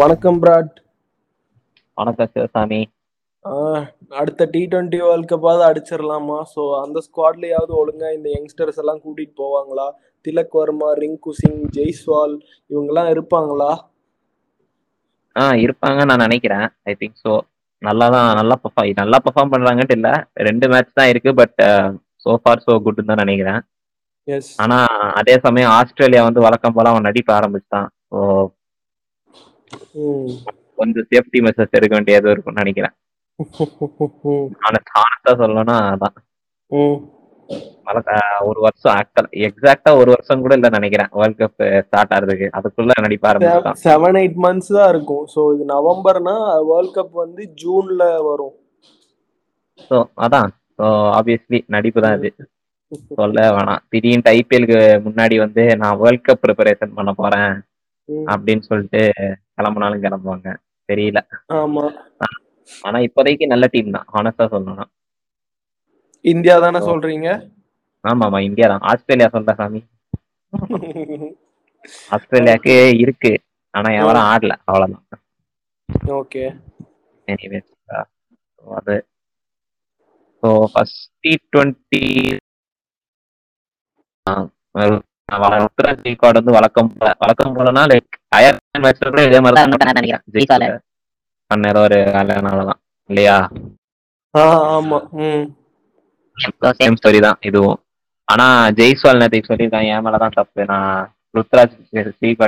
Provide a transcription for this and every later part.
வணக்கம் பிராட். வணக்கம் சிவசாமி. அடுத்த டி டுவெண்ட்டி வேர்ல்ட் கப்பாவது அடிச்சிடலாமா ஸோ அந்த ஸ்குவாட்லயாவது ஒழுங்கா இந்த யங்ஸ்டர்ஸ் எல்லாம் கூட்டிட்டு போவாங்களா? திலக் வர்மா ரிங்கு சிங் ஜெய்ஸ்வால் இவங்கெல்லாம் இருப்பாங்களா? ஆ இருப்பாங்க நான் நினைக்கிறேன். ஐ திங்க் ஸோ நல்லா தான் நல்லா பெர்ஃபார்ம் நல்லா பெர்ஃபார்ம் பண்றாங்கன்ட்டு இல்ல. ரெண்டு மேட்ச் தான் இருக்கு பட் சோ ஃபார் சோ குட்னு தான் நினைக்கிறேன். எஸ் ஆனா அதே சமயம் ஆஸ்திரேலியா வந்து வழக்கம் போல அவன் நடிப்ப ஆரம்பிச்சான் ஸோ கொஞ்சம் சேஃப்டி மெசேஜ் எடுக்க வேண்டியது இருக்கும்னு நினைக்கிறேன். ஆனா ஹானஸ்டா சொல்லணும்னா அதான். ஒரு வருஷம் ஆக்டர் எக்ஸாக்டா ஒரு வருஷம் கூட இல்ல நினைக்கிறேன். வேர்ல்ட் கப் ஸ்டார்ட் ஆறதுக்கு அதுக்குள்ள நடிப்ப ஆரம்பிச்சான் செவன் எயிட் மந்த்ஸ் தான் இருக்கும். ஸோ இது நவம்பர்னா வேர்ல்ட் கப் வந்து ஜூன்ல வரும். ஸோ அதான். ஸோ ஆப்வியஸ்லி நடிப்பு தான் இது. சொல்ல வேணாம். திடீர்னு ஐபிஎலுக்கு முன்னாடி வந்து நான் வேர்ல்ட் கப் ப்ரிப்பரேஷன் பண்ண போறேன். அப்படின்னு சொல்லிட்டு கிளம்புனாலும் கிளம்புவாங்க. தெரியல. ஆமா. ஆனா இப்போதைக்கு நல்ல டீம் தான். ஹானஸ்டா சொல்லணும் இந்தியா தானே சொல்றீங்க? ஆமா ஆமா இந்தியா தான். ஆஸ்திரேலியா சொல்ற சாமி. ஆஸ்திரேலியாக்கு இருக்கு. ஆனா எவரும் ஆடல. அவ்வளவுதான். ஓகே. எனிவேஸ் அது. So first T twenty Ruturaj record வந்து வழக்கம் போல வழக்கம் போலனா லைக் அயர் மேட்ச்ல கூட இதே மாதிரி தான் நினைக்கிறேன் பண்ண ஏதோ ஒரு இல்லையா ஆ ஆமா ம் சேம் ஸ்டோரி தான் இதுவும் ஆனா ஜெய்ஸ்வால் நேற்றுக்கு சொல்லியிருக்கான் என் மேலதான் தப்பு நான் ருத்ராஜ்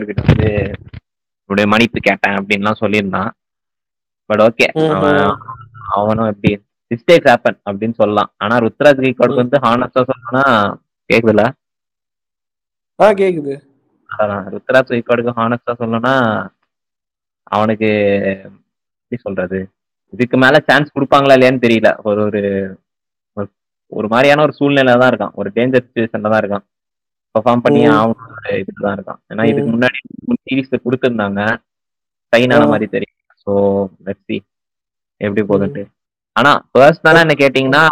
கிட்ட வந்து உடைய மன்னிப்பு கேட்டேன் அப்படின்லாம் சொல்லியிருந்தான் பட் ஓகே. அவனும் எப்படி ஹேப்பன் அப்படின்னு சொல்லலாம் ஆனா ருத்ராஜ் ரீகார்டுக்கு வந்து ஹானஸ்டா சொல்லணும்னா கேக்குதுல ஆ கேக்குது அதான் ருத்ராஜ் ரீகார்டுக்கு ஹானஸ்டா சொல்லணும்னா அவனுக்கு எப்படி சொல்றது? இதுக்கு மேல சான்ஸ் கொடுப்பாங்களா இல்லையான்னு தெரியல. ஒரு ஒரு ஒரு- ஒரு மாதிரியான ஒரு சூழ்நிலை தான் இருக்கான். ஒரு டேஞ்சர் சுச்சுவேஷன்ல தான் இருக்கான். பெர்ஃபார்ம் பண்ணி. ஆகணும் இதுதான் இருக்கான். ஏன்னா. இதுக்கு முன்னாடி சீரீஸ் கொடுத்துருந்தாங்க. சைனான. மாதிரி தெரியும் ஸோ லெட்ஸி எப்படி போகுதுன்ட்டு. ஆனா பர்சனலா என்ன கேட்டீங்கன்னா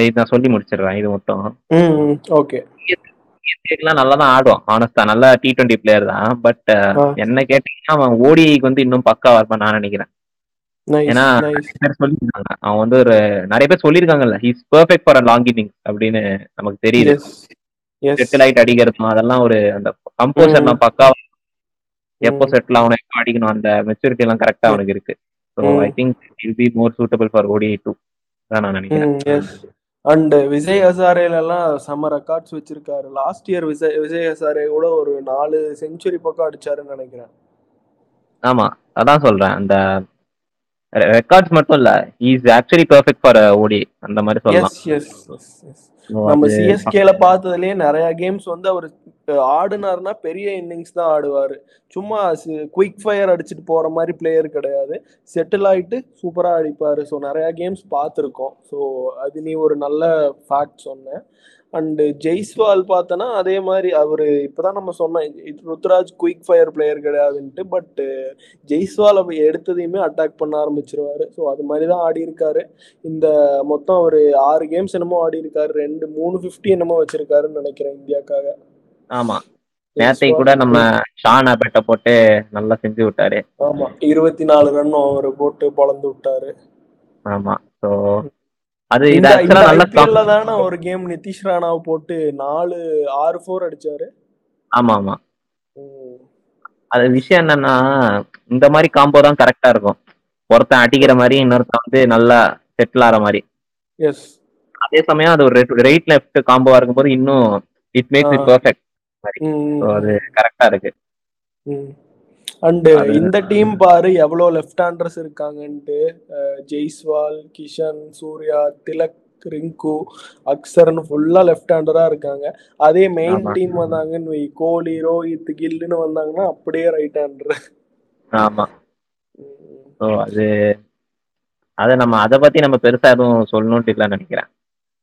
இது நான் சொல்லி முடிச்சிடுறேன். இது மொத்தம் ம் ம். ஓகே. எல்லாம் நல்லா தான் ஆடுவான் ஆனஸ்டா நல்ல டி டுவெண்ட்டி பிளேயர் தான். பட். என்ன கேட்டீங்கன்னா அவன் ஓடிக்கு வந்து இன்னும் பக்கா வருவான் நான் நினைக்கிறேன். ஏன்னா சொல்லியிருக்காங்க. அவன் வந்து ஒரு நிறைய பேர் சொல்லியிருக்காங்கல்ல he's perfect for long innings அப்படின்னு நமக்கு தெரியுது. செட்டில் ஆயிட்டு அடிக்கிறதும் அதெல்லாம் ஒரு அந்த கம்போசர் நான் பக்கா எப்போ செட்டில் ஆகணும் எப்போ அடிக்கணும் அந்த மெச்சூரிட்டி எல்லாம் கரெக்டா அவனுக்கு இருக்கு. So. I think he'll be more suitable for ODI too தான் நான் நினைக்கிறேன். அண்ட் விஜய் ஹசாரேல எல்லாம் செம ரெக்கார்ட்ஸ் வச்சிருக்காரு. லாஸ்ட் இயர் விஜய் விஜய் ஹசாரே கூட ஒரு நாலு செஞ்சுரி பக்கம் அடிச்சாருன்னு நினைக்கிறேன். ஆமா அதான் சொல்றேன். அந்த ரெக்கார்ட்ஸ் மட்டும் இல்ல இஸ் ஆக்சுவலி பெர்ஃபெக்ட் ஃபார் ஓடி அந்த மாதிரி சொல்லலாம். எஸ் எஸ் எஸ் நம்ம சிஎஸ்கேல பார்த்ததுலயே நிறைய கேம்ஸ் வந்து அவர் ஆடுனாருன்னா பெரிய இன்னிங்ஸ் தான் ஆடுவாரு. சும்மா குயிக் ஃபயர் அடிச்சுட்டு போற மாதிரி பிளேயர் கிடையாது. செட்டில் ஆயிட்டு சூப்பரா அடிப்பாரு. ஸோ நிறைய கேம்ஸ் பார்த்துருக்கோம். ஸோ அது நீ ஒரு நல்ல ஃபேக்ட் சொன்ன. அண்டு ஜெய்ஸ்வால் பார்த்தனா அதே மாதிரி அவர் இப்போதான் நம்ம சொன்னோம் ருத்ராஜ் குயிக் ஃபயர் பிளேயர் கிடையாதுன்ட்டு பட் ஜெய்ஸ்வால் எடுத்ததையுமே அட்டாக் பண்ண ஆரம்பிச்சிருவாரு. ஸோ அது மாதிரி தான் ஆடி இருக்காரு. இந்த மொத்தம் ஒரு ஆறு கேம்ஸ் என்னமோ ஆடி இருக்காரு. ரெண்டு மூணு ஃபிஃப்டி என்னமோ வச்சிருக்காருன்னு நினைக்கிறேன் இந்தியாக்காக. ஆமா. நேத்தை கூட நம்ம ஷான் அபேட்டை போட்டு நல்லா செஞ்சு விட்டாரு. ஆமா. இருபத்தி நாலு ரன் அவர் போட்டு பொழந்து விட்டாரு. ஆமா. சோ அது நல்ல தானே ஒரு கேம் நிதிஷ் ராணாவை போட்டு நாலு ஆறு ஃபோர் அடிச்சாரு. ஆமா ஆமா. அது விஷயம் என்னன்னா இந்த மாதிரி காம்போ தான் கரெக்டா இருக்கும். ஒருத்தன் அடிக்கிற மாதிரி இன்னொருத்தன் வந்து நல்லா செட்டில் ஆற மாதிரி. எஸ் அதே சமயம் அது ஒரு ரைட் லெஃப்ட் காம்போவா இருக்கும்போது இன்னும் இட் மேக்ஸ் இட். பெர்ஃபெக்ட் அது கரெக்டா இருக்கு. அண்ட் இந்த டீம் பாரு எவ்வளவு லெஃப்ட் ஹேண்டர்ஸ் இருக்காங்கன்ட்டு. ஜெய்ஸ்வால் கிஷன் சூர்யா திலக் ரிங்கு அக்சர்னு ஃபுல்லா லெஃப்ட் ஹேண்டரா இருக்காங்க. அதே மெயின். டீம் வந்தாங்கன்னு வை கோலி ரோஹித் கில்லுன்னு வந்தாங்கன்னா அப்படியே ரைட் ஹேண்டர் ஆமா. ஸோ அது அது நம்ம அதை பத்தி நம்ம பெருசா எதுவும் சொல்லணும்ட்டு இல்லைன்னு நினைக்கிறேன்.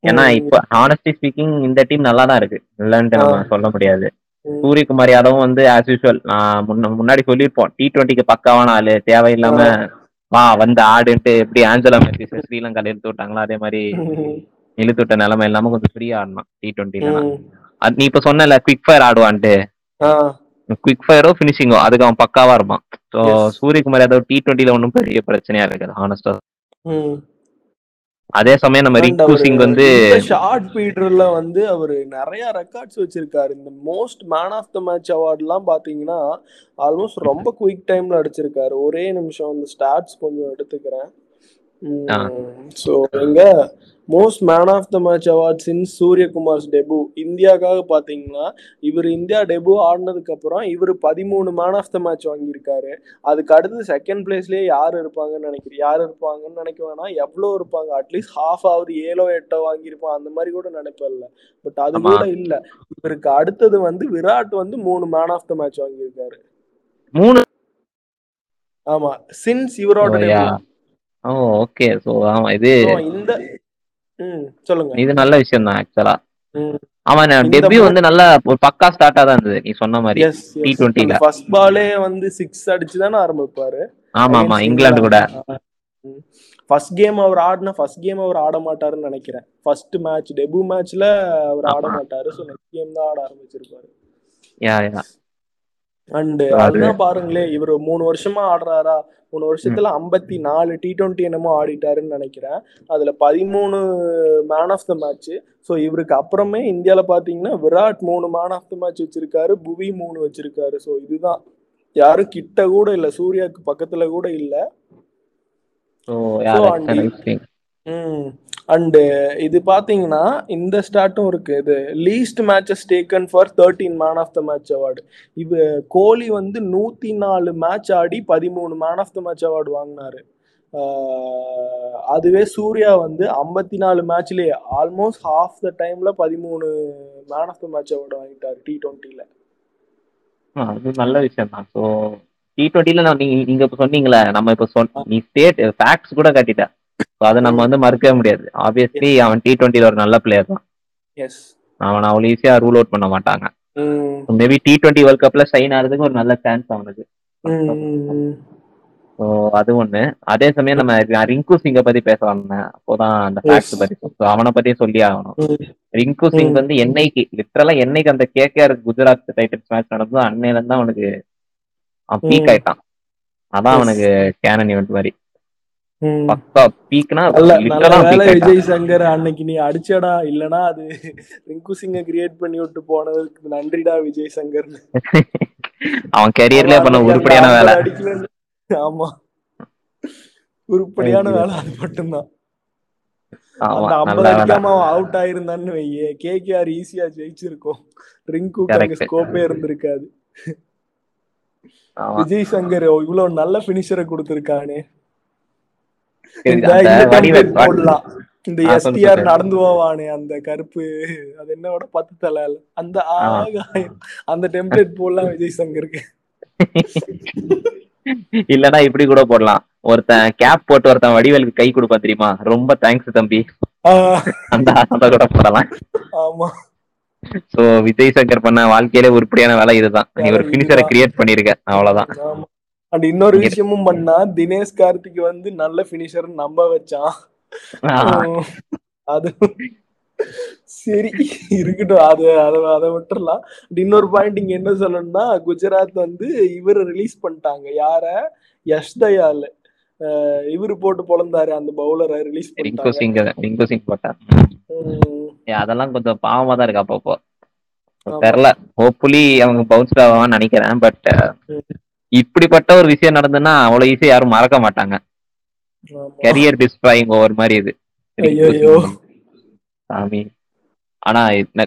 ஏன்னா இப்போ ஹானஸ்டி ஸ்பீக்கிங் இந்த டீம் நல்லா தான் இருக்கு. இல்லைன்ட்டு நம்ம. சொல்ல முடியாது. சூரியகுமார் யாதவும் வந்து ஆஸ் யூஸ்வல் நான் முன்ன முன்னாடி சொல்லியிருப்போம். டி டுவெண்ட்டிக்கு பக்காவான ஆளு தேவையில்லாம வா வந்து ஆடுன்ட்டு எப்படி ஆஞ்சலா மெத்திஸ் ஸ்ரீலங்கால இழுத்து விட்டாங்களோ அதே மாதிரி இழுத்து விட்ட நிலைமை இல்லாம கொஞ்சம் ஃப்ரீயா ஆடணும் டி டுவெண்ட்டில நீ இப்ப சொன்னல குவிக் ஃபயர் ஆடுவான்ட்டு. குவிக் ஃபயரோ ஃபினிஷிங்கோ அதுக்கு அவன் பக்காவா இருப்பான். So Yes. Suryakumar Yadav T டுவெண்ட்டில ஒன்றும் பெரிய பிரச்சனையா இருக்காது ஹானஸ்டா. அதே சமயம் நம்ம அவரு சிங் வந்து ஷார்ட் பீட்டர்ல வந்து அவரு நிறைய ரெக்கார்ட்ஸ் வச்சிருக்காரு. இந்த most man of the match அவார்ட்லாம் பாத்தீங்கன்னா ஆல்மோஸ்ட் ரொம்ப குயிக் டைம்ல அடிச்சிருக்காரு. ஒரே நிமிஷம் அந்த ஸ்டாட்ஸ் கொஞ்சம் எடுத்துக்கிறேன். ஸோ எங்க most man of the match award since Suryakumar's debut இந்தியாக்காக பாத்தீங்கன்னா இவர் இந்தியா டெபு ஆடினதுக்கு அப்புறம் இவர் பதிமூணு மேன் ஆஃப் த மேட்ச் வாங்கியிருக்காரு. அதுக்கு அடுத்து செகண்ட் பிளேஸ்லயே யார் இருப்பாங்கன்னு நினைக்கிறேன் யார் இருப்பாங்கன்னு நினைக்க வேணாம். எவ்வளோ இருப்பாங்க? அட்லீஸ்ட் ஹாஃப் ஆகுது ஏழோ எட்டோ வாங்கியிருப்பான். அந்த மாதிரி கூட நினைப்பேன்ல பட் அது. கூட இல்ல. இவருக்கு அடுத்தது வந்து விராட் வந்து மூணு மேன் ஆஃப் த மேட்ச் வாங்கியிருக்காரு. மூணு. ஆமா. சின்ஸ் இவரோட ஓகே ஸோ ஆமா இது இந்த சொல்லுங்க. இது நல்ல விஷயம் தான் ஆக்சுவலா இந்த டெபியூ வந்து நல்ல ஒரு பக்கா ஸ்டார்டா தான் இருந்தது நீ சொன்ன மாதிரி எஸ் T20 ல. ஃபர்ஸ்ட் பாலே வந்து சிக்ஸ் அடிச்சு தானே ஆரம்பிப்பாரு. ஆமா ஆமா இங்கிலாந்து கூட. ஃபர்ஸ்ட் கேம் அவர் ஆடின ஃபர்ஸ்ட் கேம் அவர் ஆட மாட்டாருன்னு நினைக்கிறேன். ஃபர்ஸ்ட் மேட்ச் டெபு மேட்ச்ல அவர் ஆட. மாட்டாரு. ஸோ நெக்ஸ்ட் கேம் தான் ஆட ஆரம்பிச்சிருப்பாரு. யா யா அண்ட் அது- அதுதான் பாருங்களேன் இவர் மூணு வருஷமா ஆடுறாரா? மூணு வருஷத்துல ஐம்பத்தி நாலு டி டுவெண்ட்டி என்னமோ ஆடிட்டாருன்னு நினைக்கிறேன். அதுல பதிமூணு man of the match so இவருக்கு அப்புறமே இந்தியால பாத்தீங்கன்னா விராட் மூணு மேன் ஆஃப் த மேட்ச் வச்சிருக்காரு புவி மூணு வச்சிருக்காரு. ஸோ இதுதான். யாரும் கிட்ட கூட இல்ல. சூர்யாவுக்கு பக்கத்துல கூட இல்ல. அண்டு uh, இது பார்த்தீங்கன்னா இந்த ஸ்டார்ட்டும் இருக்கு. இது least matches taken for thirteen man of the match award இது கோலி வந்து நூற்றி நாலு மேட்ச் ஆடி பதிமூணு man of the match award வாங்கினாரு. அதுவே சூர்யா வந்து ஐம்பத்தி நாலு மேட்ச்லேயே ஆல்மோஸ்ட் ஹாஃப் த டைம்ல பதிமூணு man of the match award வாங்கிட்டாரு டி டுவெண்ட்டில அது நல்ல விஷயம் தான் ஸோ டி டுவெண்ட்டில நான் நீங்க நீங்கள் இப்ப சொன்னீங்களே நம்ம இப்ப சொன்ன நீ ஸ்டேட் ஃபேக்ட்ஸ் கூட காட்டிட்ட. அதை நம்ம வந்து மறுக்கவே முடியாது. ஆப்வியஸ்லி அவன் டி டுவெண்ட்டில ஒரு நல்ல பிளேயர் தான். அவன் அவ்வளோ ஈஸியா ரூல் அவுட் பண்ண மாட்டாங்க. மேபி டி டுவெண்ட்டி வேர்ல்ட் கப்ல ஷைன் ஆகிறதுக்கு ஒரு நல்ல சான்ஸ் அவனுக்கு. ஸோ அது ஒண்ணு. அதே சமயம் நம்ம ரிங்கு சிங்கை பத்தி பேச வந்தேன் அப்போதான் அந்த ஃபேக்ட்ஸ். பத்தி அவனை பத்தியும் சொல்லி ஆகணும். ரிங்கு சிங். வந்து என்னைக்கு லிட்டரலா என்னைக்கு அந்த கேகேஆர் குஜராத் டைட்டன்ஸ் மேட்ச் நடந்ததோ அன்னையில இருந்து அவனுக்கு அவன் பீக். ஆயிட்டான். அதான். அவனுக்கு கேனன் ஈவெண்ட் மாதிரி. பக்கா பீக்னா விஜய் சங்கர் அன்னைக்கு நீ அடிச்சடா இல்லனா அது ரிங்கு சிங்க கிரியேட் பண்ணி விட்டு போனதுக்கு நன்றிடா விஜய் சங்கர் அவன் கெரியர்லயே பண்ண உருப்படியான வேலை. ஆமா. உருப்படியான. வேலை அது மட்டும்தான். அந்த ஐம்பது அடிக்காம அவன் அவுட் ஆயிருந்தான்னு வையே கேகேஆர் ஈஸியா ஜெயிச்சிருக்கும். ரிங்குக்கு அங்க. ஸ்கோப்பே இருந்திருக்காது. விஜய் சங்கர் இவ்வளவு நல்ல பினிஷரை கொடுத்திருக்கானே சரி, இந்த அந்த இந்த வடிவேல் template போடலாம். இந்த எஸ்டிஆர். நடந்து போவானே அந்த கருப்பு அது என்னோட பத்து தலை அந்த அந்த டெம்ப்ளேட் போடலாம் விஜய் சங்கருக்கு. இல்லனா இப்படி கூட போடலாம். ஒருத்தன் கேப் போட்டு ஒருத்தன் வடிவேலுக்கு கை கொடுப்பான் தெரியுமா? ரொம்ப தேங்க்ஸ் தம்பி. அந்த அந்த கூட போடலாம். ஆமா. சோ விஜய் சங்கர் பண்ண வாழ்க்கையில உருப்படியான வேலை இதுதான். நீ ஒரு பினிஷரை. கிரியேட் பண்ணிருக்க. அவ்வளவுதான். அண்ட் இன்னொரு விஷயமும் பண்ணா தினேஷ் கார்த்திக் வந்து நல்ல பினிஷர் நம்ப வச்சான். அது சரி இருக்கட்டும். அது அதை அதை விட்டுறலாம். இன்னொரு பாயிண்ட் இங்க என்ன சொல்லணும்னா குஜராத் வந்து இவரை ரிலீஸ் பண்ணிட்டாங்க. யார? யஷ் தயால் இவரு போட்டு பொழந்தாரு அந்த பவுலரை ரிலீஸ் ரிங்கு சிங் ரிங்கு சிங் போட்டார். அதெல்லாம் கொஞ்சம் பாவமா தான் இருக்கு அப்பப்போ. தெரியல ஹோப்ஃபுல்லி அவங்க பவுன்ஸ் ஆவான்னு நினைக்கிறேன் பட் இப்படிப்பட்ட ஒரு விஷயம் நடந்ததுன்னா அவ்வளவு ஈஸியா யாரும் மறக்க மாட்டாங்க. கரியர் டிஸ்ட்ராயிங் ஓவர் மாதிரி இது. சாமி. ஆனா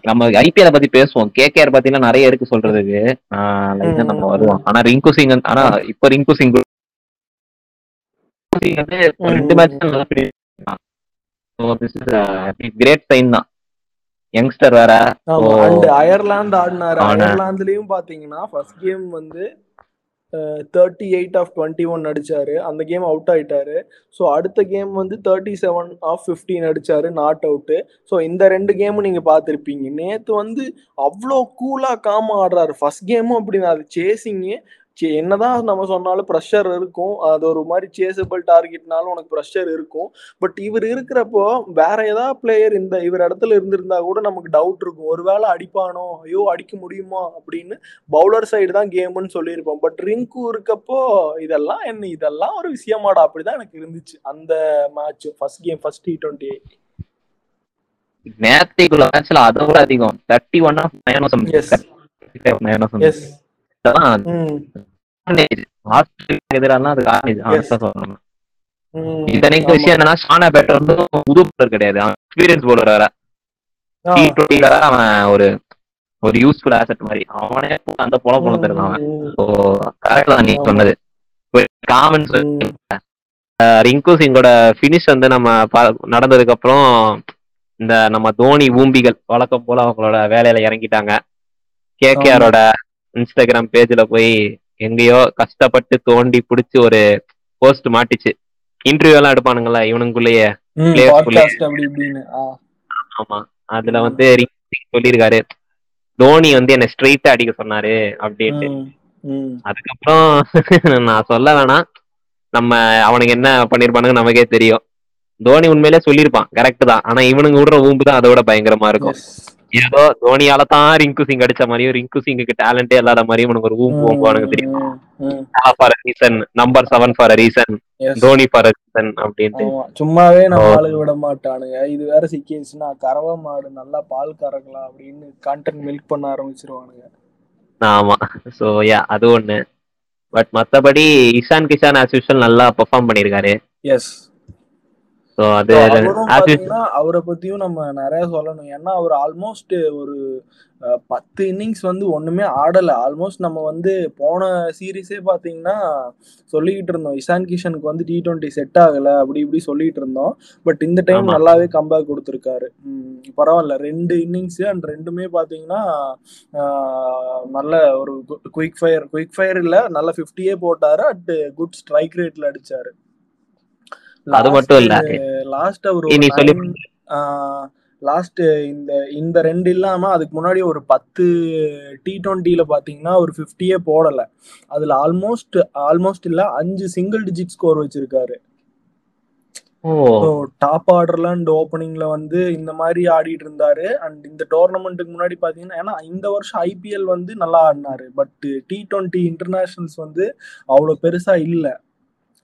நம்ம ஐபிஎல் பத்தி பேசுவோம். கேகேஆர் பத்திலாம் நிறைய இருக்கு சொல்றதுக்கு. நம்ம வருவோம். ஆனா ரிங்கு சிங் ஆனா இப்ப ரிங்கு சிங் ரெண்டு மேட்ச் கிரேட் சைன் தான். யங்ஸ்டர் வேற. அயர்லாந்து ஆடினாரு. அயர்லாந்துலயும் பாத்தீங்கன்னா ஃபர்ஸ்ட் கேம் வந்து thirty eight off twenty one அடிச்சாரு அந்த கேம் அவுட் ஆயிட்டாரு. ஸோ அடுத்த கேம் வந்து தேர்ட்டி செவன் ஆஃப் ஃபிஃப்டீன் அடிச்சாரு நாட் அவுட்டு ஸோ இந்த ரெண்டு கேமும் நீங்க பார்த்துருப்பீங்க. நேத்து வந்து அவ்வளோ கூலா காம ஆடுறாரு. ஃபர்ஸ்ட் கேமும் அப்படி அது சேசிங்கு என்னதான் நம்ம சொன்னாலும் ப்ரெஷர் இருக்கும். அது ஒரு மாதிரி சேசபிள் டார்கெட்னாலும் உனக்கு ப்ரெஷர் இருக்கும். பட் இவர் இருக்கிறப்போ வேற ஏதாவது பிளேயர் இந்த இவர் இடத்துல இருந்திருந்தா கூட நமக்கு டவுட் இருக்கும். ஒருவேளை அடிப்பானோ? ஐயோ அடிக்க முடியுமா? அப்படின்னு பவுலர் சைடு தான் கேம்னு சொல்லியிருப்போம். பட் ரிங்கு இருக்கப்போ இதெல்லாம் என்ன இதெல்லாம் ஒரு விஷயமாடா? அப்படிதான் எனக்கு இருந்துச்சு. அந்த match first game first T twenty நேரத்தைக்குள்ள மேட்ச்ல அதை விட அதிகம். Thirty one off nine yes இத்தனைக்கு. விஷயம் என்னன்னா ஷானா பேட்டர் வந்து புது பவுலர் கிடையாது. எக்ஸ்பீரியன்ஸ் வேற. டி டுவெண்ட்டில அவன் ஒரு ஒரு யூஸ்ஃபுல் ஆசெட் மாதிரி. அவனே அந்த பொல பொல தருவான் ஸோ கரெக்ட் தான் நீ. சொன்னது. காமன்ஸ் ரிங்கு சிங்கோட ஃபினிஷ் வந்து நம்ம நடந்ததுக்கு அப்புறம் இந்த நம்ம தோனி ஊம்பிகள் வழக்கம் போல அவங்களோட வேலையில இறங்கிட்டாங்க. கேகேஆரோட இன்ஸ்டாகிராம் பேஜ்ல போய் எங்கேயோ கஷ்டப்பட்டு தோண்டி புடிச்சு ஒரு போஸ்ட் மாட்டிச்சு. இன்டர்வியூ எல்லாம் எடுப்பானுங்கல்ல இவனுக்குள்ளேயே. ஆமா. அதுல வந்து சொல்லியிருக்காரு. தோனி வந்து என்ன ஸ்ட்ரெயிட்டா அடிக்க சொன்னாரு அப்படின்ட்டு. அதுக்கப்புறம் நான் சொல்ல வேணாம். நம்ம அவனுக்கு என்ன பண்ணிருப்பானுங்க நமக்கே தெரியும். தோனி உண்மையிலே சொல்லியிருப்பான் கரெக்ட் தான் ஆனா இவனுங்க விடுற ஊம்பு தான் அதோட பயங்கரமா இருக்கும். ஏதோ தோனியால தான் ரிங்கு சிங் அடிச்ச மாதிரியும் ரிங்கு சிங்குக்கு டேலண்டே இல்லாத மாதிரியும் இவனுக்கு ஒரு ஊம்பு ஊம்புவானுங்க தெரியும். For reason number seven for reason. Dhoni for reason அப்படின்ட்டு. சும்மாவே நம்ம ஆ. ஆளுங்க விட மாட்டானுங்க இது வேற சிக்கிடுச்சுன்னா கறவை மாடு நல்லா பால் கறக்கலாம் அப்படின்னு கண்டென்ட் மில்க் பண்ண ஆரம்பிச்சிருவானுங்க ஆமா சோ யா அது ஒண்ணு பட் மத்தபடி இஷான் கிஷான் ஆஸ் யூஷுவல் நல்லா பெர்ஃபார்ம் பண்ணிருக்காரு எஸ் அது பாத்தீங்கன்னா அவரை பத்தியும் நம்ம நிறைய சொல்லணும். ஏன்னா அவர் ஆல்மோஸ்ட் ஒரு பத்து இன்னிங்ஸ் வந்து ஒண்ணுமே ஆடல. ஆல்மோஸ்ட் நம்ம வந்து போன சீரீஸே பாத்தீங்கன்னா சொல்லிக்கிட்டு இருந்தோம். இஷான் கிஷனுக்கு வந்து டி டுவெண்ட்டி செட் ஆகல அப்படி இப்படி சொல்லிட்டு இருந்தோம். பட் இந்த டைம். நல்லாவே கம்பேக் கொடுத்துருக்காரு. பரவாயில்ல. ரெண்டு இன்னிங்ஸ் அண்ட் ரெண்டுமே பாத்தீங்கன்னா நல்ல ஒரு குயிக் ஃபயர் குயிக் ஃபயர் இல்ல நல்ல ஃபிஃப்டியே போட்டாரு. அட் குட் ஸ்ட்ரைக் ரேட்ல அடிச்சாரு. அது மட்டும் இல்ல. லாஸ்ட் அவர் நீ சொல்லி லாஸ்ட் இந்த இந்த ரெண்டு இல்லாம அதுக்கு முன்னாடி ஒரு பத்து டி டுவெண்ட்டில பாத்தீங்கன்னா ஒரு ஃபிஃப்டியே போடல. அதுல ஆல்மோஸ்ட் ஆல்மோஸ்ட் இல்ல அஞ்சு சிங்கிள் டிஜிட் ஸ்கோர் வச்சிருக்காரு. டாப் ஆர்டர்ல அண்ட் ஓப்பனிங்ல வந்து இந்த மாதிரி ஆடிட்டு இருந்தாரு. அண்ட் இந்த டோர்னமெண்ட்டுக்கு முன்னாடி பாத்தீங்கன்னா ஏன்னா இந்த வருஷம் ஐபிஎல் வந்து நல்லா ஆடினாரு. பட் டி டுவெண்ட்டி இன்டர்நேஷனல்ஸ் வந்து அவ்வளோ பெருசா இல்லை.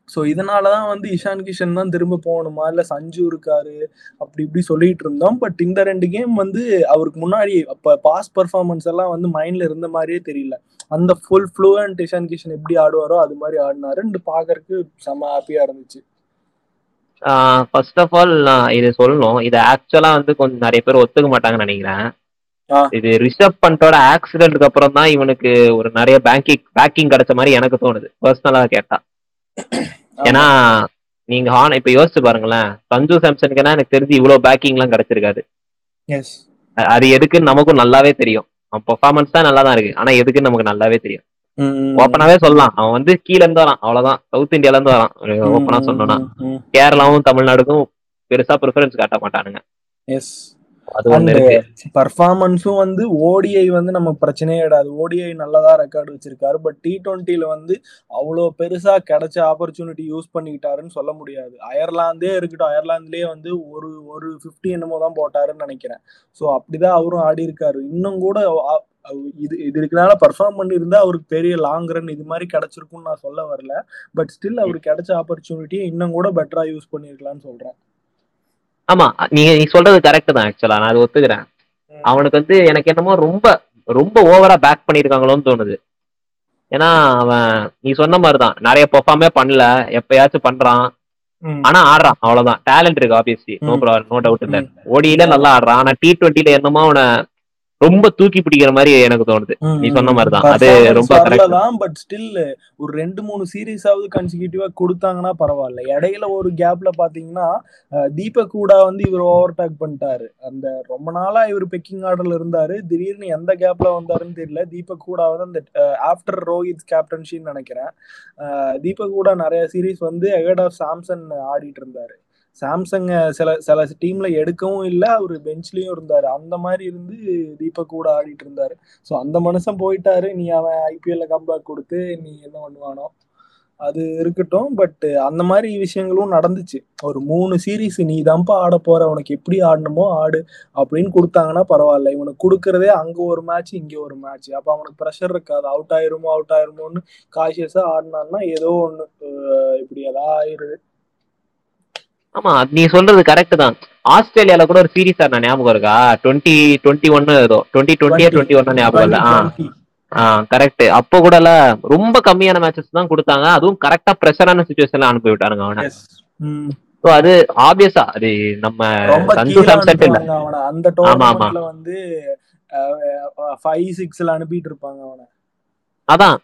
ஸோ இதனால தான் வந்து இஷான் கிஷன் தான் திரும்ப போகணுமா? இல்லை சஞ்சு இருக்காரு அப்படி இப்படி சொல்லிட்டு இருந்தோம். பட் இந்த ரெண்டு கேம் வந்து அவருக்கு முன்னாடி அப்போ பாஸ் பர்ஃபார்மன்ஸ் எல்லாம் வந்து மைண்ட்ல இருந்த மாதிரியே தெரியல. அந்த ஃபுல் ஃப்ளூவன்ட் இஷான் கிஷன் எப்படி ஆடுவாரோ அது மாதிரி ஆடினாருன்னு பார்க்கறதுக்கு செம்ம ஹாப்பியா இருந்துச்சு. ஃபர்ஸ்ட் ஆஃப் ஆல் நான் இது சொல்லணும். இது ஆக்சுவலா வந்து கொஞ்சம் நிறைய பேர் ஒத்துக்க மாட்டாங்கன்னு நினைக்கிறேன். இது ரிஷப் பண்டோட ஆக்சிடென்ட்க்கு அப்புறம் தான் இவனுக்கு ஒரு நிறைய பேங்கிங் பேக்கிங் கிடைச்ச மாதிரி எனக்கு தோணுது. பர்சனலா கேட்டா. ஏன்னா நீங்க ஹான் இப்ப யோசிச்சு பாருங்களேன். சஞ்சு சாம்சனுக்குனா எனக்கு தெரிஞ்சு இவ்வளவு பேக்கிங் எல்லாம் கிடைச்சிருக்காது அது எதுக்குன்னு நமக்கும் நல்லாவே தெரியும். அவன் பெர்ஃபார்மன்ஸ் தான் நல்லா தான் இருக்கு. ஆனா எதுக்குன்னு நமக்கு நல்லாவே தெரியும். ஓப்பனாவே சொல்லலாம். அவன் வந்து கீழ இருந்து வரான். அவ்வளவுதான். சவுத் இந்தியால இருந்து வரான் ஓப்பனா சொன்னோம்னா கேரளாவும் தமிழ்நாடுக்கும் பெருசா ப்ரிஃபரன்ஸ் காட்ட மாட்டானுங்க. பர்ஃபார்மன்ஸும் வந்து ஓடிஐ வந்து நமக்கு பிரச்சனையே கிடையாது. ஓடிஐ நல்லதா ரெக்கார்டு வச்சிருக்காரு. பட் டி டுவெண்ட்டில வந்து அவ்வளோ பெருசா கிடைச்ச ஆப்பர்ச்சுனிட்டி யூஸ் பண்ணிக்கிட்டாருன்னு சொல்ல முடியாது. அயர்லாந்தே இருக்கட்டும். அயர்லாந்துலயே வந்து ஒரு ஒரு ஃபிஃப்டி என்னமோ தான் போட்டாருன்னு நினைக்கிறேன். ஸோ அப்படிதான் அவரும் ஆடி இருக்காரு. இன்னும் கூட இது இது இருக்கனால பர்ஃபார்ம் பண்ணியிருந்தா அவருக்கு பெரிய லாங் ரன் இது மாதிரி கிடைச்சிருக்கும்னு நான் சொல்ல வரல. பட் ஸ்டில் அவருக்கு கிடைச்ச ஆப்பர்ச்சுனிட்டியை இன்னும் கூட பெட்டரா யூஸ் பண்ணியிருக்கலாம்னு சொல்றேன். ஆமா நீங்க நீ சொல்றது கரெக்ட் தான் ஆக்சுவலா நான் அது ஒத்துக்கிறேன். அவனுக்கு வந்து எனக்கு என்னமோ ரொம்ப ரொம்ப ஓவரா பேக் பண்ணிருக்காங்களோன்னு தோணுது. ஏன்னா அவன் நீ சொன்ன மாதிரிதான். நிறைய பெர்ஃபார்மே பண்ணல. எப்பயாச்சும் பண்றான். ஆனா ஆடுறான். அவ்வளவுதான். டேலண்ட் இருக்கு ஆப்வியஸ்லி நோ. நோ டவுட் இல்ல. ஓடியில நல்லா ஆடுறான். ஆனா டி டுவெண்ட்டில என்னமோ அவனை ரொம்ப தூக்கி பிடிக்கிற மாதிரி எனக்கு தோணுது. நீ சொன்ன மாதிரிதான். அது ரொம்ப. தான் பட் ஸ்டில் ஒரு ரெண்டு மூணு சீரீஸாவது கன்சிக்யூட்டிவா கொடுத்தாங்கன்னா பரவாயில்ல. இடையில ஒரு கேப்ல பாத்தீங்கன்னா தீபக் கூட வந்து இவர் ஓவர் டேக் பண்ணிட்டாரு. அந்த ரொம்ப நாளா இவர் பெக்கிங் ஆர்டர்ல இருந்தாரு. திடீர்னு எந்த கேப்ல வந்தாருன்னு தெரியல. தீபக் கூட வந்து அந்த ஆஃப்டர் ரோஹித் கேப்டன்ஷின்னு நினைக்கிறேன். தீபக் கூட நிறைய சீரீஸ் வந்து அகேட் ஆஃப் சாம்சன் ஆடிட்டு இருந்தாரு. சாம்சங் சில சில டீம்ல எடுக்கவும் இல்லை அவர் பெஞ்ச்லயும் இருந்தார். அந்த மாதிரி இருந்து தீபக் கூட ஆடிட்டு இருந்தாரு. ஸோ அந்த மனுஷன் போயிட்டாரு. நீ அவன் ஐபிஎல்ல கம்பேக் கொடுத்து நீ என்ன பண்ணுவானோ. அது இருக்கட்டும். பட் அந்த மாதிரி விஷயங்களும் நடந்துச்சு. ஒரு மூணு சீரீஸ் நீ தான்ப்பா ஆட போற. உனக்கு எப்படி ஆடணுமோ ஆடு. அப்படின்னு கொடுத்தாங்கன்னா பரவாயில்ல. இவனுக்கு கொடுக்கறதே அங்க ஒரு மேட்ச் இங்க ஒரு மேட்ச் அப்ப அவனுக்கு ப்ரெஷர் இருக்காது. அவுட் ஆயிருமோ அவுட் ஆயிருமோன்னு காஷியஸா ஆடினான்னா ஏதோ ஒண்ணு இப்படி ஏதாவது ஆயிருது ஆமா நீ சொல்றது கரெக்ட் தான். ஆஸ்திரேலியால கூட ஒரு சீரீஸ் ஆடின ஞாபகம் இருக்கா? டுவெண்ட்டி டுவெண்ட்டி ஒன்னு ஏதோ. டுவெண்ட்டி டுவெண்ட்டியா டுவெண்ட்டி ஒன்னு ஞாபகம் இல்ல? ஆ. 2020. ஆ கரெக்ட் அப்போ கூட ரொம்ப கம்மியான மேட்சஸ் தான் கொடுத்தாங்க. அதுவும் கரெக்டா ப்ரெஷரான சுச்சுவேஷன்ல அனுப்பி விட்டானுங்க அவனை. ஸோ அது ஆப்வியஸா அது நம்ம சந்து சாம்சன் இல்ல. அந்த. டோர்னமெண்ட்ல வந்து ஃபைவ் சிக்ஸ்ல அனுப்பிட்டு இருப்பாங்க அவனை. அதான்.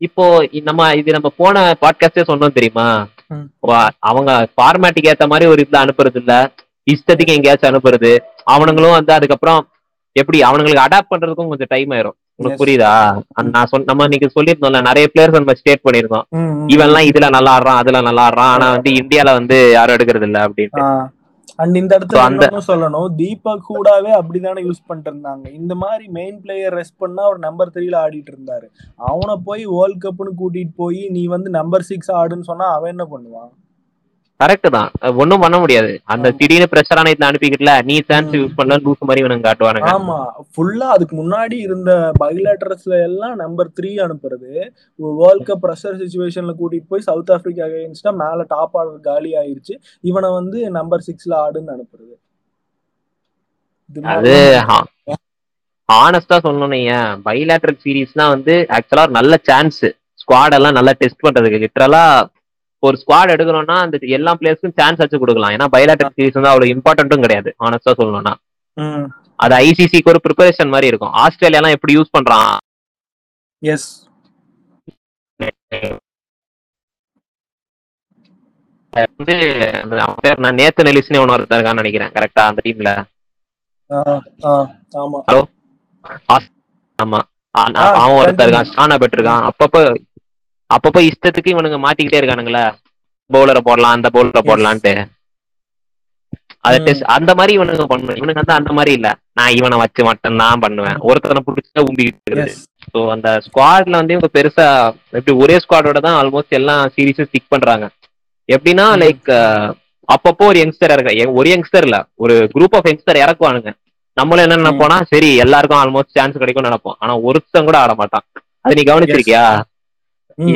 இப்போ நம்ம இது நம்ம போன பாட்காஸ்டே சொன்னோம் தெரியுமா? அவங்க ஃபார்மேட்டுக்கு ஏத்த மாதிரி ஒரு இதுல அனுப்புறது இல்ல இஷ்டத்துக்கு எங்கேயாச்சும் அனுப்புறது. அவனுங்களும் வந்து அதுக்கப்புறம் எப்படி அவனுங்களுக்கு அடாப்ட் பண்றதுக்கும் கொஞ்சம் டைம் ஆயிரும். உனக்கு. புரியுதா? நான் சொன்ன நம்ம இன்னைக்கு சொல்லியிருந்தோம்ல நிறைய பிளேயர்ஸ் நம்ம ஸ்டேட் பண்ணிருந்தோம் ம், ம். இவன்லாம் இதுல நல்லா ஆடுறான் அதுல நல்லா ஆடுறான். ஆனா வந்து இந்தியால வந்து யாரும் எடுக்கிறது இல்ல அப்படின்ட்டு அண்ட் இந்த இடத்துல அந்த- சொல்லணும். தீபக் கூடாவே அப்படிதானே யூஸ் பண்ணிட்டு இருந்தாங்க இந்த மாதிரி மெயின் பிளேயர் ரெஸ்ட் பண்ணா அவர் நம்பர் த்ரீல ஆடிட்டு இருந்தாரு. அவனை போய் வேர்ல்ட் கப்னு கூட்டிட்டு போய் நீ வந்து நம்பர் சிக்ஸ் ஆடுன்னு சொன்னா அவன் என்ன பண்ணுவான்? கரெக்ட் தான். ஒன்னும் பண்ண முடியாது. அந்த. திடீர்னு பிரஷரான இதுல அனுப்பிக்கிட்டல நீ சான்ஸ். யூஸ் பண்ணல லூஸ் மாதிரி இவனுங்க காட்டுவானுங்க. ஆமா. ஃபுல்லா அதுக்கு முன்னாடி இருந்த பைலேட்டர்ஸ்ல எல்லாம் நம்பர் த்ரீ அனுப்புறது. வேர்ல்ட் கப் ப்ரெஷர் சுச்சுவேஷன்ல கூட்டிட்டு போய் சவுத் ஆப்பிரிக்கா அகைன்ஸ்டா மேல டாப் ஆர்டர் காலி ஆயிருச்சு. இவனை வந்து நம்பர் சிக்ஸ்ல ஆடுன்னு அனுப்புறது. இது அது ஆனஸ்டா சொல்லணும் ஏன் பைலேட்டரல் சீரீஸ்னா வந்து ஆக்சுவலா நல்ல சான்ஸ் ஸ்குவாட் எல்லாம் நல்லா டெஸ்ட் பண்றதுக்கு. லிட்டரலா ஒரு ஸ்குவாட் எடுக்கணும்னா அந்த எல்லா பிளேயர்ஸ்க்கும் சான்ஸ் வச்சு கொடுக்கலாம். ஏன்னா பைலேட்டரல் சீரீஸ் வந்து அவ்வளவு இம்பார்ட்டன்ட்டும் கிடையாது ஆனஸ்டா சொல்லணும்னா. அது ஐசிசிக்கு ஒரு ப்ரிப்பரேஷன் மாதிரி இருக்கும். ஆஸ்திரேலியாலாம் எப்படி யூஸ் பண்றான்? எஸ் வந்து நான் நேத்து நெலிஸ்னே ஒன்று இருக்கான்னு நினைக்கிறேன். கரெக்டா அந்த டீம்ல ஆமா. ஆமா. அவன் ஒருத்தர். இருக்கான். ஸ்டானா இருக்கான். அப்பப்போ அப்பப்போ இஷ்டத்துக்கு இவனுங்க மாட்டிக்கிட்டே இருக்கானுங்களே? பவுலரை போடலாம் அந்த பவுலரை. போடலான்ட்டு. அத. டெஸ்ட் அந்த மாதிரி இவனுங்க பண்ணுவேன் இவனுங்க வந்து அந்த மாதிரி இல்ல. நான் இவனை வச்சு மட்டும் தான் பண்ணுவேன். ஒருத்தனை பிடிச்சா உம்பிக்கிட்டு ஸோ அந்த ஸ்குவாட்ல வந்து இவங்க பெருசா எப்படி ஒரே ஸ்குவாடோட தான் ஆல்மோஸ்ட் எல்லா சீரீஸும் ஸ்டிக் பண்றாங்க. எப்படின்னா. லைக் அப்பப்போ ஒரு யங்ஸ்டர் இறக்க ஒரு யங்ஸ்டர் இல்ல ஒரு குரூப் ஆஃப் யங்ஸ்டர் இறக்குவானுங்க. நம்மளும் என்ன நினைப்போம்னா சரி எல்லாருக்கும் ஆல்மோஸ்ட் சான்ஸ் கிடைக்கும்னு நினைப்போம். ஆனா ஒருத்தன் கூட ஆட மாட்டான். அது நீ கவனிச்சிருக்கியா?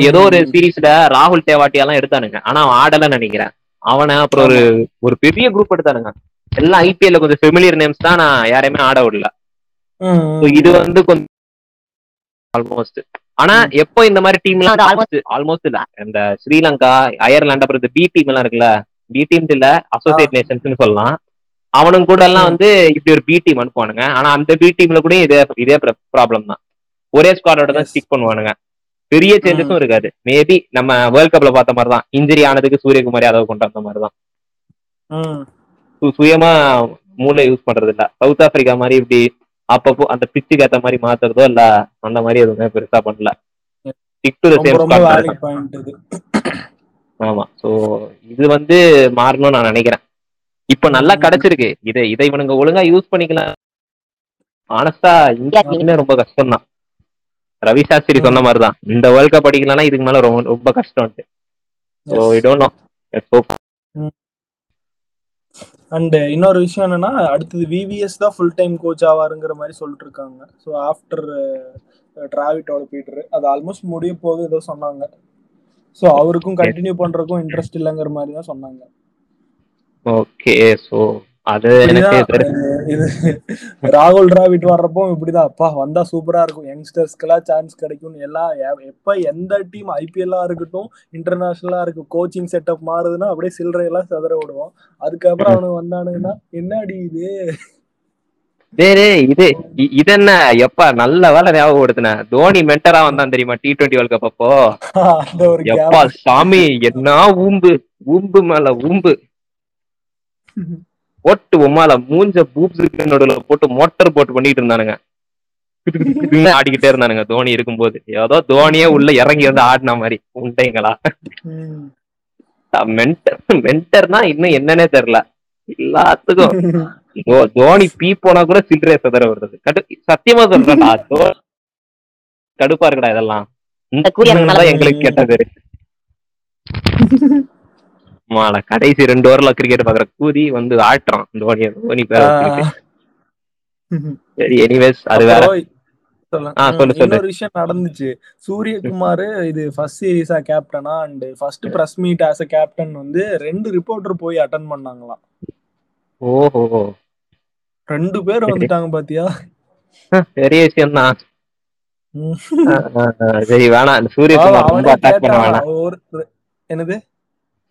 ஏதோ ஒரு சீரீஸ்ல ராகுல் தேவாட்டி எல்லாம் எடுத்தானுங்க. ஆனா அவன் ஆடலன்னு நினைக்கிறேன். அவனை அப்புறம் ஒரு ஒரு பெரிய குரூப் எடுத்தானுங்க. எல்லாம் ஐபிஎல்ல கொஞ்சம் ஃபெமிலியர் நேம்ஸ் தான் நான் யாரையுமே ஆட விடல. இது வந்து கொஞ்சம் ஆல்மோஸ்ட் ஆனா எப்போ இந்த மாதிரி டீம் எல்லாம் ஆல்மோஸ்ட் ஆல்மோஸ்ட் இல்ல. இந்த ஸ்ரீலங்கா அயர்லாந்து அப்புறம் இந்த பி டீம் எல்லாம் இருக்குல்ல பி டீம் இல்ல அசோசியேட் நேஷன்ஸ்னு சொல்லலாம். அவனுங்க கூட எல்லாம் வந்து இப்படி ஒரு பி டீம் அனுப்புவானுங்க. ஆனா அந்த பி டீம்ல கூட இதே இதே ப்ராப்ளம் தான். ஒரே ஸ்குவாடோட தான். ஸ்டிக் பண்ணுவானுங்க. பெரிய சேஞ்சஸும் இருக்காது. மேபி நம்ம வேர்ல்ட் கப்ல பார்த்த மாதிரி தான் இன்ஜுரி ஆனதுக்கு சூரியகுமார் யாதவ் கொண்டு வந்த மாதிரி தான் சுயமா மூளை யூஸ் பண்றது இல்ல சவுத் ஆப்பிரிக்கா மாதிரி இப்படி அப்பப்போ அந்த பிச்சுக்கு ஏத்த மாதிரி மாத்துறதோ இல்ல அந்த மாதிரி எதுவுமே பெருசா பண்ணல. ஆமா. சோ இது வந்து மாறணும்னு நான் நினைக்கிறேன். இப்ப நல்லா. கிடைச்சிருக்கு. இதை இதை இவனுங்க ஒழுங்கா யூஸ் பண்ணிக்கலாம். ஆனஸ்டா இந்தியா ரொம்ப கஷ்டம் தான் ரவி சாஸ்திரி சொன்ன மாதிரி தான் இந்த வேர்ல்ட் கப் அடிக்கலன்னா இதுக்கு மேல ரொம்ப ரொம்ப கஷ்டம் so. I don't know and இன்னொரு விஷயம் என்னன்னா அடுத்தது விவிஎஸ் தான் ஃபுல் டைம் கோச் ஆவாருங்கிற மாதிரி சொல்லிட்டு இருக்காங்க ஸோ ஆஃப்டர் டிராவிட்டோட பீட்டர் அது ஆல்மோஸ்ட் முடிய போகுது ஏதோ சொன்னாங்க. ஸோ அவருக்கும் கண்டினியூ பண்றதுக்கும் இன்ட்ரெஸ்ட் இல்லைங்கிற மாதிரி தான் சொன்னாங்க. ஓகே சோ அது ராகுல் டிராவிட் வர்றப்போ இப்படிதான். அப்பா வந்தா சூப்பரா இருக்கும். யங்ஸ்டர்ஸ்க்கெல்லாம் சான்ஸ் கிடைக்கும் எல்லாம் எப்ப எந்த டீம் ஐபிஎல்லா இருக்கட்டும் இன்டர்நேஷனலா இருக்கும் கோச்சிங் செட்டப் மாறுதுன்னா அப்படியே சில்லறையெல்லாம் செதற விடுவோம். அதுக்கப்புறம் அவனுக்கு வந்தானுங்கன்னா என்னடி இது? இது இது என்ன? எப்பா நல்ல வேலை ஞாபகப்படுத்தின. தோனி மென்டரா வந்தான் தெரியுமா டி டுவெண்ட்டி வேர்ல்ட் கப் அப்போ? எப்பா சாமி என்ன ஊம்பு ஊம்பு மேல ஊம்பு. போட்டு உமால மூஞ்ச பூப்ஸுக்கு நடுவுல போட்டு மோட்டர் போட்டு பண்ணிட்டு இருந்தானுங்க. ஆடிக்கிட்டே இருந்தானுங்க. தோனி இருக்கும்போது. ஏதோ தோனியே உள்ள இறங்கி வந்து ஆடின மாதிரி. உண்டைங்களா? மென்டர் மென்டர்னா இன்னும் என்னன்னே தெரியல. எல்லாத்துக்கும். தோனி பீ போனா கூட சில்லறைய சதற வருது கடு சத்தியமா சொல்றேன்டா. தோ- கடுப்பா இருக்குடா இதெல்லாம். இந்த எங்களுக்கு கேட்டது. மாடா கடைசி ரெண்டு ஓவர்ல கிரிக்கெட் பாக்குற கூதி வந்து ஆட்டுறான். தோனி தோனி பேர. சரி எனிவேஸ் அது வேற. இன்னொரு விஷயம் நடந்துச்சு. சூரியகுமார் இது ஃபர்ஸ்ட் சீரீஸா கேப்டனா and first press meet as a captain வந்து ரெண்டு ரிப்போர்ட்டர் போய் அட்டன் பண்ணாங்களாம். ஓஹோ. ரெண்டு பேர் வந்துட்டாங்க பாத்தியா? பெரிய விஷயம் தான். சரி வேணாம். சூரியகுமார் என்னது?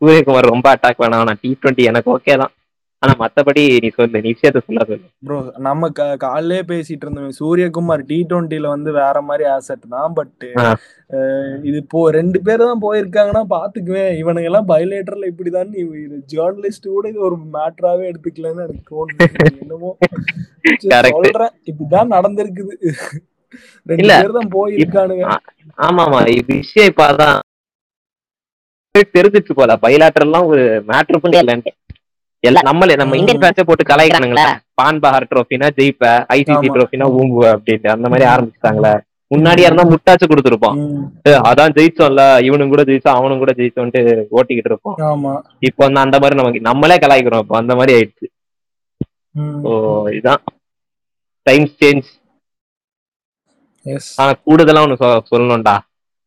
சூரியகுமார் ரொம்ப அட்டாக் வேணாம். டி டுவெண்ட்டி எனக்கு ஓகே தான். ஆனா மத்தபடி நீ சொல்லு நீ விஷயத்த சொல்ல சொல்லு. ப்ரோ நம்ம காலையிலே பேசிட்டு இருந்தோம் சூரியகுமார் டி டுவெண்ட்டில வந்து வேற மாதிரி ஆசெட் தான் பட். இது இப்போ ரெண்டு பேர் தான் போயிருக்காங்கன்னா பாத்துக்குவேன். இவனுங்க எல்லாம் பைலேட்டர்ல இப்படிதான் ஜேர்னலிஸ்ட் கூட இது ஒரு மேட்டராவே எடுத்துக்கலன்னு எனக்கு தோணுது. என்னமோ. சொல்றேன். இப்படிதான் நடந்திருக்குது. ரெண்டு. பேர் தான் போயிருக்கானுங்க. ஆமாமா இது விஷயம் இப்ப அதான். தெரிஞ்சிச்சு போல. பைலாட்டர்லாம் ஒரு மேட்ரு பண்ணி இல்லைன்ட்டு எல்லாம் நம்மளே நம்ம. இந்தியன் மேட்சை போட்டு கலாய்க்கிறானுங்களே. பான் பஹார் ட்ரோஃபினா ஜெயிப்ப ஐசிசி. ட்ரோஃபினா ஊம்புவ அப்படின்ட்டு அந்த மாதிரி. ஆரம்பிச்சிட்டாங்களே. முன்னாடியா இருந்தா முட்டாச்சு கொடுத்துருப்போம். அதான் ஜெயிச்சோம்ல இவனும் கூட ஜெயிச்சோம் அவனும் கூட ஜெயிச்சோன்ட்டு ஓட்டிக்கிட்டு இருப்போம். இப்போ வந்து அந்த மாதிரி நமக்கு நம்மளே கலாய்க்கிறோம் இப்போ அந்த மாதிரி ஆயிடுச்சு. ம், ஸோ இதான் டைம்ஸ் சேஞ்ச் ஆனா கூடுதலா ஒண்ணு சொல்லணும்டா.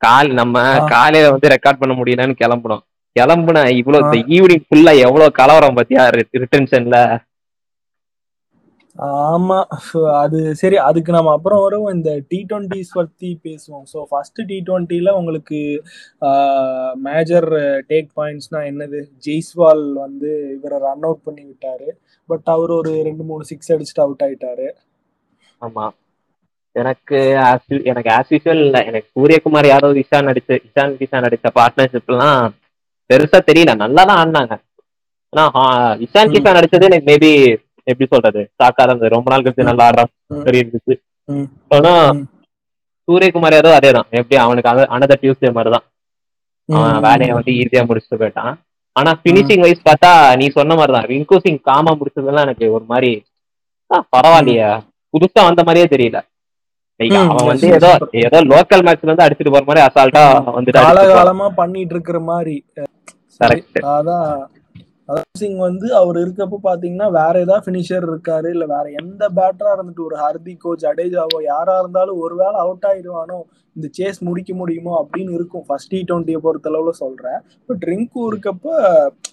கால் நம்ம. காலையில வந்து ரெக்கார்ட் பண்ண முடியலன்னு கிளம்பணும் கிளம்புன இவ்வளவு ஈவினிங் ஃபுல்லா எவ்வளவு கலவரம் பாத்தியா? ரிட்டன்ஷன்ல ஆமா. அது சரி அதுக்கு நம்ம அப்புறம் வரும் இந்த டி டுவெண்ட்டிஸ் பத்தி பேசுவோம். ஸோ ஃபர்ஸ்ட் டி டுவெண்ட்டில உங்களுக்கு மேஜர் டேக் பாயிண்ட்ஸ்னா என்னது? ஜெய்ஸ்வால் வந்து இவரை ரன் அவுட் பண்ணி விட்டாரு. பட் அவர் ஒரு ரெண்டு மூணு சிக்ஸ் அடிச்சுட்டு அவுட் ஆயிட்டாரு. ஆமா. எனக்கு எனக்கு ஆஸ் யூஷுவல் இல்ல. எனக்கு சூரியகுமார் யாதவ் இஷான் நடிச்ச இஷான் கிஷான் நடிச்ச பார்ட்னர்ஷிப் எல்லாம் பெருசா தெரியல. நல்லா தான் ஆடினாங்க. ஆனா இஷான் ம். கிஷான் நடிச்சது எனக்கு மேபி எப்படி சொல்றது? சாக்கா இருந்தது. ரொம்ப நாள் கழிச்சு நல்லா ஆடுறான். சரி இருந்துச்சு. ஆனா. சூரியகுமார் யாதவ் அதே தான் எப்படி அவனுக்கு அனதர் டியூஸ்டே மாதிரி தான் அவன் வேலையை வந்து ஈஸியா முடிச்சுட்டு போயிட்டான். ஆனா பினிஷிங் வைஸ் பார்த்தா நீ சொன்ன மாதிரி தான் ரிங்கு சிங் காமா முடிச்சதெல்லாம் எனக்கு ஒரு மாதிரி பரவாயில்லையே. புதுசா வந்த மாதிரியே தெரியல. அவன் வந்து ஏதோ. ஏதோ லோக்கல் மேட்ச்ல இருந்து அடிச்சிட்டு போற மாதிரி அசால்ட்டா போறான். காலகாலமா பண்ணிட்டு இருக்கிற மாதிரி அதான் சிங் வந்து அவர் இருக்கப்ப பாத்தீங்கன்னா வேற ஏதாவது பினிஷர் இருக்காரு இல்ல வேற எந்த பேட்டரா இருந்துட்டு ஒரு ஹர்திக்கோ ஜடேஜாவோ யாரா இருந்தாலும் ஒருவேளை அவுட் ஆயிடுவானோ இந்த சேஸ் முடிக்க முடியுமோ அப்படின்னு இருக்கும். ஃபர்ஸ்ட் டி டுவெண்ட்டியை பொறுத்தளவுல சொல்றேன். பட் ரிங்கு இருக்கப்ப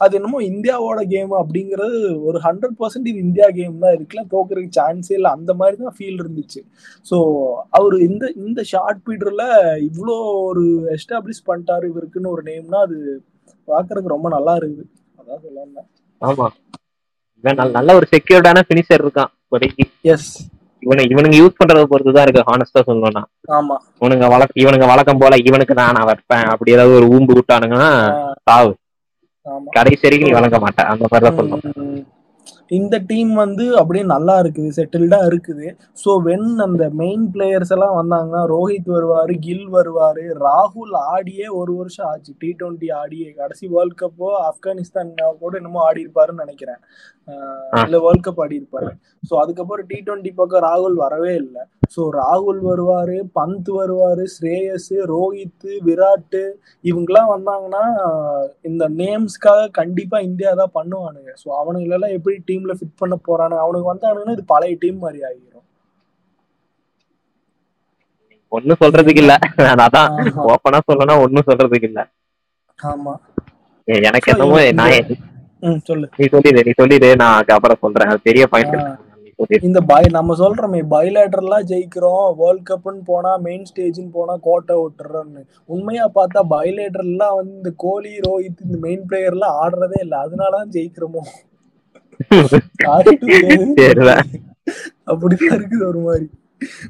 அது என்னமோ இந்தியாவோட கேம் அப்படிங்கிறது ஒரு ஹண்ட்ரட் பர்சன்ட் இது இந்தியா கேம் தான். இருக்குல்ல தோக்குறதுக்கு சான்ஸே இல்லை. அந்த மாதிரி தான் ஃபீல் இருந்துச்சு. ஸோ அவர் இந்த இந்த ஷார்ட் பீடர்ல இவ்வளோ ஒரு எஸ்டாப்ளிஷ் பண்ணிட்டாரு இவருக்குன்னு ஒரு நேம்னா அது பார்க்கறதுக்கு ரொம்ப நல்லா இருக்குது. ஆமா. நல்ல- ஒரு செக்யூர்டான பினிஷர் இருக்கான் இப்போதைக்கு. எஸ் இவனை இவனுங்க யூஸ் பண்றத பொறுத்து தான் இருக்கு ஹானஸ்டா சொல்லணும்னா. ஆமா. இவனுங்க வழக்க இவனுங்க வழக்கம் போல இவனுக்கு நான் நான் வைப்பேன் அப்படி ஏதாவது ஒரு ஊம்பு விட்டானுங்கன்னா சாவு. கடைசி வரைக்கும் நீ வழங்க மாட்ட. அந்த மாதிரி தான் சொல்லணும். இந்த டீம் வந்து அப்படியே நல்லா இருக்குது செட்டில்டா இருக்குது. ஸோ வென் அந்த மெயின் பிளேயர்ஸ் எல்லாம் வந்தாங்கன்னா ரோஹித் வருவார் கில் வருவார் ராகுல் ஆடியே ஒரு வருஷம் ஆச்சு. டி ட்வெண்ட்டி ஆடியே. கடைசி வேர்ல்ட் கப்போ ஆப்கானிஸ்தான் கூட என்னமோ ஆடி இருப்பாருன்னு நினைக்கிறேன் இல்லை வேர்ல்ட் கப் ஆடி இருப்பாரு ஸோ அதுக்கப்புறம் டி டுவெண்ட்டி பக்கம் ராகுல் வரவே இல்லை. ஸோ ராகுல் வருவார் பந்த் வருவார் ஸ்ரேயஸ் ரோஹித் விராட் இவங்கெல்லாம் வந்தாங்கன்னா இந்த நேம்ஸ்க்காக கண்டிப்பாக இந்தியா தான் பண்ணுவானுங்க. ஸோ அவனுங்களெல்லாம் எப்படி டீம்ல ஃபிட் பண்ண போறானு அவனுக்கு வந்தானுங்கன்னா இது பழைய டீம் மாதிரி ஆகிரும் ஒண்ணும் சொல்றதுக்கு இல்ல. அதான். ஓப்பனா சொல்லணும் ஒண்ணும் சொல்றதுக்கு இல்ல. ஆமா. எனக்கு என்னமோ நான் சொல்லு. நீ சொல்லிடு நீ சொல்லிடு நான் அப்புறம் சொல்றேன். அது பெரிய பாயிண்ட். இந்த பை நம்ம சொல்றோமே பைலேட்டர்லாம் ஜெயிக்கிறோம் வேர்ல்ட் கப்னு போனா மெயின் ஸ்டேஜ்னு போனா கோட்டை விட்டுறோம்னு உண்மையா பார்த்தா பைலேட்டர்லாம் வந்து கோலி ரோஹித் இந்த மெயின் பிளேயர்லாம் ஆடுறதே இல்லை. அதனாலதான் ஜெயிக்கிறோமோ. அப்படிதான் இருக்குது ஒரு மாதிரி.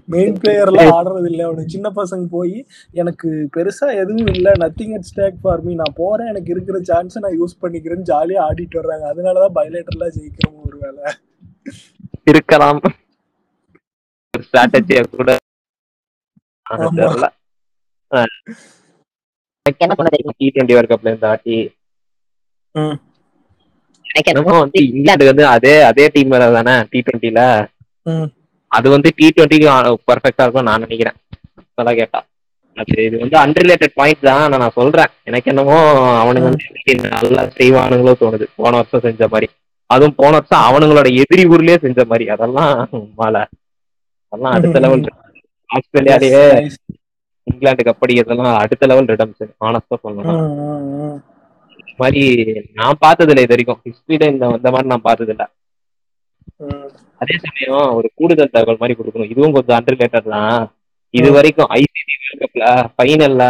மெயின் பிளேயர்லாம் ஆடுறது இல்லை. அவனுக்கு சின்ன பசங்க போய் எனக்கு பெருசா எதுவும் இல்லை. Nothing at stake for me நான் போறேன். எனக்கு இருக்கிற சான்ஸை நான் யூஸ் பண்ணிக்கிறேன்னு ஜாலியா ஆடிட்டு வர்றாங்க. அதனாலதான் பைலேட்டர்லாம் ஜெயிக்கிறோம் ஒரு வேலை இருக்கலாம். ஸ்ட்ராட்டஜியா கூட. டி டுவெண்ட்டி வேர்ல்ட் கப்ல. எனக்கு என்னமோ வந்து இங்கிலாந்து வந்து அதே அதே டீம் தானே டி டுவெண்ட்டில ம். அது வந்து டி டுவெண்ட்டிக்கு பர்ஃபெக்டா இருக்கும் நான் நினைக்கிறேன். இப்பதான் கேட்டா. அது இது வந்து அன்ரிலேட்டட் பாயிண்ட் தான் ஆனா நான் சொல்றேன். எனக்கு என்னமோ அவனுங்க வந்து நல்லா செய்வானுங்களோ தோணுது. போன வருஷம் செஞ்ச மாதிரி. அதுவும் போன வருஷம் அவனுங்களோட எதிரி ஊர்லயே செஞ்ச மாதிரி. அதெல்லாம் மாலை அதெல்லாம் அடுத்த லெவல் ஆஸ்திரேலியாலேயே Nice. இங்கிலாந்து கப்படி இதெல்லாம் அடுத்த லெவல் ரிடம்ஸ் ஆனஸ்டா சொல்லணும் மாதிரி நான் பார்த்தது இல்லை இது வரைக்கும். ஹிஸ்டரியில இந்த இந்த மாதிரி நான் பார்த்தது இல்ல ம். அதே சமயம் ஒரு கூடுதல் தகவல் மாதிரி கொடுக்கணும். இதுவும் கொஞ்சம் அண்டர்லேட்டர் தான். இது. வரைக்கும் ஐசிசி வேர்ல்ட் கப்ல ஃபைனல்ல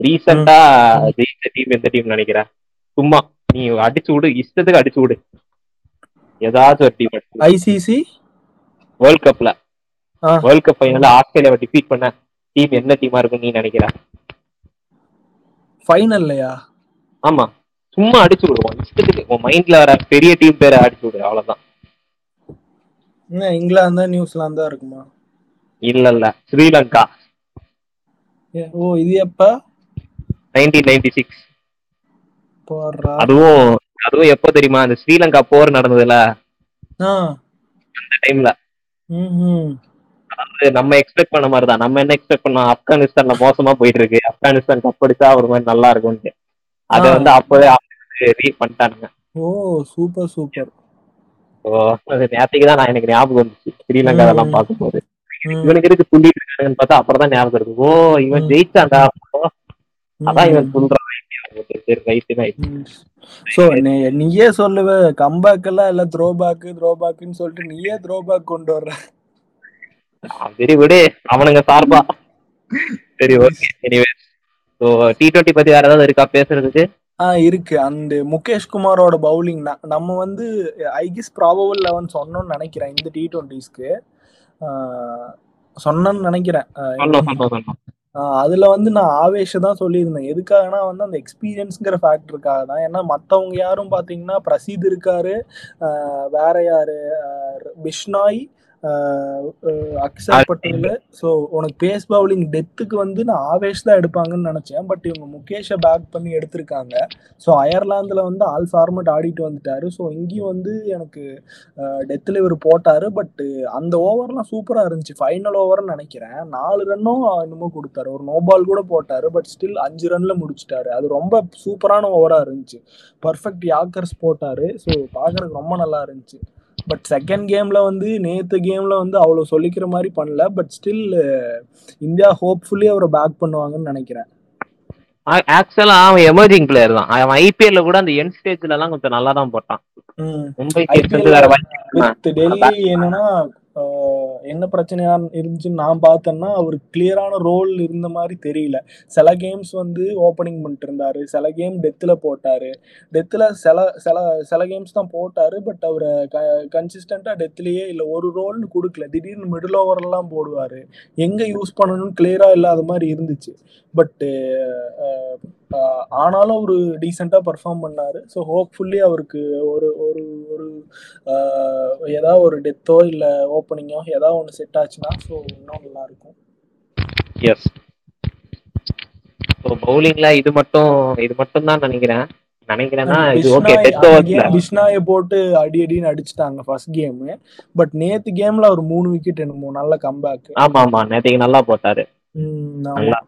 ரீசெண்டா ஜெயிச்ச டீம் எந்த டீம் நினைக்கிறேன் சும்மா நீ அடிச்சு விடு இஷ்டத்துக்கு அடிச்சு விடு. ஏதாச்சும் ஒரு டீம் ஐசிசி வேர்ல்ட் கப்ல. வேர்ல்ட் கப் ஃபைனல்ல ஆஸ்திரேலியாவை டிஃபீட் பண்ண டீம் என்ன டீமா இருக்கும் நீ நினைக்கிற? ஃபைனல்லையா ஆமா. சும்மா அடிச்சு விடுவோம். இஷ்டத்துக்கு. உன் மைண்ட்ல வர பெரிய டீம் பேரை அடிச்சு விடு. அவ்வளவுதான். என்ன இங்கிலாந்து நியூசிலாந்து தான் இருக்குமா? இல்ல இல்ல ஸ்ரீலங்கா ஓ இது எப்ப? நைன்டீன் நைன்டி சிக்ஸ் அதுவும் அதுவும் எப்போ தெரியுமா? அந்த ஸ்ரீலங்கா போர் நடந்ததுல. அந்த டைம்ல ம் அது நம்ம எக்ஸ்பெக்ட் பண்ண மாதிரி தான் நம்ம என்ன எக்ஸ்பெக்ட் பண்ணோம்? ஆப்கானிஸ்தான்ல மோசமா போயிட்டு இருக்கு. ஆப்கானிஸ்தான் கப் அடிச்சா ஒரு மாதிரி நல்லா இருக்கும்னு அதை. வந்து அப்பவே ரீட் பண்ணிட்டானுங்க. ஓ சூப்பர் சூப்பர். ஸோ அது நேற்றுக்கு தான் நான் எனக்கு ஞாபகம் வந்துச்சு. ஸ்ரீலங்கா. அதெல்லாம் பார்க்கும்போது. இவனுக்கு எதுக்கு துள்ளிட்டு இருக்காங்கன்னு பார்த்தா அப்புறம் தான் ஞாபகம் இருக்கு ஓ இவன் அப்போ. அதான் இவன். சொல்றான். சோ நீயே சொல்லுவ. கம்பேக் எல்லாம் இல்ல த்ரோ பேக் த்ரோ பேக்னு சொல்லிட்டு நீயே த்ரோ பேக் கொண்டு வர்ற. சரி விடு. அவனுங்க சார்பா. சரி okay anyway so T twenty பத்தி வேற ஏதாவது இருக்கா பேசுறதுக்கு? ஆ இருக்கு. அந்த முகேஷ் குமாரோட பவுலிங் நம்ம வந்து ஐ கெஸ் ப்ராபபிள் லெவன் சொன்னோம்னு நினைக்கிறேன் இந்த டி டுவெண்ட்டிஸ்க்கு சொன்னேன்னு நினைக்கிறேன். ஆ, சொன்னோம் சொன்னோம் சொன்னோம். ஆ, அதுல வந்து நான் ஆவேஷ தான் சொல்லியிருந்தேன். எதுக்காகனா வந்து அந்த எக்ஸ்பீரியன்ஸ்ங்கிற ஃபேக்டருக்காக தான். ஏன்னா மத்தவங்க யாரும் பாத்தீங்கன்னா பிரசீத் இருக்காரு வேற யாரு? ஆ, பிஷ்னாய் அக்ஷர் பட்டேல் ஸோ உனக்கு பேஸ் பவுலிங் டெத்துக்கு வந்து நான் ஆவேஷ் தான் எடுப்பாங்கன்னு நினைச்சேன். பட் இவங்க முகேஷை பேக் பண்ணி எடுத்திருக்காங்க. ஸோ அயர்லாந்துல வந்து ஆல் ஃபார்மட் ஆடிட்டு வந்துட்டாரு. ஸோ இங்கேயும் வந்து எனக்கு டெத்தில் இவர் போட்டாரு. பட் அந்த ஓவர்லாம் சூப்பரா இருந்துச்சு. ஃபைனல் ஓவர்னு நினைக்கிறேன். நாலு ரன்னும் என்னமோ கொடுத்தாரு. ஒரு நோ பால் கூட போட்டாரு. பட் ஸ்டில் அஞ்சு ரன்ல முடிச்சிட்டாரு. அது ரொம்ப சூப்பரான ஓவரா இருந்துச்சு. பர்ஃபெக்ட் யாக்கர்ஸ் போட்டாரு. ஸோ பார்க்கறதுக்கு ரொம்ப நல்லா இருந்துச்சு. பட் செகண்ட் கேம்ல வந்து நேத்து கேம்ல வந்து அவ்வளவு சொல்லிக்கிற மாதிரி பண்ணல. பட் ஸ்டில் இந்தியா ஹோப்ஃபுல்லி அவரை பேக் பண்ணுவாங்கன்னு நினைக்கிறேன். ஆக்சுவலா அவன் எமர்ஜிங் பிளேயர் தான். அவன் ஐபிஎல்ல கூட அந்த என் ஸ்டேஜ்ல எல்லாம் கொஞ்சம் நல்லா தான் போட்டான். மும்பை டெல்லி என்னன்னா என்ன பிரச்சனையா இருந்துச்சுன்னு நான் பார்த்தேன்னா அவர் கிளியரான ரோல் இருந்த மாதிரி தெரியல. சில கேம்ஸ் வந்து ஓப்பனிங் பண்ணிட்டு இருந்தாரு. சில கேம் டெத்தில் போட்டாரு. டெத்தில் சில சில சில கேம்ஸ் தான் போட்டாரு பட் அவரை க கன்சிஸ்டண்டாக டெத்லேயே இல்லை ஒரு ரோல்னு கொடுக்கல. திடீர்னு மிடில் ஓவர்லாம் போடுவார். எங்கே யூஸ் பண்ணணும்னு கிளியராக இல்லாத மாதிரி இருந்துச்சு. பட்டு ஆனாலும் அவர் டீசெண்டாக பர்ஃபார்ம் பண்ணார். ஸோ ஹோப்ஃபுல்லி அவருக்கு ஒரு ஒரு ஒரு ஏதாவது ஒரு டெத்தோ இல்லை ஓப்பனிங்கோ ஏதாவது ஒன்று செட் ஆச்சுன்னா ஸோ இன்னும் நல்லா இருக்கும். எஸ் ஸோ பவுலிங்ல இது மட்டும் இது மட்டும் தான் நினைக்கிறேன். நினைக்கிறேன்னா இது ஓகே பிஷ்னாய் டெத் அந்த ஓவர்ஸ்ல கேம் பிஷ்னாயை போட்டு அடி அடின்னு அடிச்சிட்டாங்க ஃபர்ஸ்ட் கேம் பட் நேத்து கேம்ல அவர் மூணு விக்கெட் என்னமோ நல்ல கம்பேக் ஆமா ஆமா. நேற்றுக்கு நல்லா போட்டாரு. நல்லா.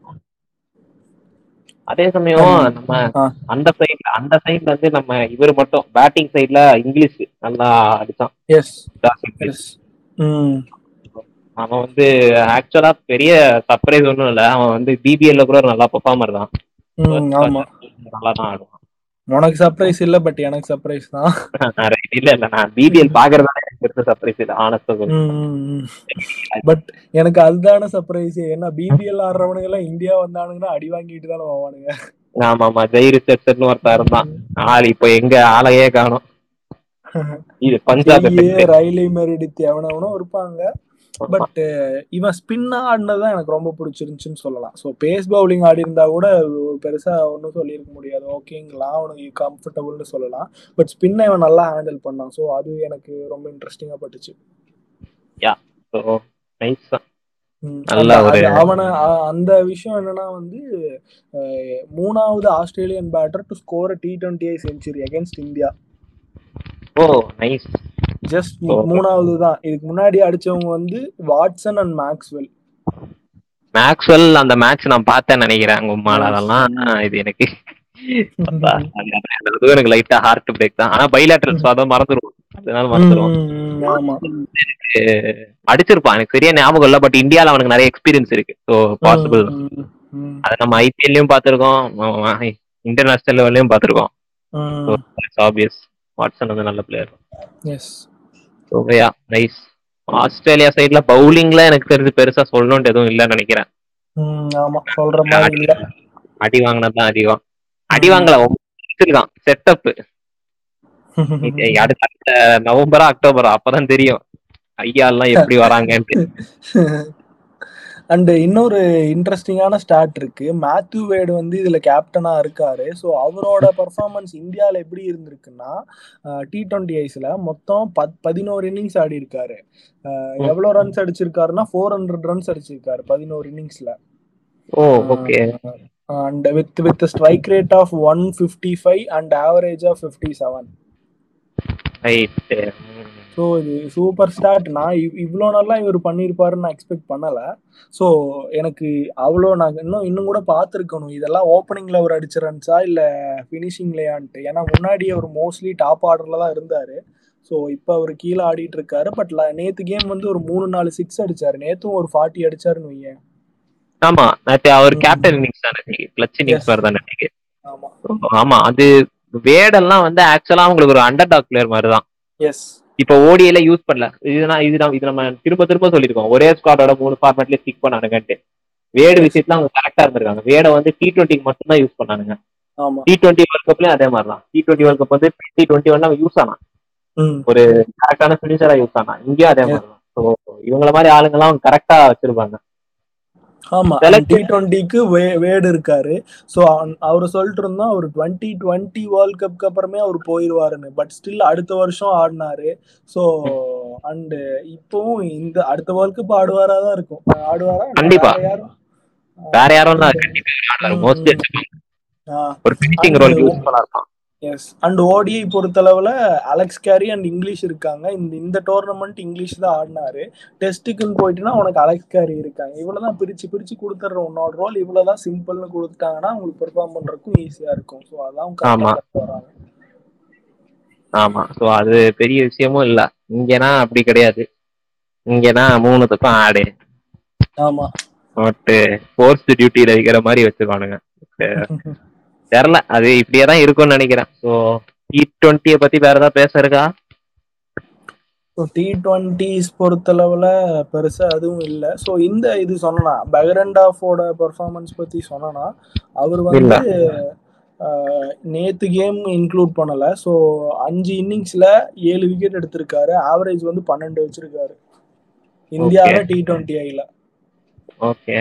அதே சமயம் நம்ம. அந்த சைட்ல அந்த சைட்ல வந்து நம்ம இவர் மட்டும் பேட்டிங் சைட்ல இங்கிலீஷ் நல்லா அடிச்சான். எஸ் அவன் வந்து ஆக்சுவலா பெரிய சர்ப்ரைஸ் ஒன்றும் இல்லை. அவன் வந்து பிபிஎல்ல கூட ஒரு நல்லா பெர்ஃபார்மர் தான். நல்லா தான் ஆடுவான். உனக்கு சர்ப்ரைஸ் இல்ல பட் எனக்கு சர்ப்ரைஸ் தான். இல்ல இல்ல நான் பிபிஎல் பாக்குறதா எனக்கு பெருசா சர்ப்ரைஸ் இல்லை ஆனஸ்டா பட் எனக்கு அதுதான சர்ப்ரைஸ் ஏன்னா பிபிஎல் ஆடுறவனுங்க எல்லாம் இந்தியா வந்தானுங்கன்னா அடி வாங்கிட்டு தானே போவானுங்க ஆமா ஆமா ஜெய் ரிச்சர்ட்ஸ்னு ஒருத்தன் இருந்தான். ஆள் இப்போ எங்க ஆளையே காணும். இது பஞ்சாப் ஜெய்யு, ரைலி மெரிடித் எவனவனோ இருப்பாங்க. பட் இவன் ஸ்பின் ஆடினது தான் எனக்கு ரொம்ப பிடிச்சிருந்துச்சுன்னு சொல்லலாம். ஸோ பேஸ் பவுலிங் ஆடி இருந்தா கூட பெருசா ஒன்றும் சொல்லியிருக்க முடியாது. ஓகேங்களா அவனுக்கு கம்ஃபர்டபுள்னு சொல்லலாம். பட் ஸ்பின்னை இவன் நல்லா ஹேண்டில் பண்ணான். ஸோ அது எனக்கு ரொம்ப இன்ட்ரெஸ்டிங்காக பட்டுச்சு. அவன அந்த விஷயம் என்னன்னா வந்து மூணாவது Australian batter to score T twenty century against India oh nice just. மூணாவது தான் இதுக்கு முன்னாடி அடிச்சவங்க வந்து வாட்சன் அண்ட் மேக்ஸ்வெல் மேக்ஸ்வெல் அந்த மேட்ச் நான் பார்த்தேன்னு நினைக்கிறேன் உங்க உம்மால. அதெல்லாம். இது எனக்கு எனக்கு லைட்டா ஹார்ட் பிரேக் தான். ஆனா பைலாட்டரல் அதான் மறந்துடும் அதனால மறந்துடும் ம், ஆமா. அடிச்சிருப்பான். எனக்கு சரியா ஞாபகம் இல்ல பட் இந்தியால அவனுக்கு நிறைய எக்ஸ்பீரியன்ஸ் இருக்கு. ஸோ பாசிபிள் அதை நம்ம ஐபிஎல்லையும் பார்த்திருக்கோம். இன்டர்நேஷனல் லெவல்லையும் பார்த்திருக்கோம். ஆப்வியஸ் வாட்சன் வந்து நல்ல பிளேயர் Yes. ஓகேயா நைஸ் ஆஸ்திரேலியா சைடுல பவுலிங்ல எனக்கு தெரிஞ்சு பெருசா சொல்லணும்னு எதுவும் இல்லைன்னு நினைக்கிறேன். ஆமா. சொல்ற மாதிரி இல்ல. அடி வாங்கினதுதான் அதிகம் அடி வாங்கல. வச்சிருக்கான் செட்டப் அடுத்த நவம்பரா அக்டோபரா அப்பதான் தெரியும். ஐயா எல்லாம் எப்படி வராங்கன்ட்டு. அண்ட் இன்னொரு இன்ட்ரெஸ்டிங்கான ஸ்டார்ட் இருக்கு. மேத்யூ வேடு வந்து இதுல கேப்டனா இருக்காரு. ஸோ அவரோட பர்ஃபார்மன்ஸ் இந்தியாவில் எப்படி இருந்திருக்குன்னா டி டுவெண்ட்டி ஐஸ்ல மொத்தம் பத் பதினோரு இன்னிங்ஸ் ஆடி இருக்காரு. அஹ், எவ்வளவு ரன்ஸ் அடிச்சிருக்காருன்னா ஃபோர் ஹண்ட்ரட் ரன்ஸ் அடிச்சிருக்காரு பதினோரு இன்னிங்ஸ்ல ஓ okay and with with strike rate of one fifty five and average of fifty seven so இது சூப்பர் ஸ்டார்ட் நான் இவ் இவ்வளோ நல்லா இவர் பண்ணியிருப்பாருன்னு நான் எக்ஸ்பெக்ட் பண்ணலை. ஸோ எனக்கு அவ்வளோ நான் இன்னும் இன்னும் கூட பார்த்துருக்கணும். இதெல்லாம் ஓப்பனிங்கில் அவர் அடிச்ச ரன்ஸா இல்லை ஃபினிஷிங்லையான்ட்டு ஏன்னா முன்னாடி அவர் மோஸ்ட்லி டாப் ஆர்டரில் தான் இருந்தார். ஸோ இப்போ அவர் கீழே ஆடிட்டு இருக்காரு. பட் நேற்று கேம் வந்து ஒரு மூணு நாலு சிக்ஸ் அடிச்சாரு. நேற்றும் ஒரு ஃபார்ட்டி அடிச்சாருன்னு வையேன். ஆமா. நேத்து அவர். கேப்டன் இன்னிங்ஸ் தானே கிளச் இன்னிங்ஸ். மாதிரி தானே இன்னைக்கு. ஆமாம் ஆமா. அது வேடெல்லாம் வந்து ஆக்சுவலா அவங்களுக்கு ஒரு அண்டர் டாக் பிளேயர் மாதிரி தான். எஸ் இப்போ ஓடியில யூஸ் பண்ணல. இதுனா இது நம்ம இது நம்ம திரும்ப திரும்ப சொல்லியிருக்கோம். ஒரே ஸ்குவாடோட மூணு ஃபார்மேட்லயே ஸ்டிக் பண்ணானுங்கன்ட்டு. வேடு விஷயத்துல அவங்க கரெக்டா இருந்திருக்காங்க. வேடை வந்து டி டுவெண்ட்டிக்கு மட்டும் தான் யூஸ் பண்ணானுங்க. டி டுவெண்ட்டி வேர்ல்ட் கப்லயும் அதே மாதிரி தான் டி டுவெண்ட்டி வேர்ல்ட் கப் வந்து டி டுவெண்ட்டி ஒன் யூஸ் ஆனான். ம். கரெக்டான ஃபினிஷரா யூஸ் ஆனான். இங்கேயும் அதே மாதிரி தான் ஸோ இவங்கள மாதிரி ஆளுங்கெல்லாம் அவங்க கரெக்டா வச்சிருப்பாங்க. ஆமா டி டுவெண்ட்டிக்கு வேடு இருக்காரு ஸோ அவர் சொல்லிட்டு இருந்தா அவர் டுவெண்ட்டி டுவெண்ட்டி வேர்ல்ட் கப்க்கு அப்புறமே அவர் போயிடுவாருன்னு பட் ஸ்டில் அடுத்த வருஷம் ஆடினாரு. ஸோ அண்ட் இப்பவும் இந்த அடுத்த வேர்ல்ட் கப் ஆடுவாரா தான் இருக்கும். ஆடுவாரா? கண்டிப்பா. வேற யாரும்? தான் கண்டிப்பா ஒரு பினிஷிங் And- ரோல் யூஸ்ஃபுல்லா இருப்பான் எஸ் அண்ட் ஓடிஐ பொறுத்தளவுல அலெக்ஸ் கேரி அண்ட் இங்கிலீஷ் இருக்காங்க. இந்த இந்த டோர்னமெண்ட் இங்கிலீஷ் தான் ஆடினாரு. டெஸ்ட்டுக்குன்னு போயிட்டுனா உனக்கு அலெக்ஸ் கேரி இருக்காங்க. இவ்வளவுதான் பிரிச்சு பிரிச்சு கொடுத்துட்ற உன்னோட ரோல் இவ்வளவுதான் சிம்பிள்னு கொடுத்துட்டாங்கன்னா உங்களுக்கு பெர்ஃபார்ம் பண்றதுக்கும் ஈஸியா இருக்கும். ஸோ அதான் வராங்க. ஆமா. சோ அது பெரிய விஷயமும் இல்ல. இங்கன்னா அப்படி கிடையாது. இங்கன்னா மூணுத்துக்கும் ஆடு. ஆமா. நோட்டு ஃபோர்ஸ் டியூட்டியில வைக்கிற மாதிரி வச்சிருவானுங்க. தெரில அது இப்படியே தான் இருக்கும்னு நினைக்கிறேன். ஸோ டி டுவெண்ட்டியை பத்தி வேற ஏதாவது பேச இருக்கா? டி டுவெண்ட்டிஸ் பொறுத்தளவுல பெருசா எதுவும் இல்லை. ஸோ இந்த இது சொன்னா பெகரண்டாஃபோட பெர்ஃபார்மன்ஸ் பத்தி சொன்னா அவர் வந்து நேத்து கேம் இன்க்ளூட் பண்ணல. ஸோ அஞ்சு இன்னிங்ஸ்ல ஏழு விக்கெட் எடுத்திருக்காரு. ஆவரேஜ் வந்து பன்னெண்டு வச்சிருக்காரு. இந்தியாவில் டி டுவெண்ட்டி ஐல ஓகே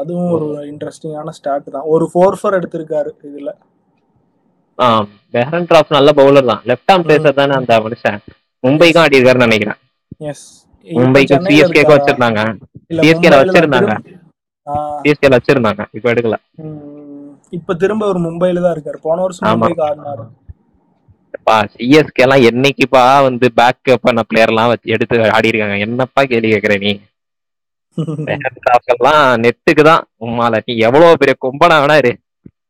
அதுவும் ஒரு இன்ட்ரெஸ்டிங்கான ஸ்டார்ட் தான். ஒரு ஃபோர் ஃபோர் எடுத்திருக்காரு இதுல. பெஹரன் டிராப் நல்ல பவுலர் தான். லெஃப்ட் ஆர்ம் பேசர் தானே அந்த மனுஷன். மும்பைக்கும் ஆடி இருக்காருன்னு நினைக்கிறேன். எஸ் மும்பைக்கும் சிஎஸ்கேக்கும் வச்சிருந்தாங்க. CSK ல வச்சிருந்தாங்க. சிஎஸ்கேல வச்சிருந்தாங்க. இப்போ எடுக்கல. இப்ப திரும்ப ஒரு மும்பைல தான் இருக்காரு. போன வருஷம் ஆமா. மும்பைக்கு ஆடினாரு. பா சிஎஸ்கே எல்லாம் என்னைக்குப்பா வந்து பேக் பண்ண பிளேயர் எல்லாம் எடுத்து ஆடி இருக்காங்க என்னப்பா கேள்வி கேக்குற நீ? எல்லாம் நெட்டுக்கு தான். உம்மால நீ எவ்வளவு பெரிய கொம்பனா வேணா இரு.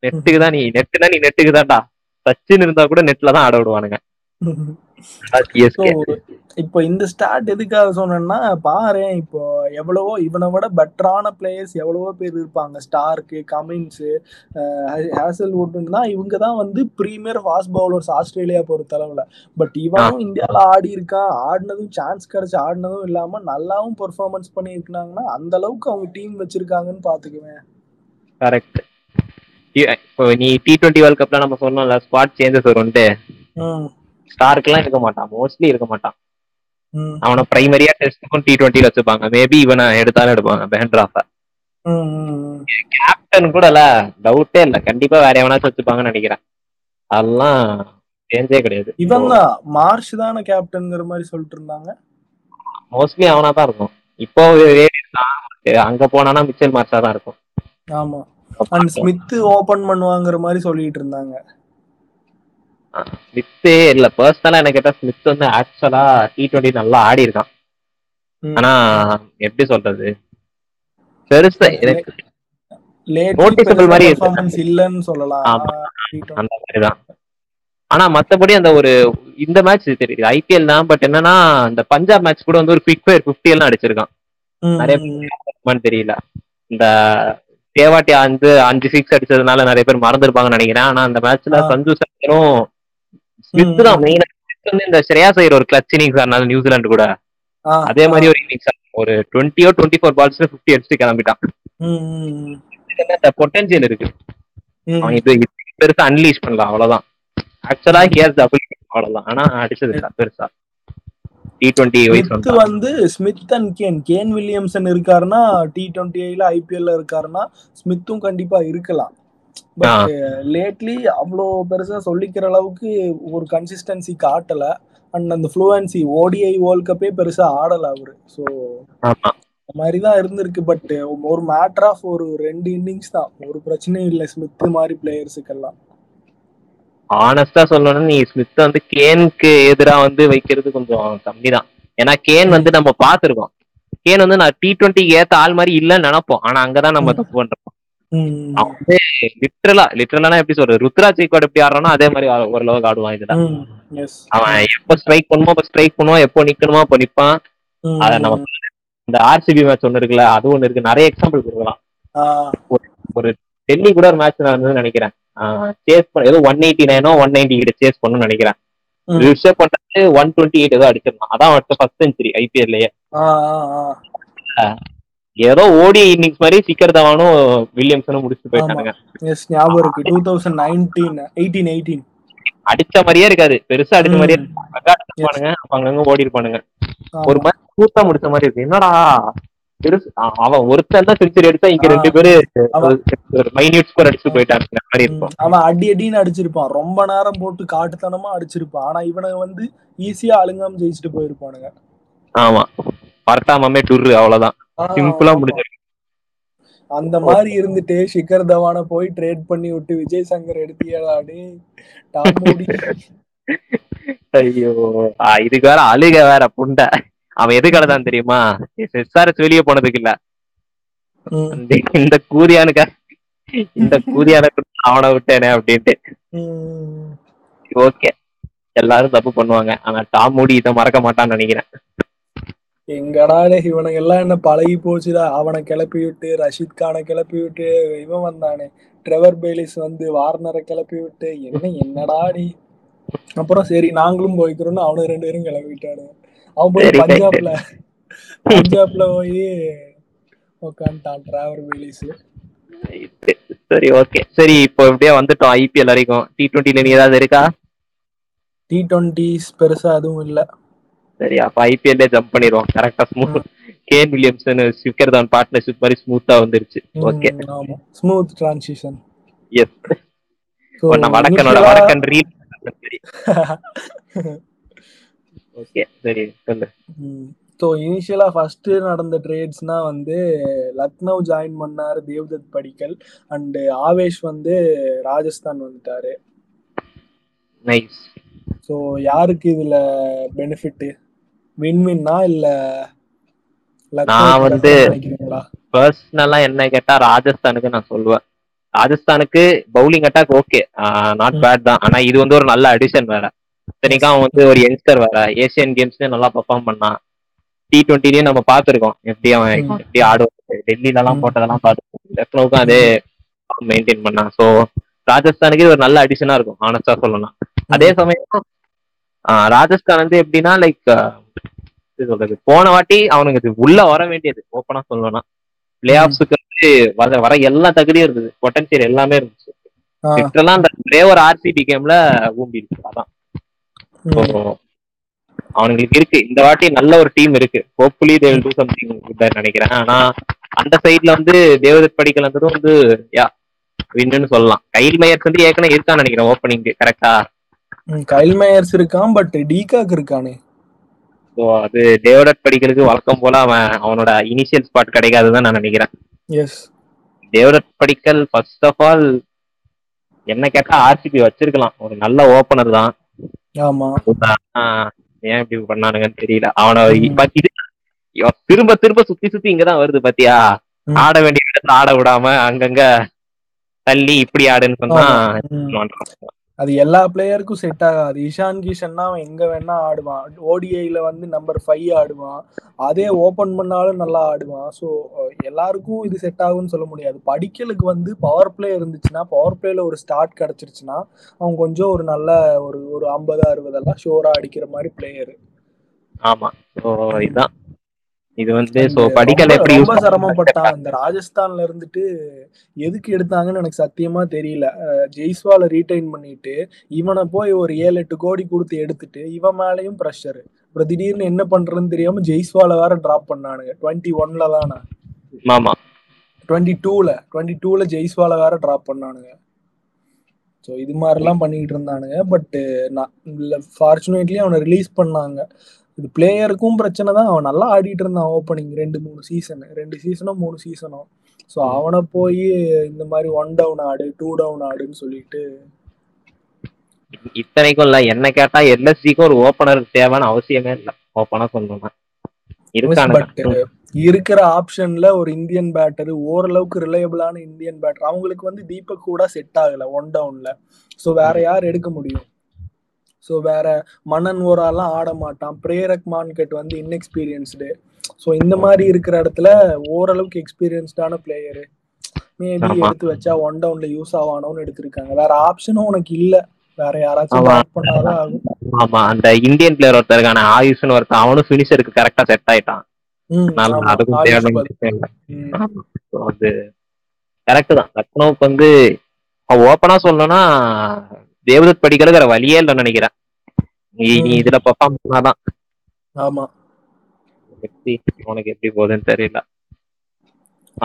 நெட்டுக்கு தான் நீ நெட்டுனா நீ நெட்டுக்கு தான்டா. சச்சின் இருந்தா கூட நெட்ல தான் ஆட விடுவானுங்க. இப்போ இந்த ஸ்டார்ட் எதுக்காக சொன்னேன்னா பாரு இப்போ எவ்வளவோ இவனை விட பெட்டரான பிளேயர்ஸ் எவ்வளவோ பேர் இருப்பாங்க. ஸ்டார்க்கு கமின்ஸ் ஹேசல்வுட்னு தான் இவங்க தான் வந்து ப்ரீமியர் ஃபாஸ்ட் பவுலர்ஸ் ஆஸ்திரேலியா பொறுத்தளவுல பட் இவனும் இந்தியாவில் ஆடி இருக்கான். ஆடினதும் சான்ஸ் கிடைச்சு ஆடினதும் இல்லாம நல்லாவும் பெர்ஃபார்மன்ஸ் பண்ணியிருக்காங்கன்னா அந்த அளவுக்கு அவங்க டீம் வச்சிருக்காங்கன்னு பாத்துக்குவேன் கரெக்ட் இப்போ நீ டி டுவெண்ட்டி வேர்ல்ட் கப்ல நம்ம சொன்னோம்ல ஸ்குவாட் சேஞ்சஸ் வரும்ட்டு. ஸ்டார்க்கெல்லாம் இருக்க மாட்டான் மோஸ்ட்லி இருக்க மாட்டான். அவனை பிரைமரியா டெஸ்ட்டுக்கும் டி டுவெண்ட்டில வச்சுப்பாங்க. மேபி இவனை எடுத்தாலும் எடுப்பாங்க ம், கேப்டன் கூட இல்ல. டவுட்டே இல்ல. கண்டிப்பா வேற எவனாச்சும் வச்சுப்பாங்கன்னு நினைக்கிறேன். அதெல்லாம் சேஞ்சே கிடையாது. இவன் தான் மார்ஷ் தானே கேப்டன்ங்கிற மாதிரி சொல்லிட்டு இருந்தாங்க? மோஸ்ட்லி அவனா தான் இருக்கும். இப்போ அங்க போனானா மிச்சல் மார்ச்சா தான் இருக்கும். ஆமா. அண்ட் ஸ்மித் ஓபன் பண்ணுவாங்கிற மாதிரி சொல்லிட்டு இருந்தாங்க. ஸ்மித் இல்ல பர்சனலா எனக்கு கேட்டா ஸ்மித் வந்து ஆக்சுவலா டி டுவெண்ட்டி நல்லா ஆடி இருக்கான். ஆனா எப்படி சொல்றது? பெருசா எனக்கு Noticeable மாதிரி இல்லன்னு சொல்லலாம். ஆமா. T20. அந்த மாதிரிதான் ஆனா மத்தபடி அந்த ஒரு இந்த மேட்ச் தெரியுது. ஐபிஎல் தான் பட் என்னன்னா இந்த பஞ்சாப் மேட்ச் கூட வந்து ஒரு குவிக் ஃபயர் பிப்டி எல்லாம் அடிச்சிருக்கான். நிறைய தெரியல. இந்த தேவாட்டி வந்து அஞ்சு சிக்ஸ் அடிச்சதுனால நிறைய பேர் மறந்துருப்பாங்கன்னு நினைக்கிறேன். ஆனா அந்த மேட்ச்ல. சஞ்சு சங்கரும் ஸ்மித் தான் மெயினா வந்து இந்த ஸ்ரேயா ஐயர் ஒரு கிளச் இன்னிங்ஸ் ஆனால நியூசிலாந்து கூட. அதே மாதிரி ஒரு இன்னிங்ஸ் ஒரு டுவெண்ட்டியோ டுவெண்ட்டி ஃபோர் பால்ஸ்ல பிப்டி அடிச்சுட்டு கிளம்பிட்டான். பொட்டன்சியல் இருக்கு. அவன் இது பெருசா அன்லீஷ் பண்ணலாம் அவ்வளவுதான். ஆக்சுவலா கேஸ் டபுள் அவ்வளவுதான். ஆனா அடிச்சது இல்ல பெருசா. டி டுவெண்ட்டி வைஸ் வந்து. Smith and Kane Kane Williamson இருக்காருன்னா டி டுவெண்ட்டி ஐபிஎல்ல இருக்காருன்னா ஸ்மித்தும் கண்டிப்பா இருக்கலாம். பட் லேட்லி அவ்வளோ பெருசா சொல்லிக்கிற அளவுக்கு ஒரு கன்சிஸ்டன்சி காட்டல. அண்ட் அந்த ஃப்ளூவன்சி ஓடிஐ வேர்ல்ட் கப்பே பெருசா ஆடல அவரு. ஸோ மாதிரி தான் இருந்திருக்கு. பட் ஒரு மேட்டர் ஆஃப் ஒரு ரெண்டு இன்னிங்ஸ் தான். ஒரு பிரச்சனையும் இல்லை ஸ்மித் மாதிரி பிளேயர்ஸுக்கெல்லாம் ஆனஸ்டா சொல்லணும்னா நீ ஸ்மித் வந்து கேனுக்கு எதிரா வந்து வைக்கிறது கொஞ்சம் கம்மி தான் ஏன்னா கேன் வந்து நம்ம பார்த்திருக்கோம். கேன் வந்து நான் டி டுவெண்ட்டிக்கு ஏத்த ஆள் மாதிரி இல்லைன்னு நினைப்போம். ஆனா அங்கதான் நம்ம தப்பு பண்றோம். அவன் வந்து லிட்ரலா லிட்ரலா எப்படி சொல்றது? ருத்ராஜ் ஜெய்காட் எப்படி ஆடுறானோ அதே மாதிரி ஓரளவுக்கு ஆடுவான் இதுல. அவன் எப்ப ஸ்ட்ரைக் பண்ணுமோ அப்ப ஸ்ட்ரைக் பண்ணுவான். எப்போ நிக்கணுமோ அப்ப நிப்பான். அத நம்ம இந்த ஆர்சிபி மேட்ச் ஒண்ணு இருக்குல்ல அது ஒண்ணு இருக்கு. நிறைய எக்ஸாம்பிள் கொடுக்கலாம். ஒரு டெல்லி கூட ஒரு மேட்ச் நடந்ததுன்னு நினைக்கிறேன். சேஸ் பண்ண ஏதோ ஒன் எயிட்டி நைனோ ஒன் நைன்டி கிட்ட சேஸ் பண்ணணும்னு நினைக்கிறேன். ரிஷப் பண்றது ஒன் டுவெண்ட்டி எயிட் ஏதோ அடிச்சிருந்தான். அதான் அவன் ஃபர்ஸ்ட் செஞ்சுரி ஐபிஎல்லையே ஏதோ ஓடி இன்னிங்ஸ் மாதிரி சிக்கர் தவானும் வில்லியம்சனும் முடிச்சுட்டு போயிட்டானுங்க. எஸ் ஞாபகம் இருக்கு. Two thousand nineteen eighteen eighteen அடிச்ச மாதிரியே இருக்காது. பெருசா அடிச்ச மாதிரியே இருப்பானுங்க அங்கங்க ஓடி இருப்பானுங்க. ஒரு மாதிரி கூத்தா முடிச்ச மாதிரி இருக்கு. என்னடா? பெருசு. அவன் ஒருத்தன் தான் செஞ்சுரி அடிச்சா இங்க. ரெண்டு பேரு அவன். ஒரு மைன்யூட் ஸ்கோர் அடிச்சு போயிட்டாங்க. மாதிரி இருக்கும். அவன் அடி அடின்னு அடிச்சிருப்பான். ரொம்ப நேரம் போட்டு காட்டுத்தனமா அடிச்சிருப்பான். ஆனா இவனுங்க வந்து ஈஸியா அழுங்காம ஜெயிச்சுட்டு போயிருப்பானுங்க. ஆமா. பரட்டாமே டுர்ரு அவ்வளவுதான். சிம்பிளா. முடிஞ்சிருக்கு. அந்த மாதிரி இருந்துட்டு ஷிகர் தவான போய் ட்ரேட் பண்ணி விட்டு விஜய் சங்கர் எடுத்தியடாடி டாமோடி ஐயோ இதுக்கு வேற அழுக வேற புண்டை. அவன் எதுக்காக தான் தெரியுமா? எஸ்ஆர்எஸ் வெளியே போனதுக்கு இல்ல. இந்த- கூதியானுக்க இந்த கூதியானுக்கு அவனை விட்டேனே அப்படின்ட்டு. ஓகே. எல்லாரும் தப்பு பண்ணுவாங்க. ஆனா டாம் மூடி இதை மறக்க மாட்டான்னு நினைக்கிறேன். எங்கடா டேய், இவனுங்க எல்லாம் என்ன பழகி போச்சுடா. அவனை கிளப்பி விட்டு ரஷீத் கானை கிளப்பி விட்டு இவன் வந்தானே. ட்ரெவர் பேலிஸ் வந்து வார்னரை கிளப்பி விட்டு என்ன என்னடா நீ அப்புறம் சரி நாங்களும் போய்க்கிறோம்னு அவனுக்கு ரெண்டு பேரும் கிளப்பிட்டானு அவன் போய் பஞ்சாப்ல பஞ்சாப்ல போய் உட்காந்துட்டான் டிராவர் பேலிஸ். சரி ஓகே சரி இப்போ எப்படியா வந்துட்டோம் ஐபிஎல் வரைக்கும். டி டுவெண்ட்டில நீ ஏதாவது இருக்கா? டி டுவெண்ட்டிஸ் பெருசா எதுவும் இல்ல. சரி அப்ப ஐபிஎல்லே ஜம்ப் பண்ணிடுவோம். கரெக்டா ஸ்மூத் கேன் வில்லியம்சன் ஸ்விக்கர் தான் பார்ட்னர்ஷிப் மாதிரி ஸ்மூத்தா வந்துருச்சு. ஓகே ஸ்மூத் டிரான்சிஷன் எஸ் நம்ம வடக்கனோட வடக்கன் ரீல் சரி. ஓகே சரி சொல்லு. ஸோ இனிஷியலா ஃபர்ஸ்ட் நடந்த ட்ரேட்ஸ்னா வந்து லக்னோ ஜாயின் பண்ணாரு தேவ்தத் படிக்கல் அண்ட் ஆவேஷ் வந்து ராஜஸ்தான் வந்துட்டாரு. நைஸ் ஸோ யாருக்கு இதுல பெனிஃபிட் வின்வின்னா இல்ல நான் வந்து- பர்சனலா என்ன கேட்டா ராஜஸ்தானுக்கு நான் சொல்லுவேன். ராஜஸ்தானுக்கு bowling attack okay not. Bad தான். ஆனா இது வந்து ஒரு நல்ல அடிஷன் வேற. இத்தனைக்கும் அவன் வந்து ஒரு யங்ஸ்டர் வேற. ஏசியன் கேம்ஸ்லயும் நல்லா பெர்ஃபார்ம் பண்ணான். டி டுவெண்ட்டிலயும் நம்ம பார்த்திருக்கோம். எப்படி அவன். எப்படி ஆடுவான். டெல்லில எல்லாம். போட்டதெல்லாம் பார்த்து லக்னோவுக்கும் அதே மெயின்டைன் பண்ணான். சோ ராஜஸ்தானுக்கு இது ஒரு நல்ல அடிஷனா இருக்கும். ஆனஸ்டா சொல்லலாம் அதே சமயம் ராஜஸ்தான் வந்து எப்படின்னா லைக் சொல்றது? போன வாட்டி அவனுக்கு இது உள்ள வர வேண்டியது ஓப்பனா சொல்லணும்னா. பிளே ஆஃப்ஸுக்கு வந்து வர வர எல்லா தகுதியும் இருந்தது. பொட்டன்சியல் எல்லாமே இருந்துச்சு. ஆ, லிட்டரலா அந்த ஒரே ஒரு ஆர்சிபி கேம்ல ஊம்பிடுச்சு அதான். அவனுங்களுக்கு இருக்கு. இந்த வாட்டி நல்ல ஒரு டீம் இருக்கு. Hopefully they will do something நினைக்கிறேன். ஆனா அந்த சைடுல வந்து தேவதத் படிக்கல் வந்ததும் வந்து யா வின்னு சொல்லலாம். கைல் மேயர்ஸ் வந்து ஏற்கனவே இருக்கான்னு நினைக்கிறேன் ஓப்பனிங் கரெக்டா கைல் மேயர்ஸ் இருக்கான் பட் டீகாக் இருக்கானே. ஸோ அது டேவிட் படிக்கிறதுக்கு வழக்கம் போல அவன் அவனோட இனிஷியல் ஸ்பாட் கிடைக்காதுதான் நான் நினைக்கிறேன். Yes Devdutt Padikkal first of all என்ன கேட்டா ஆர்சிபி வச்சிருக்கலாம். ஒரு நல்ல ஓப்பனர் தான். ஆமா. ஏன் இப்படி பண்ணானுங்கன்னு தெரியல. அவனை இவன் திரும்ப திரும்ப சுத்தி சுத்தி இங்கதான் வருது பாத்தியா. ஆட வேண்டிய இடத்துல ஆட விடாம அங்கங்க தள்ளி இப்படி ஆடுன்னு சொன்னா. அது எல்லா பிளேயருக்கும் செட் ஆகாது. இஷான் கிஷன்னா அவன் எங்க வேணா ஆடுவான். ஓடிஐல வந்து நம்பர் ஃபைவ் ஆடுவான். அதே ஓபன் பண்ணாலும் நல்லா ஆடுவான். ஸோ எல்லாருக்கும் இது செட் ஆகும்னு சொல்ல முடியாது. படிக்கலுக்கு வந்து பவர் பிளே இருந்துச்சுன்னா பவர் பிளேல ஒரு ஸ்டார்ட் கிடைச்சிருச்சுன்னா அவன் கொஞ்சம் ஒரு நல்ல ஒரு ஒரு ஐம்பது அறுபதெல்லாம் ஷோரா அடிக்கிற மாதிரி பிளேயர் ஆமா. இதுதான் இது வந்து சோ படிக்கல எப்படி ரொம்ப யூஸ் சிரமப்பட்டான் இந்த ராஜஸ்தான்ல இருந்துட்டு எதுக்கு எடுத்தாங்கன்னு எனக்கு சத்தியமா தெரியல. ஜெய்ஸ்வாலை ரீடைன் பண்ணிட்டு இவனை போய் ஒரு ஏழு எட்டு கோடி கொடுத்து எடுத்துட்டு இவன் மேலயும் ப்ரெஷர் அப்புறம் திடீர்னு என்ன பண்றதுன்னு தெரியாம ஜெய்ஸ்வாலை வேற டிராப் பண்ணானுங்க. டுவெண்ட்டி ஒன்ல தானே? ஆமா. டுவெண்ட்டி டூல டுவெண்ட்டி டூல ஜெய்ஸ்வாலை வேற டிராப் பண்ணானுங்க. ஸோ இது மாதிரிலாம் பண்ணிக்கிட்டு இருந்தானுங்க. பட் நான் ஃபார்ச்சுனேட்லி அவனை ரிலீஸ் பண்ணாங்க. இது பிளேயருக்கும் பிரச்சனை தான். அவன் நல்லா ஆடிட்டு இருந்தான் ஓப்பனிங் ரெண்டு மூணு சீசன் ரெண்டு சீசனோ மூணு சீசனோ ஸோ அவனை போய் இந்த மாதிரி ஒன் டவுன் ஆடு டூ டவுன் ஆடுன்னு சொல்லிட்டு இத்தனைக்கும் இல்ல. என்ன கேட்டா எல்எஸ்சிக்கும் ஒரு ஓப்பனர் தேவைன்னு அவசியமே இல்ல. ஓப்பனா சொல்லணும்னா. இருக்கிற ஆப்ஷன்ல ஒரு இந்தியன் பேட்டர் ஓரளவுக்கு ரிலையபிளான இந்தியன் பேட்டர் அவங்களுக்கு வந்து தீபக் கூட செட் ஆகல ஒன் டவுன்ல ஸோ வேற யார் எடுக்க முடியும்? ஸோ வேற மன்னன் ஓராலாம் ஆட மாட்டான் பிரேரக் மான்கட் வந்து இன்எக்ஸ்பீரியன்ஸ்டு ஸோ இந்த மாதிரி இருக்கிற இடத்துல ஓரளவுக்கு எக்ஸ்பீரியன்ஸ்டான பிளேயரு மேபி. எடுத்து வச்சா ஒன் டவுன்ல யூஸ் ஆவானோன்னு எடுத்திருக்காங்க. வேற ஆப்ஷனும் உனக்கு இல்ல. வேற யாராச்சும் ஆமா. ஆகும். ஆமா. அந்த இந்தியன் பிளேயர் ஒருத்தர் இருக்கான ஆயுஷ்னு ஒருத்தன் அவனும் ஃபினிஷருக்கு கரெக்டா செட் ஆயிட்டான். கரெக்ட் தான். லக்னோவுக்கு வந்து ஓப்பனா சொல்லணும்னா தேவதத் படிக்கிறது வேற வழியே இல்லைன்னு நினைக்கிறேன். நீ. இதுல பெர்ஃபார்ம் பண்ணாதான். ஆமா. எப்படி உனக்கு எப்படி போகுதுன்னு தெரியல.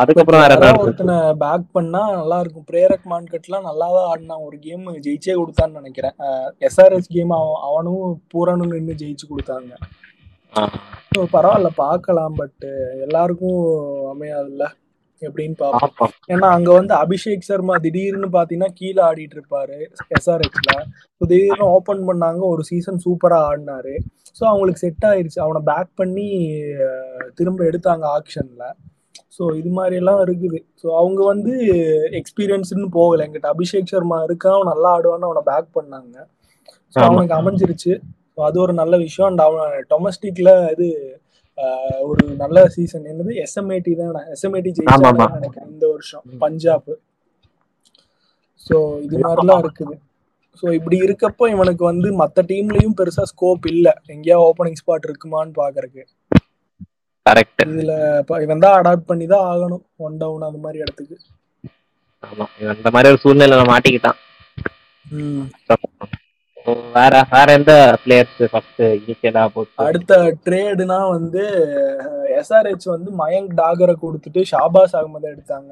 அதுக்கப்புறம் வேற? ஒருத்தனை பேக் பண்ணா நல்லா இருக்கும். பிரேரக் மான்கட்லாம் நல்லா தான் ஆடினான். ஒரு கேம் ஜெயிச்சே கொடுத்தான்னு நினைக்கிறேன். எஸ்ஆர்எஸ் கேம் அவன் அவனும் பூரனும் நின்று ஜெயிச்சு கொடுத்தாங்க. பரவாயில்ல பார்க்கலாம் பட் எல்லாருக்கும் அமையாதுல்ல. எப்படின்னு பார்ப்போம். ஏன்னா அங்க வந்து அபிஷேக் சர்மா திடீர்னு பாத்தீங்கன்னா கீழே ஆடிட்டு இருப்பாரு எஸ்ஆர்ஹெச்ல திடீர்னு ஓபன் பண்ணாங்க ஒரு சீசன் சூப்பரா ஆடினாரு. ஸோ அவங்களுக்கு செட் ஆயிருச்சு. அவனை பேக் பண்ணி திரும்ப எடுத்தாங்க ஆக்ஷன்ல ஸோ இது மாதிரி எல்லாம் இருக்குது. ஸோ அவங்க வந்து எக்ஸ்பீரியன்ஸ்னு போகல. எங்கிட்ட அபிஷேக் சர்மா இருக்கான் அவன் நல்லா ஆடுவான்னு அவனை பேக் பண்ணாங்க. ஸோ. அவனுக்கு அமைஞ்சிருச்சு. ஸோ அது ஒரு நல்ல விஷயம். அண்ட் அவன் டொமஸ்டிக்ல இது ஒரு நல்ல சீசன் என்னது? எஸ்எம்ஏடி தான் எஸ்எம்ஏடி ஆமா, ஜெயிச்சாங்க. நினைக்கிறேன் இந்த வருஷம். பஞ்சாப். ஸோ இது மாதிரிலாம் இருக்குது. ஸோ இப்படி இருக்கப்போ இவனுக்கு வந்து மற்ற டீம்லயும் பெருசா ஸ்கோப் இல்ல. எங்கேயா ஓப்பனிங் ஸ்பாட் இருக்குமான்னு பாக்குறதுக்கு. கரெக்ட் இதுல இவன் தான் அடாப்ட் பண்ணி தான் ஆகணும். ஒன் டவுன் அந்த மாதிரி இடத்துக்கு. ஆமா. இவன் இந்த மாதிரி ஒரு சூழ்நிலையில மாட்டிக்கிட்டான். வேற வேற எந்த பிளேயர்ஸ் ஃபர்ஸ்ட் இனிஷியலா போச்சு? அடுத்த ட்ரேடுனா வந்து எஸ்ஆர்ஹெச் வந்து மயங்க் டாகரை கொடுத்துட்டு ஷாபாஸ் அகமதை எடுத்தாங்க.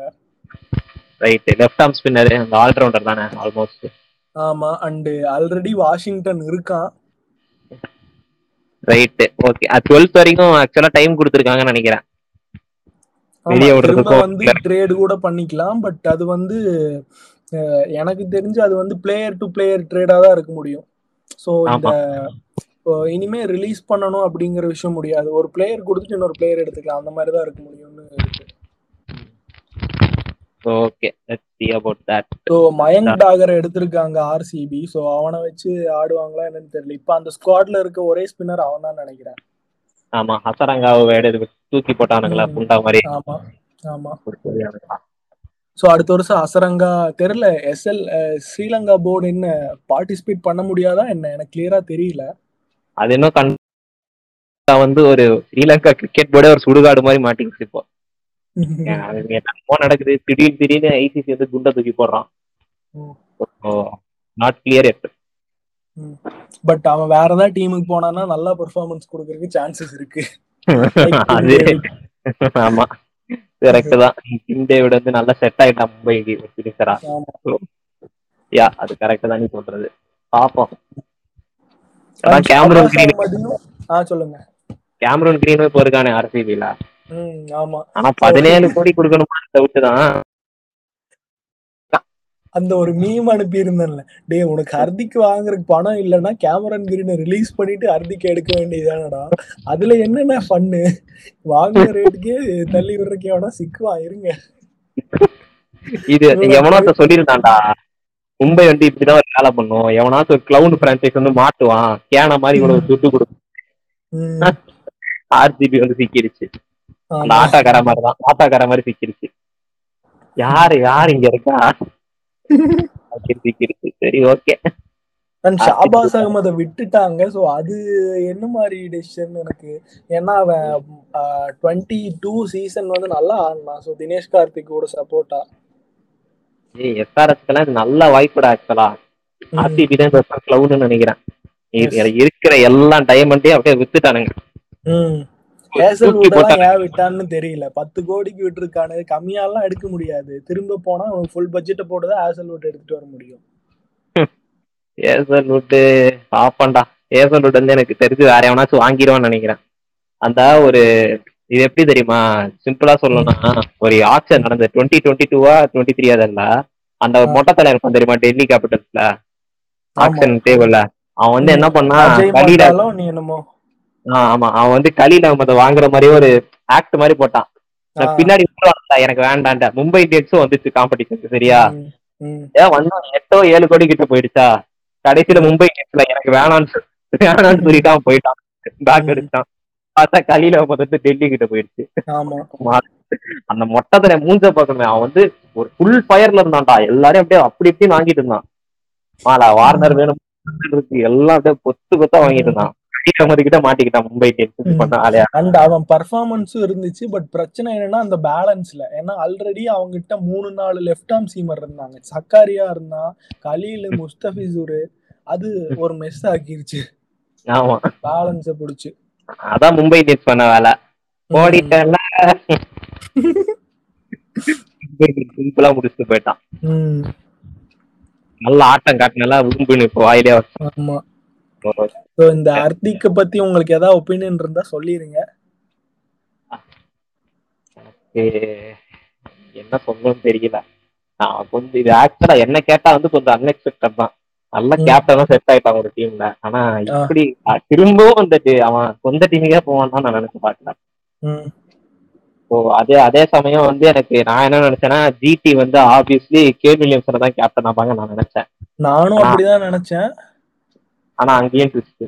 ரைட் லெஃப்ட் ஆர்ம் ஸ்பின்னர் அந்த ஆல்ரவுண்டர் தானே ஆல்மோஸ்ட் ஆமா அண்டு ஆல்ரெடி வாஷிங்டன் இருக்கான். ரைட் ஓகே டுவெல்த் வரைக்கும் ஆக்சுவலா டைம் கொடுத்துருக்காங்கன்னு நினைக்கிறேன். வெளிய திரும்ப விடுறதுக்கும் வந்து ட்ரேடு கூட பண்ணிக்கலாம் பட் அது வந்து எனக்கு தெரிஞ்சு அது வந்து பிளேயர் டு பிளேயர் ட்ரேடா தான் இருக்க முடியும். ஸோ இந்த இனிமே ரிலீஸ் பண்ணணும் அப்படிங்கிற விஷயம் முடியாது. ஒரு பிளேயர் கொடுத்துட்டு இன்னொரு பிளேயர் எடுத்துக்கலாம். அந்த மாதிரி தான் இருக்க முடியும்னு இருக்கு. ஓகே ஸோ மயங்க் டாகரை எடுத்திருக்காங்க ஆர்சிபி ஸோ அவனை வச்சு ஆடுவாங்களா என்னன்னு தெரியல. இப்போ அந்த ஸ்குவாட்ல இருக்க ஒரே ஸ்பின்னர் அவன் தான் நினைக்கிறேன். ஆமா ஹசரங்காவை தூக்கி போட்டானுங்களா. புண்டா மாதிரி. ஆமா ஆமா. ஸோ அடுத்த வருஷம் அசரங்கா தெரியல எஸ்எல் ஸ்ரீலங்கா போர்டு என்ன பார்ட்டிசிபேட் பண்ண முடியாதா என்ன? எனக்கு கிளியரா தெரியல. அது இன்னும் கண் வந்து ஒரு ஸ்ரீலங்கா கிரிக்கெட் போர்டே ஒரு சுடுகாடு மாதிரி மாட்டிக்கிச்சு இப்போ என்னமோ நடக்குது. திடீர்னு திடீர்னு ஐசிசி வந்து குண்டை தூக்கி போடுறான். நாட் கிளியர் எட் பட் அவன் வேற ஏதாவது டீமுக்கு போனான்னா நல்லா பெர்ஃபார்மன்ஸ் கொடுக்கறதுக்கு சான்சஸ் இருக்கு. ஆமா. கரெக்ட் தான். டேவிட் வந்து நல்லா செட் ஆயிட்டான் மும்பைக்கு பிடிச்சரா ஆமா. யா அது கரெக்ட் தான் நீ சொல்றது. பாப்போம். And கேமரா ஷாபாஸ் அகமதையும்- ஆ சொல்லுங்க. கேமரூன் கிரீனும் இப்போ இருக்கானே ஆர்சிபில ம் ஆமா. ஆனா பதினேழு கோடி கொடுக்கணுமா? டவுட் தான் அந்த ஒரு மீம் அனுப்பி இருந்தேன்ல டேய் உனக்கு ஹர்திக் வாங்குறதுக்கு பணம் இல்லைன்னா கேமரன் கிரீனை ரிலீஸ் பண்ணிட்டு ஹர்திக் எடுக்க வேண்டியதானடா. அதுல என்னென்ன ஃபன்னு வாங்குற ரேட்டுக்கே தள்ளி விடுறதுக்கு எவனா சிக்குவான் இருங்க. இது எவனாச்சும் சொல்லியிருந்தான்டா மும்பை வந்து இப்படிதான் ஒரு வேலை பண்ணும். எவனாச்சும் ஒரு கிளவுன் பிரான்சைஸ் வந்து மாட்டுவான். கேன மாதிரி இவ்வளவு துட்டு கொடுக்கும் ம், ஆர்சிபி வந்து சிக்கிருச்சு. அந்த. ஆட்டாக்கார மாதிரி தான் ஆட்டாக்கார மாதிரி சிக்கிருச்சு. யாரு யாரு இங்க இருக்கா? சரி ஓகே ஷாபாஸ் அகமதை விட்டுட்டாங்க. சோ அது என்ன மாதிரி டெசிஷன் எனக்கு? ஏன்னா அவன் டுவெண்ட்டி டூ சீசன் வந்து நல்லா ஆடினான். ஸோ தினேஷ் கார்த்திக்கோட சப்போர்ட்டா ஏய் எஸ்ஆர்எஸ்க்கெல்லாம் இது நல்ல வாய்ப்புடா ஆக்சுவலா ஆர்சிபி தான் இந்த கிளவுன்னு நினைக்கிறேன். இருக்கிற எல்லா டைமண்டையும் அப்படியே வித்துட்டானுங்க. போட்டாங்க. ஏன் விட்டான்னு தெரியல. பத்து கோடிக்கு விட்டுருக்கானு. கம்மியாலாம் எடுக்க முடியாது. திரும்ப போனா அவனுக்கு ஃபுல் பட்ஜெட்டை போட்டு தான் ஹேசல்வுட் எடுத்துட்டு வர முடியும். ஏசல் விட்டு ஆப்பண்டா ஏசல் விட்டு வந்து எனக்கு தெரிஞ்சு வேற எவனாச்சும் வாங்கிடுவான்னு நினைக்கிறேன். அந்த ஒரு இது எப்படி தெரியுமா? சிம்பிளா சொல்லணும்னா ஒரு ஆக்ஷன் நடந்த டுவெண்ட்டி டுவெண்ட்டி டூவா டுவெண்ட்டி த்ரீ அதல்ல அந்த. மொட்டை தலை இருக்கும் தெரியுமா? டெல்லி கேபிட்டல்ஸ்ல. ஆக்ஷன் டேபிள்ல அவன் வந்து என்ன பண்ணா ஆமா. அவன் வந்து கலீல அகமதை வாங்குற மாதிரி ஒரு ஆக்ட் மாதிரி போட்டான். பின்னாடி எனக்கு வேண்டான்டா மும்பை இந்தியன்ஸும் வந்துச்சு காம்படிஷன் சரியா. ஏன் வந்து எட்டோ ஏழு கோடி கிட்ட போயிடுச்சா? கடைசியில மும்பை இந்தியன்ஸ்ல எனக்கு வேணான்னு வேணான்னு சொல்லிட்டு அவன் போயிட்டான். பேக். அடிச்சான் பார்த்தா கலியில வந்து டெல்லி கிட்ட போயிடுச்சு. அந்த மொட்டத்துல மூஞ்ச பார்க்கணுமே. அவன் வந்து ஒரு ஃபுல் ஃபயர்ல இருந்தான்டா. எல்லாரையும் அப்படியே அப்படி இப்படி வாங்கிட்டு இருந்தான். மாலா வார்னர் வேணும் இருக்கு. எல்லாம் அப்படியே கொத்து கொத்தா வாங்கிட்டு இருந்தான். கிட்ட மாட்டிக்கிட்டான் மும்பை இந்தியன்ஸ் ம். பண்ண ஆளையா அண்ட் அவன் பர்ஃபார்மன்ஸும் இருந்துச்சு பட் பிரச்சனை என்னன்னா அந்த பேலன்ஸ்ல ஏன்னா ஆல்ரெடி அவங்க கிட்ட மூணு நாலு லெஃப்ட் ஆர்ம் சீமர் இருந்தாங்க. சக்காரியா இருந்தான் கலீல் முஸ்தபிசூர் அது ஒரு மெஸ் ஆக்கிருச்சு. ஆமா. பேலன்ஸ புடிச்சு. அதான் மும்பை இந்தியன்ஸ் பண்ண வேலை. ஓடிட்டல சிம்பிளா முடிச்சுட்டு போயிட்டான். நல்ல ஆட்டம் காட்டினால உரும்புன்னு இப்போ வாயிலே ஆமா. ஸோ இந்த ஹர்திக்க பத்தி உங்களுக்கு ஏதாவது ஒப்பீனியன் இருந்தா சொல்லிருங்க. என்ன சொல்லணும்னு தெரியல. நான் கொஞ்சம் இது ஆக்சுவலா என்ன கேட்டா வந்து கொஞ்சம் அன்எக்ஸ்பெக்டட் தான். நல்ல ம். கேப்டனும் செட் ஆயிட்டான் ஒரு டீம்ல ஆனா இப்படி திரும்பவும் வந்துட்டு அவன் சொந்த டீமுக்கே போவான் தான் நான் நினைச்சு பார்க்கல ம், ஸோ அதே அதே சமயம் வந்து எனக்கு நான் என்ன நினைச்சேன்னா ஜிடி வந்து ஆப்வியஸ்லி கே வில்லியம்சனை தான் கேப்டன் ஆப்பாங்க நான் நினைச்சேன். நானும் அப்படிதான் நினைச்சேன். ஆனா அங்கேயும் ட்விஸ்ட்.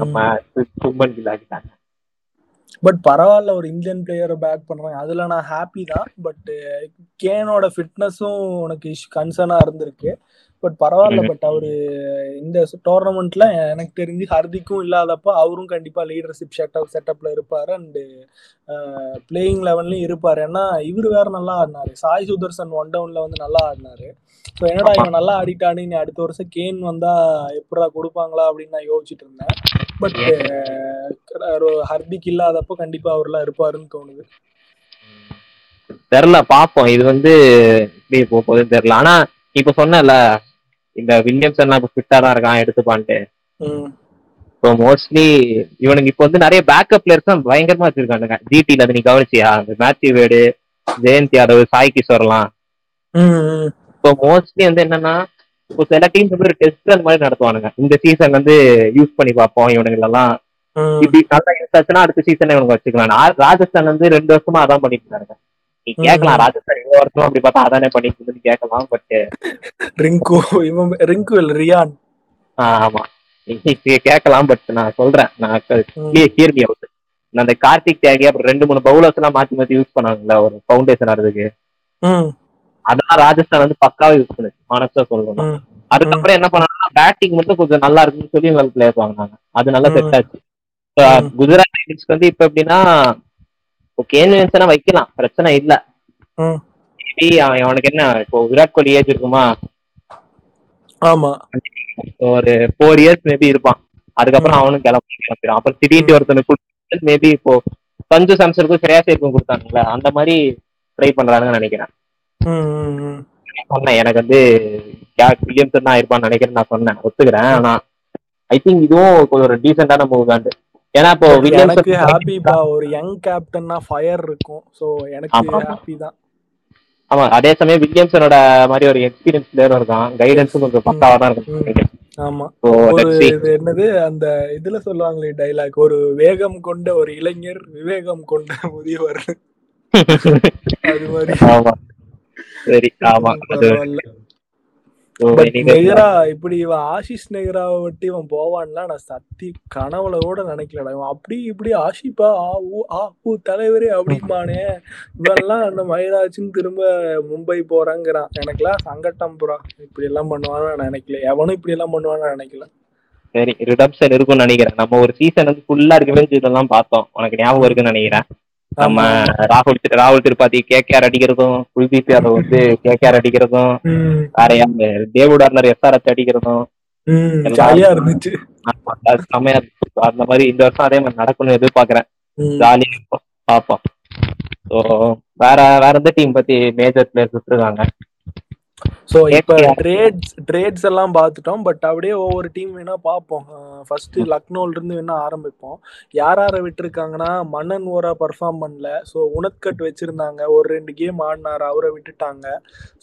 நம்ம சும்மன் கில் ஆகிட்டாங்க பட் பரவாயில்ல ஒரு இந்தியன் பிளேயரை பேக் பண்றாங்க. அதுல நான் ஹாப்பி தான். பட் கேனோட ஃபிட்னஸும் உனக்கு கன்சர்னா இருந்திருக்கு. பட் பரவாயில்ல. பட் அவரு இந்த டோர்னமெண்ட்ல எனக்கு தெரிஞ்சு ஹர்திக்கும் இல்லாதப்ப அவரும் கண்டிப்பா லீடர்ஷிப் செட்டப் செட்டப்ல இருப்பாரு அண்ட் பிளேயிங் லெவன்லயும் இருப்பாரு. ஏன்னா இவரு வேற நல்லா ஆடினாரு. சாய் சுதர்சன் ஒன் டவுன்ல வந்து நல்லா ஆடினாரு. ஸோ என்னடா இவன் நல்லா ஆடிட்டானு அடுத்த வருஷம் கேன் வந்தா எப்படா கொடுப்பாங்களா அப்படின்னு நான் யோசிச்சுட்டு இருந்தேன். பட் ஹர்திக் இல்லாதப்போ கண்டிப்பா அவர்லாம் இருப்பாருன்னு தோணுது. தெரில பாப்போம் இது வந்து எப்படி போக போகுதுன்னு தெரியல. ஆனா இப்ப சொன்னல இந்த வில்லியம்சன் இப்ப ஃபிட்டா தான் இருக்கான் எடுத்துப்பான்ட்டு. இப்போ மோஸ்ட்லி இவனுக்கு இப்போ வந்து நிறைய பேக்கப் பிளேயர்ஸ் தான் பயங்கரமா வச்சிருக்கானுங்க. ஜிடில அது நீ கவனிச்சியா? இந்த மேத்யூ வேடு ஜெயந்த் யாதவ் சாய் கிஷோர்லாம். இப்போ மோஸ்ட்லி வந்து என்னன்னா இப்போ சில டீம்ஸ் வந்து ஒரு டெஸ்ட் ரன் மாதிரி நடத்துவானுங்க. இந்த சீசன் வந்து யூஸ் பண்ணி பார்ப்போம் இவனுங்களெல்லாம். இப்படி நல்லா யூஸ் ஆச்சுன்னா அடுத்த சீசன் இவனுக்கு வச்சுக்கலாம். ராஜஸ்தான் வந்து ரெண்டு வருஷமா அதான் பண்ணிட்டு இருக்காங்க நீ கேட்கலாம். ராஜஸ்தான் இவ்வளவு வருஷம் அப்படி பார்த்தா அதானே பண்ணிட்டு கேட்கலாம் பட் ரிங்கு இவன் ரிங்கு இல்ல ரியான் ஆமா நீ கேட்கலாம் பட் நான் சொல்றேன் நான். கிளியர் மீ அவுட் அந்த கார்த்திக் தியாகி அப்புறம் ரெண்டு மூணு பவுலர்ஸ் எல்லாம் மாத்தி மாத்தி யூஸ் பண்ணாங்கல்ல ஒரு ஃபவுண்டேஷன் ஆடுறதுக்கு அதெல்லாம் ராஜஸ்தான் வந்து பக்காவா யூஸ் பண்ணுச்சு மனசா சொல்லணும். அதுக்கப்புறம் என்ன பண்ணாங்கன்னா பேட்டிங் மட்டும் கொஞ்சம் நல்லா இருக்குன்னு சொல்லி இவங்க பிளேயர்ஸ் வாங்கினாங்க அது நல்லா. செட் ஆச்சு. குஜராத் டைட்டன்ஸ்க்கு வந்து இப்ப எப்படின்னா கேன்வியன்ஸ்னா வைக்கலாம். பிரச்சனை இல்ல. மேபி அவனுக்கு என்ன இப்போ விராட் கோலி ஏஜ் இருக்குமா? ஆமா. ஒரு ஃபோர் இயர்ஸ் மேபி இருப்பான். அதுக்கப்புறம் அவனும் கிளம்பி கிளம்பிடும் அப்புறம் திடீர்னு ஒருத்தனுக்கு மேபி இப்போ சஞ்சு சாம்சனுக்கும் ஸ்ரேயாசேருக்கும் கொடுத்தாங்கல்ல அந்த மாதிரி ட்ரை பண்றானுன்னு நினைக்கிறேன். சொன்னேன் எனக்கு வந்து கேட் வில்லியம்சன் தான் இருப்பான்னு நினைக்கிறேன் நான் சொன்னேன். ஒத்துக்கிறேன் ஆனா ஐ திங்க் இதுவும் ஒரு டீசென்டான மூவ் தான் ஏன்னா இப்போ எனக்கு வில்லியம்சன் ஹாப்பிப்பா ஒரு யங் கேப்டன்னா ஃபயர் இருக்கும். ஸோ எனக்கு. ஹாப்பி தான். ஆமா அதே சமயம் வில்லியம்சனோட மாதிரி ஒரு எக்ஸ்பீரியன்ஸ் பிளேயர் இருக்கான் கைடன்ஸும் கொஞ்சம் பக்காவா தான் இருக்கும். ஆமா. இது என்னது அந்த இதுல சொல்லுவாங்களே டைலாக் ஒரு வேகம் கொண்ட ஒரு இளைஞர் விவேகம் கொண்ட முதியவர். அது மாதிரி. ஆமா. சரி ஆமா அது பரவாயில்ல so, பட் anyway, நெகரா இப்படி இவன் ஆஷிஷ் நெகராவை விட்டு இவன் போவான்லாம் நான் சத்தி கனவுல கூட நினைக்கலடா. இவன் அப்படி இப்படி ஆஷிப்பா ஆ ஊ ஆ ஊ தலைவரே அப்படிம்பானே. இவன்லாம் அந்த மயிராஜுன்னு திரும்ப மும்பை போறாங்கிறான். எனக்குலாம் சங்கட்டம் புறா இப்படி எல்லாம் பண்ணுவான்னு நான் நினைக்கல. எவனும் இப்படி எல்லாம் பண்ணுவான்னு நான் நினைக்கல. சரி ரிடப்ஷன் இருக்கும்னு நினைக்கிறேன். நம்ம ஒரு சீசன் வந்து ஃபுல்லா இருக்கவே இதெல்லாம் பார்த்தோம். உனக்கு ஞாபகம் இருக்குன்னு நினைக்கிறேன். நம்ம. ராகுல் ராகுல் திருப்பாதி கேகேஆர் அடிக்கிறதும் குல்தீப் யாதவ் வந்து கேகேஆர் அடிக்கிறதும் ம், வேற யாரு? David Warner SRH அடிக்கிறதும். ஜாலியா இருந்துச்சு. செமையா. அந்த மாதிரி இந்த வருஷம் அதே மாதிரி நடக்கணும்னு எதிர்பார்க்கறேன். ஜாலியா இருக்கும். பார்ப்போம். ஸோ வேற வேற எந்த டீம் பத்தி மேஜர் பிளேயர்ஸ் விட்டுருக்காங்க? ஸோ இப்போ. ட்ரேட்ஸ் ட்ரேட்ஸ் எல்லாம் பார்த்துட்டோம் பட் அப்படியே ஒவ்வொரு டீம் வேணா பார்ப்போம். ஃபர்ஸ்ட் லக்னோல இருந்து வேணா ஆரம்பிப்போம். யார் யாரை விட்டுருக்காங்கன்னா மன்னன் ஓரா பர்ஃபார்ம் பண்ணல. ஸோ உனத்கட் வச்சிருந்தாங்க. ஒரு ரெண்டு கேம் ஆடினார். அவரை விட்டுட்டாங்க.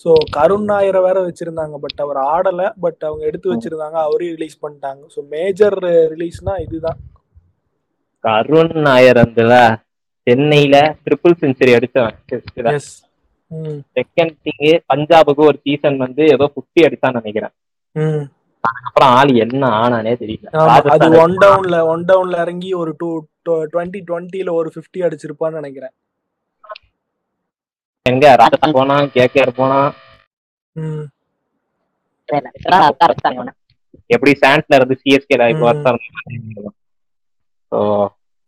ஸோ கருண் நாயரை வேற வச்சிருந்தாங்க பட் அவர் ஆடலை. பட் அவங்க எடுத்து வச்சிருந்தாங்க. அவரையும் ரிலீஸ் பண்ணிட்டாங்க. ஸோ மேஜர் ரிலீஸ்னா இதுதான். அருண் நாயர் வந்துல சென்னையில ட்ரிபிள் செஞ்சுரி அடிச்சவன். செகண்ட் திங் பஞ்சாபுக்கு ஒரு சீசன் வந்து ஏதோ புட்டி அடிச்சான்னு நினைக்கிறேன். அப்புறம் ஆள் என்ன ஆனானே தெரியல. அது ஒன் டவுன்ல ஒன் டவுன்ல இறங்கி ஒரு டூ டுவெண்ட்டி டுவெண்ட்டில ஒரு ஃபிஃப்டி அடிச்சிருப்பான்னு நினைக்கிறேன். எங்க ராஜஸ்தான் போனா கேகேஆர் போனா? எப்படி சான்ஸ்ல இருந்து சிஎஸ்கே இப்போ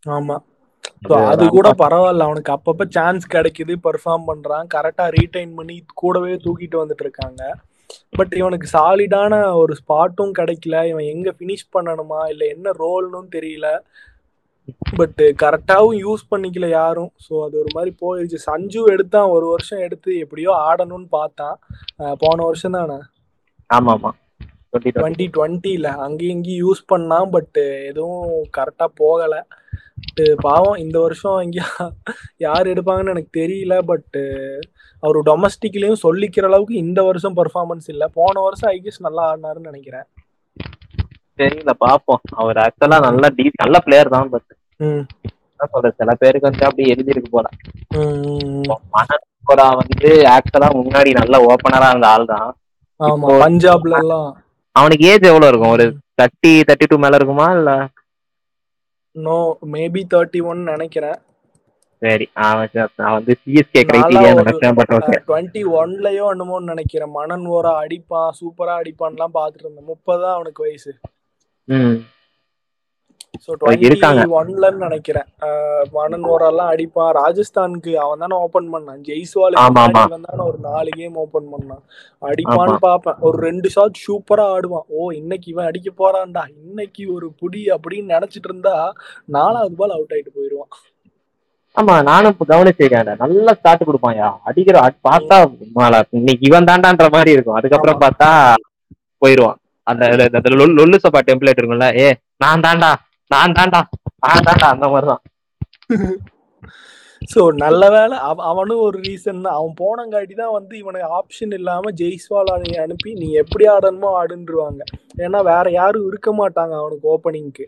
ஆமா. அது கூட பரவாயில்ல. அவனுக்கு அப்பப்ப சான்ஸ் கிடைக்குது. பெர்ஃபார்ம் பண்றான். கரெக்டா ரீடைன் பண்ணி கூடவே தூக்கிட்டு வந்துட்டு இருக்காங்க. பட் இவனுக்கு சாலிடான ஒரு ஸ்பாட்டும் கிடைக்கல. இவன் எங்க ஃபினிஷ் பண்ணணுமா? இல்ல என்ன ரோல்னு தெரியல. பட் கரெக்டாவும் யூஸ் பண்ணிக்கல யாரும். ஸோ அது ஒரு மாதிரி போயிடுச்சு சஞ்சு எடுத்தான். ஒரு வருஷம் எடுத்து எப்படியோ ஆடணும்னு பார்த்தான். போன வருஷம் தானே? ஆமா ஆமா டுவெண்ட்டி டுவெண்ட்டியில் அங்கேயும் இங்கேயும் யூஸ் பண்ணான். பட் எதுவும் கரெக்டாக போகலை. பாவம் இந்த வருஷம் எங்கேயா யார் எடுப்பாங்கன்னு எனக்கு தெரியல பட் அவர் டொமஸ்டிக்லேயும் சொல்லிக்கிற அளவுக்கு இந்த வருஷம் பெர்ஃபார்மன்ஸ் இல்லை. போன வருஷம் ஐகேஸ் நல்லா ஆடினாருன்னு நினைக்கிறேன். தெரியல பாப்போம். அவர் ஆக்சுவலா நல்ல டீ நல்ல பிளேயர் தான் பட் சொல்றது சில பேருக்கு வந்து அப்படி எழுதிருக்கு போல. மனோரா வந்து ஆக்சுவலா முன்னாடி நல்ல ஓப்பனரா இருந்த ஆள் தான். பஞ்சாப்ல எல்லாம். அவனுக்கு ஏஜ் எவ்வளவு இருக்கும்? ஒரு தேர்ட்டி தேர்ட்டி டூ மேல இருக்குமா இல்ல நோ மேபி தேர்ட்டி ஒன் நினைக்கிறேன். சரி அவன் வந்து சிஎஸ்கே கிரைட்டீரியா நினைச்சேன் பட் ஓகே டுவெண்ட்டி ஒன்லயோ என்னமோன்னு நினைக்கிறேன். மணன் ஓரா அடிப்பான் சூப்பரா அடிப்பான்லாம் பார்த்துட்டு இருந்தேன். முப்பது தான் அவனுக்கு வயசு. ம். இருக்காங்க. ஒன்லன்னு நினைக்கிறேன். மணன் ஓரெல்லாம் அடிப்பான். ராஜஸ்தானுக்கு அவன் தானே ஓபன் பண்ணான். ஜெய்ஸ்வால் தானே ஒரு நாலு கேம் ஓபன் பண்ணான். அடிப்பான்னு பார்ப்பேன். ஒரு ரெண்டு ஷாட் சூப்பரா ஆடுவான். ஓ இன்னைக்கு இவன் அடிக்க போறான்டா. இன்னைக்கு ஒரு புடி அப்படின்னு நினைச்சிட்டு இருந்தா நாலாவது பால் அவுட் ஆயிட்டு போயிருவான். ஆமா நானும் இப்ப கவனிச்சிருக்கேன் நல்ல ஸ்டார்ட் கொடுப்பான்யா. அடிக்கிற அட்- பார்த்தா மாலா, இன்னைக்கு இவன் தாண்டான்ற மாதிரி இருக்கும். அதுக்கப்புறம். பார்த்தா போயிருவான். அந்த அந்த- அந்த லொல்- லொல்லு சபா டெம்ப்ளேட் இருக்கும்ல. ஏ நான் தாண்டா நான் தாண்டா நான் தாண்டா அந்த மாதிரிதான். ஸோ நல்ல அவ அவனும் ஒரு ரீசன் தான். அவன் போனங்காட்டி தான் வந்து இவனுக்கு ஆப்ஷன் இல்லாம ஜெய்ஸ்வால் அவனை அனுப்பி நீ எப்படி ஆடணுமோ ஆடுன்றுவாங்க. ஏன்னா வேற யாரும் இருக்க மாட்டாங்க அவனுக்கு ஓப்பனிங்க்கு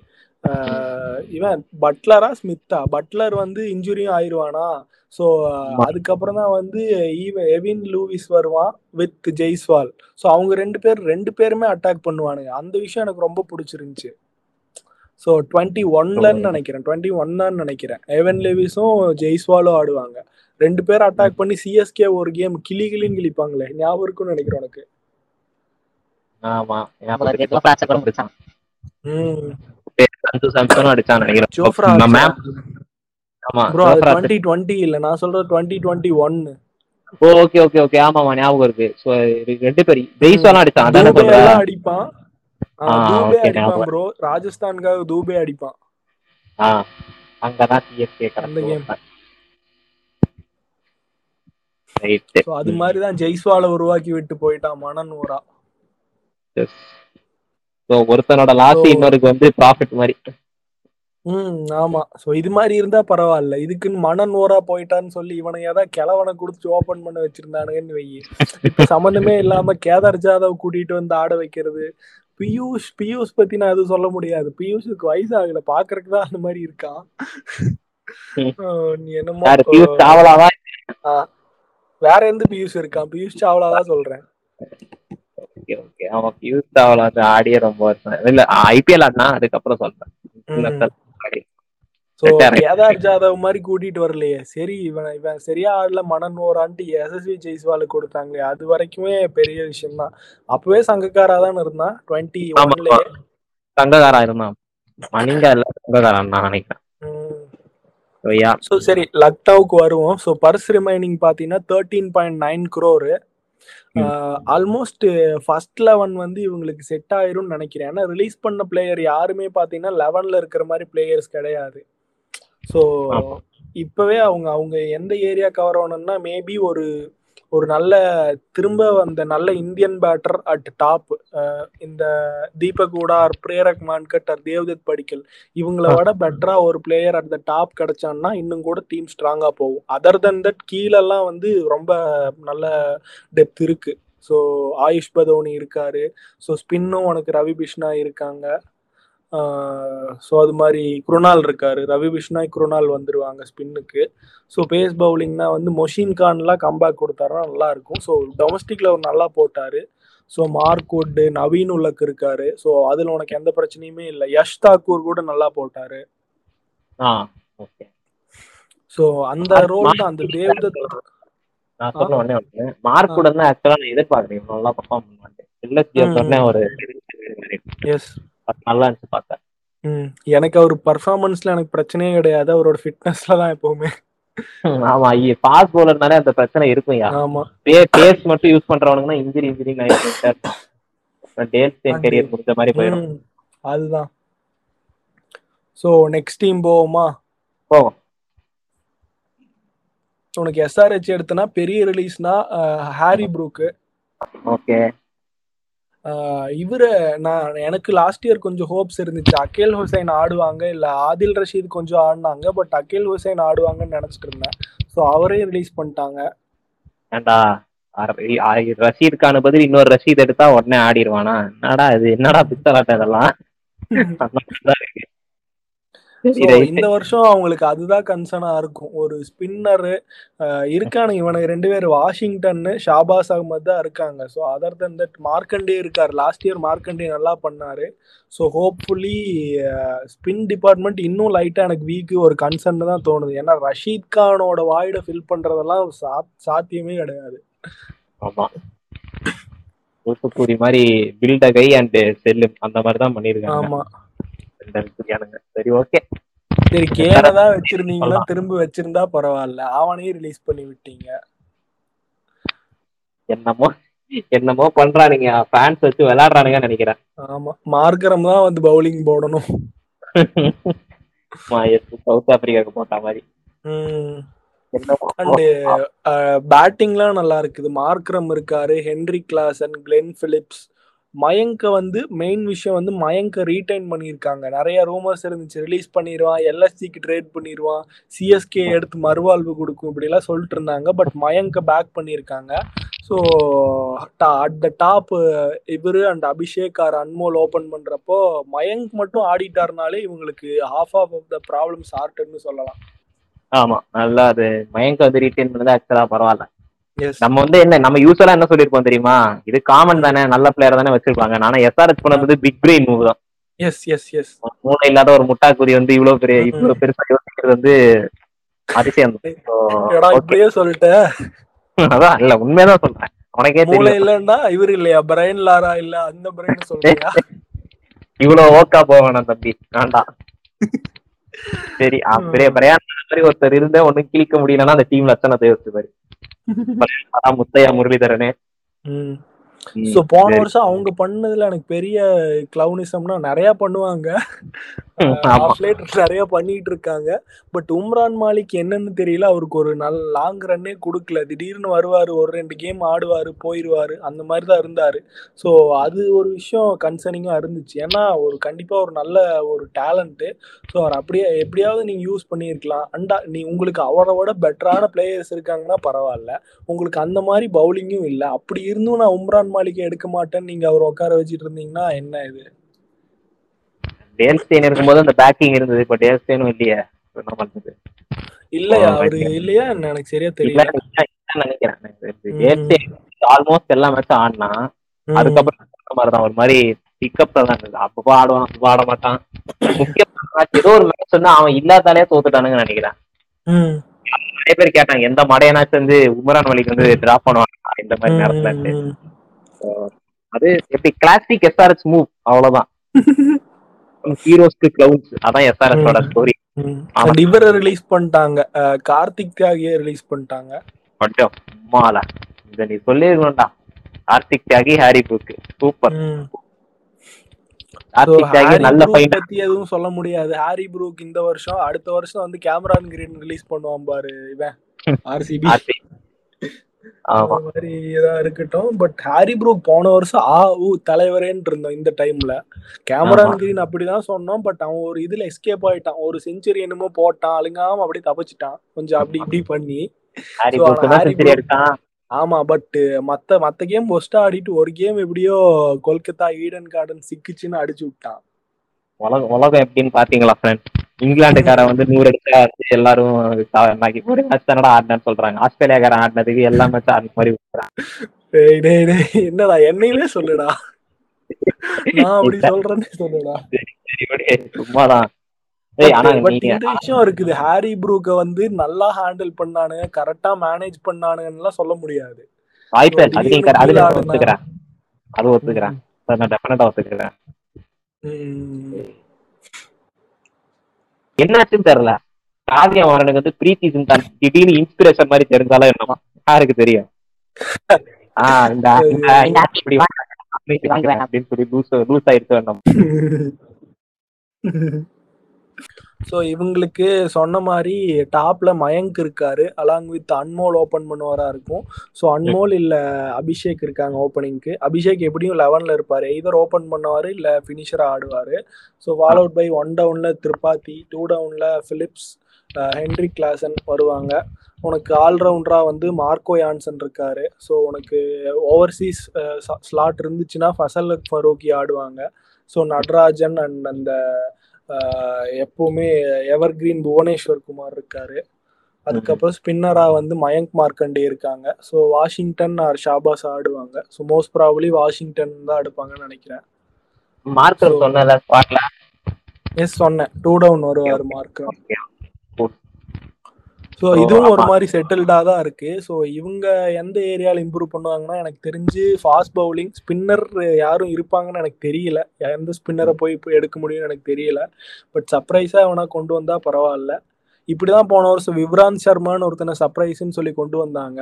இவன் பட்லரா ஸ்மித்தா? பட்லர் வந்து இன்ஜுரியும் ஆயிருவானா? ஸோ அதுக்கப்புறம் தான் வந்து ஈவன் எவின் லூவிஸ் வருவான் வித் ஜெய்ஸ்வால். ஸோ அவங்க ரெண்டு பேர் ரெண்டு பேருமே அட்டாக் பண்ணுவானுங்க. அந்த விஷயம் எனக்கு ரொம்ப பிடிச்சிருந்துச்சு. ஸோ டுவெண்ட்டி ஒன்லன்னு நினைக்கிறேன். டுவெண்ட்டி ஒன்னு நினைக்கிறேன். எவன் லெவிஸும் ஜெய்ஸ்வாலும் ஆடுவாங்க. ரெண்டு பேர் அட்டாக் பண்ணி சிஎஸ்கே ஒரு கேம் கிளி கிளின்னு கிழிப்பாங்களே. ஞாபகம் இருக்கும்னு நினைக்கிறேன் உனக்கு. நான் சொல்றது டுவெண்ட்டி டுவெண்ட்டி ஒன்னு ஓகே ஓகே ஓகே ஆமாமா ஞாபகம் இருக்கு. சோ ரெண்டு பேர் ஜெய்ஸ்வாலாம் அடிச்சான். அதானே தூபே சொல்ற எல்லாம் அடிப்பான். தூபே okay, அடிப்பான் ஞாபகம். ப்ரோ ராஜஸ்தானுக்காக தூபே அடிப்பான். அங்கதான் சிஎஸ்கே அந்த அது மாதிரி தான் ஜெய்ஸ்வாலை உருவாக்கி விட்டு போயிட்டான் மனன் ஸோ ஒருத்தனோட லாஸ் இன்னொருக்கு வந்து ப்ராஃபிட் மாதிரி. ம் ஆமா. சோ இது மாதிரி இருந்தா பரவாயில்ல. இதுக்குன்னு மனன் ஓரா போயிட்டான்னு சொல்லி இவனை ஏதாவது கிழவனை கொடுத்து ஓபன் பண்ண வச்சிருந்தானுங்கன்னு வை இப்ப சம்மந்தமே இல்லாம கேதார் ஜாதவ் கூட்டிட்டு வந்து ஆட வைக்கிறது பியூஷ் பியூஷ் பத்தி நான் எதுவும் சொல்ல முடியாது. பியூஷுக்கு வயசு ஆகல பாக்குறதுக்கு தான் அந்த மாதிரி இருக்கான். நீ என்னமோ வேற எந்த பியூஷ் இருக்கான்? பியூஷ் சாவ்லா தான் சொல்றேன். Okay okay. அவன் பியூஷ் சாவலா ஆடியே ரொம்ப இல்ல ஐபிஎல் ஆடினா அதுக்கப்புறம் சொல்றேன். சோ. கேதார் ஜாதவ் மாதிரி கூட்டிட்டு வரலையே. சரி இவன் இவன் சரியா ஆடல மனன் ஓரான்ட்டு எஸ்எஸ்வி ஜெய்ஸ்வாலுக்கு கொடுத்தாங்களே அது வரைக்குமே பெரிய விஷயம் தான் அப்பவே சங்கக்காரா தான் இருந்தான் டுவெண்ட்டி ஆமா. ஒன்லயே சங்ககாரா இருந்தான். மணிங்கா இல்ல சங்ககாரன் நான் நினைக்கிறேன். ஸோ சரி லக்னோவுக்கு வருவோம். ஸோ பர்ஸ் ரிமைனிங் பார்த்தீங்கன்னா thirteen point nine crore almost first eleven வந்து இவங்களுக்கு செட் ஆயிரும்னு நினைக்கிறேன். ஏன்னா ரிலீஸ் பண்ண பிளேயர் யாருமே பார்த்தீங்கன்னா லெவன்ல இருக்கிற மாதிரி பிளேயர்ஸ் கிடையாது. ஸோ. இப்பவே அவங்க அவங்க எந்த ஏரியா கவர் ஆகணும்னா மேபி ஒரு ஒரு நல்ல திரும்ப அந்த நல்ல இந்தியன் பேட்டர் அட் டாப் இந்த தீபக் ஊடா பிரேரக் மான்கட் ஆர் தேவ்தத் படிக்கல் இவங்கள விட பெட்டரா ஒரு பிளேயர் அட் த டாப் கிடைச்சான்னா இன்னும் கூட டீம் ஸ்ட்ராங்கா போகும். அதர் தென் தட் கீழெல்லாம் வந்து ரொம்ப நல்ல டெப்த் இருக்கு. ஸோ ஆயுஷ் பதோனி இருக்காரு. ஸோ ஸ்பின்னும் உனக்கு ரவி பிஷ்னா இருக்காங்க. ஸோ அது மாதிரி குருணால் இருக்காரு. ரவி பிஷ்னாய் குருணால் வந்துருவாங்க ஸ்பின்னுக்கு. ஸோ பேஸ் பவுலிங்னா வந்து மொஷின் கான்லாம் கம்பேக் கொடுத்தாருன்னா நல்லா இருக்கும் ஸோ டொமஸ்டிக்ல அவர் நல்லா போட்டாரு. So Mark Wood Naveen ul-Haq இருக்காரு. ஸோ அதுல உனக்கு எந்த பிரச்சனையுமே இல்லை. யஷ் தாக்கூர் கூட நல்லா போட்டாரு. ஸோ அந்த ரோல் அந்த தேவ்தத் நான் சொன்ன உடனே வந்து மார்க் கூட தான் ஆக்சுவலா நான் எதிர்பார்க்கிறேன் நல்லா பர்ஃபார்ம் பண்ண மாட்டேன் எல்எஸ்ஜி ம், சொன்ன ம். ஒரு எஸ் நல்லா இருந்துச்சு ம். எனக்கு அவர் பர்ஃபார்மன்ஸ்ல எனக்கு பிரச்சனையே கிடையாது. அவரோட ஃபிட்னஸ்ல தான் எப்பவுமே. ஆமா. ஃபாஸ்ட் பவுலர்னாலே அந்த பிரச்சனை இருக்கும் யா? ஆமா. பேஸ் மட்டும் யூஸ் பண்றவனுக்கு தான் இன்ஜுரி இன்ஜுரி டேல் And- கரியர் முடிஞ்ச மாதிரி போயிடும். அதுதான். ஸோ நெக்ஸ்ட் டீம் போவோமா? போவோம். உனக்கு எஸ்ஆர்ஹெச் எடுத்தனா பெரிய ரிலீஸ்னா ஹாரி ப்ரூக்கு. ஓகே. இவரு நான் எனக்கு லாஸ்ட் இயர் கொஞ்சம் ஹோப்ஸ் இருந்துச்சு. அகேல் ஹுசைன் ஆடுவாங்க இல்ல ஆதில் ரஷீத் கொஞ்சம் ஆடினாங்க பட் அகேல் ஹுசைன் ஆடுவாங்கன்னு நினைச்சிட்டு இருந்தேன். ஸோ அவரே ரிலீஸ் பண்ணிட்டாங்க. ஏண்டா அர- ஆ- ரஷீத் கான பதில் இன்னொரு ரஷீத் எடுத்தா உடனே ஆடிடுவானா என்னடா இது? என்னடா பித்தலாட்டம் இதெல்லாம் அந்த மாதிரிதான் இருக்கு. சரி, So, right. இந்த வருஷம் அவங்களுக்கு அதுதான் கன்சர்னா இருக்கும். ஒரு ஸ்பின்னரு இருக்கானுங்க. இவனுக்கு ரெண்டு பேர் வாஷிங்டன் ஷாபாஸ் அகமது தான் இருக்காங்க. So other than that Markande இருக்காரு. லாஸ்ட் இயர் மார்க்கண்டே நல்லா பண்ணாரு. ஸோ ஹோப்ஃபுல்லி ஸ்பின் டிபார்ட்மெண்ட் இன்னும் லைட்டா எனக்கு வீக்கு ஒரு கன்சர்ன் தான் தோணுது. ஏன்னா ரஷீத் கானோட வாய்டை ஃபில் பண்றதெல்லாம் சாத்தியமே கிடையாது. ஆமா. தூத்துக்குடி மாதிரி பில்ட கை அண்ட் செல்லு அந்த மாதிரி தான் பண்ணிருக்காங்க ஆமா. சரி ஓகே சரி கேனை தான் வச்சிருந்தீங்கன்னா திரும்ப வச்சிருந்தா பரவாயில்ல. அவனையும் ரிலீஸ் பண்ணி விட்டீங்க. என்னமோ என்னமோ பண்றானுங்க. ஃபேன்ஸ் வச்சு விளையாடுறானுங்கன்னு நினைக்கிறேன். ஆமா. மார்க்கரம் தான் வந்து பவுலிங் போடணும். சவுத் ஆப்பிரிக்காவுக்கு போட்ட மாதிரி. அண்டு பேட்டிங்லாம் நல்லா இருக்குது. மார்க்ரம் இருக்காரு ஹென்ரி கிளாசன் கிளென் பிலிப்ஸ் மயங்க வந்து மெயின் விஷயம் வந்து மயங்க ரீடைன் பண்ணியிருக்காங்க. நிறைய ரூமர்ஸ் இருந்துச்சு. ரிலீஸ் பண்ணிடுவான் எல்எஸ்சிக்கு ட்ரேட் பண்ணிடுவான் சிஎஸ்கே எடுத்து மறுவாழ்வு கொடுக்கும் இப்படிலாம் சொல்லிட்டு இருந்தாங்க. பட் மயங்க பேக் பண்ணியிருக்காங்க. ஸோ அட் த டாப் இவர் and Abhishek or Anmol open பண்ணுறப்போ மயங்க் மட்டும் ஆடிட்டார்னாலே இவங்களுக்கு half of of the problem சார்ட்டுன்னு சொல்லலாம். ஆமாம் நல்லா அது மயங்க வந்து ரீட்டைன் பண்ணது ஆக்சுவலாக பரவாயில்ல. நம்ம வந்து என்ன நம்ம யூஸ்வலா என்ன சொல்லிருப்போம் தெரியுமா? இது காமன் தானே நல்ல பிளேயர் தானே வச்சிருப்பாங்க. நானும் எஸ்ஆர்எச் பண்ணது பிக் பிரெயின் மூவ் தான். எஸ் எஸ் எஸ் மூளை இல்லாத ஒரு முட்டாக்குடி வந்து இவ்வளவு பெரிய இவ்வளவு பெருசா யோசிக்கிறது வந்து அதிசயம். சொல்லிட்டேன் அதான் இல்ல உண்மையதான் சொல்றேன். உனக்கே மூளை இல்லன்னா இவர் இல்லையா? பிரைன் லாரா இல்ல அந்த பிரைன் சொல்றியா? இவ்வளவு ஓக்கா போவேன் தம்பி. வேண்டாம். சரி அப்படியே பிரயாணம் மாதிரி ஒருத்தர் இருந்தே ஒண்ணு கிழிக்க முடியலன்னா அந்த டீம் லட்சணத்தை யோசிச்சு பாரு அதான் ஸோ போன. வருஷம் அவங்க பண்ணதுல எனக்கு பெரிய கிளவுனிசம்னா நிறைய பண்ணுவாங்க. நிறைய பண்ணிட்டு இருக்காங்க. பட் உம்ரான் மாலிக் என்னன்னு தெரியல. அவருக்கு ஒரு நல்ல லாங் ரன்னே கொடுக்கல. திடீர்னு வருவாரு ஒரு ரெண்டு கேம் ஆடுவாரு போயிடுவாரு அந்த மாதிரி தான் இருந்தாரு. ஸோ அது ஒரு விஷயம் கன்சர்னிங்காக இருந்துச்சு. ஏன்னா ஒரு கண்டிப்பா ஒரு நல்ல ஒரு டேலண்ட்டு ஸோ அவர் அப்படியே எப்படியாவது நீங்க யூஸ் பண்ணியிருக்கலாம். அண்டா நீ உங்களுக்கு அவரை விட பெட்டரான பிளேயர்ஸ் இருக்காங்கன்னா பரவாயில்ல. உங்களுக்கு அந்த மாதிரி பவுலிங்கும் இல்லை. அப்படி இருந்தும் நான் உம்ரான் மாலிக்கை எடுக்க மாட்டேன்னு நீங்க அவர் உட்கார வச்சுட்டு இருந்தீங்கன்னா என்ன இது? டேல் ஸ்டெயின் இருக்கும்போது அந்த பேக்கிங் இருந்தது. இப்ப டேல் ஸ்டெயினும் இல்லையே என்ன பண்றது? இல்லையா? அவரு right. இல்லையா எனக்கு சரியா தெரியல. நினைக்கிறேன். ஆல்மோஸ்ட் எல்லா மேட்சும் ஆடினா ம். அதுக்கப்புறம் மாதிரிதான் ஒரு மாதிரி பிக்கப்ல தான் இருந்தது அப்பப்போ ஆடுவான் அப்பப்போ ஆட மாட்டான். முக்கியமான ஏதோ ஒரு மேட்ச் வந்து அவன் இல்லாதாலே தோத்துட்டானுங்க நினைக்கிறேன். நிறைய பேர் கேட்டாங்க எந்த மடையனாச்சும் வந்து உமரான் வலிக்கு வந்து டிராப் பண்ணுவாங்க இந்த மாதிரி நேரத்துல. அது எப்படி கிளாசிக் எஸ்ஆர்எஸ் மூவ் அவ்வளவுதான். ஹீரோஸ்க்கு கிளவுன்ஸ் அதான் எஸ்ஆர்எஸ் ஸ்டோரி இவரை ரிலீஸ் பண்ணிட்டாங்க. கார்த்திக் தியாகியை ரிலீஸ் பண்ணிட்டாங்க. கொஞ்சம் சும்மால இத நீ சொல்லிருக்கணும்டா கார்த்திக் தியாகி ஹாரி புக் சூப்பர் கார்த்திக் தியாகி நல்ல ப்ரூக் பையன் பத்தி எதுவும் சொல்ல முடியாது. ஹாரி ப்ரூக் இந்த வருஷம் அடுத்த வருஷம் வந்து கேமரான் கிரீன் ரிலீஸ் பண்ணுவான் பாரு இவன். ஆர்சிபி ஆர்சி ஆமா. மாதிரி ஏதாவது இருக்கட்டும். பட் ஹாரி ப்ரூக் போன வருஷம் ஆ ஊ தலைவரேன்னு இருந்தோம் இந்த டைம்ல கேமரான். கிரீன் அப்படிதான் சொன்னோம். பட் அவன் ஒரு இதுல எஸ்கேப் ஆயிட்டான். ஒரு செஞ்சுரி என்னமோ போட்டான். அழுங்காம அப்படியே தப்பிச்சிட்டான். கொஞ்சம் அப்படி இப்படி பண்ணி. ஆமா பட் மத்த மத்த கேம் ஒஸ்டா ஆடிட்டு ஒரு கேம் எப்படியோ கொல்கத்தா ஈடன் கார்டன் சிக்கிச்சுன்னு அடிச்சு விட்டான். உலகம் உலகம் எப்படின்னு பாத்தீங்களா ஃப்ரெண்ட் இங்கிலாந்துக்காரன் வந்து நூறு அடிச்சா எல்லாரும் ஒரு மேட்ச் தானடா ஆடினேன்னு சொல்றாங்க. ஆஸ்திரேலியாக்காரன் ஆடினதுக்கு எல்லா மேட்ச் ஆடின மாதிரி டேய் என்னடா என்னையுமே சொல்லுடா. நான் அப்படி சொல்றேன்னு சொல்லுடா. சும்மாதான். விஷயம் இருக்குது. ஹாரி ப்ரூக்க வந்து நல்லா ஹேண்டில் பண்ணானுங்க கரெக்டா மேனேஜ் பண்ணானுங்கலாம் சொல்ல முடியாது. அது ஒத்துக்கிறேன். நான் டெஃபினட்டா ஒத்துக்கிறேன். என்னாச்சுன்னு தெரியல. காவியா மாறனுக்கு வந்து பிரீத்தி சிந்தான். திடீர்னு இன்ஸ்பிரேஷன் மாதிரி தெரிஞ்சாலும் என்னமா. யாருக்கு தெரியும்? ஆஹ் இந்த அப்படின்னு சொல்லி லூஸ் லூஸ் ஆயிடுச்சு நம்ம ஸோ இவங்களுக்கு சொன்ன மாதிரி டாப்ல மயங்க் இருக்காரு. அலாங் வித் அன்மோல் ஓப்பன் பண்ணுவாரா இருக்கும். ஸோ அன்மோல் இல்ல அபிஷேக் இருக்காங்க ஓப்பனிங்க்கு அபிஷேக் எப்படியும் லெவன்ல இருப்பாரு. எய்தர் ஓப்பன் பண்ணுவாரு இல்ல ஃபினிஷரா ஆடுவாரு. So follow out by one டவுன்ல திருப்பாத்தி டூ டவுன்ல பிலிப்ஸ் ஹென்ரி கிளாசன் வருவாங்க. உனக்கு ஆல்ரவுண்டரா வந்து மார்க்கோ யான்சன் இருக்காரு. ஸோ உனக்கு ஓவர்சீஸ் ஸ்லாட் இருந்துச்சுன்னா ஃபசல் ஃபரூக்கி ஆடுவாங்க. ஸோ நட்ராஜன் அண்ட் அந்த எப்பவுமே எவர் கிரீன் புவனேஸ்வர் குமார் இருக்காரு. அதுக்கப்புறம் ஸ்பின்னரா வந்து மயங்க் மார்க்கண்டே இருக்காங்க. ஸோ வாஷிங்டன் ஆர் ஷாபாஸ் ஆடுவாங்க. ஸோ மோஸ்ட் ப்ராபலி வாஷிங்டன் தான் எடுப்பாங்கன்னு நினைக்கிறேன். மார்க்கர் சொன்னல ஸ்பாட்ல எஸ் சொன்னேன். டூ டவுன் வருவார் மார்க்கம் ஸோ இதுவும் ஒரு. மாதிரி செட்டில்டா தான் இருக்கு. ஸோ இவங்க எந்த ஏரியால இம்ப்ரூவ் பண்ணுவாங்கன்னா எனக்கு தெரிஞ்சு ஃபாஸ்ட் பவுலிங் ஸ்பின்னர் யாரும் இருப்பாங்கன்னு எனக்கு தெரியல. எந்த ஸ்பின்னரை போய் போய் எடுக்க முடியும்னு எனக்கு தெரியல. பட் சர்ப்ரைஸா அவனா கொண்டு வந்தா பரவாயில்ல. இப்படிதான் போன வருஷம் விவ்ரான் சர்மான்னு ஒருத்தனை சர்ப்ரைஸ்ன்னு சொல்லி கொண்டு வந்தாங்க.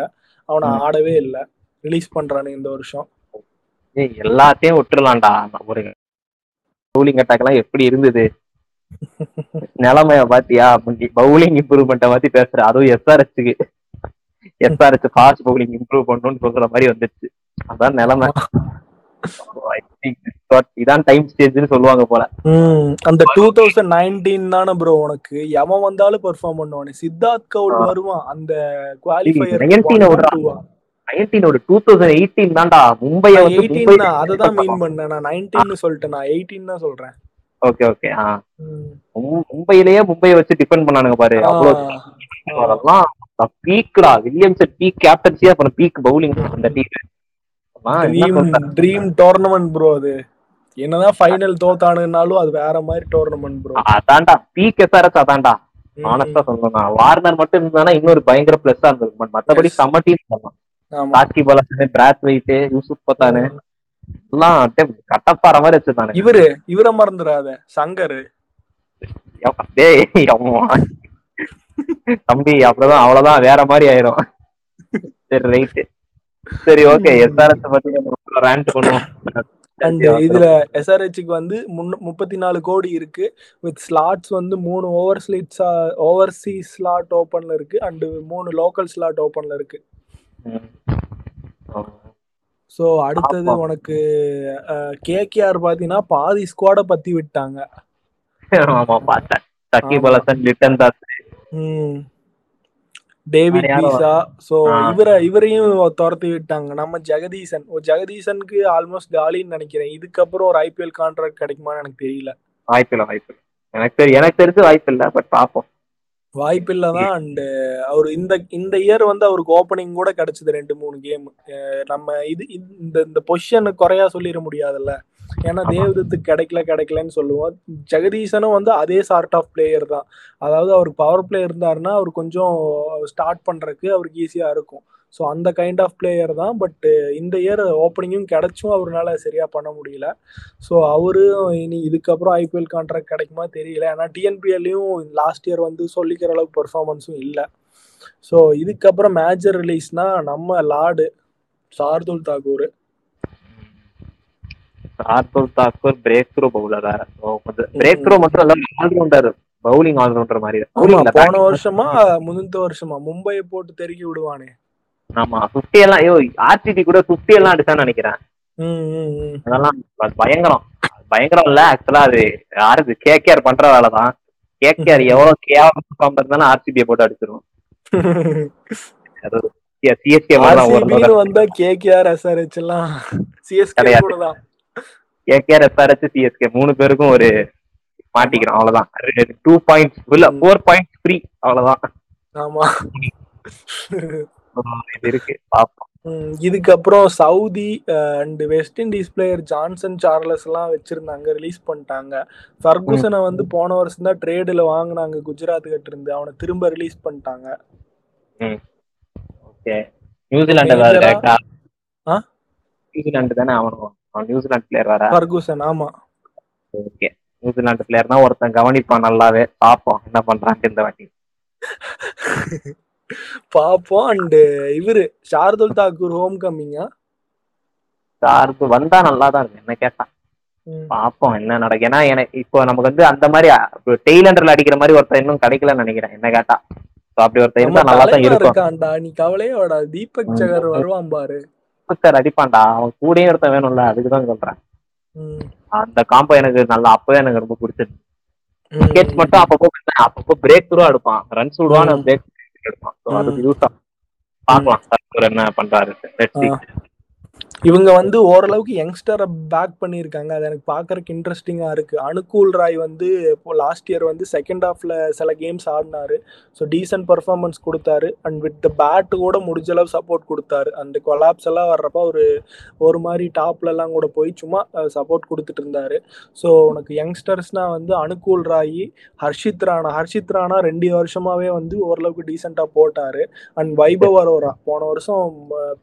அவனை. ஆடவே இல்லை. ரிலீஸ் பண்றானு இந்த வருஷம். எல்லாத்தையும் விட்டுறலாம்டா. ஒரு பவுலிங் அட்டாக் எல்லாம் எப்படி இருந்தது? நிலைமைய பாத்தியா? பவுலிங் இம்ப்ரூவ்மெண்ட்டை பத்தி பேசுற. அதுவும் எஸ்ஆர்எஸ்க்கு எஸ்ஆர்எஸ் ஃபாஸ்ட் பவுலிங் இம்ப்ரூவ் பண்ணணும்னு சொல்ற மாதிரி வந்துருச்சு அதான் நிலைமை. இதான் டைம் ஸ்டேஜ்னு சொல்லுவாங்க போல. அந்த டூ தௌசண்ட் நைன்டீன் தானே ப்ரோ உனக்கு. எவன் வந்தாலும் பெர்ஃபார்ம் பண்ணுவானே. சித்தார்த் கவுல். வருவான். அந்த குவாலிஃபயர் 19 விடுறான். நைன்டீனோட டூ தௌசண்ட் எயிட்டீன் தான்டா. மும்பைய வந்து எயிட்டீன் மும்பை தான். அதை தான் மீன் பண்ணேன். நான் நைன்டீன் சொல்லிட்டேன். நான் எயிட்டீன் தான் சொல்றேன். ஓகே ஓகே ஆ. மும்பையிலேயே மும்பையை வச்சு டிஃபெண்ட் பண்ணானுங்க பாரு. ஆ. அவ்வளவு பீக்டா வில்லியம்ஸ் பீக் கேப்டன்சி அப்புறம் பீக் பவுலிங் அந்த டீம் ட்ரீம் டோர்னமெண்ட் ப்ரோ அது. என்னதான் ஃபைனல் தோத்தானுனாலும் அது வேற மாதிரி டோர்னமெண்ட் ப்ரோ அதான்டா. பீக் எஸ்ஆர்எஸ் அதான்டா. ஆனஸ்டா சொல்லணும் வார்னர் மட்டும் இருந்தானா இன்னொரு பயங்கர பிளஸ்ஸா இருந்திருக்கும். பட் மத்தபடி. செம்ம டீம் ஆமா. சாக்கி பாலன் பிராத் வெயிட் யூசுப் பத்தானு கட்டப்பாற மாதிரி வச்சிருந்தானு இவரு இவரை மறந்துடாத சங்கர். தம்பி அப்புறம்தான் அவ்வளவுதான் வேற மாதிரி ஆயிரும். சரி ரைட்டு சரி ஓகே எஸ்ஆர்எஸ் பத்தி ரேண்ட் பண்ணுவோம். இதுல எஸ்ஆர்ஹெச்சுக்கு வந்து முப்பத்தி நாலு கோடி இருக்கு. வித் ஸ்லாட்ஸ் வந்து மூணு ஓவர் ஸ்லீட்ஸ் ஓவர்சி ஸ்லாட் ஓப்பன்ல இருக்கு. அண்ட் மூணு லோக்கல் ஸ்லாட் ஓப்பன்ல இருக்கு. ஸோ அடுத்தது. உனக்கு கேகேஆர் பாத்தீங்கன்னா பாதி ஸ்குவாட பத்தி விட்டாங்க. ஆமா பார்த்தேன். சக்கி. பலசன் லிட்டன் தாஸ். டேவிட்? பீசா. ஆ. இவரை இவரையும் துரத்தி விட்டாங்க. நம்ம ஜெகதீசன். ஓ ஜெகதீசனுக்கு ஆல்மோஸ்ட் காலின்னு நினைக்கிறேன். இதுக்கப்புறம் ஒரு ஐபிஎல் கான்ட்ராக்ட் கிடைக்குமான்னு எனக்கு தெரியல. வாய்ப்பு இல்லை வாய்ப்பு இல்லை எனக்கு தெரி எனக்கு தெரிஞ்சு வாய்ப்பு இல்லை பட் பார்ப்போம் வாய்ப்பில்லை தான் அண்ட் அவர் இந்த இந்த இயர் வந்து அவருக்கு ஓப்பனிங் கூட கிடைச்சது ரெண்டு மூணு கேம் நம்ம இது இந்த இந்த பொசிஷன் குறையா சொல்லிட முடியாதுல்ல. ஏன்னா. தேவதத்துக்கு கிடைக்கல கிடைக்கலன்னு சொல்லுவோம். ஜெகதீசனும் வந்து அதே சார்ட் ஆஃப் பிளேயர் தான். அதாவது அவருக்கு பவர் பிளே இருந்தாருன்னா அவர் கொஞ்சம் ஸ்டார்ட் பண்றதுக்கு அவருக்கு ஈஸியா இருக்கும். ஸோ அந்த கைண்ட் ஆஃப் பிளேயர் தான். பட் இந்த இயர் ஓப்பனிங்கும் கிடைச்சும் அவரால் சரியா பண்ண முடியல. ஸோ அவரு இனி இதுக்கப்புறம் ஐபிஎல் கான்ட்ராக்ட் கிடைக்குமா தெரியல. ஏன்னா டிஎன்பிஎல்லையும் லாஸ்ட் இயர் வந்து சொல்லிக்கிற அளவுக்கு பெர்ஃபார்மன்ஸும் இல்லை. ஸோ இதுக்கப்புறம் மேஜர் ரிலீஸ்னா நம்ம lord Shardul Thakur. Shardul Thakur breakthrough bowler வேற பிரேக் த்ரூ மட்டும் இல்ல ஆல்ரவுண்டர் பவுலிங் ஆல்ரவுண்டர் மாதிரி. போன. வருஷமா முந்தின வருஷமா. மும்பையை போட்டு தெருக்கி விடுவானே. ஆமா 50 எல்லாம் ஐயோ ஆர்சிபி கூட 50 எல்லாம் அடிச்சான்னு நினைக்கிறேன். அதெல்லாம் அது பயங்கரம். பயங்கரம் இல்ல ஆக்சுவலா அது யாருக்கு கேகேஆர் பண்ற வேலை தான் கேகேஆர் எவ்வளவு கேவலம் perform பண்ணாலும் ஆர்சிபியை போட்டு அடிச்சிடும் சிஎஸ்கே வந்தா கேகேஆர் எஸ்ஆர்ஹெச் எல்லாம் சிஎஸ்கே தான் கேகேஆர் எஸ்ஆர்எச் சிஎஸ்கே மூணு பேருக்கும் ஒரு மாட்டிக்கிறோம் அவ்வளவுதான். டூ பாயிண்ட்ஸ் இல்ல ஃபோர் பாயிண்ட்ஸ் ஃப்ரீ அவ்வளவுதான். ஆமா. இது இருக்கு. பாப்போம். ம், இதுக்கப்புறம் Southee and West Indies player Johnson Charles எல்லாம் வச்சிருந்தாங்க ரிலீஸ் பண்ணிட்டாங்க. ஃபர்குசனை வந்து போன வருஷம் தான் ட்ரேடில் வாங்கினாங்க குஜராத் கிட்ட இருந்து. அவனை திரும்ப ரிலீஸ் பண்ணிட்டாங்க. ஓகே? கரெக்டா ஆ? நியூசிலாந்து தானே அவனும்? அவன் நியூசிலாந்து பிளேயர் வேற? ஃபர்குசன் ஆமா. ஓகே. நியூசிலாந்து பிளேயர் தான் ஒருத்தன் கவனிப்பான் நல்லாவே. பாப்போம் என்ன பண்றான்ட்டு இந்த வாட்டி. பாப்போம். அண்ட் இவரு ஷார்துல் தாக்கூர் ஹோம் கம்மிங்கா சார்பு வந்தா நல்லா தான் இருக்கு என்ன கேட்டா. பாப்போம் என்ன நடக்கும் ஏன்னா எனக்கு இப்போ நமக்கு வந்து அந்த மாதிரி டெய்லண்டர்ல அடிக்கிற மாதிரி ஒருத்தன் இன்னும் கிடைக்கலன்னு நினைக்கிறேன். என்ன கேட்டா. அப்படி ஒருத்தன் நம்ம இருந்தா நல்லா தான் இருக்கும் நீ கவலையே விடா தீபக். சகர் வருவான் பாரு. சார் அடிப்பான்டா. அவன் கூடயும் ஒருத்தன் வேணும்ல. அதுக்கு தான் சொல்றேன். அந்த காம்போ எனக்கு நல்லா அப்பவே எனக்கு ரொம்ப பிடிச்சிருக்கு ம். விக்கெட்ஸ் மட்டும் அப்பப்போ அப்பப்போ பிரேக் த்ரூ எடுப்பான் ரன்ஸ் விடுவான். பிரேக் எடுப்பான் ஸோ. அதுக்கு யூஸ் ஆகும் பார்க்கலாம் என்ன பண்றாரு. இவங்க வந்து ஓரளவுக்கு யங்ஸ்டரை பேக் பண்ணியிருக்காங்க. அது எனக்கு பார்க்கறதுக்கு இன்ட்ரெஸ்டிங்காக இருக்குது அனுகூல் ராய் வந்து இப்போ லாஸ்ட் இயர் வந்து செகண்ட் ஹாஃபில் சில கேம்ஸ் ஆடினாரு. ஸோ டீசென்ட் பர்ஃபார்மன்ஸ் கொடுத்தாரு. அண்ட் வித் த பேட் கூட முடிஞ்ச அளவு சப்போர்ட் கொடுத்தாரு. அந்த கொலாப்ஸ் எல்லாம் வர்றப்ப ஒரு ஒரு மாதிரி டாப்லலாம் கூட போய் சும்மா சப்போர்ட் கொடுத்துட்டு இருந்தாரு. ஸோ உனக்கு யங்ஸ்டர்ஸ்னால் வந்து அனுகூல் ராய் ஹர்ஷித் ராணா. ஹர்ஷித் ராணா ரெண்டு வருஷமாகவே வந்து ஓரளவுக்கு டீசெண்டாக போட்டார். அண்ட் வைபவ் அரோரா. போன வருஷம்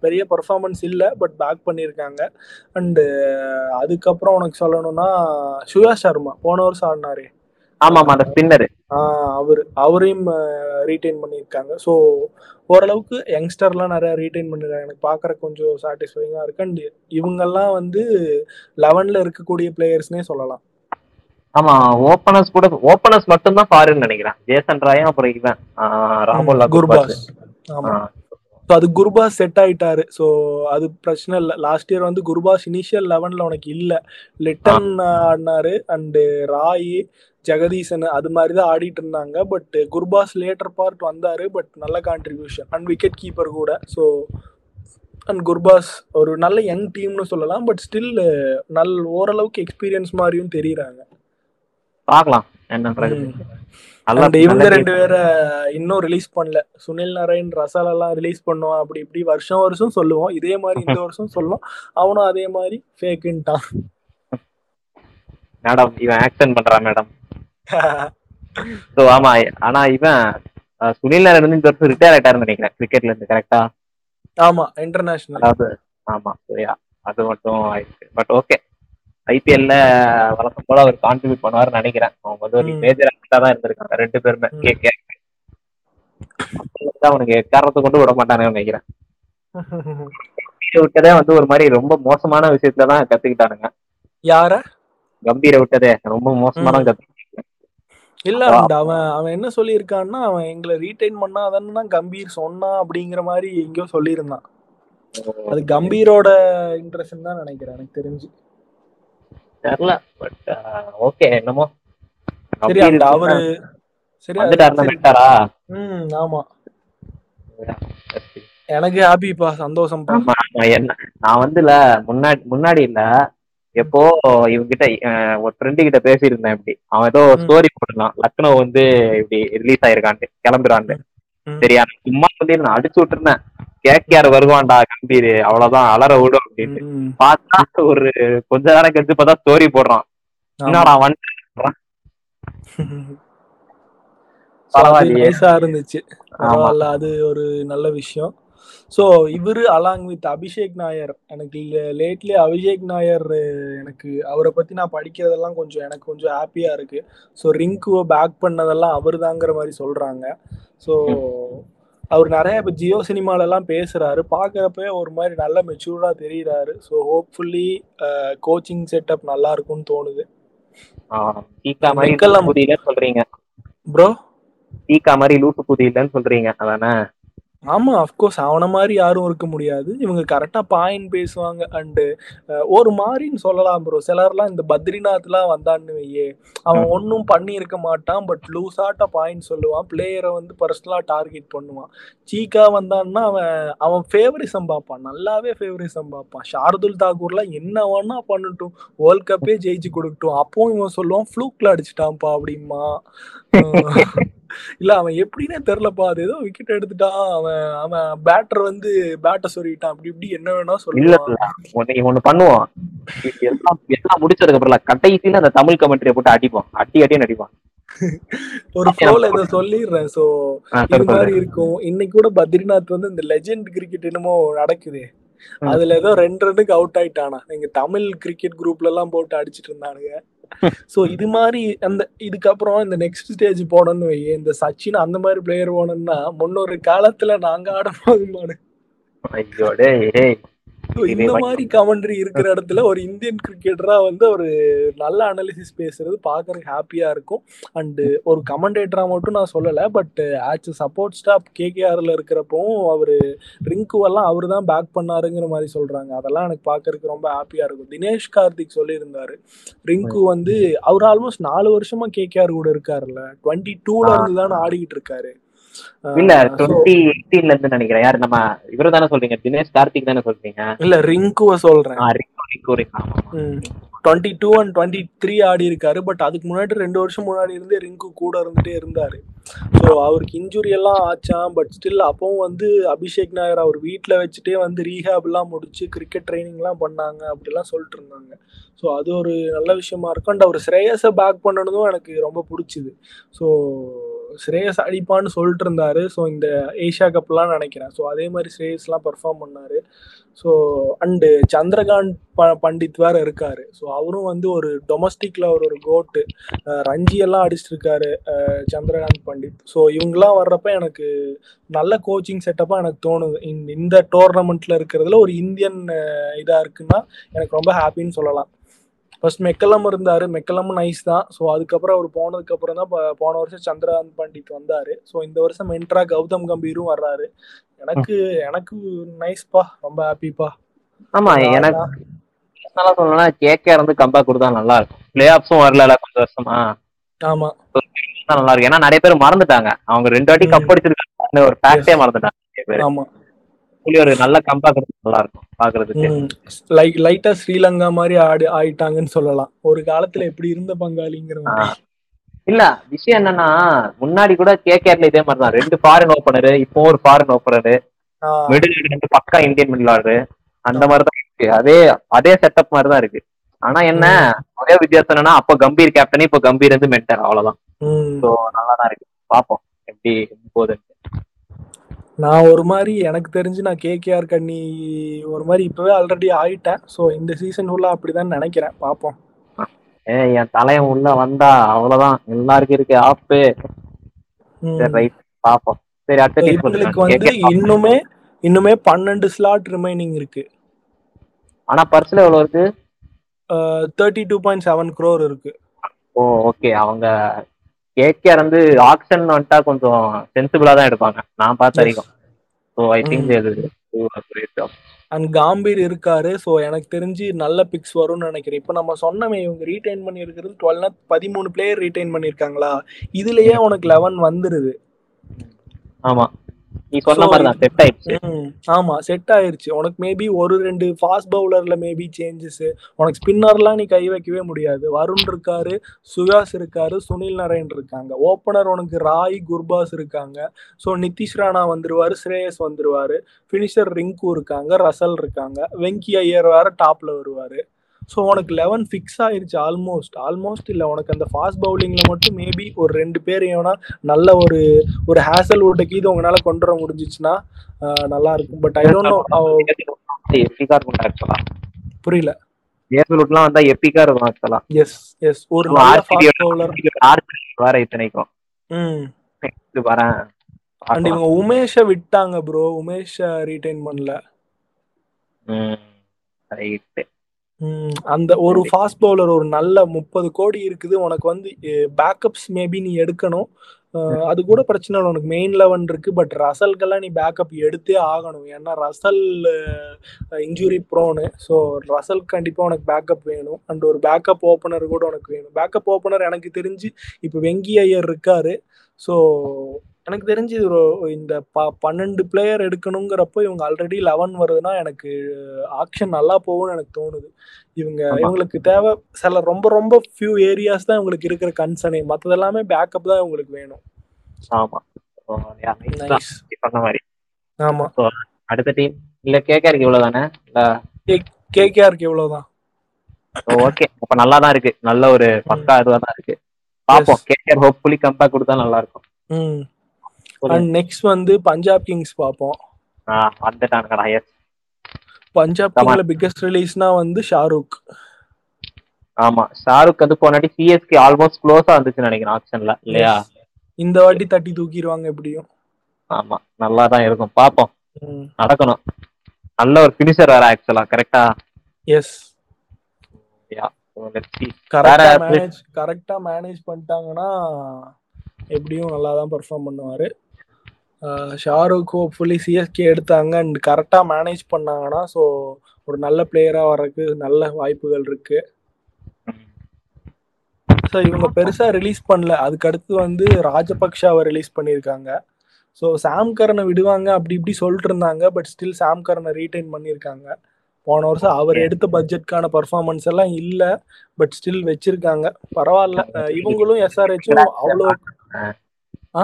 பெரிய பர்ஃபார்மன்ஸ் இல்லை. பட் பேக் பண்ணியிருக்காங்க. அண்டு அதுக்கப்புறம் உனக்கு சொல்லணும்னா சுயா சர்மா போன வருஷம் ஆடினாரு. ஆமா ஆமா அந்த ஸ்பின்னர் அவர் அவரையும் ரீட்டைன் பண்ணியிருக்காங்க. ஸோ ஓரளவுக்கு யங்ஸ்டர்லாம் நிறைய ரீட்டைன் பண்ணிருக்காங்க எனக்கு பார்க்குற கொஞ்சம் சாட்டிஸ்ஃபைங்காக இருக்கு. அண்ட் இவங்கெல்லாம் வந்து லெவனில் இருக்கக்கூடிய பிளேயர்ஸ்னே சொல்லலாம். ஆமா ஓப்பனர்ஸ் கூட ஓப்பனர்ஸ் மட்டும் தான் ஃபாரின் நினைக்கிறேன். ஜேசன் ராயும் அப்புறம் இவன் ராகுல் குர்பாஸ். ஆமாம் ஸோ அது குர்பாஸ் செட் ஆயிட்டாரு. ஸோ அது பிரச்சனை இல்லை. லாஸ்ட் இயர் வந்து குர்பாஸ் இனிஷியல் லெவனில் உனக்கு இல்லை. லிட்டன் ஆடினாரு. அண்டு ராய் ஜெகதீசன் அது மாதிரி தான் ஆடிட்டு இருந்தாங்க. பட் குர்பாஸ் லேட்டர் பார்ட் வந்தாரு. பட் நல்ல கான்ட்ரிபியூஷன் அண்ட் விக்கெட் கீப்பர் கூட. ஸோ அண்ட் குர்பாஸ் ஒரு நல்ல யங் டீம்னு சொல்லலாம். பட் ஸ்டில் நல் ஓரளவுக்கு எக்ஸ்பீரியன்ஸ் மாதிரியும் தெரியுறாங்க. பார்க்கலாம். நல்லா அண்ட் இவங்க ரெண்டு பேரை இன்னும் ரிலீஸ் பண்ணல. சுனில் நரேன் ரசால் எல்லாம் ரிலீஸ் பண்ணுவான். அப்படி இப்படி வருஷம் வருஷம் சொல்லுவோம். இதே மாதிரி இந்த வருஷம் சொல்லுவோம் அவனும் அதே மாதிரி ஃபேக்குன்ட்டான் மேடம் இவன் ஆக்ஷன் பண்றான் மேடம். ஸோ ஆமா ஆனா இவன் சுனில் நாராயண் வந்து இந்த வருஷம் ரிட்டையர் ஆயிட்டாருன்னு நினைக்கிறேன். கிரிக்கெட்ல இருந்து கரெக்டா ஆமா இன்டர்நேஷனல் அதாவது ஆமா சரியா. அது மட்டும் ஆயிடுச்சு. பட் ஓகே ஐபிஎல்ல வழக்கம் போல அவர் கான்ட்ரிபியூட் பண்ணுவாருன்னு நினைக்கிறேன். அவங்க வந்து ஒரு. மேஜர் ஆக்டா தான் இருந்திருக்காங்க ரெண்டு பேருமே. K K. அவனுக்கு எக்காரணத்தை கொண்டு விட மாட்டானே நினைக்கிறேன். விட்டதே வந்து ஒரு மாதிரி ரொம்ப மோசமான விஷயத்துல தான் கத்துக்கிட்டானுங்க. யார? கம்பீரை விட்டதே. ரொம்ப மோசமா தான் ம். கத்து இல்ல அவன் அவன் என்ன சொல்லியிருக்கான்னா அவன் எங்களை ரீடைன் பண்ணாதான்னு தான் கம்பீர் சொன்னான் அப்படிங்கிற மாதிரி எங்கேயோ சொல்லியிருந்தான். அது கம்பீரோட இன்ட்ரெஸ்ட் தான் நினைக்கிறேன் எனக்கு தெரிஞ்சு. தெரியல பட் ஓகே என்னமோ. சரி அந்த அவரு சரி. விட்டாரா ம் ஆமா. எனக்கு ஹாப்பிப்பா என்ன நான் வந்துல முன்னாடி முன்னாடி இல்ல எப்போ இவங்கிட்ட ஒரு ஃப்ரெண்டு கிட்ட பேசியிருந்தேன் இப்படி. அவன் ஏதோ. ஸ்டோரி போட்டிருந்தான். லக்னோ வந்து இப்படி ரிலீஸ் ஆயிருக்கான்ட்டு கிளம்புறான்ட்டு ம். சரியா சும்மா சொல்லி நான் அடிச்சு விட்டுருந்தேன். கேகேஆர் வருவான்டா கம்பீர். அவ்வளவுதான் அலற விடும் அப்படின்னு. பார்த்தா ஒரு கொஞ்ச நேரம் கழிச்சு பார்த்தா ஸ்டோரி போடுறான். என்னடா வந்து So, அது பரவாயில்லையே. nice ஆ இருந்துச்சு. பரவாயில்ல அது ஒரு நல்ல விஷயம். ஸோ இவரு அலாங் வித் அபிஷேக் நாயர் எனக்கு லேட்லி அபிஷேக் நாயர் எனக்கு அவரை பத்தி நான் படிக்கிறதெல்லாம் கொஞ்சம் எனக்கு கொஞ்சம் ஹாப்பியா இருக்கு. ஸோ ரிங்குவை பேக் பண்ணதெல்லாம் அவர் தாங்கிற மாதிரி சொல்றாங்க. ஸோ அவர் நிறைய இப்போ ஜியோ சினிமாலெல்லாம் பேசுறாரு. பார்க்குறப்ப ஒரு மாதிரி நல்ல மெச்சூர்டாக தெரியுறாரு. ஸோ ஹோப்ஃபுல்லி கோச்சிங் செட்டப் நல்லா இருக்கும்னு தோணுது. மெக்கல்லாம் புதியிலன்னு சொல்றீங்க. ப்ரோ டீக்கா மாதிரி லூட்டு புதியிலன்னு சொல்றீங்க அதானே? ஆமா அஃப்கோர்ஸ் அவன மாதிரி யாரும் இருக்க முடியாது. இவங்க கரெக்டா பாயிண்ட் பேசுவாங்க. அண்டு ஒரு மாதிரின்னு சொல்லலாம் ப்ரோ சிலர்லாம் இந்த பத்ரிநாத்லாம் வந்தான்னு வையே அவன் ஒன்றும் பண்ணி இருக்க மாட்டான். பட் லூஸாட்ட பாயிண்ட் சொல்லுவான். பிளேயரை வந்து பர்சனலாக டார்கெட் பண்ணுவான். சீக்கா வந்தான்னா அவன் அவன் ஃபேவரிசம் பார்ப்பான். நல்லாவே ஃபேவரிசம் பார்ப்பான். ஷார்துல் தாக்கூர்லாம் என்ன வேணா பண்ணட்டும். வேர்ல்ட் கப்பே ஜெயிச்சு கொடுக்கட்டும். அப்பவும் இவன் சொல்லுவான் ஃப்ளூக்ல அடிச்சிட்டான்ப்பா அப்படிமா இல்ல அவன் எப்படின்னே தெரியலப்பா. அது ஏதோ விக்கெட் எடுத்துட்டான் அவன் அவன் பேட்டர் வந்து பேட்டை சொல்லிட்டான். அப்படி இப்படி என்ன வேணா சொல்லுவான். இல்ல ஒண்ணு இது எல்லாம் எல்லாம் முடிச்சதுக்கு அப்புறம் கடைசியில அந்த தமிழ் கமெண்ட்ரியை போட்டு அடிப்போம் அட்டி அட்டின்னு அடிப்போம் ஒரு ஃப்ளோல இதை சொல்லிடுறேன். சோ இது சொல்லு, மாதிரி சொல்லு. இருக்கும். இன்னைக்கு கூட பத்ரிநாத் வந்து இந்த லெஜெண்ட் கிரிக்கெட் என்னமோ நடக்குது. அதுல ஏதோ ரெண்டு ரன்னுக்கு அவுட் ஆயிட்டானா. எங்க தமிழ் கிரிக்கெட் குரூப்ல எல்லாம் போட்டு அடிச்சிட்டு இருந்தானுங்க. சோ இது மாதிரி அந்த இதுக்கப்புறம் இந்த நெக்ஸ்ட் ஸ்டேஜ் போனோம்னு வை இந்த சச்சின் அந்த மாதிரி பிளேயர் போனோம்னா முன்னொரு காலத்துல நாங்க ஆட போதுமானு டேய். ஏய் இந்த மாதிரி கமெண்ட்ரி இருக்கிற இடத்துல ஒரு இந்தியன் கிரிக்கெட்டரா வந்து ஒரு நல்ல அனாலிசிஸ் பேசுறது பாக்குறதுக்கு ஹாப்பியா இருக்கும். அண்ட் ஒரு கமெண்டேட்டரா மட்டும் நான் சொல்லல பட் ஆச்சு சப்போர்ட் ஸ்டாப் கேகேஆர்ல இருக்கிறப்பவும் அவரு ரிங்குவெல்லாம் அவரு தான் பேக் பண்ணாருங்கிற மாதிரி சொல்றாங்க. அதெல்லாம் எனக்கு பாக்குறதுக்கு ரொம்ப ஹாப்பியா இருக்கும். தினேஷ் கார்த்திக் சொல்லியிருந்தாரு. ரிங்கு வந்து அவர் ஆல்மோஸ்ட் நாலு வருஷமா கேகேஆர் கூட இருக்காருல்ல. டுவெண்ட்டி டூல இருந்து தானே ஆடிக்கிட்டு இருக்காரு. இல்ல டுவெண்ட்டி எயிட்டீன்ல இருந்து நினைக்கிறேன். யாரு நம்ம இவரு தானே சொல்றீங்க தினேஷ் கார்த்திக் தானே சொல்றீங்க? இல்ல ரிங்குவ சொல்றேன். Twenty two and twenty three ஆடி இருக்காரு பட் அதுக்கு முன்னாடி ரெண்டு வருஷம் முன்னாடி இருந்தே ரிங்கு கூட இருந்துட்டே இருந்தாரு. ஸோ அவருக்கு இன்ஜுரி எல்லாம் ஆச்சான் பட் ஸ்டில் அப்பவும் வந்து அபிஷேக் நாயர் அவர் வீட்டில் வச்சுட்டே வந்து ரீஹாப் எல்லாம் முடிச்சு கிரிக்கெட் ட்ரைனிங்லாம் பண்ணாங்க அப்படிலாம் சொல்லிட்டு இருந்தாங்க. ஸோ அது ஒரு நல்ல விஷயமா இருக்கும். அண்ட் அவர் ஸ்ரேயஸை பேக் பண்ணனதும் எனக்கு ரொம்ப பிடிச்சிது. ஸோ ஸ்ரேயஸ் அடிப்பான்னு சொல்லிட்டு இருந்தாரு ஸோ இந்த ஏஷியா கப்லாம் நினைக்கிறேன். ஸோ அதே மாதிரி ஸ்ரேயஸ்லாம் பெர்ஃபார்ம் பண்ணாரு. ஸோ அண்டு சந்திரகாந்த் ப பண்டித் வேற இருக்காரு. ஸோ அவரும் வந்து ஒரு டொமஸ்டிக்ல அவர் ஒரு கோட்டு ரஞ்சி எல்லாம் அடிச்சிட்டு இருக்காரு சந்திரகாந்த் பண்டித். ஸோ இவங்கெல்லாம் வர்றப்ப எனக்கு நல்ல கோச்சிங் செட்டப்பாக எனக்கு தோணுது. இந்த டோர்னமெண்ட்ல இருக்கிறதுல ஒரு இந்தியன் இதாக இருக்குன்னா எனக்கு ரொம்ப ஹாப்பின்னு சொல்லலாம். ஃபர்ஸ்ட் மெக்கலம் இருந்தாரு. மெக்கலமும் நைஸ் தான். ஸோ அதுக்கப்புறம் அவர் போனதுக்கு அப்புறம் தான் போன வருஷம் சந்திரகாந்த் பண்டித் வந்தாரு. ஸோ இந்த வருஷம் மென்ட்ரா கௌதம் கம்பீரும் வர்றாரு. எனக்கு எனக்கு நைஸ்ப்பா ரொம்ப ஹாப்பிப்பா ஆமா எனக்கு நல்லா சொல்லணும்னா கேகேஆர் வந்து கம்பேக் கொடுத்தா நல்லா இருக்கும். பிளே ஆஃப்ஸும் வரல கொஞ்சம் வருஷமா? ஆமா. நல்லா இருக்கு ஏன்னா நிறைய பேர் மறந்துட்டாங்க. அவங்க ரெண்டு வாட்டி. கப் அடிச்சிருக்காங்க. ஒரு ஃபேக்டே மறந்துட்டாங்க. ஆமா. சொல்லி ஒரு நல்ல கம்பேக் நல்லா இருக்கும் பாக்குறதுக்கு. லைக் லைட்டா ஸ்ரீலங்கா மாதிரி ஆடி ஆயிட்டாங்கன்னு சொல்லலாம். ஒரு காலத்துல எப்படி இருந்த பங்காளிங்கிற இல்ல விஷயம் என்னன்னா முன்னாடி கூட கேகேஆர்ல இதே மாதிரி தான். ரெண்டு ஃபாரின் ஓப்பனரு இப்போ ஒரு ஃபாரின் ஓப்பனரு மிடில் ரெண்டு பக்கா இந்தியன் மிடில் ஆர்டரு அந்த மாதிரி தான் இருக்கு. அதே அதே செட்டப் மாதிரி தான் இருக்கு. ஆனா என்ன ஒரே வித்தியாசம் என்னன்னா அப்ப கம்பீர் கேப்டன் இப்ப கம்பீர் வந்து மென்டர் அவ்வளவுதான். ம். ஸோ நல்லா தான் இருக்கு. பாப்போம் எப்படி போகுதுன்னு நான் ஒரு மாதிரி எனக்கு தெரிஞ்சு நான் கேகேஆர் கண்ணி ஒரு மாதிரி இப்பவே ஆல்ரெடி ஆயிட்டேன். ஸோ இந்த சீசன் ஃபுல்லா அப்படிதான் நினைக்கிறேன். பார்ப்போம் ஏ என் தலையன் உள்ள வந்தா அவ்வளவுதான். எல்லாருக்கும் இருக்கு. ஆப்பு. ரைட் பாப்போம். சரி அடுத்த இவங்களுக்கு வந்து இன்னுமே இன்னுமே பன்னெண்டு ஸ்லாட் ரிமைனிங் இருக்கு. ஆனா பர்ஸ்ல எவ்வளவு இருக்கு? Thirty two point seven crore இருக்கு. ஓ ஓகே அவங்க கேகேஆர் வந்து ஆக்ஷன் வந்துட்டா கொஞ்சம் சென்சிபிளா தான் எடுப்பாங்க. நான் பார்த்த வரைக்கும். So I think and Gambhir இருக்காரு. ஸோ எனக்கு தெரிஞ்சு நல்ல பிக்ஸ் வரும்னு நினைக்கிறேன். இப்போ நம்ம சொன்னமே இவங்க ரீடைன் பண்ணி இருக்கிறது டுவெல்னா பதிமூணு பிளேயர் ரீடைன் பண்ணியிருக்காங்களா? இதுலயே உனக்கு லெவன் வந்துருது. ஆமா. நீ சொன்ன மாதிரி தான் செட் ஆயிடுச்சு. ஆமா செட் ஆயிருச்சு. உனக்கு மேபி ஒரு ரெண்டு ஃபாஸ்ட் பவுலர்ல மேபி சேஞ்சஸ் உனக்கு ஸ்பின்னர்லாம் நீ கை வைக்கவே முடியாது. வருண் இருக்காரு சுகாஸ் இருக்காரு சுனில் நரேன் இருக்காங்க. ஓப்பனர் உனக்கு ராய் குர்பாஸ் இருக்காங்க. ஸோ நிதிஷ் ராணா வந்துருவாரு ஸ்ரேயஸ் வந்துருவாரு. ஃபினிஷர் ரிங்கு இருக்காங்க ரசல் இருக்காங்க. வெங்கி ஐயர் வேற டாப்ல வருவாரு. ஸோ உனக்கு லெவன் ஃபிக்ஸ் ஆயிருச்சு ஆல்மோஸ்ட் ஆல்மோஸ்ட் இல்லை உனக்கு அந்த ஃபாஸ்ட் பவுலிங்ல மட்டும் மேபி ஒரு ரெண்டு பேர் ஏன்னா நல்ல ஒரு ஒரு ஹேசல் வுட்டுக்கு இது உங்களால கொண்டு வர முடிஞ்சிச்சுன்னா நல்லா இருக்கும். பட் ஐ டோன்ட் நோ புரியல. ஏர்ஃபுல்ட்லாம் வந்தா எப்பிக்கா இருக்கும் ஆக்சுவலா எஸ் எஸ் ஒரு நல்ல ஃபாஸ்ட் பவுலர் வேற இத்தனைக்கும். ம். இது வரேன். அண்ட் இவங்க உமேஷை விட்டாங்க ப்ரோ உமேஷ ரீடைன் பண்ணல. ரைட்டு அந்த ஒரு ஃபாஸ்ட் பவுலர் ஒரு நல்ல முப்பது கோடி இருக்குது. உனக்கு வந்து பேக்கப்ஸ் மேபி நீ எடுக்கணும். அது கூட பிரச்சனை இல்லை. உனக்கு மெயின் லெவன் இருக்கு. பட் ரசல்கெல்லாம் நீ பேக்கப் எடுத்தே ஆகணும். ஏன்னா ரசல் இன்ஜுரி ப்ரோனு ஸோ ரசல் கண்டிப்பாக உனக்கு பேக்கப் வேணும். அண்ட் ஒரு பேக்கப் ஓப்பனர் கூட உனக்கு வேணும். பேக்கப் ஓப்பனர் எனக்கு தெரிஞ்சு இப்போ வெங்கி ஐயர் இருக்காரு. ஸோ எனக்கு தெரிஞ்சு ஒரு இந்த ப பன்னெண்டு பிளேயர் எடுக்கணுங்கிறப்போ இவங்க ஆல்ரெடி லெவன் வருதுன்னா எனக்கு ஆக்ஷன் நல்லா போகும்னு எனக்கு தோணுது. இவங்க. இவங்களுக்கு தேவை சில ரொம்ப ரொம்ப ஃபியூ ஏரியாஸ் தான் இவங்களுக்கு இருக்கிற கன்சர்னே மற்றது எல்லாமே பேக்கப் தான் இவங்களுக்கு வேணும். ஆமா. சொன்ன மாதிரி. ஆமா. அடுத்த டீம் இல்ல கேகேஆருக்கு இவ்வளவுதானே? கேகேஆருக்கு இவ்வளவுதான். ஓகே அப்ப நல்லா தான் இருக்கு. நல்ல ஒரு பக்கா இதுவா தான் இருக்கு. பாப்போம். கேகேஆர் ஹோப்ஃபுல்லி கம்பேக் கொடுத்தா நல்லா இருக்கும். அண்ட் நெக்ஸ்ட் வந்து பஞ்சாப் கிங்ஸ் பார்ப்போம். பஞ்சாப். கிங்ல பிக்கஸ்ட் ரிலீஸ்னா வந்து ஷாருக். ஆமா ஷாருக் வந்து போனாடி சிஎஸ்கே ஆல்மோஸ்ட் க்ளோஸா வந்துச்சுன்னு நினைக்கிறேன் ஆப்ஷன்ல இல்லையா? இந்த வாட்டி தட்டி தூக்கிடுவாங்க எப்படியும். ஆமா நல்லா தான் இருக்கும். பாப்போம் நடக்கணும். நல்ல ஒரு ஃபினிஷர் வேற ஆக்சுவலா கரெக்டா எஸ் யா கரெக்டா மேனேஜ் கரெக்டா மேனேஜ் பண்ணிட்டாங்கன்னா எப்படியும் நல்லா தான் பெர்ஃபார்ம் பண்ணுவாரு. ஷாருக் ஹோப்ஃபுல்லி சிஎஸ்கே எடுத்தாங்க. அண்ட் கரெக்டாக மேனேஜ் பண்ணாங்கன்னா ஸோ ஒரு நல்ல பிளேயராக வர்றதுக்கு நல்ல வாய்ப்புகள் இருக்கு. ஸோ இவங்க பெருசாக ரிலீஸ் பண்ணல. அதுக்கு அடுத்து வந்து ராஜபக்ஷாவை ரிலீஸ் பண்ணியிருக்காங்க. ஸோ சாம் கரனை விடுவாங்க அப்படி இப்படி சொல்லிட்டு இருந்தாங்க. பட் ஸ்டில் சாம் கரனை ரீடைன் பண்ணியிருக்காங்க. போன வருஷம் அவர் எடுத்த பட்ஜெட்கான பர்ஃபார்மன்ஸ் எல்லாம் இல்லை. பட் ஸ்டில் வச்சிருக்காங்க. பரவாயில்ல. இவங்களும் எஸ்ஆர்ஹெச்சும் அவ்வளோ ஆ?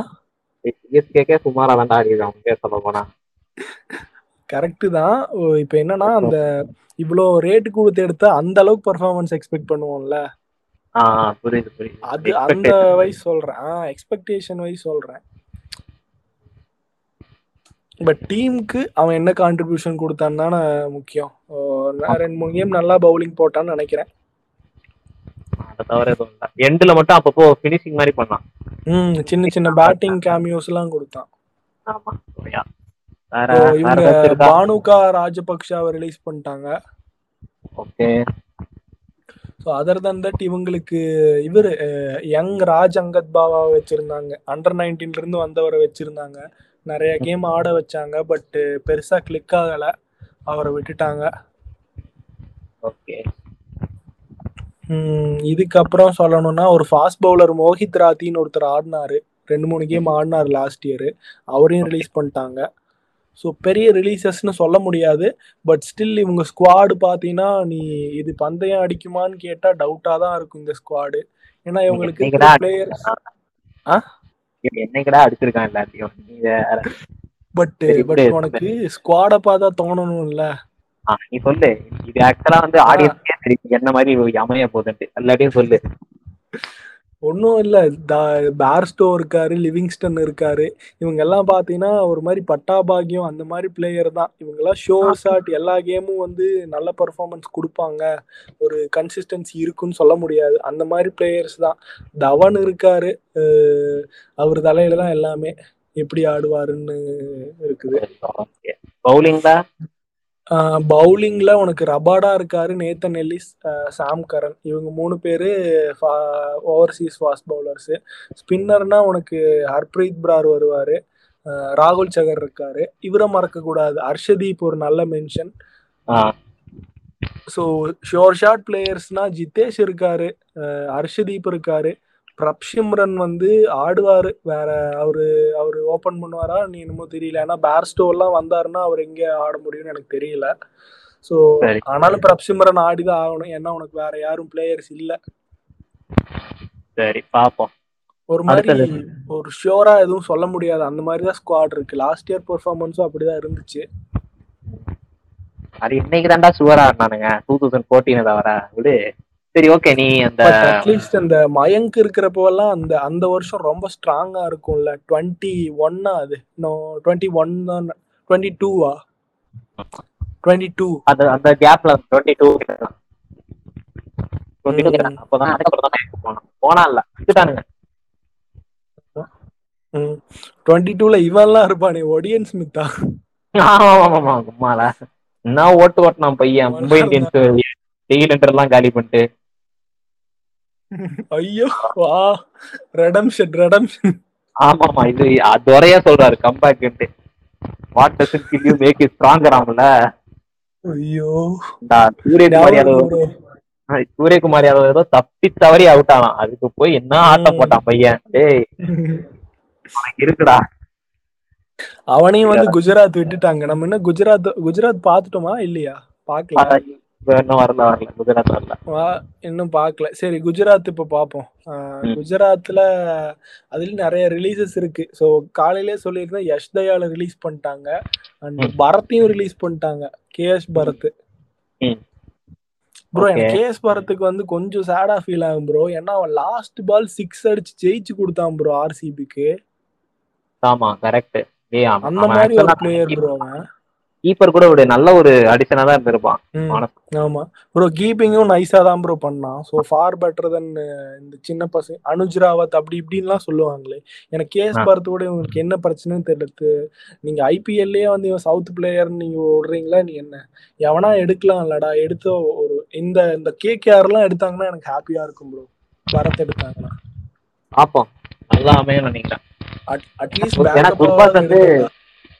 சிஎஸ்கேக்கே சுமாரா ஆடிடுறான் அவங்க சொல்ல போனா. கரெக்டு தான். இப்போ என்னன்னா அந்த இவ்வளோ ரேட்டு கொடுத்து எடுத்தா அந்த அளவுக்கு பர்ஃபார்மன்ஸ் எக்ஸ்பெக்ட் பண்ணுவோம்ல. புரியுது புரியுது. அது அந்த வைஸ் சொல்றேன். எக்ஸ்பெக்டேஷன் வைஸ் சொல்றேன். பட் டீமுக்கு அவன் என்ன கான்ட்ரிபியூஷன் கொடுத்தான்னு தானே முக்கியம். ரெண்டு மூணு கேம் நல்லா பவுலிங் போட்டான்னு நினைக்கிறேன். அதை தவிர எதுவும் இல்லை. எண்டுல மட்டும் அப்பப்போ ஃபினிஷிங் மாதிரி பண்ணான் ம் சின்ன சின்ன பேட்டிங் கேமியோஸ் எல்லாம் கொடுத்தான். ஆமா. யா. வேற இவங்க பானுகா ராஜபக்ஷாவை ரிலீஸ் பண்ணிட்டாங்க. Okay. So other than that இவங்களுக்கு இவர் யங் ராஜ் அங்கத் பாவா வச்சிருந்தாங்க. அண்டர் நைன்டீன்ல இருந்து வந்தவரை வச்சிருந்தாங்க. நிறைய கேம் ஆட வச்சாங்க. பட் பெருசா கிளிக் ஆகல. அவரை விட்டுட்டாங்க. ஓகே. இதுக்கப்புறம் சொல்லணும்னா ஒரு ஃபாஸ்ட் பவுலர் மோஹித் ராத்தின்னு ஒருத்தர் ஆடினாரு. ரெண்டு மூணு கேம் ஆடினாரு லாஸ்ட் இயர் அவரையும் ரிலீஸ் பண்ணிட்டாங்க. ஸோ பெரிய ரிலீசஸ்னு சொல்ல முடியாது. பட் ஸ்டில் இவங்க ஸ்குவாடு பார்த்தீங்கன்னா நீ இது பந்தயம் அடிக்குமான்னு கேட்டால் டவுட்டாக தான் இருக்கும் இந்த ஸ்குவாடு ஏன்னா இவங்களுக்கு பிளேயர்ஸ் ஆ? என்னைக்குடா அடிச்சிருக்கான் எல்லாத்தையும்? பட் பட் உனக்கு ஸ்குவாடை பார்த்தா தோணணும்ல. நீ சொல்லு. இது ஆக்சுவலா வந்து ஆடியன்ஸ்க்கே என்ன மாதிரி அமைய போகுதுன்ட்டு. எல்லாத்தையும் சொல்லு. ஒன்றும் இல்லை. பேர்ஸ்டோ இருக்காரு லிவிங்ஸ்டன் இருக்காரு. இவங்க எல்லாம் பார்த்தீங்கன்னா ஒரு மாதிரி பட்டாபாகியம் அந்த மாதிரி பிளேயர் தான். இவங்கெல்லாம் ஷோ ஷாட் எல்லா கேமும் வந்து நல்ல பர்ஃபார்மன்ஸ் கொடுப்பாங்க. ஒரு கன்சிஸ்டன்சி இருக்குன்னு சொல்ல முடியாது. அந்த மாதிரி பிளேயர்ஸ் தான். தவன் இருக்காரு. அவர் தலையில தான் எல்லாமே எப்படி ஆடுவாருன்னு இருக்குது. பவுலிங் தான்? பவுலிங்ல உனக்கு ரபாடா இருக்காரு நேத்தன் எல்லிஸ் சாம் கரன். இவங்க மூணு பேரு ஓவர்சீஸ் ஃபாஸ்ட் பவுலர்ஸ் ஸ்பின்னர்னா உனக்கு ஹர்ப்ரீத் பிரார் வருவாரு ராகுல் சகர் இருக்காரு. இவரை மறக்க கூடாது. ஹர்ஷதீப் ஒரு நல்ல மென்ஷன் ஸோ ஷோர் ஷாட் பிளேயர்ஸ்னா ஜிதேஷ் இருக்காரு ஹர்ஷதீப் இருக்காரு. பிரப்ஷிம்ரன் வந்து ஆடுவாரு. வேற அவரு அவரு ஓபன் பண்ணுவாரா? நீ என்னமோ தெரியல. ஏன்னா பேர்ஸ்டோ எல்லாம் வந்தாருன்னா அவர் எங்க ஆட முடியும்னு எனக்கு தெரியல. ஸோ. ஆனாலும் பிரப்ஷிம்ரன் ஆடிதான் ஆகணும். ஏன்னா உனக்கு வேற யாரும் பிளேயர்ஸ் இல்ல. சரி பாப்போம். ஒரு மாதிரி. ஒரு ஷியோரா எதுவும் சொல்ல முடியாது. அந்த மாதிரி தான் ஸ்குவாட் இருக்கு. லாஸ்ட் இயர் பெர்ஃபார்மன்ஸும் அப்படிதான் இருந்துச்சு. அது இன்னைக்கு தான்டா சுவரா ஆடினானுங்க. டூ தௌசண்ட் ஃபோர்டீன் தவிர விடு. சரி ஓகே நீ அந்த அட்லீஸ்ட் அந்த மயங்க் இருக்கிறப்போலாம் அந்த அந்த வருஷம் ரொம்ப ஸ்ட்ராங்கா இருக்கும்ல. டுவெண்ட்டி ஒன்னா அது? இன்னும் டுவெண்ட்டி ஒன் தான் டுவெண்ட்டி டூவா டுவெண்ட்டி டூ அந்த அந்த கேப்ல டுவெண்ட்டி டூ போனா இல்ல விட்டுட்டானுங்க டுவெண்ட்டி டூல இவன்லாம் இருப்பானே ஒடியன் ஸ்மித்தா ஆமா ஆமா ஆமா என்ன ஓட்டு ஓட்டினான் பையன் மும்பை இந்தியன்ஸ் எல்லாம் காலி பண்ணிட்டு ஐயோ வா. ரெடம்ஷன் ரெடம்ஷன் ஆமா ஆமா இது துறையா சொல்றாரு கம்பேக்ன்ட்டு what doesn't kill you make it stronger ஆமல ஐயோ. சூரியகுமார் யாதவ் bro. சூரியகுமார் யாதவ் ஏதோ தப்பி தவறி அவுட் ஆனான். அதுக்கு போய் என்ன ஆட்டம். போட்டான் பையன்? டேய். இருக்குடா. அவனையும் வந்து குஜராத் விட்டுட்டாங்க. நம்ம இன்னும் குஜராத் குஜராத் பாத்துட்டோமா இல்லையா? பாக்கல ஆனா, இப்ப இன்னும் வரல வரல. குஜராத் வரல. இன்னும் பார்க்கல சரி குஜராத் இப்போ பார்ப்போம். குஜராத்ல அதுல நிறைய ரிலீசஸ் இருக்கு. ஸோ காலையிலே சொல்லியிருந்தேன் யஷ் தயால ரிலீஸ் பண்ணிட்டாங்க. அண்ட். பரத்தையும் ரிலீஸ் பண்ணிட்டாங்க. கேஎஸ் பரத். ம். ப்ரோ. எனக்கு கேஎஸ் பரத்துக்கு வந்து கொஞ்சம் சேடா ஃபீல் ஆகும் ப்ரோ ஏன்னா அவன் லாஸ்ட் பால் சிக்ஸ் அடிச்சு ஜெயிச்சு கொடுத்தான் ப்ரோ ஆர்சிபிக்கு ஆமா கரெக்ட் அந்த மாதிரி ஒரு பிளேயர் ப்ரோ அவன். கீப்பர் கூட ஒரு நல்ல ஒரு அடிஷனா தான் இருந்திருப்பான். ஆமா. ப்ரோ கீப்பிங்கும் நைஸா தான் ப்ரோ பண்ணான். ஸோ ஃபார் பெட்டர் தென் இந்த சின்ன பசங்க அனுஜ் ராவத் அப்படி இப்படின்லாம் சொல்லுவாங்களே. எனக்கு. பார்த்து கூட இவங்களுக்கு என்ன பிரச்சனைன்னு தெரியல நீங்க ஐபிஎல்லே வந்து இவன் சவுத் பிளேயர்னு நீங்க விடுறீங்களா நீ என்ன? எவனா எடுக்கலாம் இல்லடா எடுத்து ஒரு இந்த இந்த கேகேஆர்லாம் எடுத்தாங்கன்னா எனக்கு ஹாப்பியா இருக்கும் ப்ரோ பரத் எடுத்தாங்கன்னா. பாப்போம் நல்லா அமையும் நினைக்கிறேன். அட்லீஸ்ட் வந்து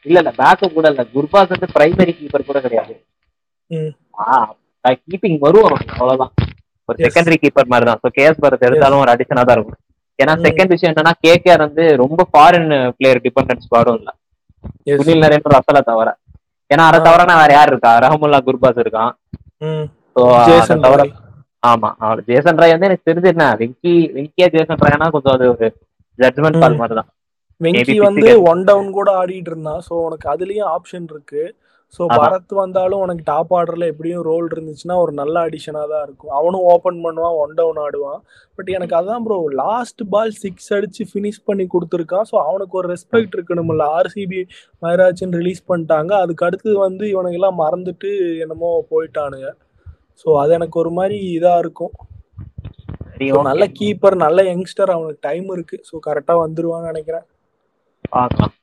இல்ல இல்ல பேக்கப் கூட இல்ல குர்பாஸ் வந்து பிரைமரி கீப்பர் கூட கிடையாது. கீப்பிங் வரும் அவ்வளவுதான் ஒரு. செகண்டரி கீப்பர் மாதிரி தான் ஸோ கேஎஸ் பரத் எடுத்தாலும் ஒரு அடிஷனா தான் இருக்கும் ஏன்னா. செகண்ட் விஷயம் என்னன்னா கேகேஆர் வந்து ரொம்ப ஃபாரின் பிளேயர் டிபெண்டன்ஸ் ஸ்குவாடும் இல்ல சுனில் நரேன் ரசலை தவிர ஏன்னா அதை. தவிர வேற யார் இருக்கா ரஹமுல்லா குர்பாஸ் இருக்கான் தவிர. ஆமா அவர் ஜேசன் ராய் வந்து எனக்கு தெரிஞ்சு என்ன வெங்கி வெங்கியா ஜேசன் ராய்னா கொஞ்சம் அது ஒரு ஜட்மெண்ட் கால். மாதிரி தான் வெங்கி வந்து. ஒன் டவுன் கூட ஆடிட்டு இருந்தான் ஸோ உனக்கு அதுலயும் ஆப்ஷன் இருக்கு. ஸோ. பரத் வந்தாலும் உனக்கு டாப் ஆர்டர்ல எப்படியும் ரோல் இருந்துச்சுன்னா ஒரு நல்ல அடிஷனா தான் இருக்கும். அவனும் ஓபன் பண்ணுவான் ஒன் டவுன் ஆடுவான். பட் எனக்கு அதான் ப்ரோ லாஸ்ட் பால் சிக்ஸ் அடிச்சு ஃபினிஷ் பண்ணி கொடுத்துருக்கான். ஸோ அவனுக்கு ஒரு ரெஸ்பெக்ட் இருக்கணும்ல. ஆர்சிபி மயராஜன் ரிலீஸ் பண்ணிட்டாங்க. அதுக்கு அடுத்து வந்து இவனுங்க எல்லாம் மறந்துட்டு என்னமோ போயிட்டானுங்க. ஸோ அது எனக்கு ஒரு மாதிரி இதா இருக்கும். நல்ல கீப்பர் நல்ல யங்ஸ்டர் அவனுக்கு டைம் இருக்கு. ஸோ கரெக்டா வந்துருவான்னு நினைக்கிறேன். பார்க்கலாம்.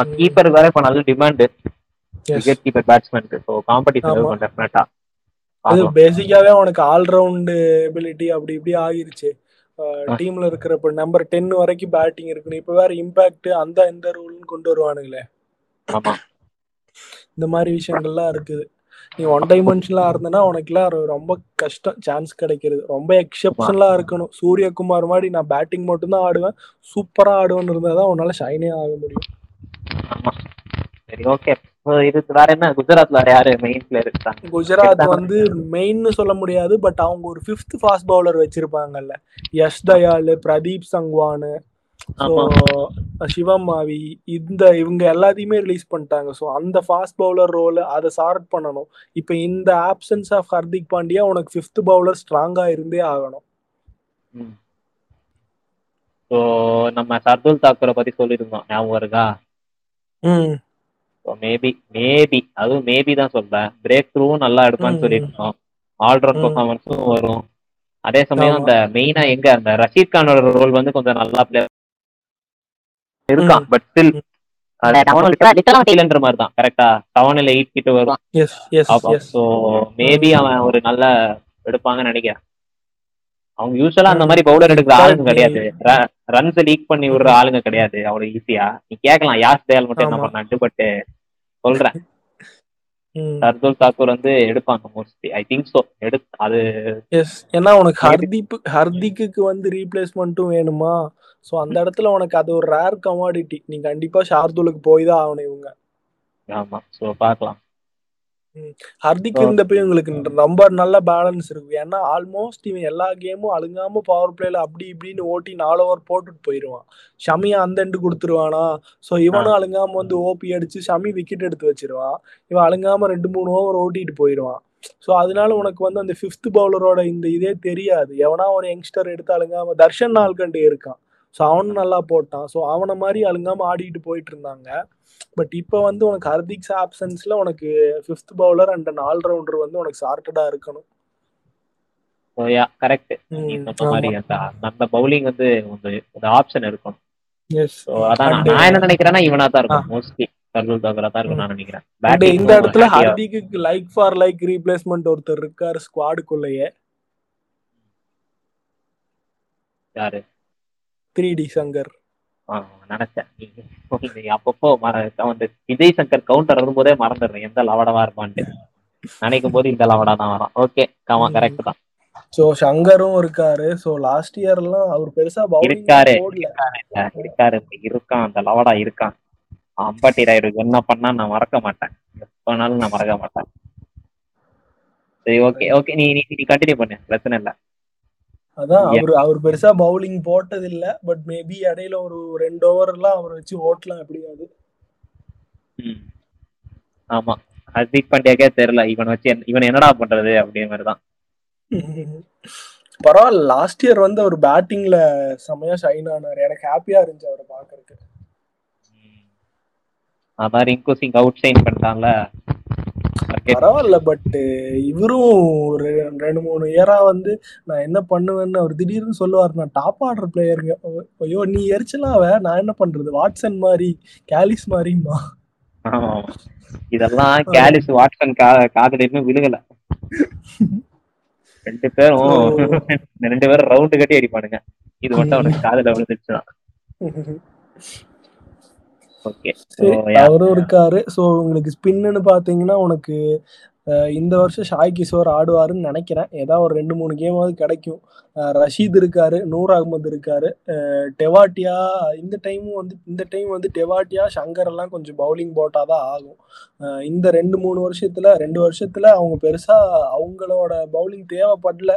ம். கீப்பருக்கு வேற இப்ப நல்ல டிமாண்ட். விக்கெட் கீப்பர் பேட்ஸ்மேனுக்கு ஸோ காம்படிஷன். இருக்கும் டெஃபினட்டா அது பேசிக்காவே அவனுக்கு ஆல்ரவுண்ட் எபிலிட்டி அப்படி இப்படி ஆகிருச்சு. டீம்ல இருக்கிற இப்போ நம்பர் டென் வரைக்கும் பேட்டிங் இருக்கணும். இப்போ வேற இம்பாக்ட் அந்த இந்த ரூல்னு கொண்டு வருவானுங்களே. ஆமா. இந்த மாதிரி விஷயங்கள்லாம் இருக்குது. நீ ஒன் டைமென்ஷன்லாம் இருந்தனா உனக்குலாம் ரொம்ப கஷ்டம் சான்ஸ் கிடைக்கிறது. ரொம்ப எக்ஸப்ஷனலா இருக்கணும். சூரியகுமார் மாதிரி நான் பேட்டிங் மட்டும்தான் ஆடுவேன். சூப்பரா ஆடுவேன்னு இருந்தா தான் உன்னால ஷைனே ஆக முடியும். சரி ஓகே இதுக்கு வேற என்ன? குஜராத்ல யாரு மெயின் பிளேயர் இருக்காங்க? குஜராத். வந்து மெயின்னு சொல்ல முடியாது பட் அவங்க ஒரு ஃபிஃப்த் ஃபாஸ்ட் பவுலர் வச்சிருப்பாங்கல்ல. யஷ் தயால் பிரதீப் சங்வான் சிவம் மாவி இந்த இவங்க எல்லாத்தையுமே ரிலீஸ் பண்ணிட்டாங்க. ஸோ அந்த ஃபாஸ்ட் பவுலர் ரோல் அதை சார்ட் பண்ணணும். இப்போ இந்த ஆப்சன்ஸ் ஆஃப் ஹர்திக் பாண்டியா உனக்கு ஃபிஃப்த் பவுலர் ஸ்ட்ராங்கா இருந்தே ஆகணும். ஸோ நம்ம சர்துல் தாக்கூரை பத்தி சொல்லியிருந்தோம். ஞாபகம் இருக்கா? மேபி மேபி அதுவும் மேபி தான் சொல்றேன். பிரேக் த்ரூவும் நல்லா எடுப்பான்னு. சொல்லியிருந்தோம். ஆல்ரவுண்ட். பெர்ஃபார்மன்ஸும் வரும். அதே சமயம். அந்த மெயினா எங்க? அந்த ரஷீத் கானோட ரோல் வந்து கொஞ்சம் நல்லா பிளே இருக்கான் பட் ஸ்டில் டீலன்ற மாதிரி தான். கரெக்டா செவன்ல எயிட் கிட்ட வரும். Yes yes yes so maybe அவன் ஒரு நல்ல எடுப்பாங்கன்னு நினைக்கிறேன். அவங்க யூஸ்வலா அந்த மாதிரி பவுலர் எடுக்கிற ஆளுங்க கிடையாது. ரன்ஸ் லீக் பண்ணி விடுற ஆளுங்க கிடையாது. அவ்வளவு ஈஸியா நீ கேட்கலாம் யாஸ் தயால் மட்டும் என்ன. பண்ணான்ட்டு பட் சொல்றேன். சர்துல் தாக்கூர் வந்து எடுப்பாங்க மோஸ்ட்லி ஐ திங்க் சோ எடு அது எஸ் ஏன்னா உனக்கு ஹர்தீப் ஹர்திக்கு வந்து ரீப்ளேஸ்மெண்ட்டும் வேணுமா? சோ அந்த இடத்துல உனக்கு அது ஒரு ரேர் கமாடிட்டி நீ கண்டிப்பா ஷார்துலுக்கு போய் தான் ஆகணும் இவங்க. ஆமா. சோ பார்க்கலாம். ஹர்திக் Okay. இருந்தப்ப இவங்களுக்கு ரொம்ப நல்ல பேலன்ஸ் இருக்கு. ஏன்னா ஆல்மோஸ்ட் இவன் எல்லா கேமும் அழுங்காம பவர் பிளேல அப்படி இப்படின்னு ஓட்டி நாலு ஓவர் போட்டுட்டு போயிடுவான் ஷமியா அந்த எண்டு கொடுத்துருவானா? சோ இவனும் அழுங்காம வந்து ஓபி அடிச்சு ஷமி விக்கெட் எடுத்து வச்சிருவான். இவன் அழுங்காம ரெண்டு மூணு ஓவர் ஓட்டிட்டு போயிடுவான் ஸோ அதனால உனக்கு வந்து அந்த ஃபிஃப்த் பவுலரோட இந்த இதே தெரியாது. எவனா ஒரு யங்ஸ்டர் எடுத்து அழுங்காம தர்ஷன் நால்கண்டு இருக்கான். ஸோ அவனும் நல்லா போட்டான். ஸோ அவனை மாதிரி அழுங்காம ஆடிட்டு போயிட்டு இருந்தாங்க பட் இப்போ வந்து உனக்கு ஹர்திக்ஸ் ஆப்சன்ஸ்ல உனக்கு fifth bowler and an allrounder வந்து உனக்கு சார்ட்டடா இருக்கணும். கரெக்ட் நீ சொன்ன மாதிரி அந்த அந்த பவுலிங் வந்து ஒரு ஆப்ஷன் இருக்கும் அதான் நான் என்ன நினைக்கிறேன்னா இவனா தான் இருக்கும் மோஸ்ட்லி இந்த இடத்துல ஹர்திக்கு லைக் ஃபார் லைக் ரீப்ளேஸ்மெண்ட் ஒருத்தர் இருக்காரு ஸ்குவாடுக்குள்ளேயே யாரு? Three D Shankar. நினைச்சேன். அப்பப்போ வந்து விஜய் சங்கர் கவுண்டர் வரும்போதே மறந்துடுறேன். எந்த லவடவா இருப்பான்ட்டு. நினைக்கும் போது இந்த லவடா தான் வரும். ஓகே காமா ம். கரெக்ட் தான். ஸோ சங்கரும் இருக்காரு. ஸோ லாஸ்ட் இயர்லாம் அவர் பெருசா இருக்காரு. இருக்காரு. இருக்கான். அந்த லவடா இருக்கான். அம்பட்டி ராயுடு என்ன பண்ணா நான் மறக்க மாட்டேன். எப்பனாலும் நான் மறக்க மாட்டேன். சரி ஓகே ஓகே நீ நீ நீ கண்டினியூ பண்ணு. பிரச்சனை இல்ல. அதான். அவர் அவர் பெருசா பவுலிங் போட்டது இல்ல பட் மேபி இடையில ஒரு ரெண்டு ஓவர் எல்லாம் அவர் வச்சு ஓட்டலாம் எப்படியாவது ம். ஆமா. ஹர்திக் பாண்டியாக்கே தெரியல இவன் வச்சு இவன் என்னடா பண்றது அப்படிங்கிற மாதிரி தான் பரவாயில்ல லாஸ்ட் இயர் வந்து அவர் பேட்டிங்ல செமையா ஷைன் ஆனாரு. எனக்கு ஹாப்பியா இருந்துச்சு அவரை பாக்குறதுக்கு அதான் ரிங்கு சிங் அவுட் சைன் பண்ணிட்டான்ல. பரவாயில்ல பட் இவரும் ஒரு ரெண்டு மூணு இயரா வந்து நான் என்ன பண்ணுவேன்னு அவர் திடீர்னு சொல்லுவார் நான் டாப் ஆர்டர் பிளேயருங்க ஐயோ நீ எரிச்சலாவ நான் என்ன பண்றது? வாட்சன் மாதிரி கேலிஸ் மாதிரிமா. இதெல்லாம் கேலிஸ் வாட்சன் கா காதுல இன்னும் விழுகல. ரெண்டு பேரும் ரெண்டு பேரும் ரவுண்டு கட்டி அடிப்பானுங்க. இது மட்டும் அவனுக்கு காதுல விழுந்துச்சுதான் அவரும் இருக்காரு. ஸோ உங்களுக்கு ஸ்பின்னு பாத்தீங்கன்னா உனக்கு இந்த வருஷம் ஷாய் கிஷோர் ஆடுவாருன்னு நினைக்கிறேன். ஏதாவது ஒரு ரெண்டு மூணு கேமாவது கிடைக்கும். ரஷீத் இருக்காரு நூர் அகமது இருக்காரு. டெவாட்டியா இந்த டைமும் வந்து இந்த டைம் வந்து டெவாட்டியா ஷங்கர் எல்லாம் கொஞ்சம் பவுலிங் போட்டாதான் ஆகும். இந்த ரெண்டு மூணு வருஷத்துல ரெண்டு வருஷத்துல அவங்க பெருசா அவங்களோட பவுலிங் தேவைப்படல.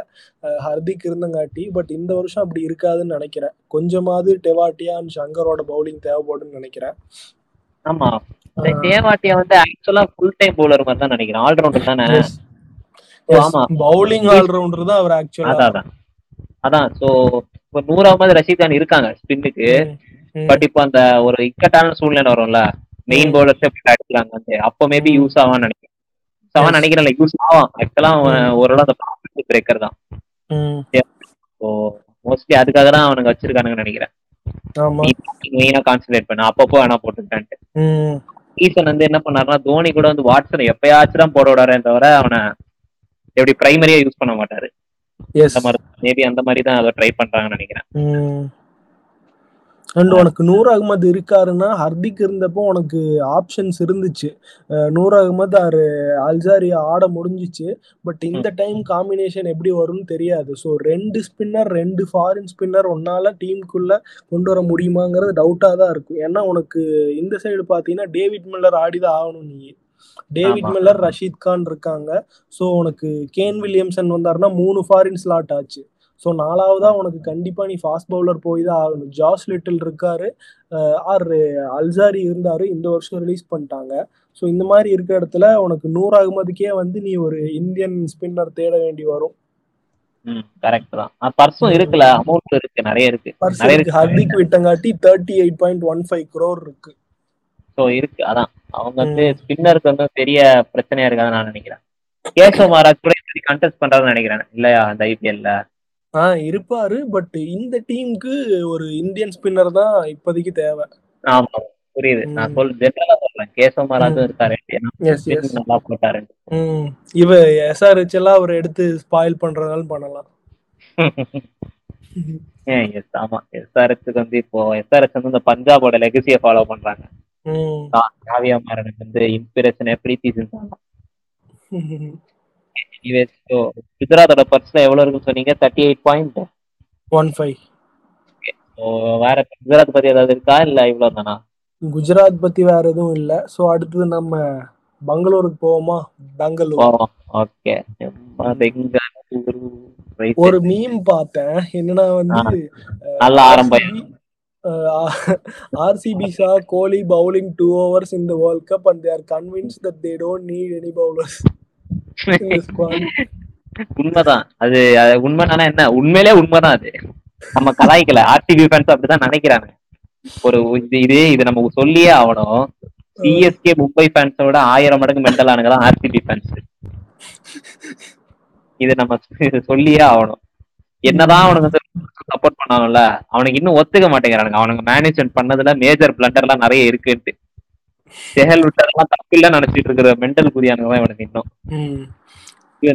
ஹர்திக் இருந்தங்காட்டி பட் இந்த வருஷம் அப்படி இருக்காதுன்னு நினைக்கிறேன். கொஞ்சமாவது டெவாட்டியா அண்ட் ஷங்கரோட பவுலிங் தேவைப்படும்னு நினைக்கிறேன். ஆமா. இந்த தேவாட்டியா வந்து ஆக்சுவலா ஃபுல் டைம் பவுலர் மாதிரி தான் நினைக்கிறேன். ஆல்ரவுண்டர் தானே? ஆமா. பவுலிங் ஆல்ரவுண்டர் தான் அவர் ஆக்சுவலா அதான் அதான். சோ இப்போ நூறாவது ரஷீத் கான் இருக்காங்க ஸ்பின்னுக்கு பட் இப்போ அந்த ஒரு இக்கட்டான சூழ்நிலை வரும்ல மெயின். பவுலர்ஸ் எப்படி அடிக்கிறாங்க அப்போ மேபி. யூஸ் ஆவான்னு நினைக்கிறேன். Yes. நினைக்கிறேன் யூஸ் ஆவான். ஆக்சுவலா அவன். ஓரளவு அந்த ப்ராஃபிட் பிரேக்கர் தான். ஸோ மோஸ்ட்லி அதுக்காக தான் அவனுக்கு வச்சிருக்கானுங்கன்னு நினைக்கிறேன். மெயினா கான்சென்ட்ரேட் பண்ண. அப்பப்போ வேணா போட்டுக்கிட்டான்ட்டு ம். ஈசன் வந்து என்ன பண்ணாருன்னா தோனி கூட வந்து வாட்ஸனை எப்பயாச்சும் தான் போட விடாரே தவிர அவனை எப்படி பிரைமரியா யூஸ் பண்ண மாட்டாரு மேபி அந்த மாதிரி தான் அதை ட்ரை பண்றாங்கன்னு நினைக்கிறேன். அண்ட் உனக்கு நூர் அகமது இருக்காருன்னா ஹர்திக் இருந்தப்போ உனக்கு ஆப்ஷன்ஸ் இருந்துச்சு. நூர் அகமது ஆர் அல்ஜாரியா ஆட முடிஞ்சிச்சு. பட் இந்த டைம் காம்பினேஷன் எப்படி வரும்னு தெரியாது. ஸோ ரெண்டு ஸ்பின்னர் ரெண்டு ஃபாரின் ஸ்பின்னர் ஒன்னால டீமுக்குள்ள கொண்டு வர முடியுமாங்கிறது டவுட்டாக தான் இருக்கும். ஏன்னா உனக்கு இந்த சைடு பார்த்தீங்கன்னா டேவிட் மில்லர் ஆடிதான் ஆகணும் நீ. டேவிட். மில்லர் ரஷீத் கான் இருக்காங்க. ஸோ உனக்கு கேன் வில்லியம்சன் வந்தாருன்னா மூணு ஃபாரின் ஸ்லாட் ஆச்சு. ஸோ நாலாவதா உனக்கு கண்டிப்பா நீ ஃபாஸ்ட் பவுலர் போய் தான் ஆகணும். ஜாஸ் லிட்டில் இருக்காரு. ஆர் அல்சாரி இருந்தாரு. இந்த வருஷம் ரிலீஸ் பண்ணிட்டாங்க. ஸோ இந்த மாதிரி இருக்கிற இடத்துல உனக்கு நூர் அகமதுக்கே வந்து நீ ஒரு இந்தியன் ஸ்பின்னர் தேட வேண்டி வரும். கரெக்ட் தான். பர்சும் இருக்குல்ல? அமௌண்ட் இருக்கு. நிறைய இருக்கு. நிறைய இருக்கு. Hardik விட்டங்காட்டி thirty eight point one five crore இருக்கு. ஸோ இருக்கு. அதான். அவங்க வந்து ஸ்பின்னருக்கு வந்து பெரிய பிரச்சனையா இருக்காதுன்னு நான் நினைக்கிறேன். கேசவ் மகாராஜ் கூட கண்டெஸ்ட் பண்றாருன்னு நினைக்கிறேன். இல்லையா? அந்த ஐபிஎல்ல ஆ இருப்பாரு பட் இந்த டீமுக்கு ஒரு இந்தியன் ஸ்பின்னர் தான் இப்போதைக்கு தேவை. ஆமா புரியுது. ம். நான் சொல் ஜென்ரலா சொல்றேன். கேசவ மகாராஜும் இருக்காரு. ஏன்னா எஸ் எஸ் நல்லா போட்டாரு. ம். இவ எஸ்ஆர்ஹெச் எல்லாம் அவர் எடுத்து ஸ்பாயில் பண்றதாலும் பண்ணலாம். ஏன் எஸ் ஆமா. எஸ்ஆர்எஸ்க்கு வந்து இப்போ எஸ்ஆர்எஸ் வந்து இந்த பஞ்சாபோட லெகசியை ஃபாலோ பண்றாங்க. ம். கா- காவியா மாறனுக்கு வந்து இன்ஸ்பிரேஷன் பிரீத்தி சிந்தா எனிவேஸ் ஸோ குஜராத்தோட பர்ஸ்ல எவ்வளவு இருக்குன்னு சொன்னீங்க? Thirty eight point one five so வேற குஜராத் பத்தி ஏதாவது இருக்கா? இல்ல இவ்வளவு தானா? குஜராத் பத்தி வேற எதுவும் இல்ல. சோ அடுத்தது நம்ம பெங்களூருக்கு போவோமா? பெங்களூர். ஓகே. ஒரு மீம் பார்த்தேன். என்னன்னா வந்து நல்ல ஆரம்பம். RCB saw Kohli bowling two overs in the world cup and they are convince that they don't need any bowlers உண்மைதான். அது அது உண்மைதானா என்ன? உண்மையிலே உண்மைதான் அது. நம்ம கலாய்க்கல. ஆர்டிபி ஃபேன்ஸ் அப்படிதான் நினைக்கிறாங்க. ஒரு இது இது இது நம்ம சொல்லியே ஆகணும். சிஎஸ்கே மும்பை ஃபேன்ஸை விட ஆயிரம் மடங்கு மென்டல் ஆனுங்க தான் ஆர்சிபி ஃபேன்ஸ் இது நம்ம சொல்லியே ஆகணும். என்னதான் அவனுக்கு சப்போர்ட் பண்ணாங்கல்ல அவனுக்கு இன்னும் ஒத்துக்க மாட்டேங்கிறானுங்க. அவனுங்க மேனேஜ்மெண்ட் பண்ணதுல மேஜர் பிளண்டர்லாம் நிறைய இருக்குன்ட்டு செஹல் விட்டதெல்லாம் தப்பு இல்ல நினைச்சிட்டு இருக்கிற மென்டல் புரியானுங்க தான் இவனுக்கு இன்னும்.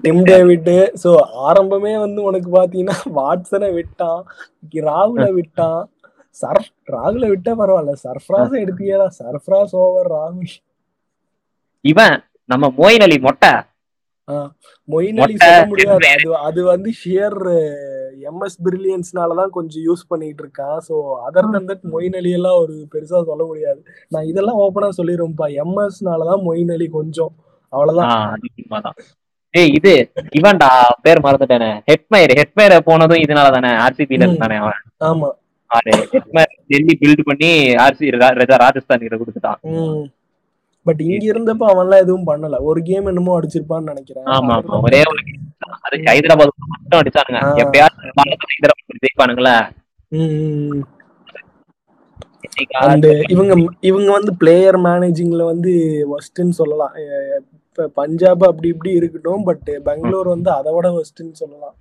டிம் டேவிட் சோ ஆரம்பமே வந்து உனக்கு பாத்தீங்கன்னா வாட்சனை விட்டான் ராகுல விட்டான். சர்ஃப் ராகுல விட்டா பரவாயில்ல சர்ஃப்ராஸ் எடுத்தியடா சர்ஃப்ராஸ் ஓவர் ராகுல். இவன் நம்ம மோயின் அலி மொட்டை. மொயின் அலி சொல்ல முடியாது. அது அது வந்து ஷியர் எம்எஸ் பிரில்லியன்ஸ்னால தான் கொஞ்சம் யூஸ் பண்ணிட்டு இருக்கான். So other than that Moeen Ali எல்லாம் ஒரு பெருசா சொல்ல முடியாது. நான் இதெல்லாம் ஓப்பனா சொல்லிடுவேன்ப்பா எம்எஸ்னால தான் மொயின் அலி கொஞ்சம். அவ்வளவுதான். ஏய் இது இவன்டா பேர் மறந்துட்டானே. ஹெட்மயர் ஹெட்மயர் போனதும் இதனால தானே. ஆர்சிபில இருந்தானே அவன். ஆமா. ஹெட்மயர் டெல்லி பில்ட் பண்ணி ஆர்சி ராஜஸ்தான் கிட்ட கொடுத்துட்டான். பட் இங்க இருந்தப்ப அவன்லாம் எதுவும் பண்ணல. ஒரு கேம் என்னமோ அடிச்சிருப்பான்னு நினைக்கிறேன். ஆமா ஆமா. ஒரே ஒரு அது ஹைதராபாத் மட்டும் அடிச்சானுங்க. எப்பயாவது ஹைதராபாத் ஜெயிப்பானுங்களா அண்ட் இவங்க இவங்க வந்து பிளேயர் மேனேஜிங்ல வந்து ஒஸ்ட்னு சொல்லலாம். இப்ப பஞ்சாப் அப்படி இப்படி இருக்கட்டும் பட் பெங்களூர் வந்து அதை விட ஒஸ்ட்னு சொல்லலாம்.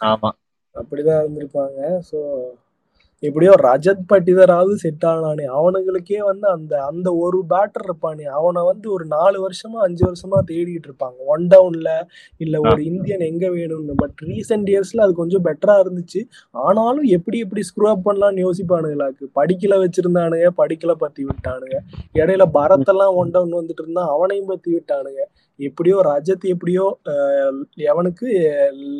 ஆமா. அப்படிதான் இருந்திருப்பாங்க. ஸோ எப்படியோ ரஜத் பட்டிதராவது செட் ஆனானே. அவனுங்களுக்கே வந்து அந்த அந்த ஒரு பேட்டர் இருப்பானே. அவனை வந்து ஒரு நாலு வருஷமா அஞ்சு வருஷமா தேடிட்டு இருப்பாங்க. ஒன் டவுன்ல இல்ல ஒரு இந்தியன் எங்க வேணும்னு. பட் ரீசெண்ட் இயர்ஸ்ல அது கொஞ்சம் பெட்டரா இருந்துச்சு. ஆனாலும் எப்படி எப்படி ஸ்க்ரூ அப் பண்ணலாம்னு யோசிப்பானுங்களாக்கு படிக்கல வச்சிருந்தானுங்க படிக்கல பத்தி விட்டானுங்க. இடையில பரத்தெல்லாம் ஒன் டவுன் வந்துட்டு இருந்தா அவனையும் பத்தி விட்டானுங்க. எப்படியோ ரஜத் எப்படியோ எவனுக்கு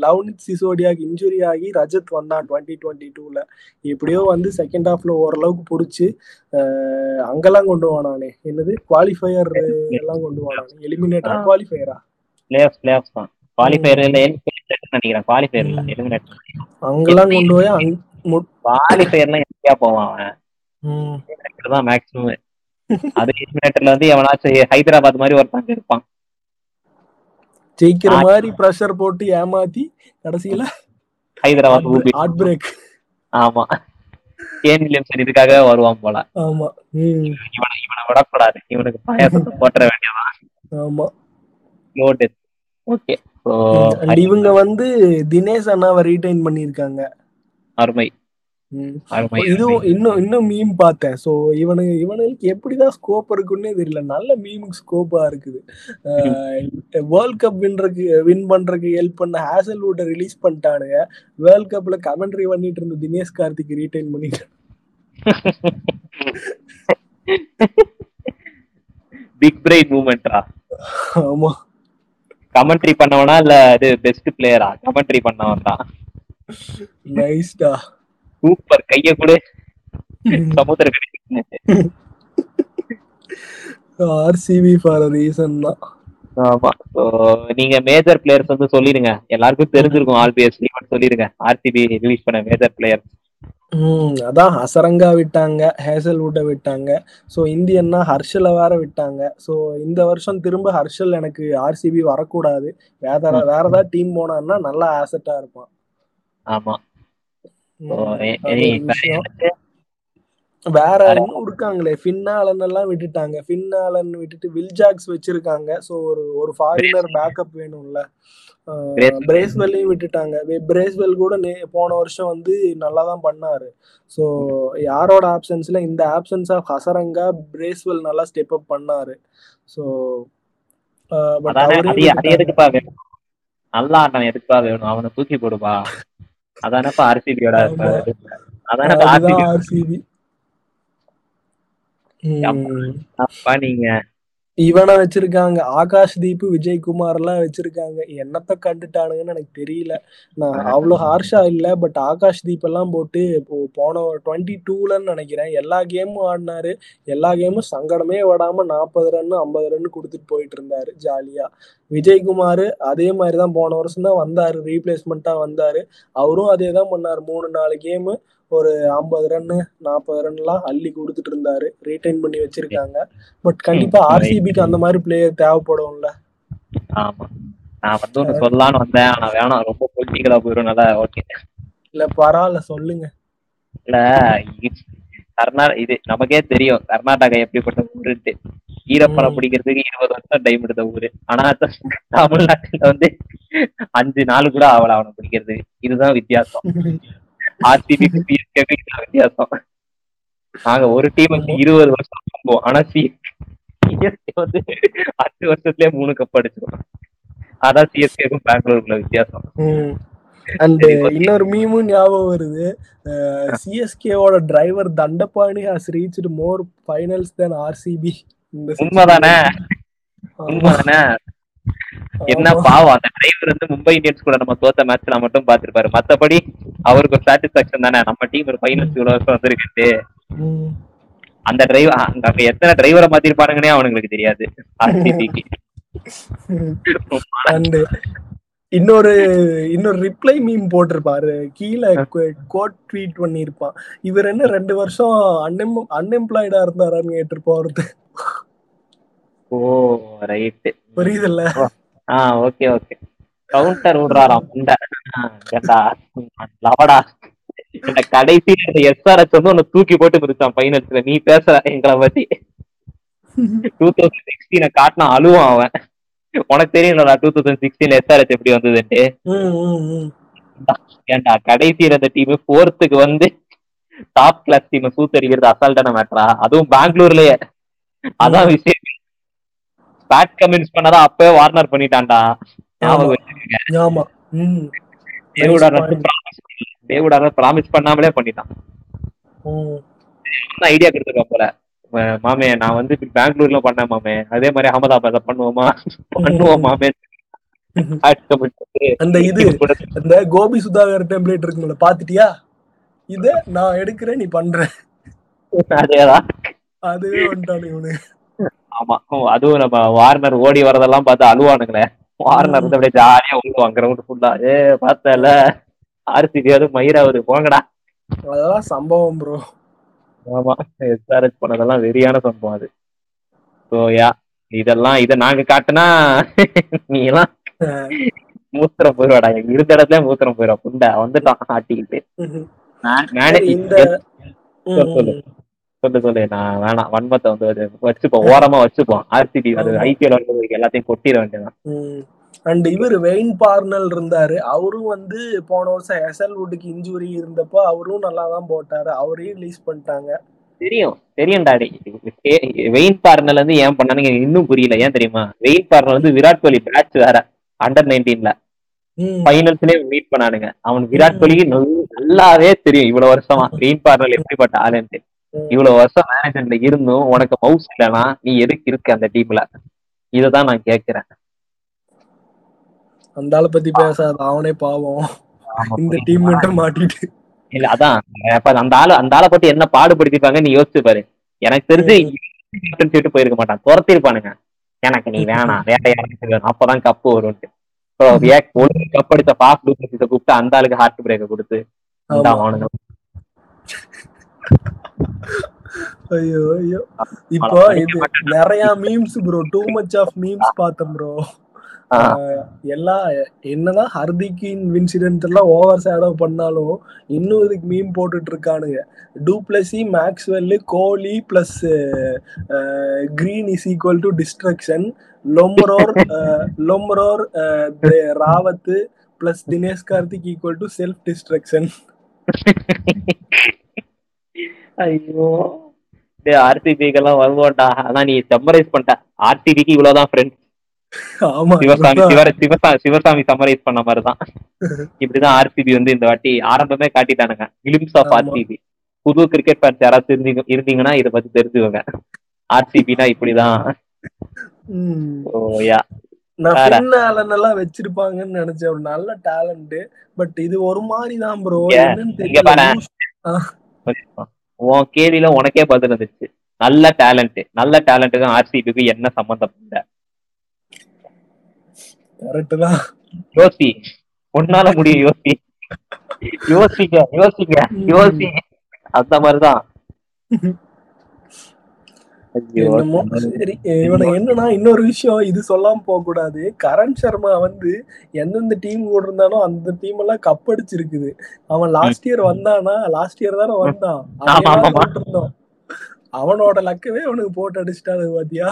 லவ்னித் சிசோடியாக்கு இன்ஜுரி ஆகி ரஜத் வந்தான் டுவெண்ட்டி டுவெண்ட்டி டூல எப்படியோ வந்து செகண்ட் ஹாஃப்ல ஓரளவுக்கு பிடிச்சி அங்கெல்லாம் கொண்டு வானானே என்னது? குவாலிஃபயர் எல்லாம் கொண்டு வானானே எலிமினேட்டரா குவாலிஃபயரா பிளேஆஃப் பிளேஆஃப் தான். குவாலிஃபயர் இல்ல நினைக்கிறேன். குவாலிஃபயர் இல்ல எலிமினேட்டர் அங்கெல்லாம் கொண்டு போய் குவாலிஃபயர்லாம் எங்கேயா போவான் அவன்? தான் மேக்ஸிமம் அது எலிமினேட்டர்ல வந்து எவனாச்சும் ஹைதராபாத் மாதிரி ஒருத்தங்க இருப்பான். ஜெயிக்கிற மாதிரி ப்ரெஷர் போட்டு ஏமாத்தி கடைசியில ஹைதராபாத் ஹார்ட் பிரேக் ஆமா. கேன் வில்லியம்சன் இதுக்காக வருவான் போல. ஆமா. இவனை இவனை விடக்கூடாது. இவனுக்கு பாயாசத்தை போட்டுற வேண்டியதான் ஆமா. டெத் ஓகே இவங்க வந்து தினேஷ் அண்ணாவை ரீடைன் பண்ணிருக்காங்க அருமை. இதுவும் இன்னும் இன்னும் மீம் பார்த்தேன். ஸோ இவனுக்கு இவனுக்கு எப்படிதான் ஸ்கோப் இருக்குன்னே தெரியல. நல்ல மீமுக்கு ஸ்கோப்பா இருக்குது. வேர்ல்ட் கப் வின்றதுக்கு வின் பண்றதுக்கு ஹெல்ப் பண்ண ஹேசல்வுட்டை ரிலீஸ் பண்ணிட்டானுங்க. வேர்ல்ட் கப்ல கமெண்ட்ரி பண்ணிட்டு இருந்த தினேஷ் கார்த்திக் ரீடைன் பண்ணிட்டு பிக் பிரெயின் மூமெண்ட்ரா ஆமா. கமெண்ட்ரி பண்ணவனா இல்ல இது பெஸ்ட் பிளேயரா கமெண்ட்ரி பண்ணவன் தான் நைஸ்டா சூப்பர். கைய கூட. சமுத்திர ஆர்சிபி ஃபார் ரீசன் தான். ஆமா. நீங்க மேஜர் பிளேயர்ஸ் வந்து சொல்லிடுங்க. எல்லாருக்கும் தெரிஞ்சிருக்கும் ஆல்பிஎஸ் நீங்க சொல்லிடுங்க. ஆர்சிபி ரிலீஸ் பண்ண மேஜர் பிளேயர்ஸ் ம் அதான் ஹசரங்கா விட்டாங்க ஹேசல்வுட்டை விட்டாங்க. ஸோ இந்தியன்னா ஹர்ஷலை வேற விட்டாங்க. ஸோ இந்த வருஷம் திரும்ப ஹர்ஷல் எனக்கு ஆர்சிபி வரக்கூடாது. வேற வேற ஏதாவது டீம் போனான்னா நல்லா ஆசட்டா இருப்பான். ஆமா. வேற இன்னும் இருக்காங்களே ஃபின்னாலன் எல்லாம் விட்டுட்டாங்க. ஃபின்னாலன் விட்டுட்டு வில்ஜாக்ஸ் வச்சிருக்காங்க. ஸோ ஒரு ஒரு ஃபாரினர் பேக்கப் வேணும்ல. பிரேஸ்வெல்லையும் விட்டுட்டாங்க. பிரேஸ்வெல் கூட நே- போன வருஷம் வந்து நல்லா தான் பண்ணாரு. ஸோ யாரோட ஆப்சன்ஸ்ல இந்த ஆப்சன்ஸ் ஆஃப் ஹசரங்கா பிரேஸ்வெல் நல்லா ஸ்டெப் அப் பண்ணாரு. ஸோ பட் நல்லா ஆட்டம் எதுக்குப்பா வேணும்? அவனை தூக்கி போடுப்பா. அதானப்பா ஆர்சிபியோட. அதானப்பா ஆர்சிபி அப்பா நீங்க இவனை வச்சிருக்காங்க. ஆகாஷ் தீப் விஜய்குமார் எல்லாம் வச்சிருக்காங்க. என்னத்த கண்டுட்டானுங்கன்னு எனக்கு தெரியல. நான் அவ்வளவு ஹார்ஷா இல்ல பட் ஆகாஷ் தீப் எல்லாம் போட்டு இப்போ போன டுவெண்ட்டி டூலன்னு நினைக்கிறேன். எல்லா கேமும் ஆடினாரு. எல்லா கேமும் சங்கடமே விடாம நாற்பது ரன்னு ஐம்பது ரன் கொடுத்துட்டு போயிட்டு இருந்தாரு ஜாலியா. விஜய்குமார் அதே மாதிரி தான் போன வருஷம் தான் வந்தாரு. ரீப்ளேஸ்மெண்ட்டா வந்தாரு. அவரும் அதே தான் பண்ணாரு. மூணு நாலு கேமு ஒரு ஐம்பது ரன்னு நாற்பது ரன்லாம் அள்ளி கொடுத்துட்டு இருந்தாரு. ரீடைன் பண்ணி வச்சிருக்காங்க. பட் கண்டிப்பா ஆர்சிபிக்கு அந்த மாதிரி பிளேயர் தேவைப்படும்ல. ஆமா. நான் வந்து ஒண்ணு சொல்லலாம்னு வந்தேன். ஆனா வேணாம். ரொம்ப பொலிட்டிக்கலா போயிடும் நல்லா ஓகே இல்ல பரவாயில்ல சொல்லுங்க. இல்ல கர்நாடகா இது நமக்கே தெரியும். கர்நாடகா எப்படிப்பட்ட ஊருன்ட்டு. ஈரப்பழம். பிடிக்கிறதுக்கு இருபது வருஷம் டைம் எடுத்த ஊரு. ஆனா தமிழ்நாட்டுல வந்து அஞ்சு நாள் கூட ஆகல அவனை பிடிக்கிறதுக்கு. இதுதான் வித்தியாசம். ஆர்சிபி சிஎஸ்கே வித்தியாசம். நாங்க ஒரு டீமுக்கு இருபது வருஷம் நம்புவோம் ஆனா சிஎஸ்கே வந்து அஞ்சு வருஷத்துலயே மூணு கப் அடிச்சிடும் அதான் சிஎஸ்கேக்கும் பெங்களூருக்குள்ள வித்தியாசம். அண்ட் இன்னொரு மீமும் ஞாபகம் வருது. சிஎஸ்கேவோட driver Dandapani has reached more finals than RCB. உண்மைதானே. உண்மைதானே? என்ன. பாவம் அந்த டிரைவர் வந்து மும்பை இந்தியன்ஸ் கூட நம்ம தோத்த மேட்ச்ல மட்டும் பாத்துருப்பாரு மத்தபடி அவருக்கு ஒரு சாட்டிஸ்பாக்சன் தானே. நம்ம டீம் ஒரு ஃபைனல்ஸ் இவ்வளவு வருஷம் வந்திருக்கு. அந்த டிரைவர் அங்க எத்தனை டிரைவரை மாத்திருப்பானுங்கன்னே அவனுங்களுக்கு தெரியாது. ஆர்சிபிக்கு இன்னொரு இன்னொரு ரிப்ளை மீம் போட்டிருப்பாரு. கீழே கோட் ட்வீட் பண்ணியிருப்பான். இவர் என்ன ரெண்டு வருஷம் அன்எம் அன்எம்ப்ளாய்டா இருந்தாரான்னு கேட்டிருப்பான் ஒருத்தர். ஓ ரைட்டு புரியுதுல்ல? ஆ ஓகே ஓகே. கவுண்டர் விடுறாராம் ஏண்டா லவடா. கடைசி எஸ்ஆர்எஸ் வந்து உன்னை தூக்கி போட்டு பிரிச்சான் ஃபைனல்ஸ்ல நீ பேசுற எங்களை பத்தி. டூ தௌசண்ட் சிக்ஸ்டீனை காட்டினா அழுவான் அவன். உனக்கு தெரியும்லடா டூ தௌசண்ட் சிக்ஸ்டீன் எஸ்ஆர்எஸ் எப்படி வந்ததுன்ட்டு. ஏன்டா கடைசியில இந்த டீம் ஃபோர்த்துக்கு வந்து டாப் கிளாஸ் டீம் சூத்தடிக்கிறது அசால்ட்டான மேட்டரா அதுவும் பெங்களூர்லயே. அதான் விஷயம். பேட் கமின்ஸ் பண்ணதா அப்பவே வார்னர் பண்ணிட்டான்டா. point. ப்ராமிஸ் பண்ணாமலே பண்ணிட்டான். ஐடியா கொடுத்துருவான் போல. மாமே நான் வந்து பெங்களூர்ல பண்ணேன் மாமே. அதே மாதிரி அகமதாபாத்ல பண்ணுவோமா? பண்ணுவோம் மாமே. அந்த இது அந்த கோபி சுதாகர் டெம்ப்ளேட் இருக்குங்கள பாத்துட்டியா இத நான் எடுக்கிறேன் நீ பண்ற. அதேதான். அதுவே வந்துட்டானு இவனு. ஆமா. அதுவும் நம்ம வார்னர் ஓடி வரதெல்லாம் பார்த்து அழுவானுங்களே. வார்னர் வந்து அப்படியே ஜாலியா ஓடுவான் கிரவுண்ட் ஃபுல்லா ஏ பார்த்தல ஆர்சிபி அது மயிராவது போங்கடா. அதெல்லாம் சம்பவம் ப்ரோ ஆமா. எஸ்ஆர்எச் பண்ணதெல்லாம் வெறியான சம்பவம் அது. ஸோ யா இதெல்லாம் இதை நாங்க காட்டுனா நீ எல்லாம் மூத்திரம் போயிடுவாடா இருந்த இடத்துல மூத்திரம் போயிடும் புண்டை வந்துட்டான் ஆட்டிக்கிட்டு. இந்த சொல்லு, சொல்லு. நான் வேணாம். வன்மத்தை வந்து வச்சுப்போம். ஓரமா வச்சுப்போம். ஆர்சிபி அது. ஐபிஎல் எல்லாத்தையும் கொட்டிட வேண்டியதான் அண்ட் இவர் வெயின் பார்னல் இருந்தாரு. அவரும் வந்து போன வருஷம் எஸ்எல் வுட்டுக்கு இன்ஜுரி இருந்தப்போ அவரும் நல்லா தான் போட்டாரு. அவரையும் ரிலீஸ் பண்ணிட்டாங்க. தெரியும். தெரியும் டாடி. வெயின் பார்னல் வந்து ஏன் பண்ணானுங்க இன்னும் புரியல. ஏன் தெரியுமா? வெயின் பார்னல் வந்து விராட் கோலி பேட்ச் வேற. அண்டர் நைன்டீன்ல. ஃபைனல்ஸ்லயே மீட் பண்ணானுங்க. அவனுக்கு விராட் கோலிக்கு நல்ல- நல்லாவே தெரியும் இவ்வளவு வருஷமா. வெயின் பார்னல் எப்படிப்பட்ட ஆளுன்ட்டு. இவ்வளவு வருஷம் மேனேஜ்மெண்ட்ல இருந்தும் உனக்கு மவுஸ் இல்லைனா நீ எதுக்கு இருக்க அந்த டீம்ல இததான் நான் கேட்கிறேன். அந்த ஆளை பத்தி பேசாத அவனே பாவம். இந்த. டீம் மட்டும் மாட்டிட்டு. இல்ல அதான். அந்த ஆளு அந்த ஆளை பத்தி என்ன பாடுபடுத்திருப்பாங்க நீ யோசிச்சு பாரு. எனக்கு தெரிஞ்சு சொல்லிட்டு போயிருக்க மாட்டான். துரத்திருப்பானுங்க. எனக்கு நீ வேணாம் வேற யாருக்கு வேணும் அப்பதான் கப்பு வரும்ட்டு ஏன் ஒரு கப் அடிச்ச பாஸ் கூப்பிட்டு அந்த ஆளுக்கு ஹார்ட் பிரேக்க கொடுத்து. அவனுங்க. ஐயோ ஐயோ. இப்போ இது நிறைய memes bro too much of memes பார்த்தேன் ப்ரோ எல்லா என்னதான் ஹர்திக்கின் இன்சிடென்ட் எல்லாம் ஓவர் ஷேடோ பண்ணாலும் இன்னும் இதுக்கு மீம் போட்டுட்டு இருக்கானுங்க du Plessis Maxwell Kohli plus Green is equal to destruction Lomror Lomror Rawat plus Dinesh Karthik equal to self destruction ஐயோ. டேய் ஆர்சிபிக்கு எல்லாம் வருவோம்டா. ஆனா நீ சம்மரைஸ் பண்ணிட்ட. ஆர்சிபிக்கு இவ்வளவுதான் ஃப்ரெண்ட்ஸ் ஆமா சிவசாமி சிவசாமி சிவசாமி சம்மரைஸ் பண்ண மாதிரிதான். இப்படிதான் ஆர்சிபி வந்து இந்த வாட்டி ஆரம்பமே காட்டிட்டானுங்க. Glimpse of. ஆர்சிபி புது கிரிக்கெட் ஃபேன்ஸ் யாராவது இருந்தீங்க இருந்தீங்கன்னா இதை பத்தி தெரிஞ்சுக்கோங்க. ஆர்சிபினா இப்படிதான். ம். ஓ யா. நான் வேற. பின் ஆலன் எல்லாம் வச்சிருப்பாங்கன்னு நினைச்சேன். நல்ல டேலண்ட் பட் இது ஒரு மாதிரி தான் ப்ரோ. உன் கேள்வியில உனக்கே பதில் இருந்துச்சு நல்ல டேலண்ட் நல்ல டேலண்ட்டுக்கும் ஆர்சிபிக்கு என்ன சம்பந்தம் இல்ல. கரெக்ட் தான். யோசி. உன்னால முடியும் யோசி. யோசிங்க யோசிங்க யோசி. அந்த மாதிரிதான் ஐயோ, என்னமோ சரி இவனுக்கு என்னன்னா இன்னொரு விஷயம் இது சொல்லாம போக கூடாது. கரண் சர்மா வந்து எந்தெந்த டீம் கூட இருந்தானோ அந்த டீம் எல்லாம் கப் அடிச்சிருக்குது. அவன் லாஸ்ட் இயர் வந்தானா? லாஸ்ட் இயர் தானே வந்தான். போட்டிருந்தோம். அவனோட லக்கவே அவனுக்கு போட்டு அடிச்சிட்டானு பாத்தியா?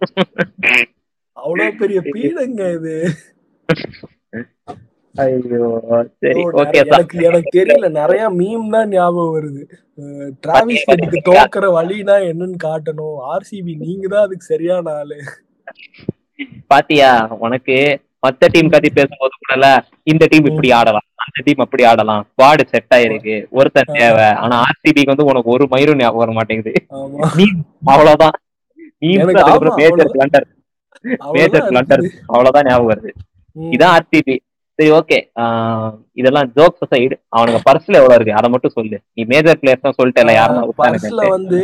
அவ்வளவு பெரிய பீடங்க இது. ஐயோ சரி ஓகே எனக்கு எனக்கு தெரியல நிறைய மீம் தான் ஞாபகம் வருது. டிராவிஸ் ஹெட்டுக்கு தோக்குற வழினா என்னன்னு காட்டணும். ஆர்சிபி நீங்க தான் அதுக்கு சரியான ஆளு. பாத்தியா உனக்கு மத்த டீம் பத்தி பேசும்போது கூடல இந்த டீம் இப்படி ஆடலாம் அந்த டீம் அப்படி ஆடலாம். ஸ்குவாடு செட் ஆயிருக்கு. ஒருத்தன் தேவை. ஆனா ஆர்சிபிக்கு வந்து உனக்கு ஒரு மயிரும் ஞாபகம் வர மாட்டேங்குது. அவ்வளவுதான். எனக்கு அவ்வளவுதான். ஞாபகம் வருது. இதான் ஆர்சிபி சரி ஓகே இதெல்லாம் ஜோக்ஸ் சைடு அவனுக்கு பர்ஸ்ல எவ்வளவு இருக்கு? அதை மட்டும் சொல்லு. நீ மேஜர் பிளேயர்ஸ் தான் சொல்லிட்டல யாரும் பர்ஸ்ல வந்து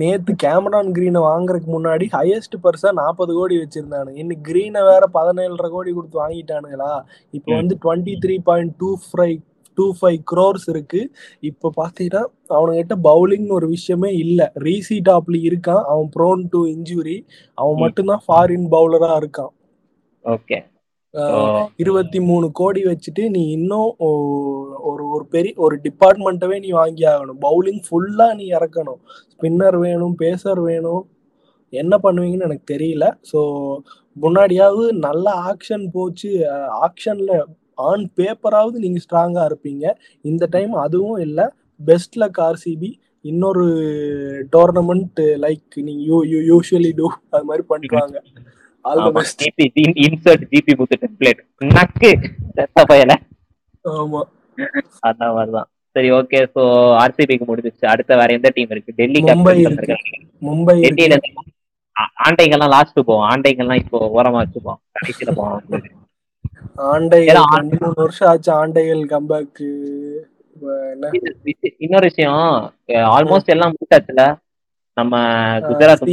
நேத்து கேமரான் கிரீனை வாங்குறதுக்கு முன்னாடி ஹையஸ்ட் பர்ஸா நாற்பது கோடி வச்சிருந்தானு. இன்னைக்கு கிரீனை வேற பதினேழரை கோடி கொடுத்து வாங்கிட்டானுங்களா? இப்போ. வந்து twenty three point two five two five crores இருக்கு. இப்போ பாத்தீங்கன்னா அவனுகிட்ட பவுலிங்னு ஒரு விஷயமே இல்ல. ரீசி டாப்ல இருக்கான். அவன் ப்ரோன் டு இன்ஜுரி அவன். மட்டும்தான் ஃபாரின் பவுலரா இருக்கான். ஓகே இருபத்தி மூணு கோடி வச்சுட்டு நீ இன்னும் ஒரு ஒரு பெரிய ஒரு டிபார்ட்மெண்ட்டவே நீ வாங்கி ஆகணும். பவுலிங் ஃபுல்லா நீ இறக்கணும். ஸ்பின்னர் வேணும் பேசர் வேணும். என்ன பண்ணுவீங்கன்னு எனக்கு தெரியல. ஸோ முன்னாடியாவது நல்ல ஆக்ஷன் போச்சு. ஆக்ஷன்ல ஆன் பேப்பராவது நீங்க ஸ்ட்ராங்கா இருப்பீங்க. இந்த டைம் அதுவும் இல்லை. பெஸ்ட் லக் ஆர்சிபி இன்னொரு டோர்னமெண்ட் லைக் நீங்க யூ யூ யூஸ்வலி டூ அது மாதிரி ஜிபி இன்சர்ட் ஜிபி புத்து டெம்ப்ளேட் நக்கு பயல ஆமா. அந்த மாதிரிதான். சரி ஓகே சோ ஆர்சிபிக்கு முடிஞ்சிச்சு அடுத்த வேற எந்த டீம் இருக்கு? டெல்லி மும்பை. டெல்லியில இருந்து ஆ- ஆண்டைங்கெல்லாம் லாஸ்ட் போவோம். ஆண்டைங்கெல்லாம் இப்போ ஓரமா வச்சுப்போம். கடைசியில போவோம். மூணு வருஷம் ஆச்சு. ஆண்டைகள் கம்பேக் இன்னொரு விஷயம். ஆல்மோஸ்ட் எல்லாம் முடிச்சாச்சுல? நம்ம குஜராத்.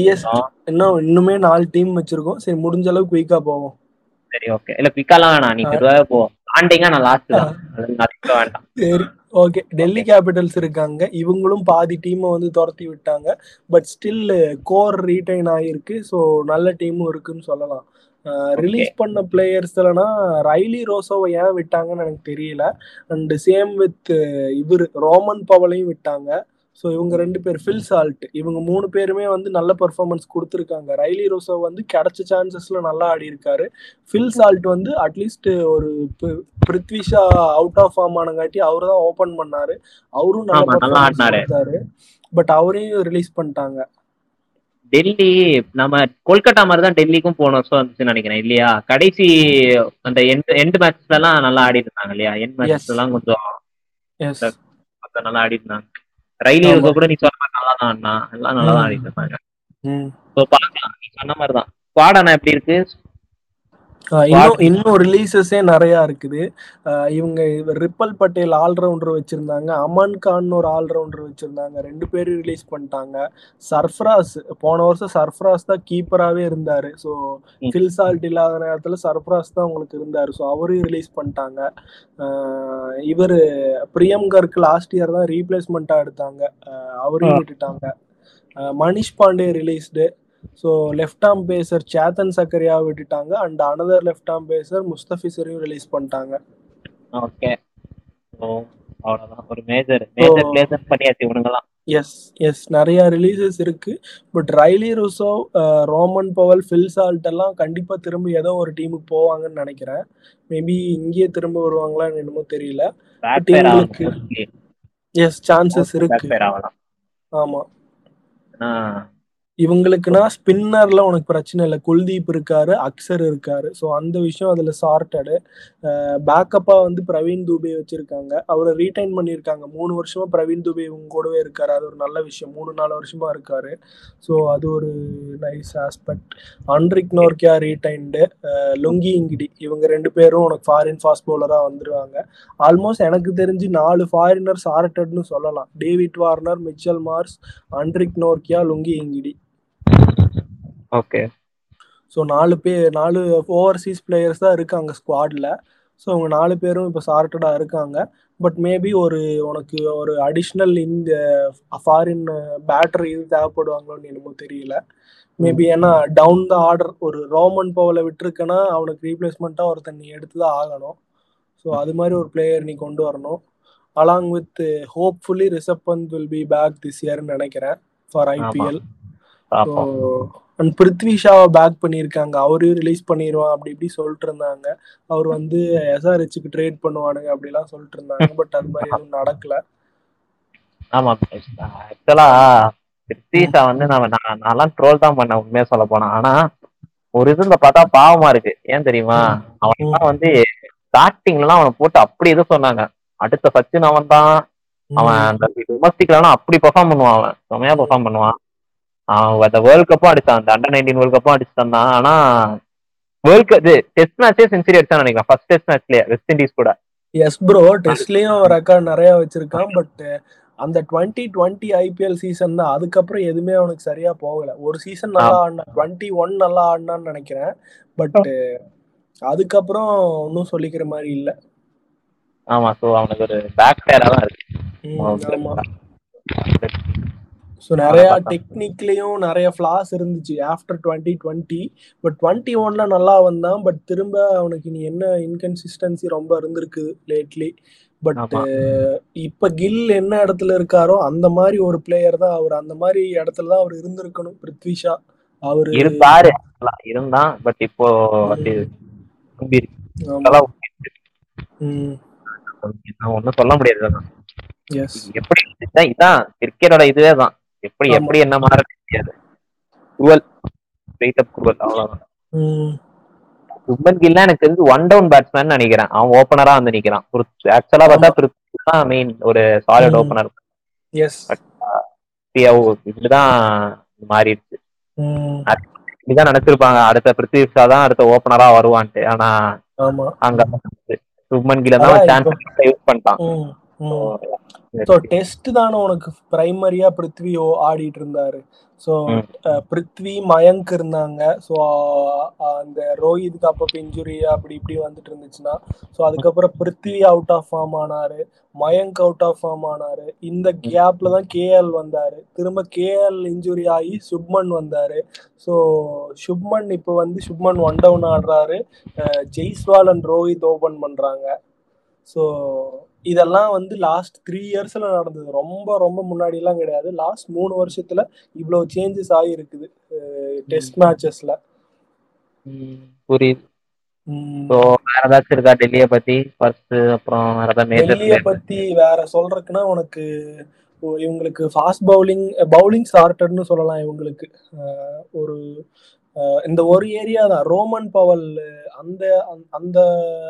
இன்னும் இன்னுமே நாலு டீம் வச்சிருக்கோம். சரி முடிஞ்ச அளவுக்கு குயிக்கா போவோம். சரி ஓகே இல்ல பிக்காலாம் வேணாம். நீ மெதுவாக போ. ஆண்டிங்கா நான் லாஸ்ட் வேண்டாம். சரி ஓகே டெல்லி கேபிட்டல்ஸ் இருக்காங்க. இவங்களும் பாதி டீமை வந்து துரத்தி விட்டாங்க. பட் ஸ்டில் கோர் ரீடைன் ஆகிருக்கு ஸோ நல்ல டீமும் இருக்குன்னு சொல்லலாம். ரிலீஸ் பண்ண பிளேயர்ஸ்லனா ரைலி ரோசோவை ஏன் விட்டாங்கன்னு எனக்கு தெரியல. அண்ட் சேம் வித் இவர் ரோமன் பவலையும் விட்டாங்க. ஸோ இவங்க ரெண்டு பேர் ஃபில் சால்ட் இவங்க மூணு பேருமே வந்து நல்ல பெர்ஃபார்மன்ஸ் கொடுத்துருக்காங்க. ரைலி ரோசோ வந்து கிடைச்ச சான்சஸ்ல நல்லா ஆடி இருக்காரு ஃபில் சால்ட் வந்து அட்லீஸ்ட் ஒரு பிருத்விஷா அவுட் ஆஃப் ஃபார்ம் ஆனங்காட்டி அவரு தான் ஓபன் பண்ணாரு. அவரும் நல்ல ஆடினாரு. பட் அவரையும் ரிலீஸ் பண்ணிட்டாங்க. டெல்லி நம்ம கொல்கட்டா மாதிரி தான் டெல்லிக்கும் போன வருஷம் வந்துச்சுன்னு நினைக்கிறேன் இல்லையா? கடைசி அந்த எண்ட் எண்ட் மேட்ச்ல எல்லாம் நல்லா ஆடி இருந்தாங்க இல்லையா எண்ட் மேட்ச்ல எல்லாம் கொஞ்சம் எஸ் கொஞ்சம் நல்லா ஆடி இருந்தாங்க ரயிலி. கூட நீ சொன்ன மாதிரி நல்லா தான் எல்லாம் நல்லா தான் ம். ஆடி இருந்தாங்க ம். ஸோ பார்க்கலாம் நீ சொன்ன மாதிரி தான் ஆனா எப்படி இருக்கு? இன்னும் இன்னும் ரிலீசஸே நிறைய இருக்குது. இவங்க இவர் ரிப்பல் பட்டேல் ஆல்ரவுண்டர் வச்சிருந்தாங்க. அமான் கான் ஒரு ஆல்ரவுண்டர் வச்சிருந்தாங்க. ரெண்டு பேரும் ரிலீஸ் பண்ணிட்டாங்க. சர்ஃப்ராஸ் போன வருஷம் சர்ஃப்ராஸ் தான் கீப்பராகவே இருந்தாரு. ஸோ. ஃபில் சால்ட் இல்லாத நேரத்தில் சர்ஃப்ராஸ் தான் உங்களுக்கு இருந்தாரு. ஸோ அவரையும் ரிலீஸ் பண்ணிட்டாங்க. இவர் பிரியம் கர்க் லாஸ்ட் இயர் தான் ரீப்ளேஸ்மெண்ட்டாக எடுத்தாங்க. அவரையும். விட்டுட்டாங்க. Manish Pandey released so left arm pacer Chetan Sakariya விட்டுட்டாங்க. And another left arm pacer முஸ்தபிசரையும் release பண்ணிட்டாங்க. ஓகே ஒரு மேஜர் மேஜர் பிளேசஸ் பண்ணியாச்சு இவனுங்கெல்லாம். எஸ் எஸ் நிறைய ரிலீசஸ் இருக்கு. But Rilee Rossouw Rovman Powell Phil Salt எல்லாம் கண்டிப்பா திரும்ப ஏதோ ஒரு டீமுக்கு போவாங்கன்னு நினைக்கிறேன். மேபி இங்கேயே திரும்ப வருவாங்களான்னு என்னமோ தெரியல. எஸ் சான்சஸ் இருக்கு. ஆமா. இவங்களுக்குன்னா ஸ்பின்னர்ல உனக்கு பிரச்சனை இல்லை. குல்தீப் இருக்காரு அக்சர் இருக்காரு. ஸோ அந்த விஷயம் அதுல சார்ட்டடு. பேக்கப்பா வந்து பிரவீன் தூபே வச்சிருக்காங்க. அவரை ரீடைன் பண்ணியிருக்காங்க. மூணு வருஷமா பிரவீன் தூபே இவங்க கூடவே இருக்காரு. அது ஒரு நல்ல விஷயம். மூணு நாலு வருஷமா இருக்காரு. ஸோ அது ஒரு nice aspect Anrich Nortje retained Lungi Ngidi. இவங்க ரெண்டு பேரும் உனக்கு ஃபாரின் ஃபாஸ்ட் பவுலரா வந்துருவாங்க. ஆல்மோஸ்ட் எனக்கு தெரிஞ்சு நாலு ஃபாரினர் சார்ட்டட்னு சொல்லலாம். David Warner Mitchell Marsh Anrich Nortje Lungi Ngidi. Okay. So நாலு பேர் நாலு ஓவர்சீஸ் பிளேயர்ஸ் தான் இருக்காங்க ஸ்குவாடில் ஸோ அவங்க நாலு பேரும் இப்போ சார்ட்டடாக இருக்காங்க. பட் மேபி ஒரு உனக்கு ஒரு அடிஷ்னல் இந்த ஃபாரின் பேட்டர் இது தேவைப்படுவாங்களோன்னு என்னமோ தெரியல. மேபி ஏன்னா டவுன் த ஆர்டர் ஒரு ரோமன் பவலை விட்டுருக்கேன்னா அவனுக்கு ரீப்ளேஸ்மெண்ட்டாக ஒருத்தன் நீ எடுத்து தான் ஆகணும். ஸோ அது மாதிரி ஒரு பிளேயர் நீ கொண்டு வரணும். Along with hopefully Rishabh Pant will be back this இயர்னு நினைக்கிறேன் ஃபார் ஐபிஎல் பார்ப்போம் அண்ட் பிருத்வி ஷாவை பேக் பண்ணியிருக்காங்க. அவரையும் ரிலீஸ் பண்ணிடுவான் அப்படி இப்படி சொல்லிட்டு இருந்தாங்க. அவர் வந்து எஸ்ஆர்ஹெச்சுக்கு ட்ரேட் பண்ணுவானுங்க அப்படிலாம் சொல்லிட்டு இருந்தாங்க. பட் அது மாதிரி எதுவும் நடக்கல. ஆமா ஆக்சுவலா பிருத்விஷா வந்து நம்ம நான் நான்லாம் ட்ரோல் தான் பண்ணேன் உண்மையா சொல்ல போனா. ஆனா ஒரு இதுல பார்த்தா பாவமா இருக்கு. ஏன் தெரியுமா? அவன் வந்து ஸ்டார்டிங்லாம் அவனை போட்டு அப்படி இது சொன்னாங்க. அடுத்த சச்சின் அவன் தான் அவன் அந்த டொமஸ்டிக்லாம் அப்படி பெர்ஃபார்ம் பண்ணுவான் அவன். செமையா பெர்ஃபார்ம் பண்ணுவான். அவன் அந்த வேர்ல்ட் கப்பும் அடிச்சான். அந்த அண்டர் நைன்டீன் வேர்ல்ட் கப்பும் அடிச்சு தந்தான் ஆனா வேர்ல்ட் கப் டெஸ்ட் மேட்சே செஞ்சுரி அடிச்சான் நினைக்கிறேன். ஃபர்ஸ்ட் டெஸ்ட் மேட்ச்லயே வெஸ்ட் இண்டீஸ் கூட. எஸ் ப்ரோ டெஸ்ட்லயும் ரெக்கார்ட் நிறைய வச்சிருக்கான் பட் அந்த டுவெண்ட்டி டுவெண்ட்டி ஐபிஎல் சீசன் தான். அதுக்கப்புறம் எதுவுமே அவனுக்கு சரியா போகல. ஒரு சீசன் நல்லா ஆடினான் டுவெண்ட்டி ஒன் நல்லா ஆடினான்னு நினைக்கிறேன். பட் அதுக்கப்புறம் ஒன்றும் சொல்லிக்கிற மாதிரி இல்ல. ஆமா சோ அவனுக்கு ஒரு பேக் ஃபேரா தான் இருக்கு. ஸோ நிறைய டெக்னிக்லயும் நிறைய ஃபிளாஸ் இருந்துச்சு. After twenty twenty but twenty ஒன்ல நல்லா வந்தான். பட் திரும்ப அவனுக்கு நீ என்ன இன்கன்சிஸ்டன்சி ரொம்ப இருந்திருக்கு லேட்லி பட் இப்ப கில் என்ன இடத்துல இருக்காரோ அந்த மாதிரி ஒரு பிளேயர் தான் அவர். அந்த மாதிரி இடத்துல தான் அவர் இருந்திருக்கணும் பிருத்விஷா அவரு இருந்தாரு இருந்தான். பட் இப்போ ஒன்னும் சொல்ல முடியாது. எப்படி இதான் கிரிக்கெட்டோட இதுவே தான். எப்படி எப்படி என்ன மாற முடியாது குருவல். ஸ்ட்ரெயிட் அப் குருவல் அவ்வளவுதான். சுப்மன் கில்லாம் எனக்கு தெரிஞ்சு ஒன் டவுன் பேட்ஸ்மேன் நினைக்கிறேன். அவன் ஓப்பனரா வந்து நிக்கிறான். ஆக்சுவலா பார்த்தா பிருத்வி தான் மெயின் ஒரு சாலிட் ஓப்பனர் இப்படிதான் மாறிடுச்சு. இப்படிதான் நினைச்சிருப்பாங்க. அடுத்த பிருத்வி ஷா தான் அடுத்த ஓப்பனரா வருவான்ட்டு. ஆனா அங்க சுப்மன் கில தான் சான்ஸ் யூஸ் பண்ணிட்டான். ஸோ டெஸ்ட் தானே உனக்கு பிரைமரியா பிருத்வி ஆடிட்டு இருந்தாரு. ஸோ பிருத்வி மயங்க் இருந்தாங்க. ஸோ அந்த ரோஹித்துக்கு அப்பப்போ இன்ஜுரி அப்படி இப்படி வந்துட்டு இருந்துச்சுன்னா ஸோ அதுக்கப்புறம் பிருத்வி அவுட் ஆஃப் ஃபார்ம் ஆனாரு. மயங்க் அவுட் ஆஃப் ஃபார்ம் ஆனாரு. இந்த கேப்ல தான் கேஎல் வந்தாரு. திரும்ப கேஎல் இன்ஜுரி ஆகி சுப்மன் வந்தாரு. ஸோ சுப்மன் இப்போ வந்து சுப்மன் ஒன் டவுன் ஆடுறாரு. ஜெய்ஸ்வால் அண்ட் ரோஹித் ஓபன் பண்றாங்க. ஸோ இதெல்லாம் வந்து லாஸ்ட் த்ரீ இயர்ஸ்ல நடந்தது. ரொம்ப ரொம்ப முன்னாடி எல்லாம் கிடையாது. லாஸ்ட் மூணு வருஷத்துல இவ்வளவு சேஞ்சஸ் ஆகிருக்குது டெஸ்ட் மேட்சஸ்ல புரியுது. வேற ஏதாச்சும் இருக்கா? டெல்லிய பத்தி ஃபர்ஸ்ட் அப்புறம் வேற ஏதாவது டெல்லிய பத்தி வேற சொல்றதுக்குன்னா உனக்கு இவங்களுக்கு ஃபாஸ்ட் பவுலிங் பவுலிங் ஸ்டார்டர்னு சொல்லலாம் இவங்களுக்கு. ஒரு இந்த ஒரு ஏரியா தான். ரோமன் பவல் அந்த அந்த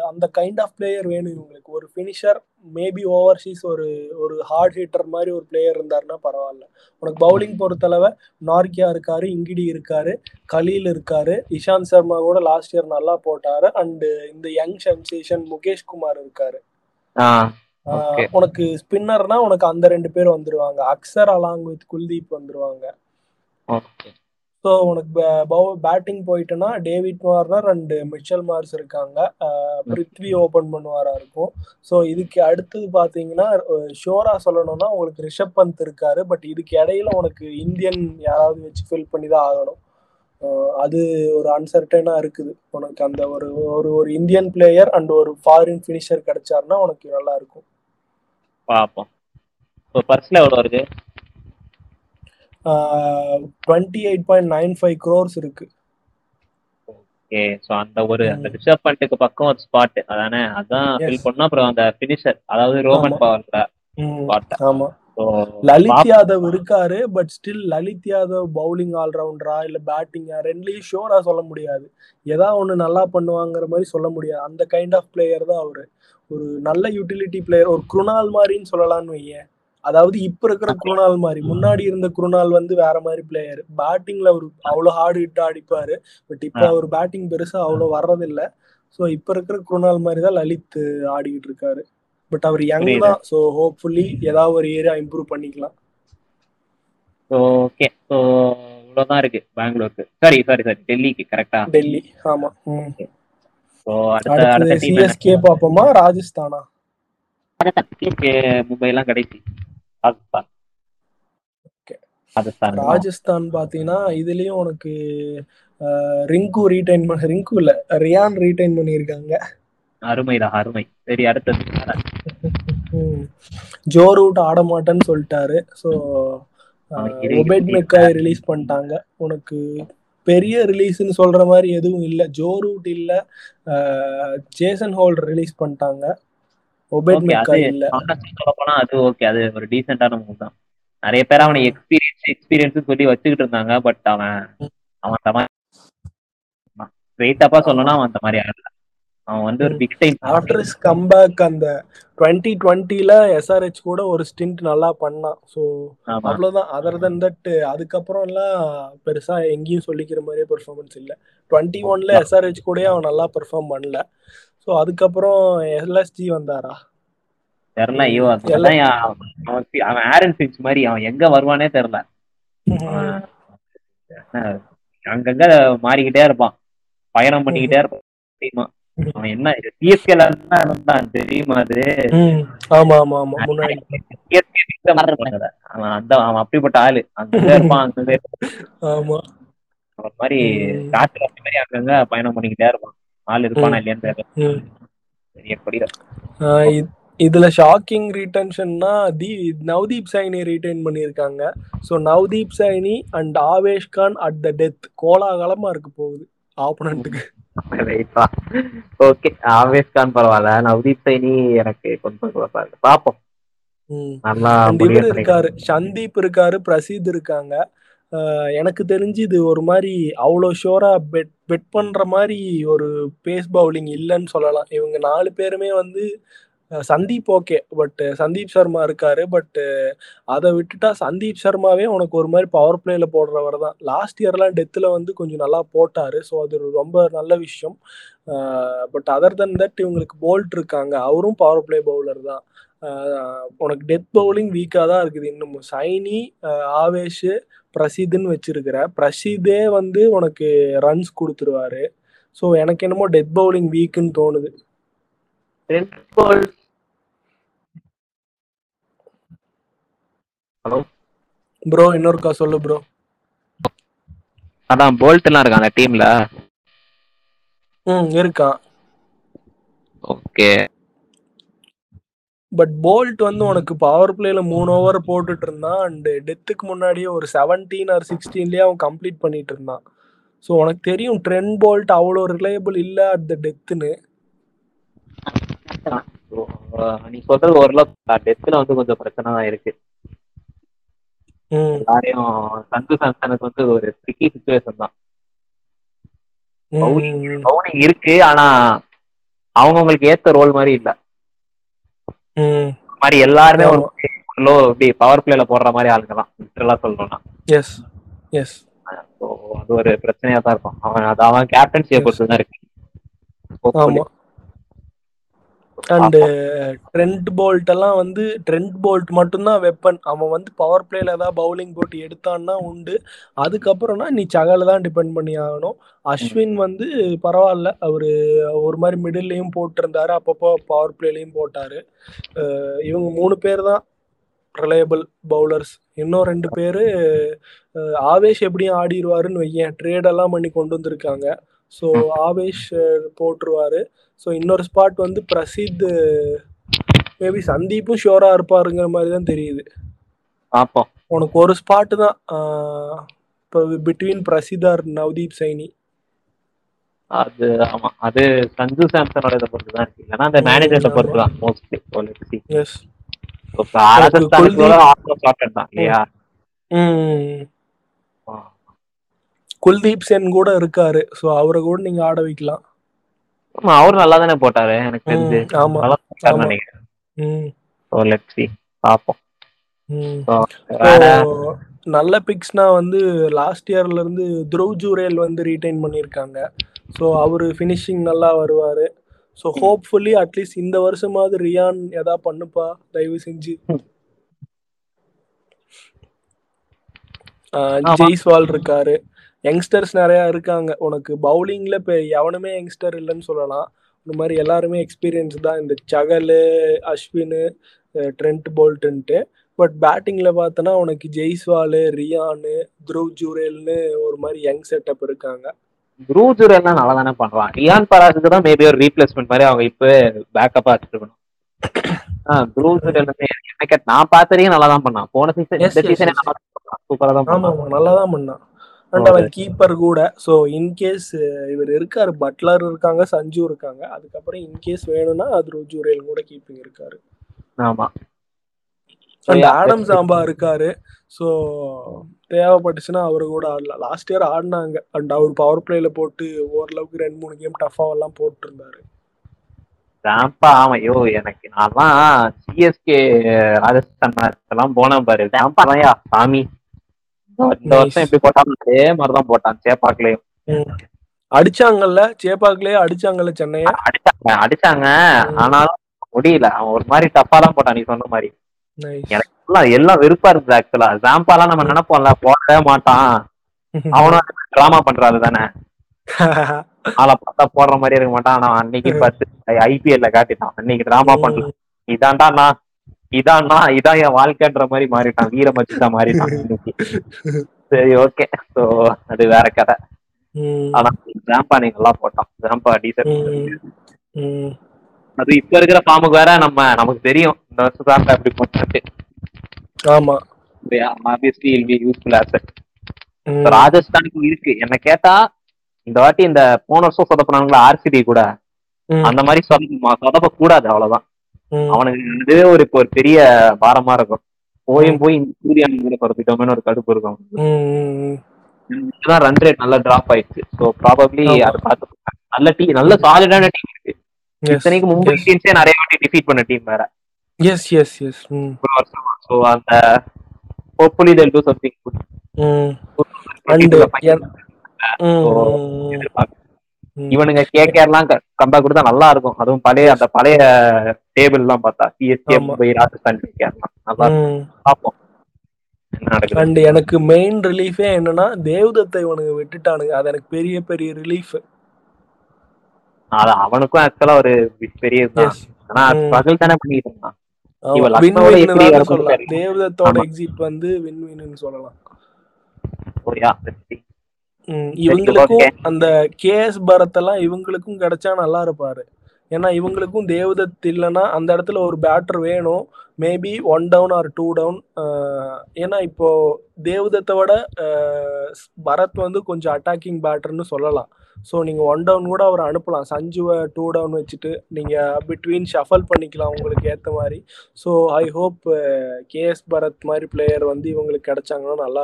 அந்த கைண்ட் ஆஃப் பிளேயர் வேணும் இவங்களுக்கு. ஒரு ஃபினிஷர் மேபி ஓவர்சீஸ் ஒரு ஒரு ஹார்ட் ஹிட்டர் மாதிரி ஒரு பிளேயர் இருந்தாருன்னா பரவாயில்ல. உனக்கு பவுலிங் பொறுத்தளவு நார்கியா இருக்காரு இங்கிடி இருக்காரு கலீல் இருக்காரு இஷாந்த் சர்மா கூட லாஸ்ட் இயர் நல்லா போட்டாரு அண்ட் இந்த யங் சென்சேஷன் முகேஷ் குமார் இருக்காரு. உனக்கு ஸ்பின்னர்னா உனக்கு அந்த ரெண்டு பேர் வந்துருவாங்க. அக்சர் அலாங் வித் குல்தீப் வந்துருவாங்க. ஸோ உனக்கு batting போயிட்டுனா David Warner and Mitchell Marsh இருக்காங்க. பிருத்வி ஓபன் பண்ணுவாரா இருக்கும். ஸோ இதுக்கு அடுத்தது பார்த்தீங்கன்னா ஷோரா சொல்லணும்னா உங்களுக்கு ரிஷப் பந்த் இருக்காரு. பட் இதுக்கு இடையில உனக்கு இந்தியன் யாராவது வச்சு ஃபில் பண்ணி தான் ஆகணும் அது ஒரு அன்சர்டனா இருக்குது. உனக்கு அந்த ஒரு ஒரு ஒரு இந்தியன் பிளேயர் அண்ட் ஒரு ஃபாரின் ஃபினிஷர் கிடைச்சாருன்னா உனக்கு நல்லா இருக்கும். பார்ப்போம் இப்போ பர்ஸ்ல எவ்வளோ இருக்கு twenty eight point nine five crores இருக்கு. ஓகே ஸோ அந்த ஒரு. அந்த ரிசர்வ் பண்ணிட்டுக்கு பக்கம் ஒரு ஸ்பாட் அதானே? அதான். ஃபில் பண்ணா அப்புறம் அந்த ஃபினிஷர் அதாவது ரோமன். பவர்ல ஆமா. லலித் யாதவ் இருக்காரு but still Lalit Yadav bowling ஆல்ரவுண்டரா இல்ல பேட்டிங்கா ரெண்டுலயும் ஷோரா சொல்ல முடியாது. ஏதா ஒண்ணு நல்லா பண்ணுவாங்கிற மாதிரி சொல்ல முடியாது. அந்த கைண்ட் ஆஃப் பிளேயர் தான் அவரு. ஒரு நல்ல யூட்டிலிட்டி பிளேயர் ஒரு குருணால் மாதிரின்னு சொல்லலாம்னு வையேன். அதாவது இப்ப இருக்கிற குருணால் மாதிரி முன்னாடி இருந்த குருணால் வந்து வேற மாதிரி பிளேயர் பேட்டிங்ல அவர் அவ்வளவு ஹார்டு ஹிட் அடிப்பாரு. பட் இப்ப. அவர் பேட்டிங் பெருசா அவ்வளவு வர்றதில்ல. சோ இப்ப இருக்கிற குருணால் மாதிரி தான் லலித் ஆடிக்கிட்டு இருக்காரு. பட் அவர் யங். தான். சோ ஹோப்ஃபுல்லி ஏதாவது ஒரு ஏரியா இம்ப்ரூவ் பண்ணிக்கலாம். ஸோ ஓகே ஸோ இவ்வளோதான் இருக்கு பெங்களூருக்கு. சாரி சாரி சாரி டெல்லிக்கு கரெக்டா டெல்லி. ஆமா. ஸோ அடுத்த அடுத்த டீம் சிஎஸ்கே பாப்போமா ராஜஸ்தானா? மும்பை எல்லாம் கடைசி. ராஜஸ்தான். ராஜஸ்தான் பாத்தீங்கன்னா இதுலயும் உனக்கு ரிங்கு ரீடைன் பண்ண ரிங்கு இல்ல ரியான் ரீடைன் பண்ணியிருக்காங்க. அருமைதான் அருமை. சரி அடுத்தது. ஜோ ரூட் ஆட மாட்டேன்னு சொல்லிட்டாரு. ஸோ ஒபேட் மெக்காய் ரிலீஸ் பண்ணிட்டாங்க. உனக்கு பெரிய ரிலீஸ்னு சொல்ற மாதிரி எதுவும் இல்ல. ஜோ ரூட் இல்ல. ஜேசன் ஹோல்ட் ரிலீஸ் பண்ணிட்டாங்க. ஒபேட் அது போனா ஓகே அது ஒரு டீசென்டான மூவ் தான். நிறைய பேர் அவனை எக்ஸ்பீரியன்ஸ் எக்ஸ்பீரியன்ஸ் சொல்லி வச்சுக்கிட்டு இருந்தாங்க பட் அவன் அவன் அந்த மாதிரி ஸ்ட்ரெயிட்டப்பா சொல்லணும்னா அவன் அந்த மாதிரி ஆடல அவன் வந்து ஒரு big time after his comeback அந்த டுவெண்ட்டி டுவெண்ட்டில எஸ்ஆர்ஹெச் கூட ஒரு ஸ்டிண்ட் நல்லா பண்ணான். ஸோ அவ்வளவுதான். அதர் தன் தட் அதுக்கப்புறம் எல்லாம் பெருசா எங்கேயும் சொல்லிக்கிற மாதிரியே பெர்ஃபார்மன்ஸ் இல்ல. டுவெண்ட்டி ஒன்ல எஸ்ஆர்ஹெச் கூட அவன் நல்லா பெர்ஃபார்ம் பண்ணல. ஸோ அதுக்கப்புறம் எல்எஸ்ஜி வந்தாரா? தெரியல அவன் ஆரன் பிச் மாதிரி அவன் எங்க வருவானே தெரியல. என்ன, அங்கங்க மாறிக்கிட்டே இருப்பான். பயணம் பண்ணிக்கிட்டே இருப்பான். தெரியுமா? அவன் என்ன சிஎஸ்கேல இருந்தான் தெரியுமா அது? ஆமா ஆமா ஆமா முன்னாடி. அவன் அந்த அவன் அப்படிப்பட்ட ஆளு. அங்கங்க இருப்பான் இருப்பான். ஆமா. அவன் மாதிரி. காற்று மாதிரி அங்கங்க பயணம் பண்ணிக்கிட்டே இருப்பான். ஆள் இருப்பானா இல்லையான்னு இதுல ஷாக்கிங் ரீட்டன்ஷன்னா தி நவ்தீப் சைனி ரீட்டைன் பண்ணியிருக்காங்க. So Navdeep Saini and Avesh Khan at the death கோலாகலமா இருக்கு போகுது ஆப்பனண்ட்டுக்கு ஓகே ஆவேஸ் கான் பரவாயில்ல. நவ்தீப் சைனி எனக்கு கொஞ்சம் பாப்போம். நல்லா இருக்காரு சந்தீப் இருக்காரு பிரசீத் இருக்காங்க. எனக்கு தெரிஞ்சு இது ஒரு மாதிரி அவ்வளோ ஷோரா பெட் பெட் பண்ற மாதிரி ஒரு பேஸ் பவுலிங் இல்லைன்னு சொல்லலாம். இவங்க நாலு பேருமே வந்து சந்தீப் ஓகே பட் சந்தீப் சர்மா இருக்காரு பட் அதை விட்டுட்டா சந்தீப் சர்மாவே உனக்கு ஒரு மாதிரி பவர் பிளேல போடுறவர் தான் லாஸ்ட் இயர்லாம் டெத்தில் வந்து கொஞ்சம் நல்லா போட்டாரு ஸோ அது ரொம்ப நல்ல விஷயம். பட் அதர் தன் தட் இவங்களுக்கு போல்ட் இருக்காங்க அவரும் பவர் பிளே பவுலர் தான். உனக்கு டெத் பவுலிங் வீக்காக தான் இருக்குது இன்னும். சைனி ஆவேஷ் பிரசீதுன்னு வச்சிருக்கிற. பிரசீதே வந்து உனக்கு ரன்ஸ் கொடுத்துருவாரு. ஸோ எனக்கு என்னமோ டெத் பவுலிங் வீக்குன்னு தோணுது. ஹலோ ப்ரோ இன்னொருக்கா சொல்லு ப்ரோ அதான் போல்ட் எல்லாம் இருக்காங்க டீம்ல ம் இருக்கான் ஓகே பட் போல்ட் வந்து உனக்கு பவர் பிளேல மூணு ஓவர் போட்டுட்டு இருந்தான். அண்ட் டெத்துக்கு முன்னாடியே ஒரு செவன்டீன் ஆர் சிக்ஸ்டீன்லயே அவன் கம்ப்ளீட் பண்ணிட்டு இருந்தான். ஸோ உனக்கு தெரியும் ட்ரெண்ட் போல்ட் அவ்வளோ ரிலையபிள் இல்லை அட் த டெத்துன்னு நீ சொல்றது ஓரளவு டெத்ல வந்து கொஞ்சம் பிரச்சனை தான் இருக்கு. ம். எல்லாரையும் சந்து சாம்சனுக்கு வந்து ஒரு ட்ரிக்கி சுச்சுவேஷன் தான். பவுலிங் இருக்கு ஆனா அவங்கவுங்களுக்கு ஏத்த ரோல் மாதிரி இல்ல. மாதிரி எல்லாருமே ஒரு. லோ இப்படி பவர் பிளேல போடுற மாதிரி ஆளுங்க தான் லிட்டரலா சொல்லணும்னா. எஸ் எஸ் அது ஒரு பிரச்சனையா தான் இருக்கும். அவன் அது அவன் கேப்டன்சியை பொறுத்து தான் இருக்கு. அண்ட் ட்ரெண்ட் போல்ட் எல்லாம் வந்து ட்ரெண்ட் போல்ட் மட்டும்தான் வெப்பன் அவன் வந்து பவர் பிளேல ஏதாவது பவுலிங் போட்டு எடுத்தான்னா உண்டு. அதுக்கப்புறம்னா நீ சகல தான் டிபெண்ட் பண்ணி ஆகணும். அஸ்வின் வந்து பரவாயில்ல. அவரு ஒரு மாதிரி மிடில்லையும் போட்டிருந்தாரு. அப்பப்போ பவர் பிளேலையும் போட்டாரு. இவங்க மூணு பேர் தான் ரிலையபிள் பவுலர்ஸ் இன்னும் ரெண்டு பேர் ஆவேஷ் எப்படியும் ஆடிடுவாருன்னு வையேன். ட்ரேடெல்லாம் பண்ணி கொண்டு வந்திருக்காங்க. ஸோ ஆவேஷ் போட்டுருவாரு. ஸோ இன்னொரு ஸ்பாட் வந்து பிரசித் மேபி சந்தீப்பும் ஷோராக இருப்பாருங்கிற மாதிரி தான் தெரியுது. பார்ப்போம் உனக்கு ஒரு ஸ்பாட்டு தான் இப்போ பிட்வீன் பிரசிதார் நவ்தீப் சைனி. அது ஆமா அது சஞ்சு சாம்சனோட இதை பொறுத்து தான் இருக்கு. இல்லைன்னா அந்த ம், மேனேஜர்ஸை ஆமா. பொறுத்து தான் மோஸ்ட்லி எஸ் இல்லையா? ம் குல்தீப் சென் கூட இருக்காரு. ஸோ அவரை கூட நீங்க ஆட வைக்கலாம். ஆமா அவரு நல்லா தானே போட்டாரு எனக்கு தெரிஞ்சு. நல்லா போட்டாருன்னு ஆமா. நினைக்கிறேன். ஸோ லெட் சி பார்ப்போம் நல்ல பிக்ஸ்னா வந்து லாஸ்ட் இயர்ல இருந்து த்ருவ் ஜூரேல் வந்து ரீடைன் பண்ணியிருக்காங்க. ஸோ அவர் ஃபினிஷிங் நல்லா வருவார். ஸோ ஹோப்ஃபுல்லி அட்லீஸ்ட் இந்த வருஷமாவது ரியான் எதா பண்ணுப்பா தயவு செஞ்சு. ஜெய்ஸ்வால் இருக்காரு. யங்ஸ்டர்ஸ் நிறையா இருக்காங்க. உனக்கு பவுலிங்ல இப்போ எவனுமே யங்ஸ்டர் இல்லைன்னு சொல்லலாம். இந்த மாதிரி எல்லாருமே எக்ஸ்பீரியன்ஸ் தான். இந்த சகலு அஸ்வின் ட்ரெண்ட் போல்ட்டுன்ட்டு. பட் பேட்டிங்ல பார்த்தோன்னா உனக்கு ஜெய்ஸ்வால் ரியானு த்ருவ் ஜூரேல்னு ஒரு மாதிரி யங் செட்டப் இருக்காங்க. ப்ரூஜர் எல்லாம் நல்லா தானே பண்றான். ரியான் பராஸுக்கு தான் மேபி ஒரு ரீப்ளேஸ்மெண்ட் மாதிரி அவங்க இப்போ பேக்கப்பா வச்சிருக்கணும். ப்ரூஜர் எனக்கு நான் பார்த்த வரைக்கும் நல்லா தான் பண்ணான். போன சீசன் இந்த சீசனே. நல்லா சூப்பரா தான் பண்ணான். நல்லா தான் பண்ணான். அண்ட் அவன் கீப்பர் கூட. ஸோ இன்கேஸ் இவர் இருக்காரு பட்லர் இருக்காங்க சஞ்சு இருக்காங்க அதுக்கப்புறம் இன்கேஸ் வேணும்னா த்ருவ் ஜூரேல் கூட கீப்பிங் இருக்காரு. ஆமா. And Adam. சாம்பா இருக்காரு. ஸோ தேவைப்பட்டுச்சுன்னா அவரு கூட ஆடலாம் லாஸ்ட் இயர் ஆடினாங்க. அண்ட் அவர் பவர் பிளேல போட்டு ஓரளவுக்கு ரெண்டு மூணு கேம் டஃபாக எல்லாம் போட்டு இருந்தாரு ஜாம்பா ஆமா. ஐயோ எனக்கு நான்லாம் சிஎஸ்கே ராஜஸ்தான் மேட்ச் எல்லாம் போனேன் பாரு. ஜாம்பா தான்யா சாமி. இந்த. வருஷம் எப்படி போட்டாலும் அதே மாதிரிதான் போட்டான் சேப்பாக்குலயும். அடிச்சாங்கல்ல? சேப்பாக்குலயே அடிச்சாங்கல்ல சென்னைய? அடிச்சாங்க அடிச்சாங்க. ஆனாலும் முடியல. அவன் ஒரு மாதிரி டஃபா தான் போட்டான் நீ சொன்ன மாதிரி. எனக்கு எல்லாம் வெறுப்பா இருக்குது ஆக்சுவலா ஜாம்பாலாம் நம்ம நினைப்போம்ல போடவே மாட்டான். அவனும் டிராமா பண்றாரு தானே. ஆளை பார்த்தா போடுற மாதிரி இருக்க மாட்டான். ஆனா அன்னைக்கு பார்த்து ஐபிஎல்ல காட்டிட்டான். அன்னைக்கு டிராமா பண்ணல. இதான்டா நான் இதான்டா இதான் என் வாழ்க்கைன்ற மாதிரி மாறிட்டான். வீர மச்சிதான் மாறிட்டான். சரி ஓகே சோ அது வேற கதை. ஆனா ஜாம்பா நீ நல்லா போட்டான். ஜாம்பா டீசன்ட் ம். அது இப்ப இருக்கிற ஃபார்முக்கு வேற நம்ம நமக்கு தெரியும். இந்த வருஷம் ஜாம்பா எப்படி போட்டு ஆமா. Obviously will be useful asset. ராஜஸ்தானுக்கு இருக்கு. என்ன கேட்டா இந்த வாட்டி இந்த போன வருஷம் சொதப்பினாங்களா ஆர்சிடி கூட. அந்த மாதிரி சொதப்ப கூடாது அவ்வளவுதான். அவனுக்கு இதுவே ஒரு இப்போ ஒரு பெரிய பாரமா இருக்கும். போயும் போய் இந்த சூர்யான் கூட பறந்துட்டோமேனு ஒரு கடுப்பு இருக்கும் தான் ரன் ரேட் நல்லா டிராப் ஆயிடுச்சு. So probably. அதை பார்த்து நல்ல டீம் நல்ல சாலிடான டீம் இருக்கு. இத்தனைக்கு மும்பை. இந்தியன்ஸே நிறைய வாட்டி டிஃபீட் பண்ண டீம் வேற. Yes, yes. ம், ஒரு வருஷமா. ஸோ அந்த ஹோப்ஃபுல்லி தெல் டூ சம்திங் ம், ம். இவனுங்க கேகேர்லாம் கம்பேக் கொடுத்தா நல்லா இருக்கும் அதுவும் பழைய அந்த பழைய டேபிள் எல்லாம் பார்த்தா சிஎஸ்கே. மும்பை ராஜஸ்தான் கேகேர்லாம் நல்லா. பார்ப்போம். அண்ட் எனக்கு மெயின் ரிலீஃபே என்னன்னா தேவதத்தை இவனுங்க விட்டுட்டானுங்க. அது எனக்கு பெரிய பெரிய ரிலீஃப் அது அவனுக்கும் ஆக்சுவலா ஒரு பெரிய ஆனா. பகல் தானே பண்ணிட்டு இருந்தான். தேவதத்தோட. எக்ஸிட் வந்து வின் வின்னு சொல்லலாம் இவங்களுக்கும். அந்த கேஎஸ் பரத் எல்லாம் இவங்களுக்கும் கிடைச்சா நல்லா இருப்பாரு. ஏன்னா இவங்களுக்கும் தேவதத் இல்லைன்னா அந்த இடத்துல ஒரு பேட்டர் வேணும். Maybe one down or two down ஏன்னா இப்போ தேவதத்தை விட பரத் வந்து கொஞ்சம் அட்டாக்கிங் பேட்டர்னு சொல்லலாம். ஸோ நீங்கள் ஒன் டவுன் கூட அவர் அனுப்பலாம். சஞ்சுவை டூ டவுன் வச்சுட்டு நீங்கள் பிட்வீன் ஷஃபல் பண்ணிக்கலாம் உங்களுக்கு ஏற்ற மாதிரி. So I hope KS Bharat மாதிரி பிளேயர் வந்து இவங்களுக்கு கிடைச்சாங்கன்னா நல்லா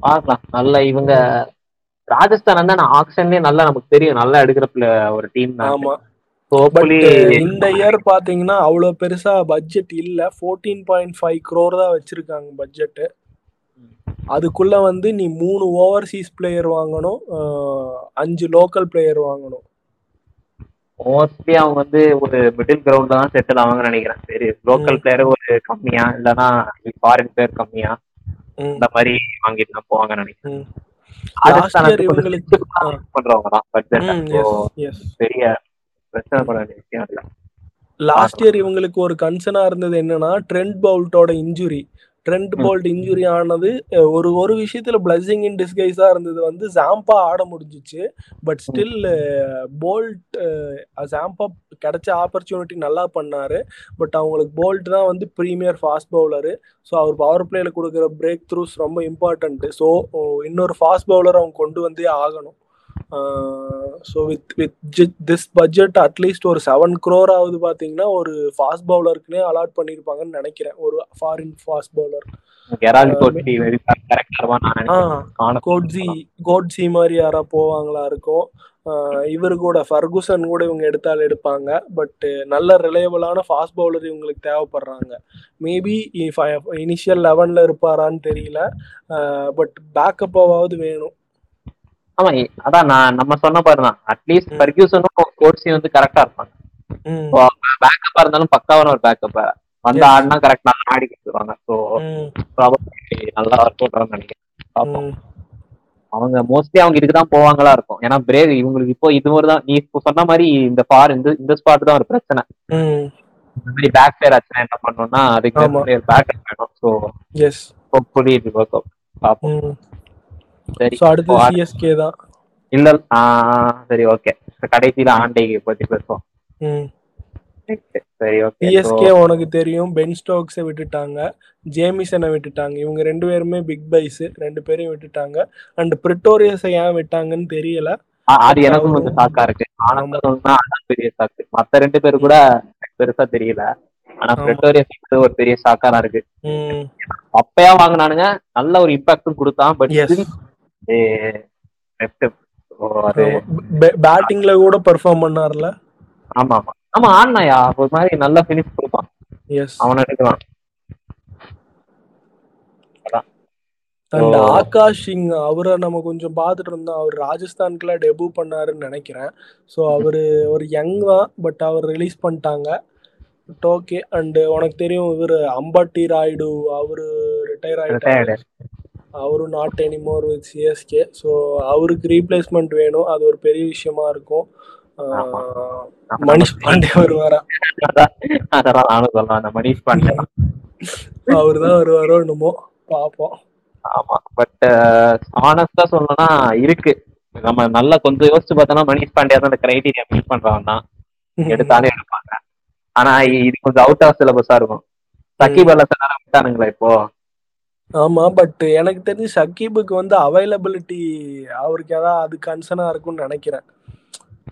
பார்க்கலாம். நல்ல இவங்க ராஜஸ்தான் வந்து நான் ஆக்ஷன்லயே நல்லா நமக்கு தெரியும். நல்லா எடுக்கிற ஒரு டீம் ஆமா. Hopefully இந்த இயர் பாத்தீங்கன்னா அவ்வளோ பெருசா பட்ஜெட் இல்ல. ஃபோர்டீன் பாயிண்ட் ஃபைவ் க்ரோர் தான் வச்சிருக்காங்க பட்ஜெட் அதுக்குள்ள வந்து நீ மூணு ஓவர்சீஸ் பிளேயர் வாங்கணும். அஞ்சு லோக்கல் பிளேயர் வாங்கணும். மோஸ்ட்லி அவங்க வந்து ஒரு மிடில் கிரவுண்ட்ல தான் செட்டில் ஆவாங்கன்னு நினைக்கிறேன். சரி லோக்கல். பிளேயர் ஒரு கம்மியா இல்லைன்னா ஃபாரின் பிளேயர் கம்மியா? இந்த மாதிரி வாங்கிட்டு தான் போவாங்கன்னு நினைக்கிறேன். பெரிய பிரச்சனை பண்ண விஷயம் இல்லை. லாஸ்ட் இயர் இவங்களுக்கு ஒரு கன்சர்னா இருந்தது என்னன்னா ட்ரெண்ட் பவுல்ட்டோட இன்ஜுரி ட்ரெண்ட். போல்ட் இன்ஜுரி ஆனது ஒரு ஒரு விஷயத்துல பிளஸிங் இன் டிஸ்கைஸா இருந்தது வந்து ஜாம்பா ஆட முடிஞ்சிச்சு. பட் ஸ்டில் போல்ட் ஜாம்பா கிடைச்ச ஆப்பர்ச்சுனிட்டி நல்லா பண்ணாரு. பட் அவங்களுக்கு போல்ட் தான் வந்து ப்ரீமியர் ஃபாஸ்ட் பவுலரு ஸோ அவர் பவர் பிளேல கொடுக்குற பிரேக் த்ரூஸ் ரொம்ப இம்பார்ட்டன்ட் ஸோ இன்னொரு ஃபாஸ்ட் பவுலர் அவங்க கொண்டு வந்தே ஆகணும். So with with this budget at least ஒரு செவன் க்ரோர் ஆகுது பார்த்தீங்கன்னா ஒரு ஃபாஸ்ட் பவுலருக்குனே அலாட் பண்ணியிருப்பாங்கன்னு நினைக்கிறேன். ஒரு foreign fast bowler Gerald Coetzee மாதிரி யாரா போவாங்களா இருக்கும். இவரு கூட ஃபர்குசன் கூட இவங்க எடுத்தால் எடுப்பாங்க. பட் நல்ல ரிலையபிளான ஃபாஸ்ட் பவுலர் இவங்களுக்கு தேவைப்படுறாங்க. மேபி இனிஷியல் லெவன்ல இருப்பாரான்னு தெரியல. பட் பேக்கப்பாவது வேணும். ஆமா அதான் நான் நம்ம சொன்ன பாருதான். அட்லீஸ்ட் ம். ஃபர்கியூசனும் கோட்ஸி வந்து கரெக்டா இருப்பாங்க. பேக்கப்பா இருந்தாலும் பக்காவான ஒரு பேக்கப் வந்து. ஆடினா கரெக்டா ஆடி கொடுத்துருவாங்க ஸோ நல்லா ஒர்க் அவுட் நினைக்கிறேன். அவங்க மோஸ்ட்லி அவங்க இதுக்கு தான் போவாங்களா இருக்கும். ஏன்னா பிரேக் இவங்களுக்கு இப்போ இது ஒரு தான் நீ இப்போ சொன்ன மாதிரி இந்த ஃபார் இந்த இந்த ஸ்பாட் தான் ஒரு பிரச்சனை. இந்த மாதிரி பேக் ஃபேர் ஆச்சுன்னா என்ன பண்ணணும்னா அதுக்கு. பேக் வேணும். ஸோ எஸ் ஹோப்ஃபுல்லி இது ஒர்க் அவுட் பார்ப்போம் சரி அடுத்து சிஎஸ்கே தான். ஆ, சரி ஓகே கடைசியில ஆண்டைக்கு பத்தி பேசுவோம். சரி ஓகே சிஎஸ்கே உனக்கு தெரியும். பென் ஸ்டோக்ஸை விட்டுட்டாங்க. ஜேமிசனை விட்டுட்டாங்க. இவங்க ரெண்டு பேருமே பிக் பைஸ் ரெண்டு பேரையும் விட்டுட்டாங்க. அண்ட் பிரிட்டோரியஸை ஏன் விட்டாங்கன்னு தெரியல. அது எனக்கும் கொஞ்சம் ஷாக்கா இருக்கு. ஆனந்த அதான் பெரிய ஷாக்கு மத்த ரெண்டு பேரு கூட பெருசா தெரியல. ஆனா ஆமா. பிரிட்டோரியா ஒரு பெரிய தான் இருக்கு. அப்பயா வாங்கினானுங்க. நல்ல ஒரு இம்பாக்டும் கொடுத்தான். பட் பேட்டிங்ல கூட பெர்ஃபார்ம் பண்ணார்ல? ஆமா ஆமா. ஆமா ஆனாயா ஒரு மாதிரி நல்ல பினிஷ் கொடுப்பான். எஸ் அவனை எடுக்கலாம். அண்ட் ஆகாஷ் சிங் அவரை நம்ம கொஞ்சம் பார்த்துட்டு இருந்தோம். அவர் ராஜஸ்தானுக்குலாம் டெபு பண்ணாருன்னு நினைக்கிறேன். ஸோ அவர் ஒரு யங் தான் பட் அவர் ரிலீஸ் பண்ணிட்டாங்க. பட் ஓகே அண்ட் உனக்கு தெரியும் இவர் அம்பட்டி ராய்டு அவரு ரிட்டையர் ஆயிட்டாரு. அவரும் not anymore with CSK so அவருக்கு ரீப்ளேஸ்மெண்ட் வேணும். அது ஒரு பெரிய விஷயமா இருக்கும். மனிஷ் பாண்டே வருவாரா? அதான் நானும் சொல்லுவேன். அந்த மணிஷ் பாண்டே. அவர் தான் வருவாரோ என்னமோ? பார்ப்போம் ஆமா. பட் ஆனஸ்டா சொல்லணும்னா இருக்கு. நம்ம நல்லா கொஞ்சம் யோசிச்சு பார்த்தோம்னா மணிஷ் பாண்டியா தான் அந்த கிரைடீரியா மீட் பண்றவன் தான் எடுத்தாலும் எடுப்பாங்க. ஆனா இது கொஞ்சம் அவுட் ஆஃப் சிலபஸா இருக்கும். சக்கிப் அல் ஹசன் விட்டானுங்களா இப்போ. ஆமா பட் எனக்கு தெரிஞ்சு ஷக்கீபுக்கு வந்து அவைலபிலிட்டி அவருக்கு ஏதாவது அது கன்சர்னா இருக்கும்னு நினைக்கிறேன்.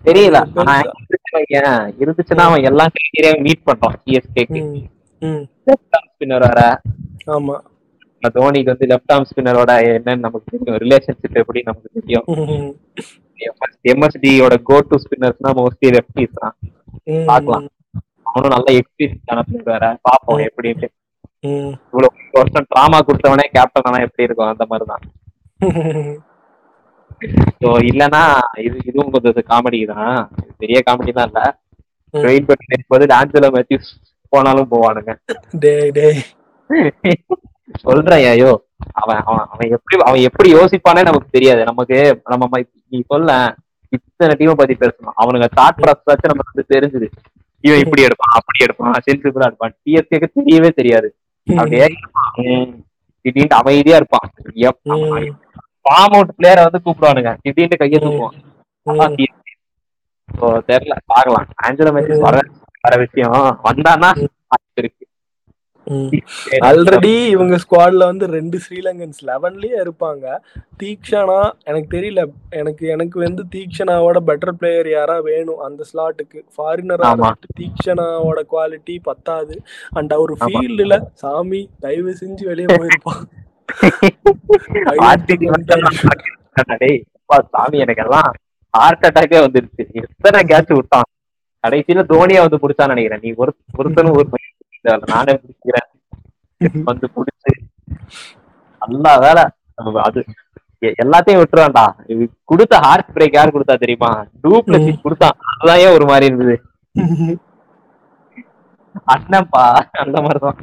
தெரியல. இருந்துச்சுன்னா அவன் எல்லா கிரைடீரியாவும் மீட் பண்றான் சிஎஸ்கேக்கு லெஃப்ட் ஆர்ம் ஸ்பின்னர் வேற ஆமா. தோனிக்கு வந்து லெஃப்ட் ஆர்ம் ஸ்பின்னரோட என்னன்னு நமக்கு தெரியும். ரிலேஷன்ஷிப் எப்படி நமக்கு தெரியும். எம்எஸ்டியோட கோ டு ஸ்பின்னர்ஸ்னா மோஸ்ட்லி லெஃப்டிஸ் தான் பார்க்கலாம். அவனும் நல்ல எக்ஸ்பீரியன்ஸ் ஆன பிளேயர் வேற. பாப்போம் எப்படின்ட்டு ம். இவ்வளவு வருஷம் டிராமா கொடுத்தவனே கேப்டன் ஆனா எப்படி இருக்கும்? அந்த மாதிரி தான் ஸோ இல்லனா இது இதுவும் கொஞ்சம் காமெடி தான் பெரிய காமெடி தான் இல்ல. ட்ரெயின் பண்ணி இருக்கும்போது ஆஞ்சலோ மேத்யூஸ் போனாலும் போவானுங்க. டேய் டேய். சொல்றேன் ஐயோ. அவன் அவன் அவன் எப்படி அவன் எப்படி யோசிப்பானே நமக்கு தெரியாது. நமக்கு நம்ம நீ சொல்ல இத்தனை டீமை பத்தி பேசணும். அவனுங்க தாட் ப்ராசஸ் நமக்கு வந்து தெரிஞ்சுது. இவன் இப்படி எடுப்பான் அப்படி எடுப்பான் சென்சிபிளா இருப்பான் டிஎஸ்கேக்கு தெரியவே தெரியாது. அப்படியே. திடீர்னு அமைதியா இருப்பான். ம், ஃபார்ம் அவுட் பிளேயரை வந்து கூப்பிடுவானுங்க. திடீர்னு கையை தூக்குவான். தெரியல. பார்க்கலாம். ஆஞ்சலோ மேத்யூஸ் வர வர விஷயம். வந்தான்னா இருக்கு ஆல்ரெடி இவங்க ஸ்குவாட்ல வந்து ரெண்டு ஸ்ரீலங்கன்ஸ் லெவன்லயே இருப்பாங்க. தீக்ஷனா எனக்கு தெரியல. எனக்கு எனக்கு வந்து தீக்ஷனாவோட பெட்டர் பிளேயர் யாரா வேணும் அந்த ஸ்லாட்டுக்கு ஃபாரினரா. தீக்ஷனாவோட குவாலிட்டி பத்தாது. அண்ட் அவர். ஃபீல்டுல சாமி தயவு செஞ்சு வெளியே போயிருப்பான் சாமி எனக்கு எல்லாம் ஹார்ட் அட்டாக்கே வந்துருச்சு. எத்தனை கேட்ச் விட்டான்? கடைசியில தோனியா வந்து புடிச்சான்னு நினைக்கிறேன். நீ ஒரு ஒருத்தனும் ஒரு. நானே பிடிக்கிறேன் வந்து புடிச்சு நல்லா வேலை. அது எல்லாத்தையும் விட்டுருவான்டா. இது கொடுத்த ஹார்ட் பிரேக் யார் கொடுத்தா தெரியுமா? டூப்ல கொடுத்தான். அதுதான் ஏன் ஒரு மாதிரி இருந்தது? அண்ணன்ப்பா அந்த மாதிரிதான்.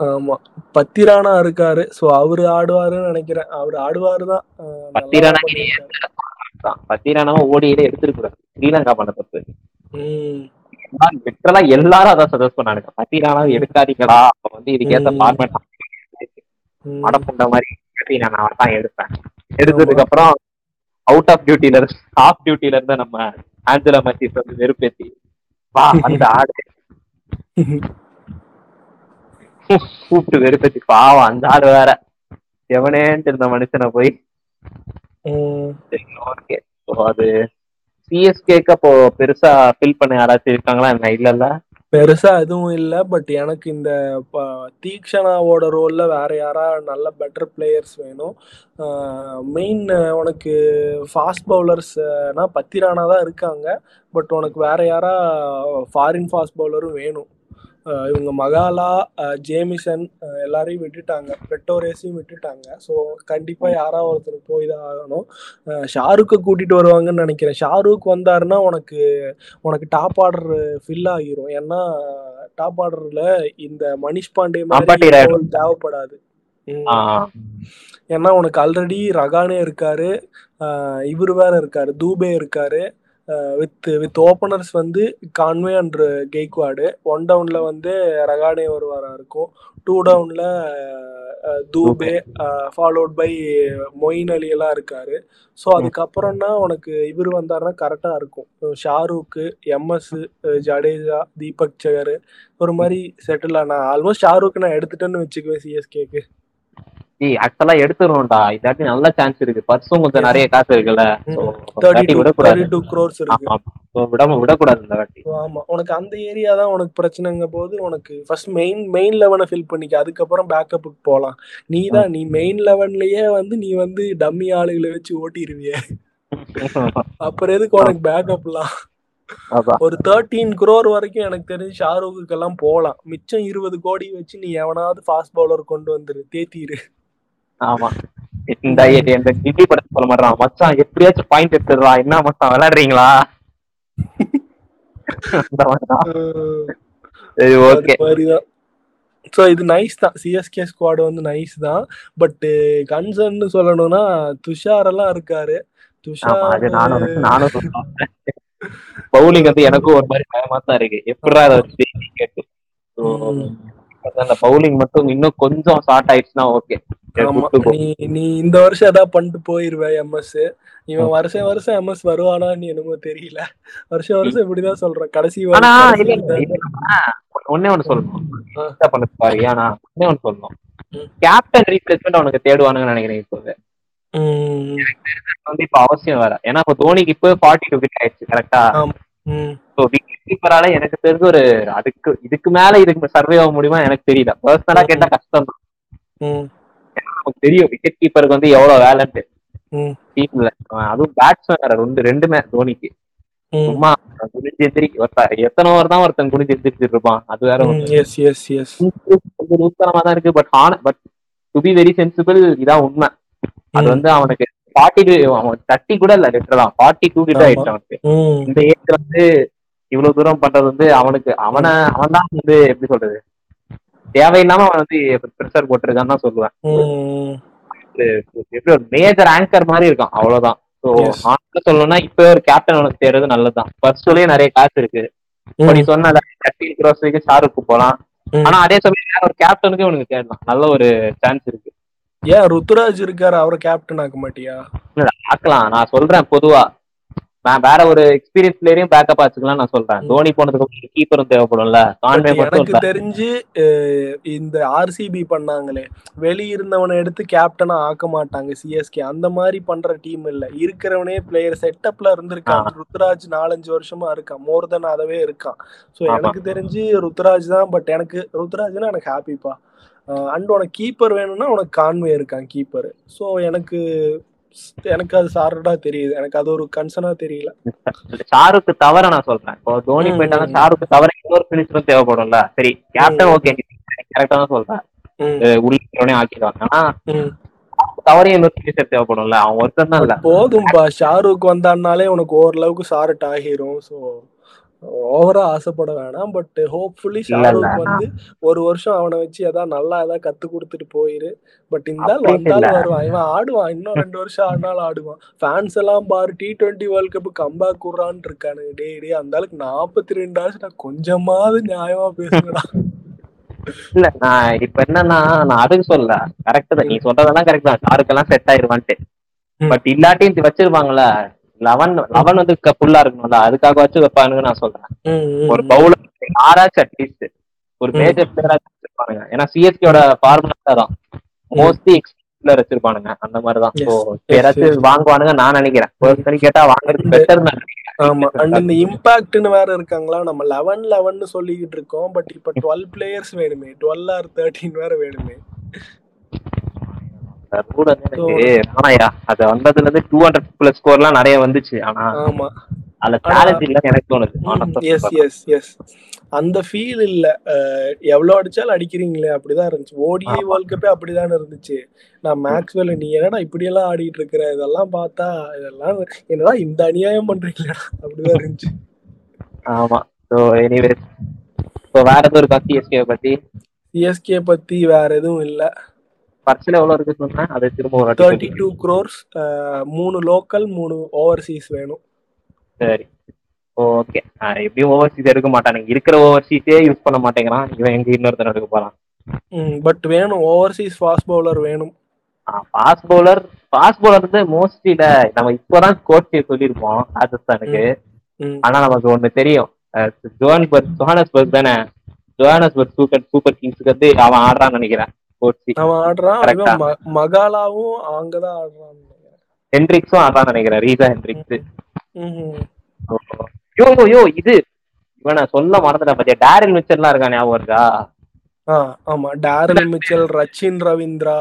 ஆமா. பத்திரானா இருக்காரு. சோ அவரு ஆடுவாருன்னு நினைக்கிறேன். அவரு ஆடுவாரு தான் பத்திரானா பத்திரானாவும் ஓடியில எடுத்துருக்கூடாது ஸ்ரீலங்கா பண்ண தப்பு. லிட்டரலா எல்லாரும் அதான் சஜஸ்ட் பண்ணானுங்க. பத்திரானா எடுக்காதீங்களா அப்ப வந்து இதுக்கேத்த. ஃபார்மேட் ம். மடம் புண்ட மாதிரி கட்டி நான் தான் எடுப்பேன். எடுத்ததுக்கு அப்புறம் அவுட் ஆஃப் டியூட்டில இருந்து ஆஃப் டியூட்டில இருந்து நம்ம ஆஞ்சலா மத்திஸ் வந்து வெறுப்பேத்தி வா வந்து ஆடு. கூப்பிட்டு வெறுப்பேத்தி பாவம் அந்த ஆடு வேற. எவனேன்ட்டு இருந்த மனுஷனை போய். ஓகே அது சிஎஸ்கேக்கு அப்போ பெருசா ஃபில் பண்ண யாராச்சும் இருக்காங்களா என்ன இல்லல்ல பெருசா எதுவும் இல்ல பட் எனக்கு இந்த தீக்ஷணாவோட ரோல்ல வேற யாரா நல்ல பெட்டர் பிளேயர்ஸ் வேணும். மெயின் உனக்கு ஃபாஸ்ட் பவுலர்ஸ்னா பத்திரானா தான் இருக்காங்க பட் உனக்கு வேற யாரா ஃபாரின் ஃபாஸ்ட் பவுலரும் வேணும். இவங்க மகாலா ஜேமிசன் எல்லாரையும் விட்டுட்டாங்க. பெட்டோரேஸையும் விட்டுட்டாங்க. ஸோ கண்டிப்பா யாரா ஒருத்தர் போய் தான் ஆகணும். ஷாருக்கை கூட்டிட்டு வருவாங்கன்னு நினைக்கிறேன். ஷாருக் வந்தாருன்னா உனக்கு உனக்கு டாப் ஆர்டர் ஃபில் ஆகிரும். ஏன்னா டாப் ஆர்டர்ல இந்த மணிஷ் பாண்டே மாதிரி தேவைப்படாது. ஏன்னா உனக்கு ஆல்ரெடி ரகானே இருக்காரு. இவரு வேற இருக்காரு. தூபே இருக்காரு. வித் வித் ஓப்பனர்ஸ் வந்து கான்வே அண்ட் கெய்க்வாடு ஒன் டவுன்ல வந்து ரகானே வருவாரா இருக்கும். டூ டவுன்ல தூபே ஃபாலோட் பை மொயின் அலி எல்லாம் இருக்காரு. ஸோ அதுக்கப்புறம்னா உனக்கு இவர் வந்தாருன்னா கரெக்டாக இருக்கும். ஷாருக் எம்எஸ் ஜடேஜா தீபக் சகர். ஒரு மாதிரி செட்டில் ஆனா ஆல்மோஸ்ட் ஷாருக் நான் எடுத்துட்டேன்னு வச்சுக்குவேன் சிஎஸ்கேக்கு ஏய் ஆக்சுவலா எடுத்துருவோம்டா இதாட்டி நல்ல சான்ஸ் இருக்கு. பர்சும் கொஞ்சம் நிறைய காசு இருக்குல்ல. விடக்கூடாது. விடக்கூடாது இந்த வாட்டி. ஆமா. உனக்கு அந்த ஏரியா தான் உனக்கு பிரச்சனைங்க போது உனக்கு ஃபர்ஸ்ட் மெயின் மெயின் லெவனை ஃபில் பண்ணிக்க. அதுக்கப்புறம் பேக்கப்புக்கு போகலாம் நீ தான் நீ மெயின் லெவன்லயே வந்து நீ வந்து டம்மி ஆளுகளை வச்சு ஓட்டிடுவிய அப்புறம் எதுக்கு உனக்கு பேக்கப்லாம் ஒரு தேர்ட்டீன் குரோர் வரைக்கும் எனக்கு தெரிஞ்சு ஷாருக்குக்கெல்லாம் போகலாம் மிச்சம் இருபது கோடி வச்சு நீ எவனாவது ஃபாஸ்ட் பவுலர் கொண்டு வந்துரு. தேத்திரு. ஆமா. இந்த இந்த டிடி படத்தை சொல்ல மாட்டான் மச்சான் எப்படியாச்சும் பாயிண்ட் எடுத்துடுறா. என்ன மச்சான் விளையாடுறீங்களா. சரி ஓகே. மாதிரிதான் ஸோ இது நைஸ் தான். சிஎஸ்கே ஸ்குவாடு வந்து நைஸ் தான். பட் கன்சர்ன்னு சொல்லணும்னா துஷார் எல்லாம் இருக்காரு. துஷார் பவுலிங் வந்து எனக்கும் ஒரு மாதிரி பயமா தான் இருக்கு. எப்படா அதை வச்சு அந்த பவுலிங் மட்டும் இன்னும் கொஞ்சம் ஷார்ட் ஆயிடுச்சுன்னா ஓகே நீ நீ இந்த வருஷம் ஏதாவது பண்ணிட்டு போயிருவ எம்எஸ் இவன் வருஷம் வருஷம் எம்எஸ் வருவானான்னு என்னமோ தெரியல. வருஷம் வருஷம் இப்படிதான் சொல்றேன். கடைசி நம்ம ஒண்ணே சொல்லணும். பண்ண பாரு ஏன்னா ஒண்ணே ஒண்ணு சொல்லணும். கேப்டன் ரீப்ளேஸ்மெண்ட் அவனுக்கு தேடுவானுங்கன்னு நினைக்கிறேன் இப்போ ம், வந்து இப்ப அவசியம் வேற. ஏன்னா இப்ப தோனிக்கு இப்போ ஃபார்ட்டி டூ ஆயிடுச்சு கரெக்டா ஸோ விக்கெட் கீப்பரால எனக்கு தெரிஞ்சு ஒரு அதுக்கு இதுக்கு மேல இதுக்கு சர்வே ஆக முடியுமா எனக்கு தெரியல. பர்சனலா கேட்டா கஷ்டம் தான் நமக்கு தெரியும் விக்கெட் கீப்பருக்கு வந்து எவ்வளவு வேலன்ட் ம், டீம்ல அதுவும் பேட்ஸ்மேன் ரெண்டு ரெண்டுமே தோனிக்கு. சும்மா குனிஞ்சு எந்திரி எத்தனை ஓவர் தான் ஒருத்தன் குனிஞ்சு எந்திரிச்சிட்டு இருப்பான். அது வேற. கொஞ்சம் லூஸ்தனமா தான் இருக்கு பட் ஆன but to be very sensible இதான் உண்மை. அது வந்து அவனுக்கு ஃபார்ட்டி டூ அவன் தேர்ட்டி கூட இல்ல லிட்டரலா ஃபார்ட்டி டூ கிட்ட. ஆயிடுச்சு அவனுக்கு. இந்த ஏஜ்ல வந்து இவ்வளவு தூரம் பண்றது வந்து அவனுக்கு அவனை அவன் தான் வந்து எப்படி சொல்றது? தேவையில்லாம அவன் வந்து ப்ரெஷர் போட்டிருக்கான்னு தான் சொல்லுவேன். எப்படி ஒரு மேஜர் ஆங்கர் மாதிரி இருக்கான் அவ்வளவுதான். So Yes. ஆனா சொல்லணும்னா இப்ப ஒரு கேப்டன் அவனுக்கு தேர்றது நல்லதுதான். பர்ஸ்லயே நிறைய காசு இருக்கு. இப்ப நீ சொன்ன தேர்ட்டி க்ரோஸ் வரைக்கும் ஷாருக்கு போலாம். ஆனா அதே சமயம் வேற ஒரு கேப்டனுக்கு இவனுக்கு தேடலாம். நல்ல ஒரு சான்ஸ் இருக்கு. ஏன் ருத்துராஜ் இருக்காரு அவரை கேப்டன் ஆக்க மாட்டியா? இல்ல, ஆக்கலாம். நான் சொல்றேன் பொதுவா. நான் வேற ஒரு எக்ஸ்பீரியன்ஸ் பிளேயரையும் பேக்கப் ஆச்சுக்கலாம் நான் சொல்றேன். தோனி போனதுக்கு கீப்பரும் தேவைப்படும்ல. எனக்கு தெரிஞ்சு இந்த ஆர்சிபி பண்ணாங்களே. வெளிய இருந்தவனை எடுத்து கேப்டனா ஆக்க மாட்டாங்க சிஎஸ்கே அந்த மாதிரி பண்ற டீம் இல்ல. இருக்கிறவனே பிளேயர் செட்டப்ல இருந்திருக்கான். ருத்ராஜ் நாலஞ்சு வருஷமா இருக்கான். மோர் தென் அதவே இருக்கான். ஆமா. எனக்கு தெரிஞ்சு ருத்ராஜ் தான் பட் எனக்கு ருத்ராஜ்னா எனக்கு ஹாப்பிப்பா அண்ட் உனக்கு கீப்பர் வேணும்னா உனக்கு கான்வே இருக்கான் கீப்பர் ஸோ எனக்கு எனக்கு அது சாரடா தெரியுது. எனக்கு அது ஒரு கன்சர்னா தெரியல. ஷாருக்கு தவிர நான் சொல்றேன். இப்போ தோனி ம். போயிட்டாங்க ஷாருக்கு தவிர இன்னொரு பினிஷரும் தேவைப்படும்ல. சரி கேப்டன் ஓகே கரெக்டா தான் சொல்றேன். உள்ள ஆக்கிடுவாங்க. ஆனா ம். தவிர இன்னொரு பினிஷர் தேவைப்படும்ல. அவன் ஒருத்தன் தான் இல்ல. போதும்பா ஷாருக் வந்தான்னாலே உனக்கு ஓரளவுக்கு சாரட் ஆகிரும். ஸோ ஓவரா ஆசைப்பட வேணாம் பட் ஹோப்ஃபுல்லி. ஷாருக் வந்து ஒரு வருஷம் அவனை வச்சு ஏதாவது நல்லா ஏதாவது கத்து கொடுத்துட்டு போயிரு. பட் இந்த வந்தாலும். வருவான். இவன் ஆடுவான். இன்னும் ரெண்டு வருஷம் ஆடினாலும் ஆடுவான். ஃபேன்ஸ் எல்லாம் பாரு T twenty world cup comeback கூடுறான்னு இருக்கானு டேய் டேய் அந்த ஆளுக்கு நாற்பத்தி ரெண்டு ஆச்சு. நான் கொஞ்சமாவது நியாயமா பேசுங்கடா. இல்ல நான் இப்ப என்னன்னா நான் அதுக்கு சொல்லல. கரெக்ட் தான். நீ சொல்றதெல்லாம் கரெக்ட் தான். ஷாருக்கெல்லாம் செட் ஆயிருவான்ட்டு. பட் இல்லாட்டியும் இது வச்சிருப்பாங்கல்ல லெவன் லெவன் வந்து ஃபுல்லா இருக்கணும்ல அதுக்காக வச்சு வைப்பானுங்க நான் சொல்றேன். ஒரு. பவுலர் ஆறாச்சும் அட்லீஸ்ட் ஒரு. மேஜர் பிளேயரா வச்சிருப்பானுங்க. ஏன்னா சிஎஸ்கேயோட ஃபார்முலா தான் மோஸ்ட்லி எக்ஸ்பிளர் வச்சிருப்பானுங்க. அந்த மாதிரிதான். ஸோ யாராச்சும் வாங்குவானுங்க நான் நினைக்கிறேன். பர்சனலி கேட்டா வாங்குறது பெட்டர் நினைக்கிறேன். ஆமா. அண்ட் இந்த இம்பாக்ட்னு வேற இருக்காங்களா? நம்ம லெவன் லெவன் சொல்லிக்கிட்டு இருக்கோம். பட் இப்ப டுவெல் பிளேயர்ஸ் வேணுமே. டுவெல் ஆர் தேர்ட்டின் வேற வேணுமே. ரூல் வந்து எனக்கு ஆனாயா அது வந்ததுல இருந்து டூ ஹண்ட்ரட் பிளஸ் ஸ்கோர்லாம் நிறைய வந்துச்சு. ஆனா ஆமா. அதுல எனக்கு தோணுது. எஸ். எஸ் எஸ் அந்த ஃபீல் இல்ல. எவ்வளவு அடிச்சாலும் அடிக்கிறீங்களே அப்படிதான் இருந்துச்சு. ஓடிஐ. வேர்ல்ட் கப்பே அப்படிதான் இருந்துச்சு. நான் மேக்ஸ்வெல் நீ என்னடா இப்படி எல்லாம் ஆடிட்டு இருக்கிற? இதெல்லாம் பார்த்தா இதெல்லாம் என்னடா இந்த அநியாயம் பண்றீங்களா அப்படிதான் இருந்துச்சு. ஆமா. எனிவேஸ் ஸோ வேற எதுவும் இருக்கா சிஎஸ்கே பத்தி? சிஎஸ்கே பத்தி வேற எதுவும் இல்ல. பர்ஸ்ல எவ்வளவு இருக்கு சொன்னேன் அதை திரும்ப ஒரு தேர்ட்டி. டூ க்ரோர்ஸ் மூணு லோக்கல் மூணு ஓவர்சீஸ் வேணும். சரி. ஓகே எப்படியும் ஓவர்சீஸ் எடுக்க மாட்டானுங்க இருக்கிற ஓவர்சீஸே யூஸ் பண்ண மாட்டேங்கிறான். இவன் எங்க இன்னொருத்தன் எடுக்க போறான்? பட் வேணும். ஓவர்சீஸ் ஃபாஸ்ட் பவுலர் வேணும். ஃபாஸ்ட் பவுலர் ஃபாஸ்ட் பவுலர் வந்து மோஸ்ட்லில நம்ம இப்போதான் கோச் சொல்லியிருப்போம். ராஜஸ்தானுக்கு. ஆனா நமக்கு ஒண்ணு தெரியும். ஜோஹான்பர்க் ஜோஹானஸ்பர்க் தானே? ஜோஹானஸ்பர்க் சூப்பர் சூப்பர் கிங்ஸ்க்கு வந்து அவன் ஆடுறான்னு நினைக்கிறேன். அவன் ஆடுறான் மகாலாவும் அங்கதான் ஆடுறான். ஹென்ட்ரிக்ஸும் ஆடுறான்னு நினைக்கிறேன் ரீசா ஹென்ட்ரிக்ஸ் ம்ஹும். யோ யோ யோ இது. இவனை சொல்ல மறந்துட்டேன் பாத்தியா? டேரில் மிச்சர்லாம் இருக்கான் ஞாபகம் இருக்கா ஆமா. Daryl Mitchell Rachin Ravindra.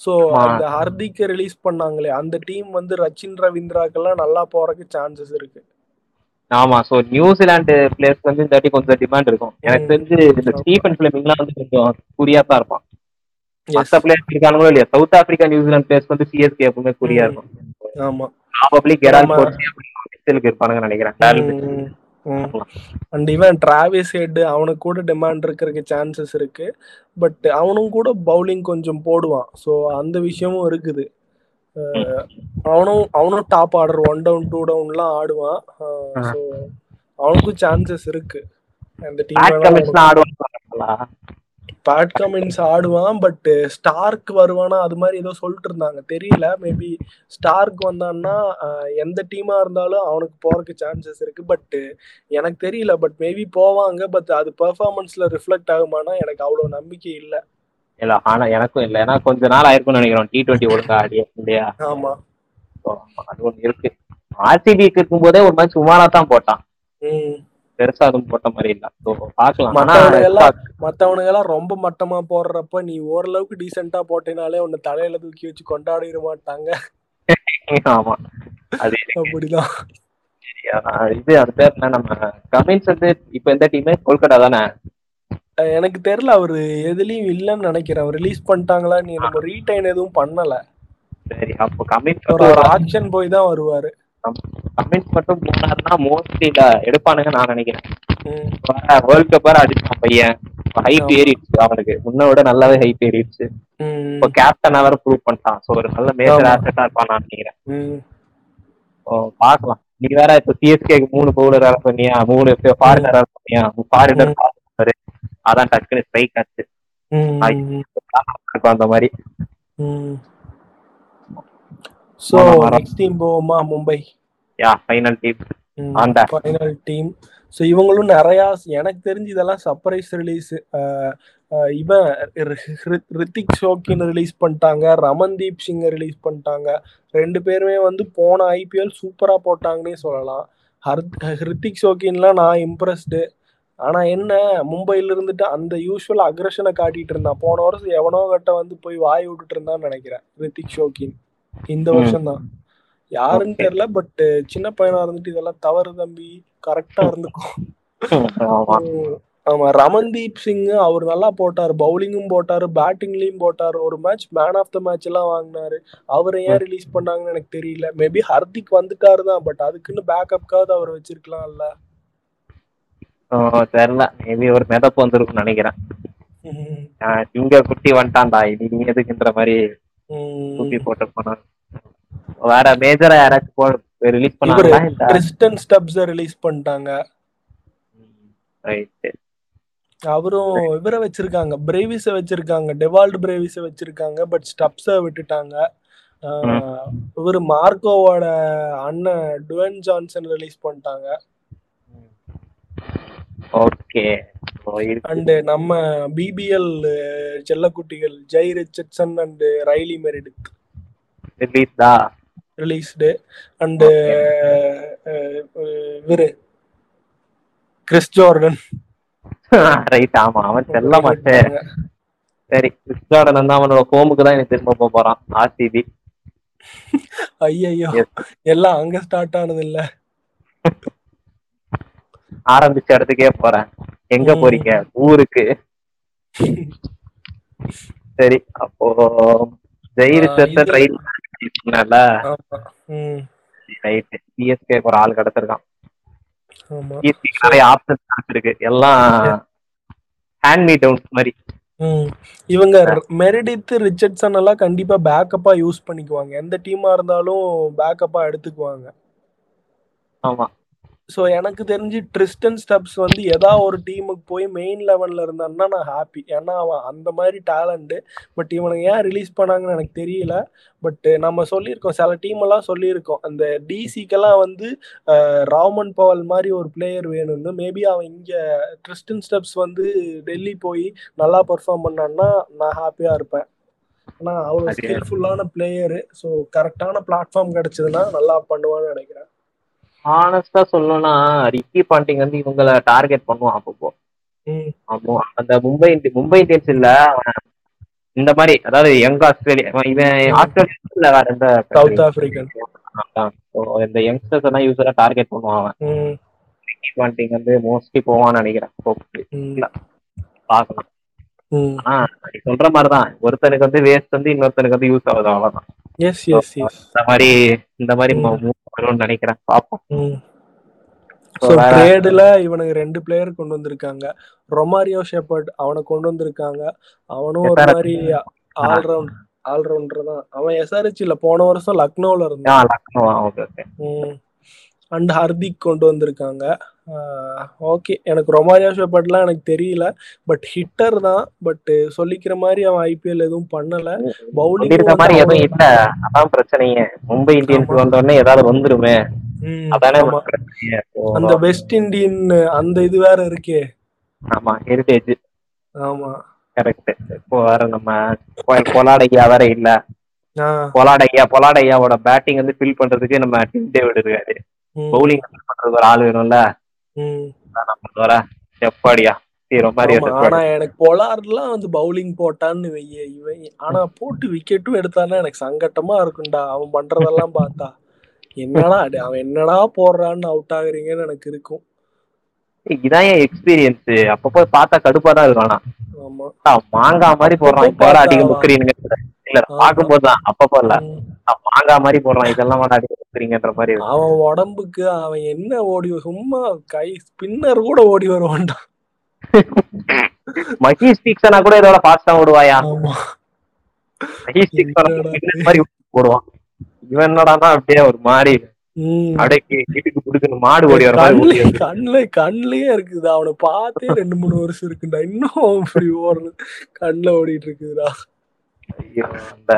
So. அந்த ஹர்திக்க ரிலீஸ் பண்ணாங்களே அந்த டீம் வந்து ரச்சின் ரவீந்திராக்கெல்லாம் நல்லா போறதுக்கு சான்சஸ் இருக்கு. ஆமா. சோ நியூசிலாந்து பிளேயர்ஸ் வந்து இந்த வாட்டி கொஞ்சம் டிமாண்ட் இருக்கும். எனக்கு. தெரிஞ்சு இந்த ஸ்டீஃபன் பிளமிங்லாம் வந்து கொஞ்சம் குறியா தான் இருப்பான். மத்த பிளேயர்ஸ் இருக்கானுங்களோ இல்லையா? South Africa New Zealand players வந்து சிஎஸ்கே எப்பவுமே குறியா. இருக்கும். ஆமா. ப்ராபப்ளி. கோச்சி மிச்சலுக்கு இருப்பானுங்க நினைக்கிறேன். அண்ட் இவன் டிராவிஸ் ஹெட் அவனுக்கு கூட டிமாண்ட் இருக்கிறதுக்கு சான்சஸ் இருக்கு. பட் அவனும் கூட பவுலிங் கொஞ்சம் போடுவான். ஸோ அந்த விஷயமும் இருக்குது. அவனும் அவனும் top order one down two டவுன்லாம் ஆடுவான். ஸோ அவனுக்கும் சான்சஸ் இருக்கு. அந்த டீம் ஆடுவாங்களா பேட் கமின்ஸ் ஆடுவான் பட் ஸ்டார்க் வருவானா அது மாதிரி ஏதோ சொல்லிட்டு இருந்தாங்க. தெரியல மேபி ஸ்டார்க் வந்தான்னா எந்த டீமா இருந்தாலும் அவனுக்கு போறதுக்கு சான்சஸ் இருக்கு. பட் எனக்கு தெரியல பட் மேபி போவாங்க பட் அது பெர்ஃபார்மன்ஸ்ல ரிஃப்ளெக்ட் ஆகுமானா எனக்கு அவ்வளவு நம்பிக்கை இல்ல. இல்ல ஆனா எனக்கும் இல்ல. ஏன்னா கொஞ்ச நாள் ஆயிருக்கும்னு நினைக்கிறோம் டி டுவெண்ட்டி ஒழுங்கா ஆடிய இல்லையா? ஆமா. அது ஒண்ணு இருக்கு. ஆர்சிபிக்கு இருக்கும்போதே ஒரு மாதிரி சுமாரா தான் போட்டான். ம். பெருசா அதுவும் போட்ட மாதிரி இல்ல. ஸோ பாக்கலாம் மத்தவனுங்க எல்லாம் ரொம்ப மட்டமா போடுறப்ப நீ ஓரளவுக்கு டீசெண்டா போட்டேனாலே உன்னை தலையில தூக்கி வச்சு கொண்டாடிட மாட்டாங்க. ஆமா. அது அப்படிதான். இது அது பேர் நம்ம கமின்ஸ் வந்து இப்ப எந்த டீமே கொல்கட்டா தானே? எனக்கு தெரியல அவரு எதுலயும் இல்லைன்னு நினைக்கிறேன். ரிலீஸ் பண்ணிட்டாங்களா? நீ நம்ம ரீடைன் எதுவும் பண்ணல. சரி அப்போ கமின்ஸ் ஒரு ஆக்ஷன் போய் தான் வருவாரு. கமின்ஸ் மட்டும் போனாருன்னா மோஸ்ட்லி எடுப்பானுங்க நான் நினைக்கிறேன். வேர்ல்ட் கப் வேற அடிச்சான் பையன். ஹைட் ஏறிடுச்சு அவனுக்கு. முன்ன விட நல்லாவே ஹைட் ஏறிடுச்சு. இப்போ கேப்டனா வேற ப்ரூவ் பண்ணிட்டான். ஸோ ஒரு நல்ல மேஜர். ஆசெட்டா இருப்பான் நான் நினைக்கிறேன். ம், ஓ, பார்க்கலாம். நீ வேற இப்போ சிஎஸ்கேக்கு மூணு பவுலர் வேற சொன்னியா? மூணு ஃபாரினர் வேற சொன்னியா? ஃபாரினர் அதான் டக்குனு ஸ்ட்ரைக் ஆச்சு. அந்த மாதிரி? ம். So, போன வாரம். next team போவோமா Mumbai? Yeah final team that. Final team so இவங்களும் நிறையா எனக்கு தெரிஞ்சு இதெல்லாம் சர்ப்ரைஸ் ரிலீஸ் இவன் ரித்திக் ஷோக்கின் ரிலீஸ் பண்ணிட்டாங்க ரமன்தீப் சிங்கை ரிலீஸ் பண்ணிட்டாங்க. ரெண்டு பேருமே வந்து போன ஐபிஎல் சூப்பராக போட்டாங்கன்னே சொல்லலாம். ஹர்த் ஹிருத்திக் ஷோக்கின்லாம் நான் இம்ப்ரெஸ்டு ஆனா என்ன மும்பைல இருந்துட்டு அந்த யூஸ்வல் அக்ரஷனை காட்டிட்டு இருந்தான். போன வருஷம் எவனோ கட்ட வந்து போய் வாய் விட்டுட்டு இருந்தான்னு நினைக்கிறேன் ரித்திக் ஷோக்கின் இந்த. வருஷம் தான் யாருன்னு. தெரியல பட் சின்ன பையனா இருந்துட்டு இதெல்லாம் தவறு தம்பி கரெக்டா இருந்துக்கும் ஆமா. ரமன்தீப் சிங் அவர் நல்லா போட்டாரு. பவுலிங்கும் போட்டாரு பேட்டிங்லயும் போட்டாரு. ஒரு match man of the match எல்லாம் வாங்கினாரு. அவரை ஏன் ரிலீஸ் பண்ணாங்கன்னு எனக்கு தெரியல. மேபி ஹர்திக் வந்துட்டாரு தான் பட் அதுக்குன்னு பேக்கப்காவது அவர் வச்சிருக்கலாம்ல. ஓ, தெரியல. மேபி ஒரு மிதப்பு வந்துருக்கும்னு நினைக்கிறேன். இங்க குட்டி வந்துட்டான்டா. இது நீ எதுக்குன்ற மாதிரி. தூக்கி போட்டு போனான் வேற மேஜரா யாராச்சும் ரிலீஸ் பண்ணாங்களா கிறிஸ்டன் ஸ்டப்ஸ ரிலீஸ் பண்ணிட்டாங்க. ரைட் அவரும் இவரை வச்சிருக்காங்க. பிரேவிஸ வச்சிருக்காங்க. டெவால்ட் பிரேவிஸ வச்சிருக்காங்க. பட் ஸ்டப்ஸ விட்டுட்டாங்க. இவரு மார்க்கோவோட அண்ணன் டுவன் ஜான்சன் ரிலீஸ் பண்ணிட்டாங்க. ஓகே. அண்ட் நம்ம BBL செல்லக்குட்டிகள் Jhye Richardson and Riley Meredith release தான் ரிலீஸ்டு. அண்ட் இவரு கிறிஸ் ஜார்டன். ரைட் ஆமா அவன் செல்ல மாட்டேன் சரி கிறிஸ்டாடன் வந்து அவனோட ஹோமுக்கு தான் எனக்கு திரும்ப போறான் ஆர்சிபி ஐயையோ எல்லாம் அங்க ஸ்டார்ட் ஆனது இல்ல ஆரம்பிச்ச இடத்துக்கே போறேன். எங்க. போறீங்க? ஊருக்கு. சரி அப்போ ஜெயிரு ஆ, செத்த இது- ரைட் சிஎஸ்கே ஒரு ஆள் கிடைச்சிருக்கான் நிறைய ஆப்ஷன்ஸ் இருக்கு எல்லாம் ஹேண்ட் மீ டவுன்ஸ் மாதிரி இவங்க மெரிடித் ரிச்சர்ட்சன் எல்லாம் கண்டிப்பா பேக்கப்பா யூஸ் பண்ணிக்குவாங்க. எந்த டீமா இருந்தாலும் பேக்கப்பா எடுத்துக்குவாங்க. ஆமா. ஸோ எனக்கு தெரிஞ்சு ட்ரிஸ்டன் ஸ்டப்ஸ் வந்து ஏதா ஒரு டீமுக்கு போய் மெயின் லெவல்ல இருந்தான்னா நான் ஹாப்பி ஏன்னா அவன் அந்த மாதிரி டேலண்ட்டு பட் இவனுக்கு ஏன் ரிலீஸ் பண்ணாங்கன்னு எனக்கு தெரியல. பட் நம்ம சொல்லியிருக்கோம் சில டீம் எல்லாம் சொல்லியிருக்கோம். அந்த டிசிக்கெல்லாம் வந்து ராமன் பவல் மாதிரி ஒரு பிளேயர் வேணும்னு. மேபி அவன் இங்க ட்ரிஸ்டன் ஸ்டெப்ஸ் வந்து டெல்லி போய் நல்லா பெர்ஃபார்ம் பண்ணான்னா நான் ஹாப்பியா இருப்பேன். ஆனா அவ்வளோ ஸ்கில்ஃபுல்லான பிளேயரு ஸோ கரெக்டான பிளாட்ஃபார்ம் கிடைச்சதுன்னா நல்லா பண்ணுவான்னு நினைக்கிறேன். ஹானஸ்டா சொல்லணும்னா ரிக்கி பாண்டிங் வந்து இவங்கள டார்கெட் பண்ணுவான் அப்பப்போ. ஆமா அந்த மும்பை மும்பை இந்தியன்ஸ் இல்ல இந்த மாதிரி அதாவது யங் ஆஸ்திரேலியா இவன் ஆஸ்திரேலியா இல்ல வேற எந்த சவுத் ஆப்பிரிக்கன் இந்த யங்ஸ்டர்ஸ் எல்லாம் யூஸரா டார்கெட் பண்ணுவான் அவன். ரிக்கி பாண்டிங் வந்து மோஸ்ட்லி போவான்னு நினைக்கிறேன். Hopefully. ம். பார்க்கலாம். ம். ஆனா நீ சொல்ற மாதிரிதான். ஒருத்தனுக்கு வந்து வேஸ்ட் வந்து இன்னொருத்தனுக்கு வந்து யூஸ் ஆகுது அவ்வளவுதான். எஸ் எஸ் எஸ் இந்த மாதிரி இந்த மாதிரி வரும்னு நினைக்கிறேன். பார்ப்போம். ம் So, ஸோ வேற- ட்ரேடில் இவனுக்கு ரெண்டு பிளேயர் கொண்டு வந்திருக்காங்க. ரொமாரியோ ஷெப்பர்ட் அவனை கொண்டு வந்திருக்காங்க. அவனும் ஒரு. மாதிரி ஆல்ரவுண்ட் ஆல்ரவுண்டர் தான். அவன் எஸ்ஆர்ஹெச் இல்ல போன வருஷம் லக்னோல இருந்தான். ஓகே அண்ட் ஹர்திக் கொண்டு வந்திருக்காங்க. ஓகே. எனக்கு ரொமாரியோ ஷெப்பர்ட்லாம் எனக்கு தெரியல. பட் ஹிட்டர் தான். பட் சொல்லிக்கிற மாதிரி அவன் ஐபிஎல் எதுவும் பண்ணல. பவுலிங் சொல்லியிருக்க மாதிரி எதுவும் இல்ல. அதான் பிரச்சனையே. மும்பை இந்தியன்ஸ் ஆமா. வந்த உடனே ஏதாவது வந்துருமே. அந்த வெஸ்ட் இண்டியன் அந்த இது வேற இருக்கே. ஆமா ஹெரிடேஜ் ஆமா. கரெக்ட் இப்போ வேற நம்ம பொலாடையா வேற இல்ல. பொலாடையா பொலாடையாவோட பேட்டிங் வந்து ஃபில் பண்றதுக்கு நம்ம டிம் டேவிட் இருக்காரு. பவுலிங் பண்றதுக்கு ஒரு ஆள் வேணும்ல? ம். அதான் நம்ம வர. செப்பாடியா? ஆனா எனக்கு பொலார்லாம் வந்து பவுலிங் போட்டான்னு வைய இவன் ஆனா போட்டு விக்கெட்டும் எடுத்தானா எனக்கு சங்கட்டமா இருக்கும்டா. அவன் பண்றதெல்லாம் பார்த்தா. என்னடா அவன் என்னடா போடுறான்னு அவுட் ஆகுறீங்கன்னு எனக்கு இருக்கும். இதான் என் எக்ஸ்பீரியன்ஸ் அப்பப்போ பார்த்தா கடுப்பா தான் இருக்கும் ஆனா. மாங்காய் மாதிரி போடுறான். பார்த்தா முக்கிறீங்க இல்ல ஆமா. பார்க்கும்போது தான் அப்பப்போ இல்ல. மாங்காய் மாதிரி போடுறான் இதெல்லாம் முக்கிறீங்கன்ற மாதிரி. அவன் உடம்புக்கு அவன் என்ன ஓடி சும்மா கை ஸ்பின்னர் கூட ஓடி வருவான்டா மஹீஷ் தீக்ஷனா கூட இதோட ஃபாஸ்டா ஓடுவாயா? மஹீஷ் தீக்ஷனா என்னடா மாதிரி போடுவான் இவன் என்னடான்னா அப்படியே ஒரு மாதிரி. அப்படியே கி- கிட்டுக்கு புடுக்குன்னு மாடு ஓடி வர மாதிரி கண்ணுல கண்ணுலயே இருக்குது அவனை பார்த்தே ரெண்டு மூணு வருஷம் இருக்குடா இன்னும் இப்படி ஓடுறது. கண்ணுல ஓடிட்டு இருக்குதுடா. ஐயோ, அந்த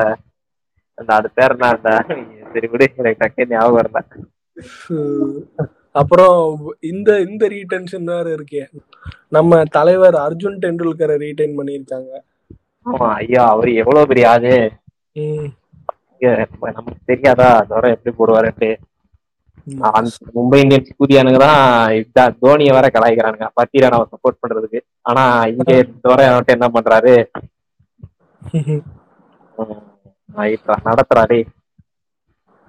அந்த அது பேர் அந்த சரி விடு எனக்கு ஞாபகம் வரல. அப்புறம் இந்த இந்த ரீடென்ஷன் வேற இருக்கே. நம்ம தலைவர் அர்ஜுன் டெண்டுல்கரை ரீடைன் பண்ணியிருக்காங்க. ஆமா ஐயா அவரு எவ்வளவு பெரிய ஆளு. நமக்கு தெரியாதா? அதோட எப்படி போடுவாருன்ட்டு மும்பை இந்தியன்ஸ் கூதியானுங்க தான் இதான் தோனியை வேற கலாய்க்கிறானுங்க. பத்திரானாவை சப்போர்ட் பண்றதுக்கு. ஆனா இங்க தோரை என்ன பண்றாரு?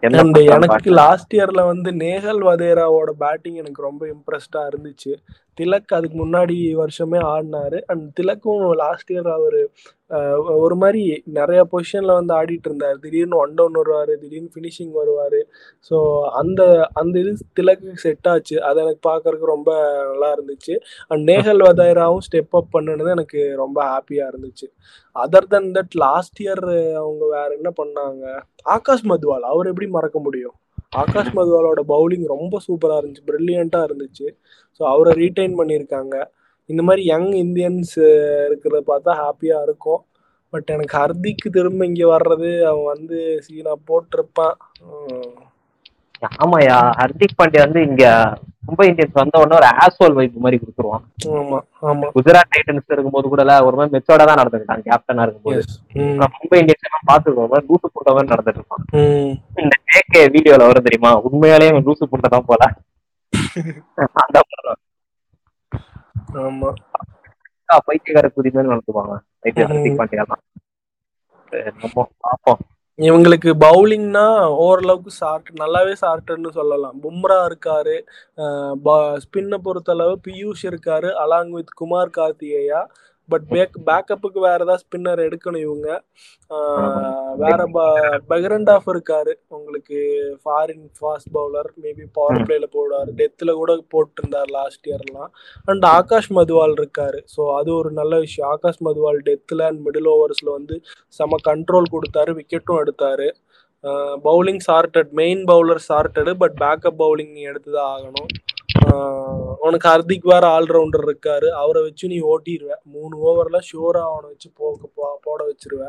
And பண்றான்னு எனக்கு. லாஸ்ட் இயர்ல வந்து நேஹல் வதேராவோட பேட்டிங் எனக்கு ரொம்ப இம்ப்ரெஸ்டா இருந்துச்சு திலக் அதுக்கு முன்னாடி வருஷமே ஆடினாரு. அண்ட் திலக்கும் லாஸ்ட் இயர் அவர் ஒரு மாதிரி நிறைய பொசிஷன்ல வந்து ஆடிட்டு இருந்தார். திடீர்னு ஒன் டவுன் வருவார் திடீர்னு ஃபினிஷிங் வருவார். ஸோ அந்த அந்த இது திலக்கு செட் ஆச்சு. அது எனக்கு பார்க்கறதுக்கு ரொம்ப நல்லா இருந்துச்சு. அண்ட் நேகல் வதைராவும் ஸ்டெப் அப் பண்ணுனது எனக்கு ரொம்ப ஹாப்பியாக இருந்துச்சு. Other than that last year அவங்க வேற என்ன பண்ணாங்க? ஆகாஷ் மதுவால் அவர் எப்படி மறக்க முடியும்? ஆகாஷ் மதுவாலோட பவுலிங் ரொம்ப சூப்பராக இருந்துச்சு. ப்ரில்லியண்ட்டாக இருந்துச்சு. ஸோ அவரை ரீட்டைன் பண்ணியிருக்காங்க. இந்த மாதிரி யங் இந்தியன்ஸ் இருக்கிறத பார்த்தா ஹாப்பியாக இருக்கும். பட் எனக்கு ஹர்திக்கு திரும்ப இங்கே வர்றது அவன் வந்து சீனா போட்டிருப்பான். ஆமாயா ஹர்திக் பாண்டியா வந்து இங்க மும்பை இந்தியன்ஸ் வந்த உடனே ஒரு ஆஸ்வால் வைப் மாதிரி கொடுத்துருவான். ஆமா ஆமா. குஜராத் டைட்டன்ஸ் இருக்கும்போது கூட ஒரு மாதிரி மெச்சோட தான் நடந்துக்கிட்டான் கேப்டனா இருக்கும்போது. மும்பை இந்தியன்ஸ் எல்லாம் பாத்துக்கோ லூசு புட்ட மாதிரி நடந்துட்டு இருப்பான் இந்த கேகே வீடியோல வரும் தெரியுமா? உண்மையாலேயே அவன் லூசு புட்ட தான் போல. அந்த ஆமா. பைத்தியக்கார குதி மாதிரி நடத்துவாங்க பைத்திய ஹர்திக் பாண்டியாலாம். நம்ம பார்ப்போம். இவங்களுக்கு பவுலிங்னா ஓரளவுக்கு ஷார்ட் நல்லாவே ஷார்ட்னு சொல்லலாம். பும்ரா இருக்காரு ஸ்பின்னை பொறுத்தளவு பியூஷ் இருக்காரு along with Kumar Kartikeya. But back பேக்கப்புக்கு வேற ஏதாவது ஸ்பின்னர் எடுக்கணும் இவங்க. வேற பெகரண்ட் ஆஃப் இருக்காரு. உங்களுக்கு foreign fast bowler maybe power பிளேல போடுவார். டெத்தில் கூட போட்டிருந்தார் லாஸ்ட் இயர்லாம் அண்ட் ஆகாஷ் மதுவால் இருக்காரு. ஸோ அது ஒரு நல்ல விஷயம். ஆகாஷ் மதுவால் டெத்தில் அண்ட் மிடில் ஓவர்ஸ்ல வந்து செம கண்ட்ரோல் கொடுத்தாரு விக்கெட்டும் எடுத்தாரு. Bowling started main bowler started but backup bowling நீ எடுத்து தான் ஆகணும். உனக்கு ஹர்திக் வேற ஆல்ரவுண்டர் இருக்காரு. அவரை வச்சு நீ ஓட்டிடுவ மூணு ஓவர்ல ஷோரா அவனை வச்சு போக போட வச்சிருவ.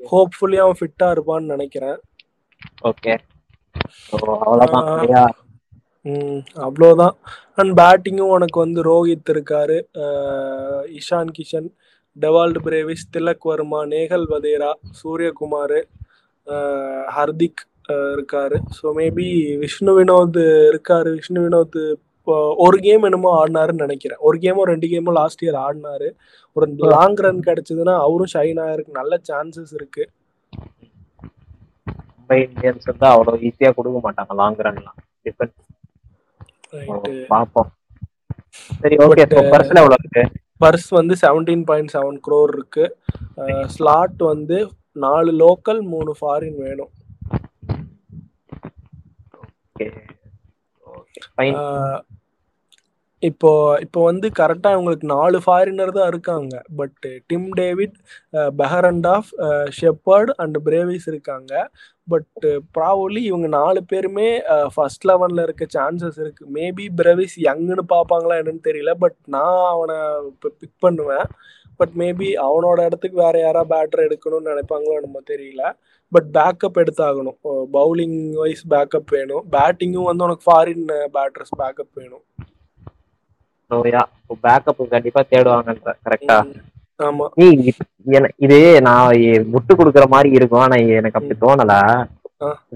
ஹோப்ஃபுல்லி அவன் ஃபிட்டா இருப்பான்னு நினைக்கிறேன். ஓகே அவ்வளவுதான். அவ்வளோதான் அண்ட் பேட்டிங்கும் உனக்கு வந்து ரோஹித் இருக்காரு. இஷான் கிஷன் டெவால்டு பிரேவிஸ் திலக் வர்மா நேகல் வதேரா சூரியகுமார் ஹர்திக் இருக்காரு. ஸோ மேபி விஷ்ணு வினோத் இருக்காரு. விஷ்ணு வினோத் ஒரு கேம் என்னமோ ஆடினாருன்னு நினைக்கிறேன். ஒரு கேமோ ரெண்டு கேமோ லாஸ்ட் இயர் ஆடினாரு. ஒரு லாங் ரன் கிடைச்சதுன்னா அவரும் ஷைன் ஆயிருக்கு நல்ல சான்சஸ் இருக்கு. மும்பை இந்தியன்ஸ் வந்து அவ்வளோ ஈஸியா கொடுக்க மாட்டாங்க லாங் ரன்லாம் பாப்போம் சரி ஓகே பர்ஸ்ல எவ்வளவு இருக்கு? பர்ஸ் வந்து செவன்டீன் பாயிண்ட் செவன் க்ரோர் இருக்கு. ஸ்லாட் வந்து நாலு லோக்கல் மூணு ஃபாரின் வேணும். இப்போ இப்போ வந்து கரெக்டா உங்களுக்கு நாலு ஃபாரினர் தான் இருக்காங்க. But Tim David Behrendorff Shepherd and Brevis இருக்காங்க. பட் ப்ராபலி இவங்க நாலு பேருமே ஃபர்ஸ்ட் லெவனில் இருக்க சான்சஸ் இருக்குது மேபி பிரேவிஸ் யங்குன்னு பார்ப்பாங்களா என்னன்னு தெரியல. பட் நான் அவனை இப்போ பிக் பண்ணுவேன். பட் மேபி அவனோட இடத்துக்கு வேற யாராவது பேட்டர் எடுக்கணும்னு நினைப்பாங்களோ நம்ம தெரியல. பட் பேக்கப் எடுத்தாகணும். பவுலிங் வைஸ் பேக்கப் வேணும். பேட்டிங்கும் வந்து உனக்கு ஃபாரின் பேட்டர்ஸ் பேக்கப் வேணும். பேக்கப் கண்டிப்பா தேடுவாங்கன்ற கரெக்டா ஆமா. இது நான் முட்டு கொடுக்குற மாதிரி இருக்கும். ஆனா எனக்கு அப்படி தோணல.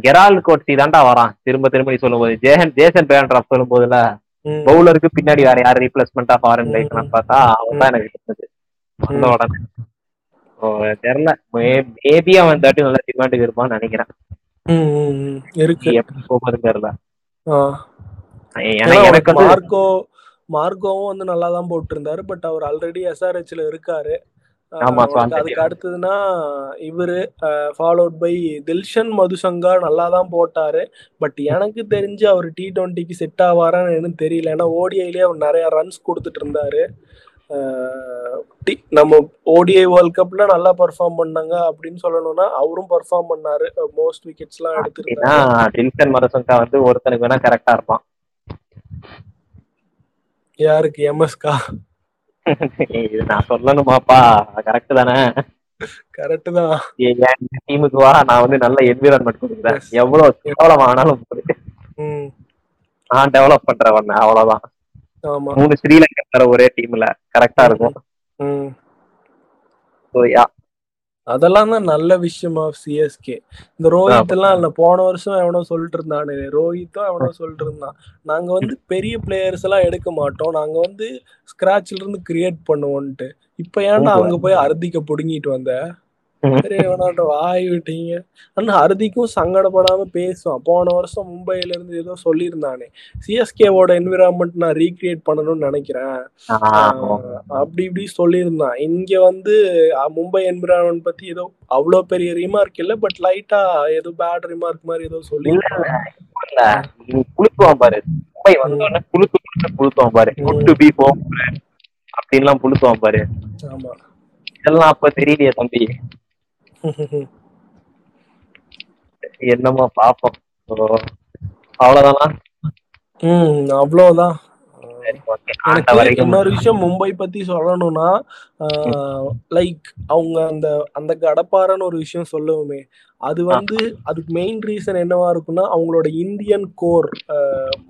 கெரால் கோட்சி தான்டா வரான். திரும்ப திரும்ப நீ சொல்லும் போது ஜேசன் ஜேசன் பேண்ட்ராப் சொல்லும் போதுல பவுலருக்கு பின்னாடி வேற யார் ரீப்ளேஸ்மெண்டா ஃபாரின் லைஃப் பார்த்தா அவன் தான் எனக்கு இருந்தது வந்த உடனே. தெரியல. மேபி அவன் தேர்ட்டி நல்ல டிமாண்டுக்கு இருப்பான்னு நினைக்கிறேன். இருக்கு. எப்படி போகுது தெரியல. எனக்கு மார்க்கோ மார்க்கோவும் வந்து நல்லா தான் போட்டிருந்தாரு. பட் அவர் ஆல்ரெடி எஸ்ஆர்ஹெச்ல இருக்காரு. அதுக்கு அடுத்ததுன்னா இவரு ஃபாலோட் பை தில்ஷன் மதுசங்கா நல்லா தான் போட்டாரு. பட் எனக்கு தெரிஞ்சு அவர் டி டுவெண்ட்டிக்கு செட் ஆவாரான்னு தெரியல. ஏன்னா ஓடிஐலேயே அவர் நிறைய ரன்ஸ் கொடுத்துட்டு இருந்தாரு. நம்ம ஓடிஐ வேர்ல்ட் கப்ல நல்லா பெர்ஃபார்ம் பண்ணாங்க அப்படின்னு சொல்லணும்னா அவரும் பெர்ஃபார்ம் பண்ணாரு. மோஸ்ட் விக்கெட்ஸ் எல்லாம் எடுத்துருந்தாரு. டில்சன் மரசங்கா வந்து ஒருத்தனுக்கு வேணா கரெக்டா இருப்பான். யாருக்கு எம்எஸ்கா இது நான் சொல்லணுமாப்பா கரெக்ட் தானே? கரெக்ட் தான். என் டீமுக்கு வா நான் வந்து நல்ல என்விரான்மெண்ட் கொடுக்குறேன். எவ்வளவு கேவலம் ஆனாலும் நான் டெவலப் பண்றவன் அவ்வளவுதான். மூணு ஸ்ரீலங்கா ஒரே டீம்ல கரெக்டா இருக்கும். அதெல்லாம் தான் நல்ல விஷயம் ஆஃப் சிஎஸ்கே இந்த ரோஹித் எல்லாம் இல்ல போன வருஷம் எவனோ சொல்லிட்டு இருந்தானு ரோஹித்தும் எவனோ சொல்லிட்டு இருந்தான் நாங்க வந்து பெரிய பிளேயர்ஸ் எல்லாம் எடுக்க மாட்டோம். நாங்க வந்து ஸ்கிராச்ல இருந்து கிரியேட் பண்ணுவோம்ட்டு இப்ப ஏன்டா அங்க போய் அர்த்திக்க புடுங்கிட்டு வந்த? சரி வேணாட்ட வாய் விட்டீங்க. ஆனா ஹர்திக்கும் சங்கடப்படாம பேசுவான். போன வருஷம் மும்பைல இருந்து ஏதோ சொல்லியிருந்தானே. சிஎஸ்கேவோட என்விரான்மெண்ட் நான் ரீக்ரியேட் பண்ணணும்னு நினைக்கிறேன். அப்படி இப்படி சொல்லியிருந்தான். இங்க வந்து மும்பை என்விரான்மெண்ட் பத்தி ஏதோ அவ்வளோ பெரிய ரிமார்க் இல்ல பட் லைட்டா ஏதோ பேட் ரிமார்க் மாதிரி ஏதோ நீ குளுத்துவான் பாரு. மும்பை வந்தோடனே குளுத்து குளுத்து குளுத்துவான் பாரு. குட் டு பி ஹோம் அப்படின்லாம் புளுத்துவான் பாரு. ஆமா. இதெல்லாம் அப்ப தெரியலையே தம்பி. என்னமா பாப்போம். அவ்வளவுதானா? ம் அவ்வளவுதான். எனக்கு இன்னொரு விஷயம் மும்பை பத்தி சொல்லணும்னா லைக் அவங்க அந்த அந்த கடப்பாரன்னு ஒரு விஷயம் சொல்லுவோமே அது வந்து அதுக்கு மெயின் ரீசன் என்னவா இருக்கும்னா அவங்களோட இந்தியன் கோர்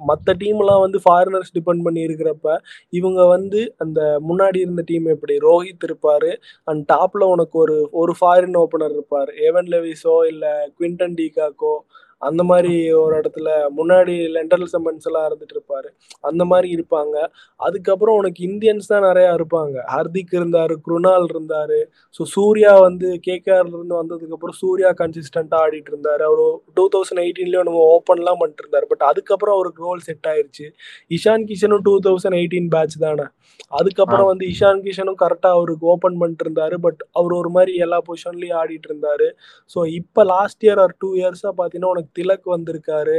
மற்ற டீம்லாம் வந்து ஃபாரினர்ஸ் டிபெண்ட் பண்ணி இருக்கிறப்ப இவங்க வந்து அந்த முன்னாடி இருந்த டீம் எப்படி ரோஹித் இருப்பாரு அண்ட் டாப்ல உனக்கு ஒரு ஒரு ஃபாரின் ஓப்பனர் இருப்பாரு ஏவன் லெவிஸோ இல்ல குவிண்டன் டிகாக்கோ அந்த மாதிரி ஒரு இடத்துல முன்னாடி லெண்டல் செம்மன்ஸ் எல்லாம் இருந்துட்டு இருப்பாரு. அந்த மாதிரி இருப்பாங்க. அதுக்கப்புறம் உனக்கு இந்தியன்ஸ் தான் நிறைய இருப்பாங்க. ஹர்திக் இருந்தாரு குருணால் இருந்தாரு. ஸோ சூர்யா வந்து கேகேஆர்ல இருந்து வந்ததுக்கு அப்புறம் சூர்யா கன்சிஸ்டண்டா ஆடிட்டு இருந்தாரு. அவர் டூ தௌசண்ட் எயிட்டீன்லயும் நம்ம ஓப்பன்லாம் பண்ணிட்டு இருந்தாரு. பட் அதுக்கப்புறம் அவருக்கு ரோல் செட் ஆயிருச்சு. இஷான் கிஷனும் டூ தௌசண்ட் எயிட்டீன் பேட்ச் தானே. அதுக்கப்புறம் வந்து இஷான் கிஷனும் கரெக்டா அவருக்கு ஓப்பன் பண்ணிட்டு இருந்தாரு. பட் அவர் ஒரு மாதிரி எல்லா பொசிஷன்லயும் ஆடிட்டு இருந்தாரு. ஸோ இப்போ லாஸ்ட் இயர் ஆர் டூ இயர்ஸா பார்த்தீங்கன்னா உனக்கு திலக் வந்திருக்காரு.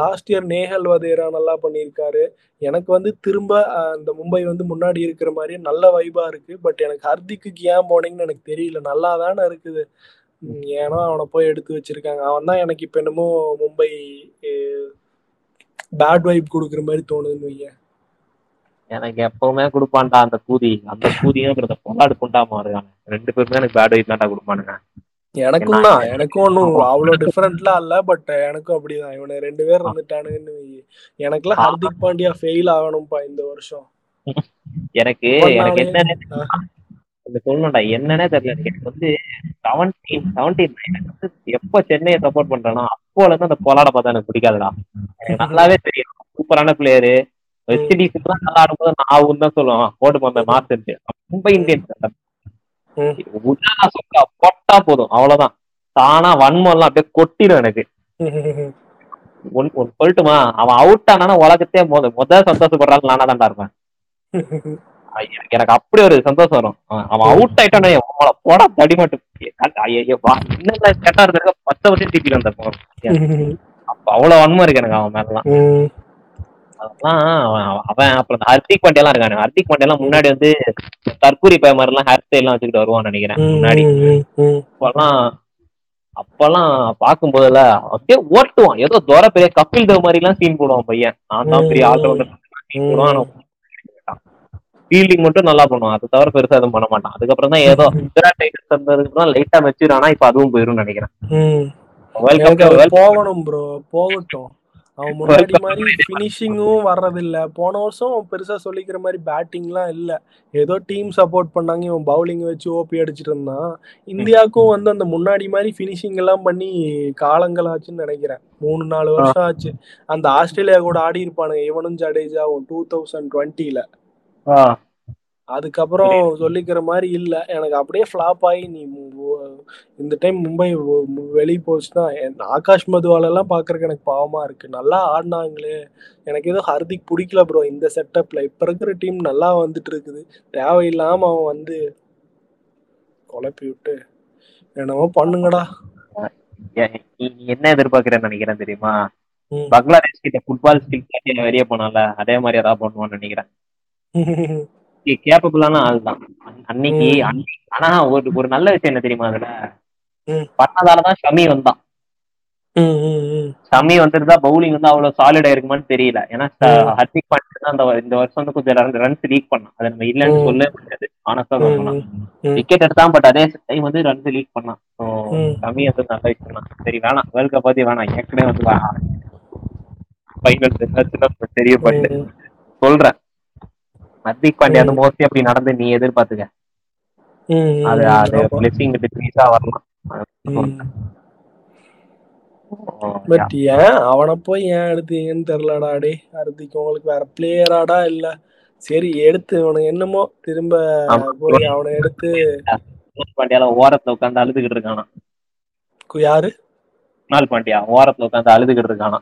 லாஸ்ட் இயர் நேஹல் வதேரா நல்லா பண்ணியிருக்காரு. எனக்கு வந்து திரும்ப அந்த மும்பை வந்து முன்னாடி இருக்கிற மாதிரி நல்ல வைபா இருக்கு. பட் எனக்கு ஹர்திக்கு ஏன் போனீங்கன்னு எனக்கு தெரியல. நல்லா தானே இருக்குது. ஏன்னா அவனை போய் எடுத்து வச்சிருக்காங்க. அவன் தான் எனக்கு இப்போ என்னமோ மும்பை பேட் வைப் கொடுக்குற மாதிரி தோணுதுன்னு வைங்க எனக்கு எப்பவுமே கொடுப்பான்டா அந்த கூதி. அந்த கூதியும் இந்த பொலாடு குண்டாம ரெண்டு பேருமே எனக்கு பேட் வைப் தான்டா கொடுப்பானுங்க. எனக்கும் தான். எனக்கும் ஒன்றும் அவ்வளோ டிஃப்ரெண்ட்லாம் இல்லை பட் எனக்கும் அப்படிதான். இவனை ரெண்டு பேர் இருந்துட்டானுங்கன்னு வை எனக்குலாம் ஹர்திக் பாண்டியா ஃபெயில் ஆகணும்ப்பா இந்த வருஷம். எனக்கு எனக்கு இந்த சொல்லணும்டா என்னன்னே தெரியல. எனக்கு வந்து செவன்டீன் செவன்டீன் எனக்கு வந்து எப்போ சென்னையை சப்போர்ட் பண்றேனோ அப்போல இருந்து அந்த பொலாட பார்த்தா எனக்கு பிடிக்காதுடா. நல்லாவே தெரியும். சூப்பரான பிளேயரு வெஸ்ட் இண்டீஸ்லாம் நல்லா ஆடும்போது நான் தான் சொல்லுவான். போட்டு போந்த மாசு மும்பை இந்தியன்ஸ் சொக்கா போட்டா போதும் அவ்வளவுதான். தானா வன்மம்லாம் அப்படியே கொட்டிடும் எனக்கு. ஒன் சொல்லட்டுமா அவன் அவுட் ஆனானா உலகத்தையே முத முத சந்தோஷப்படுறாங்க நானா தான்டா இருப்பேன். எனக்கு அப்படி ஒரு சந்தோஷம் வரும். அவன் அவுட் ஆயிட்டானே உங்களை போட தடி மட்டும். கெட்டா இருக்க பத்து வருஷம் டிபில வந்திருப்போம் அப்ப அவ்வளவு வன்மம் இருக்கு எனக்கு அவன் மேலாம். அதெல்லாம் அவன் அப்புறம் ஹர்திக் பாண்டியா எல்லாம் இருக்கானு ஹர்திக் பாண்டியா எல்லாம் முன்னாடி வந்து தற்கூரி பய மாதிரி எல்லாம் ஹேர் ஸ்டைல் எல்லாம் வச்சுக்கிட்டு வருவான்னு நினைக்கிறேன் முன்னாடி. அப்பெல்லாம் அப்பெல்லாம் பார்க்கும்போதுல அப்படியே ஓட்டுவான். ஏதோ துர பெரிய கபில் தேவ் மாதிரி எல்லாம் சீன் போடுவான் பையன். நான் தான் பெரிய ஆல்ரவுண்டர் சீன் போடுவான். ஃபீல்டிங் மட்டும் நல்லா பண்ணுவான். அது தவிர பெருசா எதுவும் பண்ண மாட்டான். அதுக்கப்புறம் தான் ஏதோ தான் லைட்டா மெச்சூர் ஆனா இப்ப அதுவும் போயிரும் நினைக்கிறேன். போகணும் ப்ரோ போகட்டும். அவன் முன்னாடி மாதிரி ஃபினிஷிங்கும் வர்றதில்ல. போன வருஷம் பெருசா சொல்லிக்கிற மாதிரி பேட்டிங்லாம் இல்ல. ஏதோ டீம் சப்போர்ட் பண்ணாங்க இவன் பவுலிங் வச்சு ஓபி அடிச்சிட்டு இருந்தான். இந்தியாவுக்கும் வந்து அந்த முன்னாடி மாதிரி ஃபினிஷிங் எல்லாம் பண்ணி காலங்கள் ஆச்சுன்னு நினைக்கிறேன். மூணு நாலு வருஷம் ஆச்சு. அந்த ஆஸ்திரேலியா கூட ஆடி இருப்பானுங்க இவனும் ஜடேஜாவும் டூ தௌசண்ட் டுவெண்ட்டில அதுக்கப்புறம் சொல்லிக்கிற மாதிரி இல்ல. எனக்கு அப்படியே ஃபிளாப் ஆகி நீ இந்த டைம் மும்பை வெளியே போச்சுன்னா ஆகாஷ் மதுவால எல்லாம் பாக்குறதுக்கு எனக்கு பாவமா இருக்கு. நல்லா ஆடினாங்களே. எனக்கு ஏதோ ஹர்திக் பிடிக்கல ப்ரோ இந்த செட்டப்ல இப்ப இருக்கிற டீம் நல்லா வந்துட்டு இருக்குது. தேவையில்லாம அவன் வந்து குழப்பி விட்டு என்னமோ பண்ணுங்கடா. என்ன எதிர்பார்க்கிறேன்னு நினைக்கிறேன் தெரியுமா. பங்களாதேஷ் கிட்ட ஃபுட்பால் ஸ்கில் வெளியே போனால அதே மாதிரி ஏதாவது பண்ணுவான்னு நினைக்கிறேன். கேப்பபிளான ஆள் தான் அன்னைக்கு ஆனா ஒரு ஒரு நல்ல விஷயம் என்ன தெரியுமா அதுல. பண்ணதாலதான் ஷமி வந்தான். ஷமி வந்திருந்தா பவுலிங் வந்து அவ்வளவு சாலிடா இருக்குமான்னு தெரியல ஏன்னா. ஹர்திக் பாண்டியா தான் அந்த இந்த வருஷம் வந்து கொஞ்சம் ரன்ஸ் லீக் பண்ணான் அதை நம்ம இல்லைன்னு ம். சொல்லவே முடியாது ஆனஸ்டா சொல்லலாம். விக்கெட் எடுத்தான் பட் அதே டைம் வந்து ரன்ஸ் லீக் பண்ணான் ஸோ. ஷமி வந்து நல்ல விஷயம் தான் சரி வேணாம் வேர்ல்ட் கப் பத்தி வேணாம் ஏற்கனவே வந்து ஃபைனல் தெரியப்பட்டு. சொல்றேன் ஹர்திக் பாண்டியா வந்து மோஸ்ட்லி அப்படி நடந்து நீ எதிர்பார்த்துக்க. அது அது. பிளெஸிங் டிக்ரீஸா வரலாம். பட் ஏன் அவனை போய் ஏன் எடுத்தீங்கன்னு தெரியலடா டே ஹர்திக் உங்களுக்கு வேற பிளேயராடா இல்ல. சரி எடுத்து அவனுக்கு என்னமோ திரும்ப. போய் அவனை எடுத்து பாண்டியால ஓரத்துல உட்காந்து அழுதுகிட்டு இருக்கானா யாரு? குணால் பாண்டியா ஓரத்துல உட்காந்து அழுதுகிட்டு இருக்கானா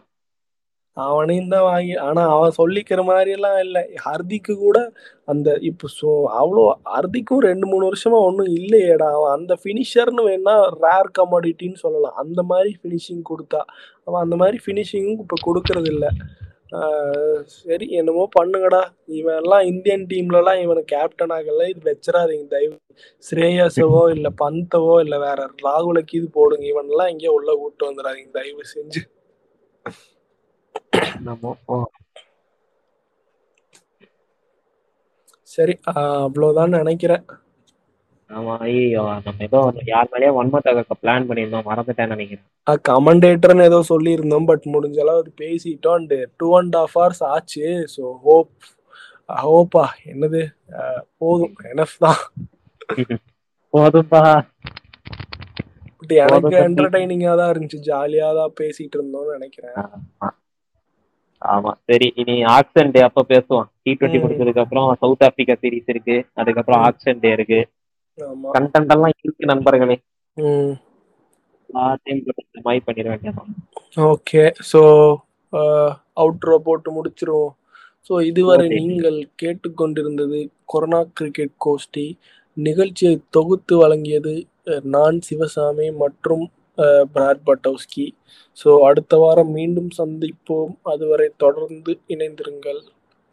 அவனையும் தான் வாங்கி ஆனா அவன் சொல்லிக்கிற மாதிரி எல்லாம் இல்ல. ஹர்திக்கு கூட அந்த இப்போ சோ அவ்வளோ ஹர்திக்கும் ரெண்டு மூணு வருஷமா ஒன்றும் இல்லையேடா. அவன் அந்த ஃபினிஷர்னு வேணா ரேர் கமாடிட்டின்னு சொல்லலாம். அந்த மாதிரி ஃபினிஷிங் கொடுத்தா. அவன் அந்த மாதிரி ஃபினிஷிங்கும் இப்போ கொடுக்கறது இல்ல சரி என்னமோ பண்ணுங்கடா. இவன் எல்லாம் இந்தியன் டீம்லலாம் இவனை கேப்டன் ஆகல. இது வச்சிடாதீங்க. தயவு ஸ்ரேயஸவோ இல்ல பந்தவோ இல்ல வேற ராகுலுக்கு இது போடுங்க. இவனெல்லாம் எங்கேயோ உள்ள கூட்டு வந்துடாதீங்க. தயவு செஞ்சு. சரி அவ்வளவுதான் நினைக்கிறேன். ஆமா ஐயோ நம்ம ஏதோ யார் மேலேயோ வன்மத்தை பிளான் பண்ணியிருந்தோம் மறந்துட்டேன்னு நினைக்கிறேன். கமெண்டேட்டர்னு ஏதோ சொல்லியிருந்தோம் பட் முடிஞ்ச அளவு பேசிட்டோம் and two and half hours ஆச்சு ஸோ ஹோப் ஹோப்பா என்னது போதும் எனஃப் தான். போதும்பா. எனக்கு. என்டர்டைனிங்காக தான் இருந்துச்சு ஜாலியாக தான் பேசிட்டு இருந்தோம்னு நினைக்கிறேன். ஆமா. சரி இனி ஆக்சன் டே அப்ப பேசுவோம். டி டுவெண்ட்டி ம். முடிஞ்சதுக்கு அப்புறம் சவுத் ஆப்பிரிக்கா சீரிஸ் இருக்கு. அதுக்கப்புறம். ஆக்சன் டே இருக்கு. கண்டென்ட் எல்லாம் இருக்கு நண்பர்களே. ம். எல்லாத்தையும் மாய் பண்ணிட வேண்டியதான் ஓகே. ஸோ அவுட்ரோ போட்டு முடிச்சிருவோம். ஸோ இதுவரை. நீங்கள் கேட்டுக்கொண்டிருந்தது கொரோனா கிரிக்கெட் கோஷ்டி. நிகழ்ச்சியை தொகுத்து வழங்கியது நான் சிவசாமி மற்றும் பிராட் பட்டோஸ்கி ஸோ அடுத்த வாரம் மீண்டும் சந்திப்போம் அதுவரை தொடர்ந்து இணைந்திருங்கள்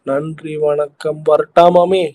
நன்றி வணக்கம் வரட்டாமாமே